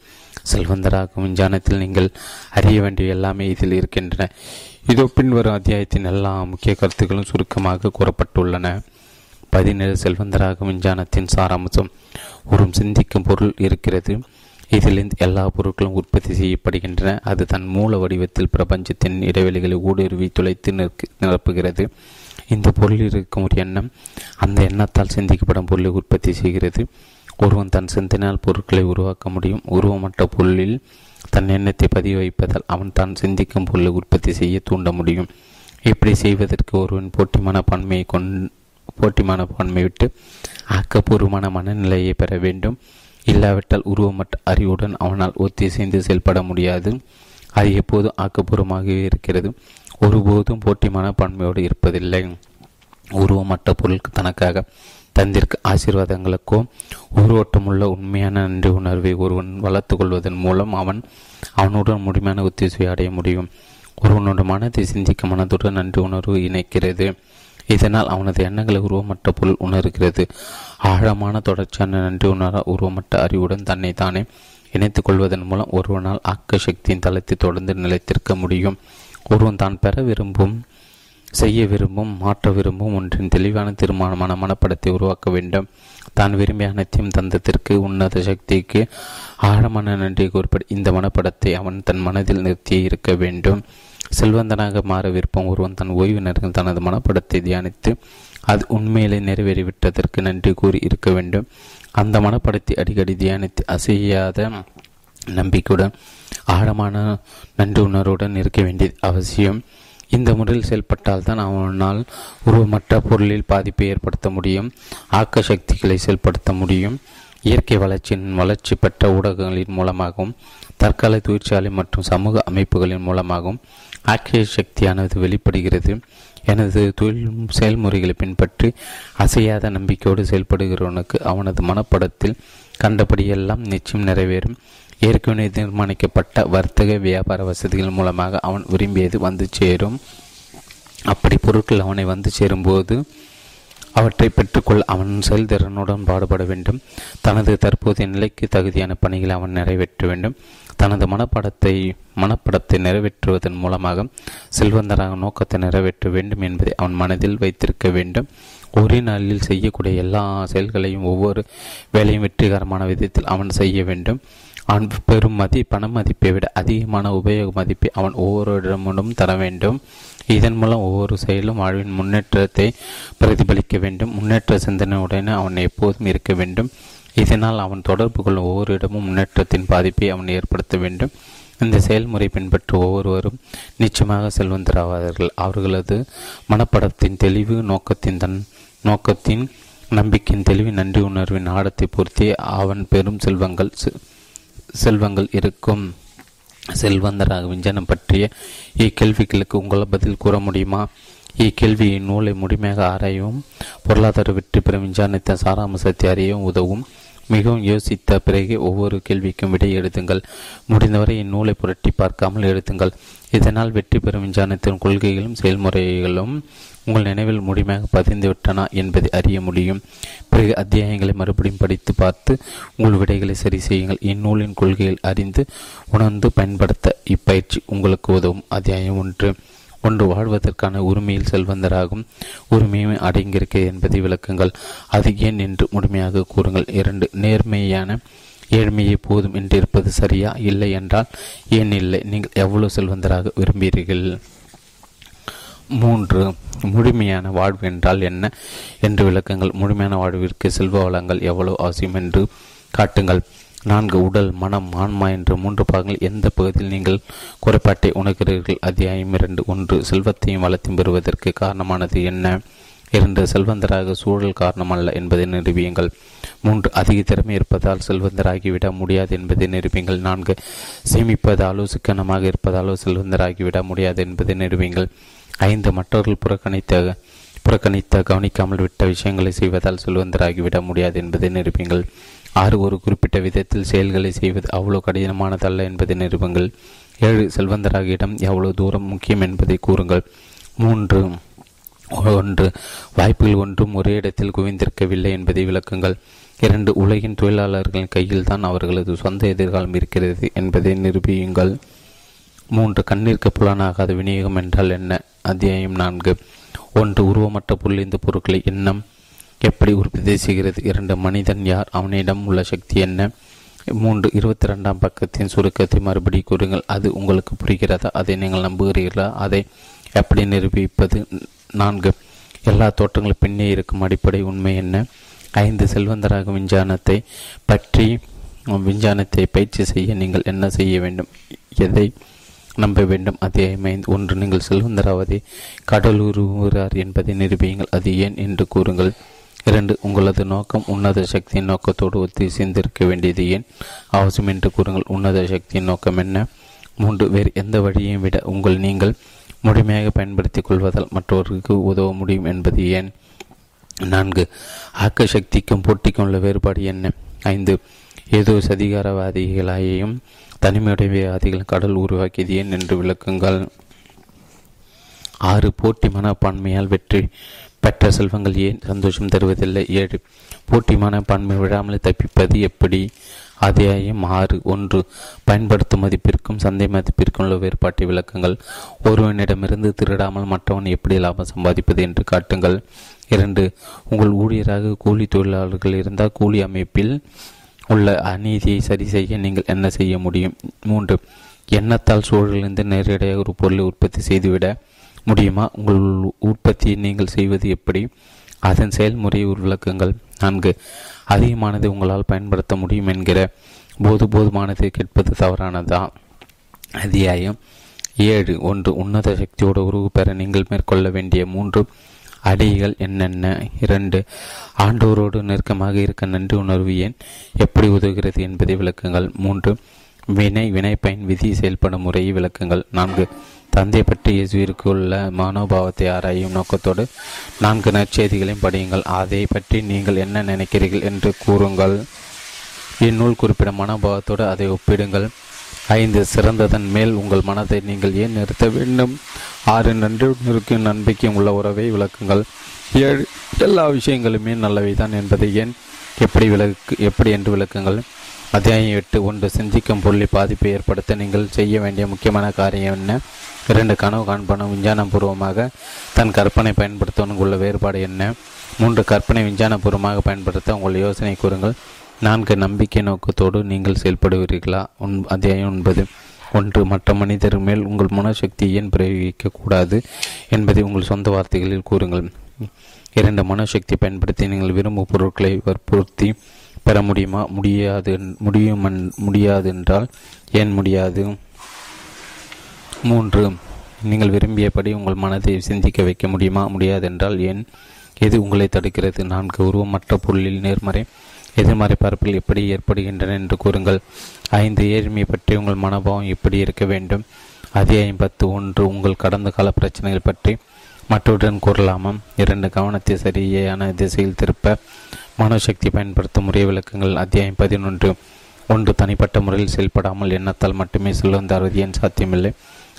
S1: செல்வந்தராகும் விஞ்ஞானத்தில் நீங்கள் அறிய வேண்டிய எல்லாமே இதில் இருக்கின்றன. இதோ பின்வரும் அத்தியாயத்தின் எல்லா முக்கிய கருத்துக்களும் சுருக்கமாக கூறப்பட்டுள்ளன. பதினேழு செல்வந்தராகும் விஞ்ஞானத்தின் சாராம்சம். ஒரு சிந்திக்கும் பொருள் இருக்கிறது. இதிலிருந்து எல்லா பொருட்களும் உற்பத்தி செய்யப்படுகின்றன. அது தன் மூல வடிவத்தில் பிரபஞ்சத்தின் இடைவெளிகளை ஊடுருவி துளைத்து நிரப்புகிறது. இந்த பொருளில் இருக்கும் ஒரு எண்ணம் அந்த எண்ணத்தால் சிந்திக்கப்படும் பொருளை உற்பத்தி செய்கிறது. ஒருவன் தன் சிந்தனையால் பொருட்களை உருவாக்க முடியும். உருவமற்ற பொருளில் தன் எண்ணத்தை பதிவு வைப்பதால் அவன் தான் சிந்திக்கும் பொருளை உற்பத்தி செய்ய தூண்ட முடியும். இப்படி செய்வதற்கு ஒருவன் போட்டி பன்மையை கொண் போட்டிமான பன்மை விட்டு ஆக்கப்பூர்வமான மனநிலையை பெற வேண்டும். இல்லாவிட்டால் உருவமற்ற அறிவுடன் அவனால் ஒத்திசைந்து செயல்பட முடியாது. அது எப்போதும் ஆக்கப்பூர்வமாகவே இருக்கிறது. ஒருபோதும் போட்டிமான பன்மையோடு இருப்பதில்லை. உருவமற்ற பொருளுக்கு தனக்காக தந்திற்கு ஆசீர்வாதங்களுக்கோ உருவோட்டமுள்ள உண்மையான நன்றி உணர்வை ஒருவன் வளர்த்து கொள்வதன் மூலம் அவன் அவனுடன் முழுமையான ஒத்திசைவை அடைய முடியும். ஒருவனோட மனதை சிந்திக்க மனதுடன் நன்றி உணர்வு இணைக்கிறது. இதனால் அவனது எண்ணங்களை உருவமற்ற பொருள் உணர்கிறது. ஆழமான தொடர்ச்சியான நன்றி உணர உருவமற்ற அறிவுடன் தன்னை தானே இணைத்துக் கொள்வதன் மூலம் ஒருவனால் ஆக்க சக்தியின் தளத்தை தொடர்ந்து நிலைத்திருக்க முடியும். ஒருவன் தான் பெற விரும்பும் செய்ய விரும்பும் மாற்ற விரும்பும் ஒன்றின் தெளிவான தீர்மானமான மனப்படத்தை உருவாக்க வேண்டும். தான் விரும்பிய அனைத்தையும் தந்தத்திற்கு உன்னத சக்திக்கு ஆழமான நன்றி கூறுபடி இந்த மனப்படத்தை அவன் தன் மனதில் நிறுத்தி இருக்க வேண்டும். செல்வந்தனாக மாற விருப்பம் ஒருவன் தன் ஓய்வு நேரத்தில் தனது மனப்படத்தை தியானித்து அது உண்மையிலே நிறைவேறிவிட்டதற்கு நன்றி கூறி இருக்க வேண்டும். அந்த மனப்படத்தை அடிக்கடி தியானித்து அசையாத நம்பிக்கையுடன் ஆழமான நன்றி உணர்வுடன் இருக்க வேண்டியது அவசியம். இந்த முறையில் செயல்பட்டால்தான் அவனால் உருவமற்ற பொருளில் பாதிப்பை ஏற்படுத்த முடியும். ஆக்க சக்திகளை செயல்படுத்த முடியும். இயற்கை வளர்ச்சியின் வளர்ச்சி பெற்ற ஊடகங்களின் மூலமாகவும் தற்கால தொழிற்சாலை மற்றும் சமூக அமைப்புகளின் மூலமாகவும் ஆக்கிய சக்தியானது வெளிப்படுகிறது. எனது தொழில் செயல்முறைகளை பின்பற்றி அசையாத நம்பிக்கையோடு செயல்படுகிறவனுக்கு அவனது மனப்படத்தில் கண்டபடியெல்லாம் நிச்சயம் நிறைவேறும். ஏற்கனவே தீர்மானிக்கப்பட்ட வர்த்தக வியாபார வசதிகள் மூலமாக அவன் விரும்பியது வந்து சேரும். அப்படி பொருட்கள் அவனை வந்து சேரும்போது அவற்றை பெற்றுக்கொள்ள அவன் செயல்திறனுடன் பாடுபட வேண்டும். தனது தற்போதைய நிலைக்கு தகுதியான பணிகளை அவன் நிறைவேற்ற வேண்டும். தனது மனப்படத்தை மனப்படத்தை நிறைவேற்றுவதன் மூலமாக செல்வந்தராக நோக்கத்தை நிறைவேற்ற வேண்டும் என்பதை அவன் மனதில் வைத்திருக்க வேண்டும். ஒரே நாளில் செய்யக்கூடிய எல்லா செயல்களையும் ஒவ்வொரு வேலையும் வெற்றிகரமான விதத்தில் அவன் செய்ய வேண்டும். அவன் பெரும் மதி பண மதிப்பை விட அதிகமான உபயோக மதிப்பை அவன் ஒவ்வொருடமும் தர வேண்டும். இதன் மூலம் ஒவ்வொரு செயலும் வாழ்வின் முன்னேற்றத்தை பிரதிபலிக்க வேண்டும். முன்னேற்ற சிந்தனையுடனே அவன் எப்போதும் இருக்க வேண்டும். இதனால் அவன் தொடர்பு கொள்ளும் ஒவ்வொரு இடமும் முன்னேற்றத்தின் பாதிப்பை அவன் ஏற்படுத்த வேண்டும். இந்த செயல்முறை பின்பற்ற ஒவ்வொருவரும் நிச்சயமாக செல்வந்தராவார்கள். அவர்களது மனப்படத்தின் தெளிவு நோக்கத்தின் தன் நோக்கத்தின் நம்பிக்கையின் தெளிவு நன்றி உணர்வின் ஆழத்தை பொறுத்தே அவன் பெரும் செல்வங்கள் செல்வங்கள் இருக்கும். செல்வந்தராக விஞ்ஞானம் பற்றிய இக்கேள்விகளுக்கு உங்களால் பதில் கூற முடியுமா? இக்கேள்வியின் நூலை முழுமையாக ஆராயவும் பொருளாதார வெற்றி பெறும் விஞ்ஞானத்தின் சாராம்சத்தை அறியவும் உதவும். மிகவும் யோசித்த பிறகு ஒவ்வொரு கேள்விக்கும் விடை எழுதுங்கள் முடிந்தவரை இந்நூலை புரட்டி பார்க்காமல் எழுதுங்கள் இதனால் வெற்றி பெறும் விஞ்ஞானத்தின் கொள்கைகளும் செயல்முறைகளும் உங்கள் நினைவில் முழுமையாக பதிந்துவிட்டனா என்பதை அறிய முடியும். பிறகு அத்தியாயங்களை மறுபடியும் படித்து பார்த்து உங்கள் விடைகளை சரி செய்யுங்கள். இந்நூலின் கொள்கைகள் அறிந்து உணர்ந்து பயன்படுத்த இப்பயிற்சி உங்களுக்கு உதவும். அத்தியாயம் ஒன்று. ஒன்று வாழ்வதற்கான உரிமையில் செல்வந்தராகும். உரிமையும் அடங்கியிருக்க என்பதை விளக்குங்கள். அது ஏன் என்று முழுமையாக கூறுங்கள். இரண்டு நேர்மையான ஏழ்மையை போதும் என்று இருப்பது சரியா? இல்லை என்றால் ஏன் இல்லை? நீங்கள் எவ்வளவு செல்வந்தராக விரும்புகிறீர்கள்? மூன்று முழுமையான வாழ்வு என்றால் என்ன என்று விளக்கங்கள். முழுமையான வாழ்விற்கு செல்வ வளங்கள் எவ்வளவு அவசியம் என்று காட்டுங்கள். நான்கு உடல் மனம் ஆன்மா என்ற மூன்று பாகங்கள் எந்த பகுதியில் நீங்கள் குறைபாட்டை உணர்கிறீர்கள்? அத்தியாயம் இரண்டு ஒன்று செல்வத்தையும் வளத்தையும் பெறுவதற்கு காரணமானது என்ன? இரண்டு செல்வந்தராக சூழல் காரணமல்ல என்பதை நிரூபியுங்கள். மூன்று அதிக திறமை இருப்பதால் செல்வந்தராகிவிட முடியாது என்பதை நிரூபியுங்கள். நான்கு சேமிப்பதாலோ சிக்கனமாக இருப்பதாலோ செல்வந்தராகிவிட முடியாது என்பதை நிரூபியுங்கள். ஐந்து மற்றவர்கள் புறக்கணித்த புறக்கணித்த கவனிக்காமல் விட்ட விஷயங்களை செய்வதால் செல்வந்தராகிவிட முடியாது என்பதை நிரூபியுங்கள். ஆறு ஒரு குறிப்பிட்ட விதத்தில் செயல்களை செய்வது அவ்வளோ கடினமானதல்ல என்பதை நிறுவுங்கள் ஏழு செல்வந்தராகியிடம் எவ்வளவு தூரம் முக்கியம் என்பதை கூறுங்கள். மூன்று ஒன்று வாய்ப்புகள் ஒன்றும் ஒரே இடத்தில் குவிந்திருக்கவில்லை என்பதை விளக்குங்கள். இரண்டு உலகின் தொழிலாளர்களின் கையில் தான் அவர்களது சொந்த எதிர்காலம் இருக்கிறது என்பதை நிரூபியுங்கள். மூன்று கண்ணிற்கு புலனாகாத விநியோகம் என்றால் என்ன? அத்தியாயம் நான்கு. ஒன்று உருவமற்ற புள்ளிந்த பொருட்களை எண்ணம். எப்படி உற்பத்தி செய்கிறது இரண்டு மனிதன் யார்? அவனிடம் உள்ள சக்தி என்ன? மூன்று இருபத்தி ரெண்டாம் பக்கத்தின் சுருக்கத்தை மறுபடி கூறுங்கள். அது உங்களுக்கு புரிகிறதா? அதை நீங்கள் நம்புகிறீர்களா? அதை எப்படி நிரூபிப்பது? நான்கு எல்லா தோட்டங்களும் பின்னே இருக்கும் அடிப்படை உண்மை என்ன? ஐந்து செல்வந்தராக விஞ்ஞானத்தை பற்றி விஞ்ஞானத்தை பயிற்சி செய்ய நீங்கள் என்ன செய்ய வேண்டும்? எதை நம்ப வேண்டும்? அதே ஐந்து ஒன்று நீங்கள் செல்வந்தராவதை கடலுருவுகிறார் என்பதை நிரூபியுங்கள். அது ஏன் என்று கூறுங்கள். இரண்டு உங்களது நோக்கம் உன்னத சக்தியின் நோக்கத்தோடு ஒத்தி சேர்ந்திருக்க வேண்டியது ஏன்? அவசியம் என்று கூறுங்கள் உன்னத சக்தியின் நோக்கம் என்ன? மூன்று வேறு எந்த வழியையும் விட உங்கள் நீங்கள் முழுமையாக பயன்படுத்திக் கொள்வதால் மற்றவர்களுக்கு உதவ முடியும் என்பது ஏன்? நான்கு ஆக்க சக்திக்கும் போட்டிக்கும் உள்ள வேறுபாடு என்ன? ஐந்து ஏதோ சதிகாரவாதிகளாயும் தனிமையுடையவாதிகள் கடல் உருவாக்கியது ஏன் என்று விளக்குங்கள். ஆறு போட்டி மனப்பான்மையால் வெற்றி பெற்ற செல்வங்கள் ஏன் சந்தோஷம் தருவதில்லை? ஏழு. போட்டிமான பன்மை விழாமல் தப்பிப்பது எப்படி? அத்தியாயம் ஆறு. ஒன்று. பயன்படுத்தும் மதிப்பிற்கும் சந்தை மதிப்பிற்கும் உள்ள வேறுபாட்டை விளக்குங்கள். ஒருவனிடமிருந்து திருடாமல் மற்றவன் எப்படி லாபம் சம்பாதிப்பது என்று காட்டுங்கள். இரண்டு. உங்கள் ஊழியராக கூலி தொழிலாளர்கள் இருந்தால் கூலி அமைப்பில் உள்ள அநீதியை சரி செய்ய நீங்கள் என்ன செய்ய முடியும்? மூன்று. எண்ணத்தால் சூழலிருந்து நேரடியாக ஒரு பொருளை உற்பத்தி செய்துவிட முடியுமா உங்கள் உற்பத்தியை நீங்கள் செய்வது எப்படி? அதன் செயல்முறையை விளக்குங்கள் நான்கு அதிகமானதை உங்களால் பயன்படுத்த முடியும் என்கிற போது போதுமானதை கேட்பது தவறானதா? அத்தியாயம் ஏழு ஒன்று உன்னத சக்தியோட உருவு பெற நீங்கள் மேற்கொள்ள வேண்டிய மூன்று அடிகள் என்னென்ன? இரண்டு ஆண்டோரோடு நெருக்கமாக இருக்க நன்றி உணர்வு ஏன் எப்படி உதவுகிறது என்பதை விளக்குங்கள். மூன்று வினை வினை பயன் விதி செயல்படும் முறையை விளக்குங்கள். நான்கு தந்தை பற்றி இயேசுவிற்கு உள்ள மனோபாவத்தை ஆராயும் நோக்கத்தோடு நான்கு நற்செய்திகளையும் படியுங்கள். அதை பற்றி நீங்கள் என்ன நினைக்கிறீர்கள் என்று கூறுங்கள். இந்நூல் குறிப்பிடும் மனோபாவத்தோடு அதை ஒப்பிடுங்கள். ஐந்து சிறந்ததன் மேல் உங்கள் மனதை நீங்கள் ஏன் நிறுத்த வேண்டும்? ஆறு நன்றிக்கு நம்பிக்கையும் உள்ள உறவை விளக்குங்கள். ஏழு எல்லா விஷயங்களுமே நல்லவை தான் என்பதை ஏன் எப்படி விளக்கு எப்படி என்று விளக்குங்கள். அத்தியாயம் எட்டு ஒன்று சிந்திக்கும் பொருளை பாதிப்பை ஏற்படுத்த நீங்கள் செய்ய வேண்டிய முக்கியமான காரியம் என்ன? இரண்டு கனவு காண்பனும் விஞ்ஞானபூர்வமாக தன் கற்பனை பயன்படுத்த உள்ள வேறுபாடு என்ன? மூன்று கற்பனை விஞ்ஞானபூர்வமாக பயன்படுத்த உங்கள் யோசனை கூறுங்கள். நான்கு நம்பிக்கை நோக்கத்தோடு நீங்கள் செயல்படுவீர்களா உன் அத்தியாயம் ஒன்பது. ஒன்று மற்ற மனிதர் மேல் உங்கள் மனசக்தி ஏன் பிரயோகிக்கக்கூடாது என்பதை உங்கள் சொந்த வார்த்தைகளில் கூறுங்கள். இரண்டு மனசக்தி பயன்படுத்தி நீங்கள் விரும்பும் பொருட்களை வற்புறுத்தி பெற முடியுமா? முடியாது முடியும் முடியாது என்றால் ஏன் முடியாது? மூன்று. நீங்கள் விரும்பியபடி உங்கள் மனதை சிந்திக்க வைக்க முடியுமா? முடியாதென்றால் ஏன்? எது உங்களை தடுக்கிறது? நான்கு. உருவமற்ற பொருளில் நேர்மறை எதிர்மறை பரப்பில் எப்படி ஏற்படுகின்றன என்று கூறுங்கள். ஐந்து. ஏழ்மை பற்றி உங்கள் மனோபாவம் எப்படி இருக்க வேண்டும்? அதே ஐம்பத்து ஒன்று. உங்கள் கடந்த கால பிரச்சனைகள் பற்றி மற்றவுடன் கூறலாமா? இரண்டு. கவனத்தை சரியான திசையில் திருப்ப மனோசக்தி பயன்படுத்தும் முறை விளக்கங்கள். அத்தியாயம் பதினொன்று. ஒன்று. தனிப்பட்ட முறையில் செயல்படாமல் எண்ணத்தால் மட்டுமே செல்வந்தாருவது ஏன் சாத்தியமில்லை.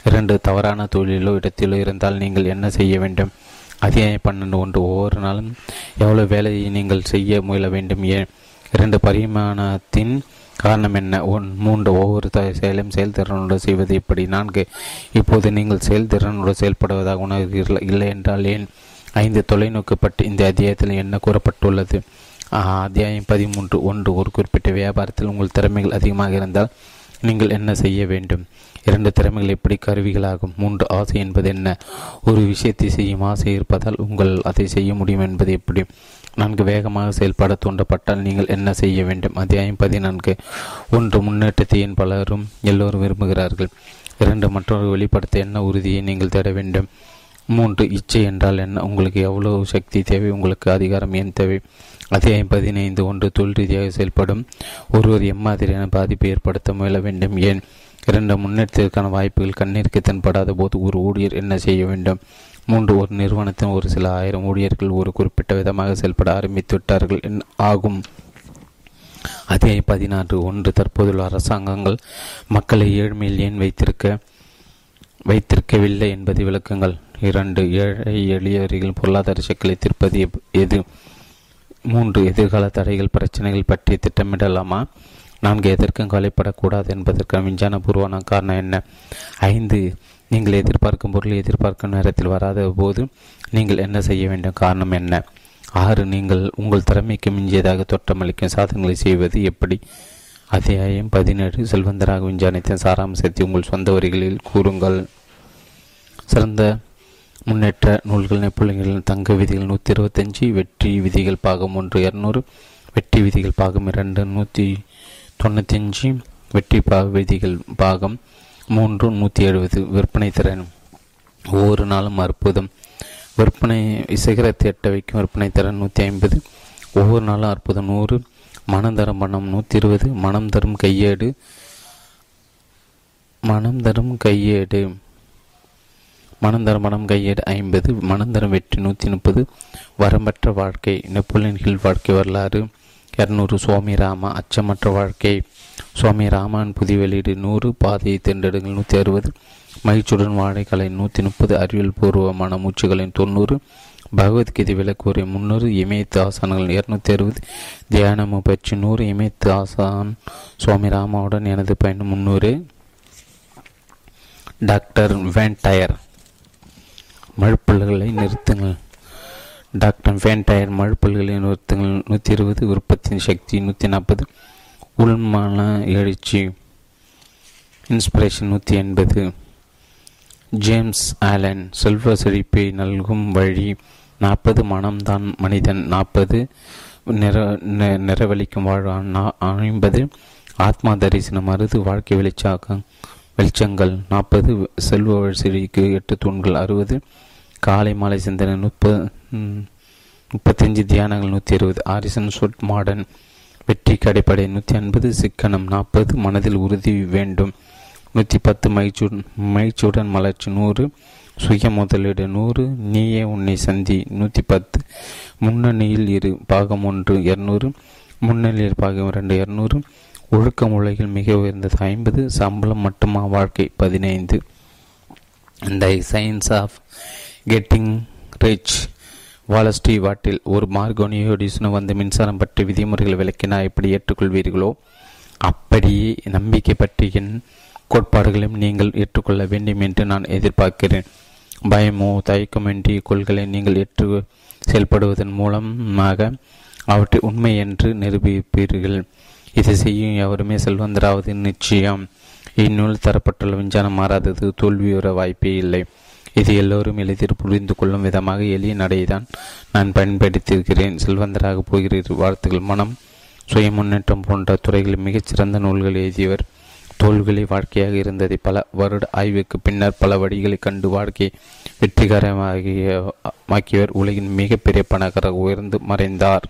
S1: இரண்டு தவறான தொழிலோ இடத்திலோ இருந்தால் நீங்கள் என்ன செய்ய வேண்டும்? அத்தியாயம் பன்னெண்டு ஒன்று. ஒவ்வொரு நாளும் எவ்வளவு வேலையை நீங்கள் செய்ய முயல வேண்டும்? ஏன் இரண்டு பரிமாணத்தின் காரணம் என்ன? ஒன் மூன்று. ஒவ்வொரு செயலும் செயல்திறனோடு செய்வது எப்படி? நான்கு. இப்போது நீங்கள் செயல்திறனோடு செயல்படுவதாக உணர்கிறீர்கள்? இல்லை என்றால் ஏன்? ஐந்து. தொலைநோக்கு பற்றி இந்த அத்தியாயத்தில் என்ன கூறப்பட்டுள்ளது? அத்தியாயம் பதிமூன்று. ஒன்று. ஒரு குறிப்பிட்ட வியாபாரத்தில் உங்கள் திறமைகள் அதிகமாக இருந்தால் நீங்கள் என்ன செய்ய வேண்டும்? இரண்டு திறமைகள் எப்படி கருவிகளாகும்? மூன்று ஆசை என்பது என்ன? ஒரு விஷயத்தை செய்யும் ஆசை இருப்பதால் உங்கள் அதை செய்ய முடியும் என்பது எப்படி? நன்கு வேகமாக செயல்பட தூண்டப்பட்டால் நீங்கள் என்ன செய்ய வேண்டும்? அத்தியாயம் பதினான்கு. ஒன்று முன்னேற்றத்தை என் பலரும் எல்லோரும் விரும்புகிறார்கள். இரண்டு மற்றொரு வெளிப்படுத்த என்ன உறுதியை நீங்கள் தேட வேண்டும்? மூன்று இச்சை என்றால் என்ன? உங்களுக்கு எவ்வளவு சக்தி தேவை? உங்களுக்கு அதிகாரம் ஏன் தேவை? அத்தியாயம் பதினைந்து. ஒன்று தொழில் ரீதியாக செயல்படும் ஒருவர் எம்மாதிரியான பாதிப்பை ஏற்படுத்த முயல வேண்டும்? ஏன்? இரண்டு முன்னேற்றத்திற்கான வாய்ப்புகள் கண்ணிற்கு தென்படாத போது ஒரு ஊழியர் என்ன செய்ய வேண்டும்? மூன்று ஒரு நிறுவனத்தின் ஒரு சில ஆயிரம் ஊழியர்கள் ஒரு குறிப்பிட்ட விதமாக செயல்பட ஆரம்பித்து விட்டார்கள் ஆகும். அதே பதினாறு ஒன்று தற்போதுள்ள அரசாங்கங்கள் மக்களை ஏழ்மையில் ஏன் வைத்திருக்க வைத்திருக்கவில்லை என்பதை விளக்குங்கள். இரண்டு ஏழை எளியவர்கள் பொருளாதார சிக்கலை தீர்ப்பது எது? மூன்று எதிர்கால தடைகள் பிரச்சனைகள் பற்றி திட்டமிடலாமா? நான்கு எதற்கும் கவலைப்படக்கூடாது என்பதற்கான விஞ்ஞானபூர்வமான காரணம் என்ன? ஐந்து நீங்கள் எதிர்பார்க்கும் பொருள் எதிர்பார்க்கும் நேரத்தில் வராத போது நீங்கள் என்ன செய்ய வேண்டும்? காரணம் என்ன? ஆறு நீங்கள் உங்கள் திறமைக்கு மிஞ்சியதாக தோற்றமளிக்கும் சாதனைகளை செய்வது எப்படி? அத்தியாயம் பதினேழு செல்வந்தராக விஞ்ஞானத்தின் சாராம்சத்தை உங்கள் சொந்த வரிகளில் கூறுங்கள். சிறந்த முன்னேற்ற நூல்கள் நெப்பொலியன்களின் தங்க விதிகள் நூற்றி இருபத்தஞ்சி வெற்றி விதிகள் பாகம் ஒன்று இரநூறு வெற்றி விதிகள் பாகம் இரண்டு நூற்றி தொண்ணூத்தஞ்சு வெற்றி விதிகள் பாகம் மூன்று நூற்றி எழுபது விற்பனை திறன் ஒவ்வொரு நாளும் அற்புதம். விற்பனை சிகரத்தை எட்ட வைக்கும் விற்பனை திறன் நூற்றி ஐம்பது ஒவ்வொரு நாளும் அற்புதம் நூறு மனம் தரும் பணம் நூற்றி இருபது மனம் தரும் கையேடு மனம் தரும் கையேடு மனம் தரும் மனம் கையேடு ஐம்பது மனம் தரும் வெற்றி நூற்றி முப்பது வரம்பற்ற வாழ்க்கை நெப்போலியன் ஹில் வாழ்க்கை வரலாறு இரநூறு சுவாமி ராமா அச்சமற்ற வாழ்க்கை. சுவாமி ராமன் புதிய வெளியீடு நூறு பாதையை தேர்ந்தெடுங்கள் நூற்றி அறுபது. மகிழ்ச்சியுடன் வாழைக்கலை நூற்றி முப்பது அறிவியல் பூர்வமான மூச்சுகளின் தொண்ணூறு. பகவத்கீதை விளக்குறை முன்னூறு இமயத்து ஆசான்கள் இருநூத்தி அறுபது. தியானமு பயிற்சி நூறு இமயத்து ஆசான். சுவாமி ராமாவுடன் எனது பயணம் முன்னூறு. டாக்டர் வேன்டயர். மழுப்பல்களை நிறுத்துங்கள். டாக்டர் வேன்டயர் மழுப்பல்களின் நிறுத்துங்கள் நூற்றி இருபது உற்பத்தியின் சக்தி நூற்றி நாற்பது உள்மான எழுச்சி இன்ஸ்பிரேஷன் நூற்றி எண்பது ஜேம்ஸ் ஆலன் செல்வ செழிப்பை நல்கும் வழி நாற்பது மனம்தான் மனிதன் நாற்பது நிற நிறவழிக்கும் வாழ்வான் ஐம்பது ஆத்மா தரிசனம் அறுது வாழ்க்கை வெளிச்சாக்கம் வெளிச்சங்கள் நாற்பது செல்வ செழிக்கு எட்டு தூண்கள் அறுபது காலை மாலை சிந்தனை முப்பது முப்பத்தஞ்சு தியானங்கள் நூற்றி இருபது ஆரிசன் சொட் மாடன் வெற்றி கடைப்படை நூற்றி ஐம்பது சிக்கனம் நாற்பது மனதில் உறுதி வேண்டும். நூற்றி பத்து மகிழ்ச்சியுடன் மகிழ்ச்சியுடன் மலர்ச்சி நூறு சுய முதலீடு நூறு நீயே உன்னை சந்தி நூற்றி பத்து முன்னணியில் இரு பாகம் ஒன்று இரநூறு முன்னணியில் பாகம் இரண்டு இரநூறு. ஒழுக்கம் உலகில் மிக உயர்ந்தது ஐம்பது சம்பளம் மட்டுமா வாழ்க்கை பதினைந்து. இந்த Science of Getting Rich Wallace D Wattle ஒரு மார்கோனியோடிசனு வந்து மின்சாரம் பற்றி விதிமுறைகளை விளக்கினால் எப்படி ஏற்றுக்கொள்வீர்களோ அப்படியே நம்பிக்கை பற்றிய கோட்பாடுகளையும் நீங்கள் ஏற்றுக்கொள்ள வேண்டும் என்று நான் எதிர்பார்க்கிறேன். பயமோ தயக்கமின்றி கொள்களை நீங்கள் ஏற்று செயல்படுவதன் மூலமாக அவற்றை உண்மை என்று நிரூபிப்பீர்கள். இதை செய்யும் எவருமே செல்வந்தராவது நிச்சயம். இந்நூல் தரப்பட்டுள்ள விஞ்ஞானம் மாறாதது தோல்வியுற வாய்ப்பே இல்லை. இது எல்லோரும் எளிதில் புரிந்து கொள்ளும் விதமாக எளிய நடையைதான் நான் பயன்படுத்தியிருக்கிறேன். செல்வந்தராக போகிற வார்த்தைகள் மனம் சுய முன்னேற்றம் போன்ற துறைகளில் மிகச்சிறந்த நூல்கள் எழுதியவர். தோல்விகளை வாழ்க்கையாக இருந்ததை பல வருட ஆய்வுக்கு பின்னர் பல வழிகளை கண்டு வாழ்க்கையை வெற்றிகரமாகிய மாக்கியவர் உலகின் மிகப்பெரிய பணக்காரர் உயர்ந்து மறைந்தார்.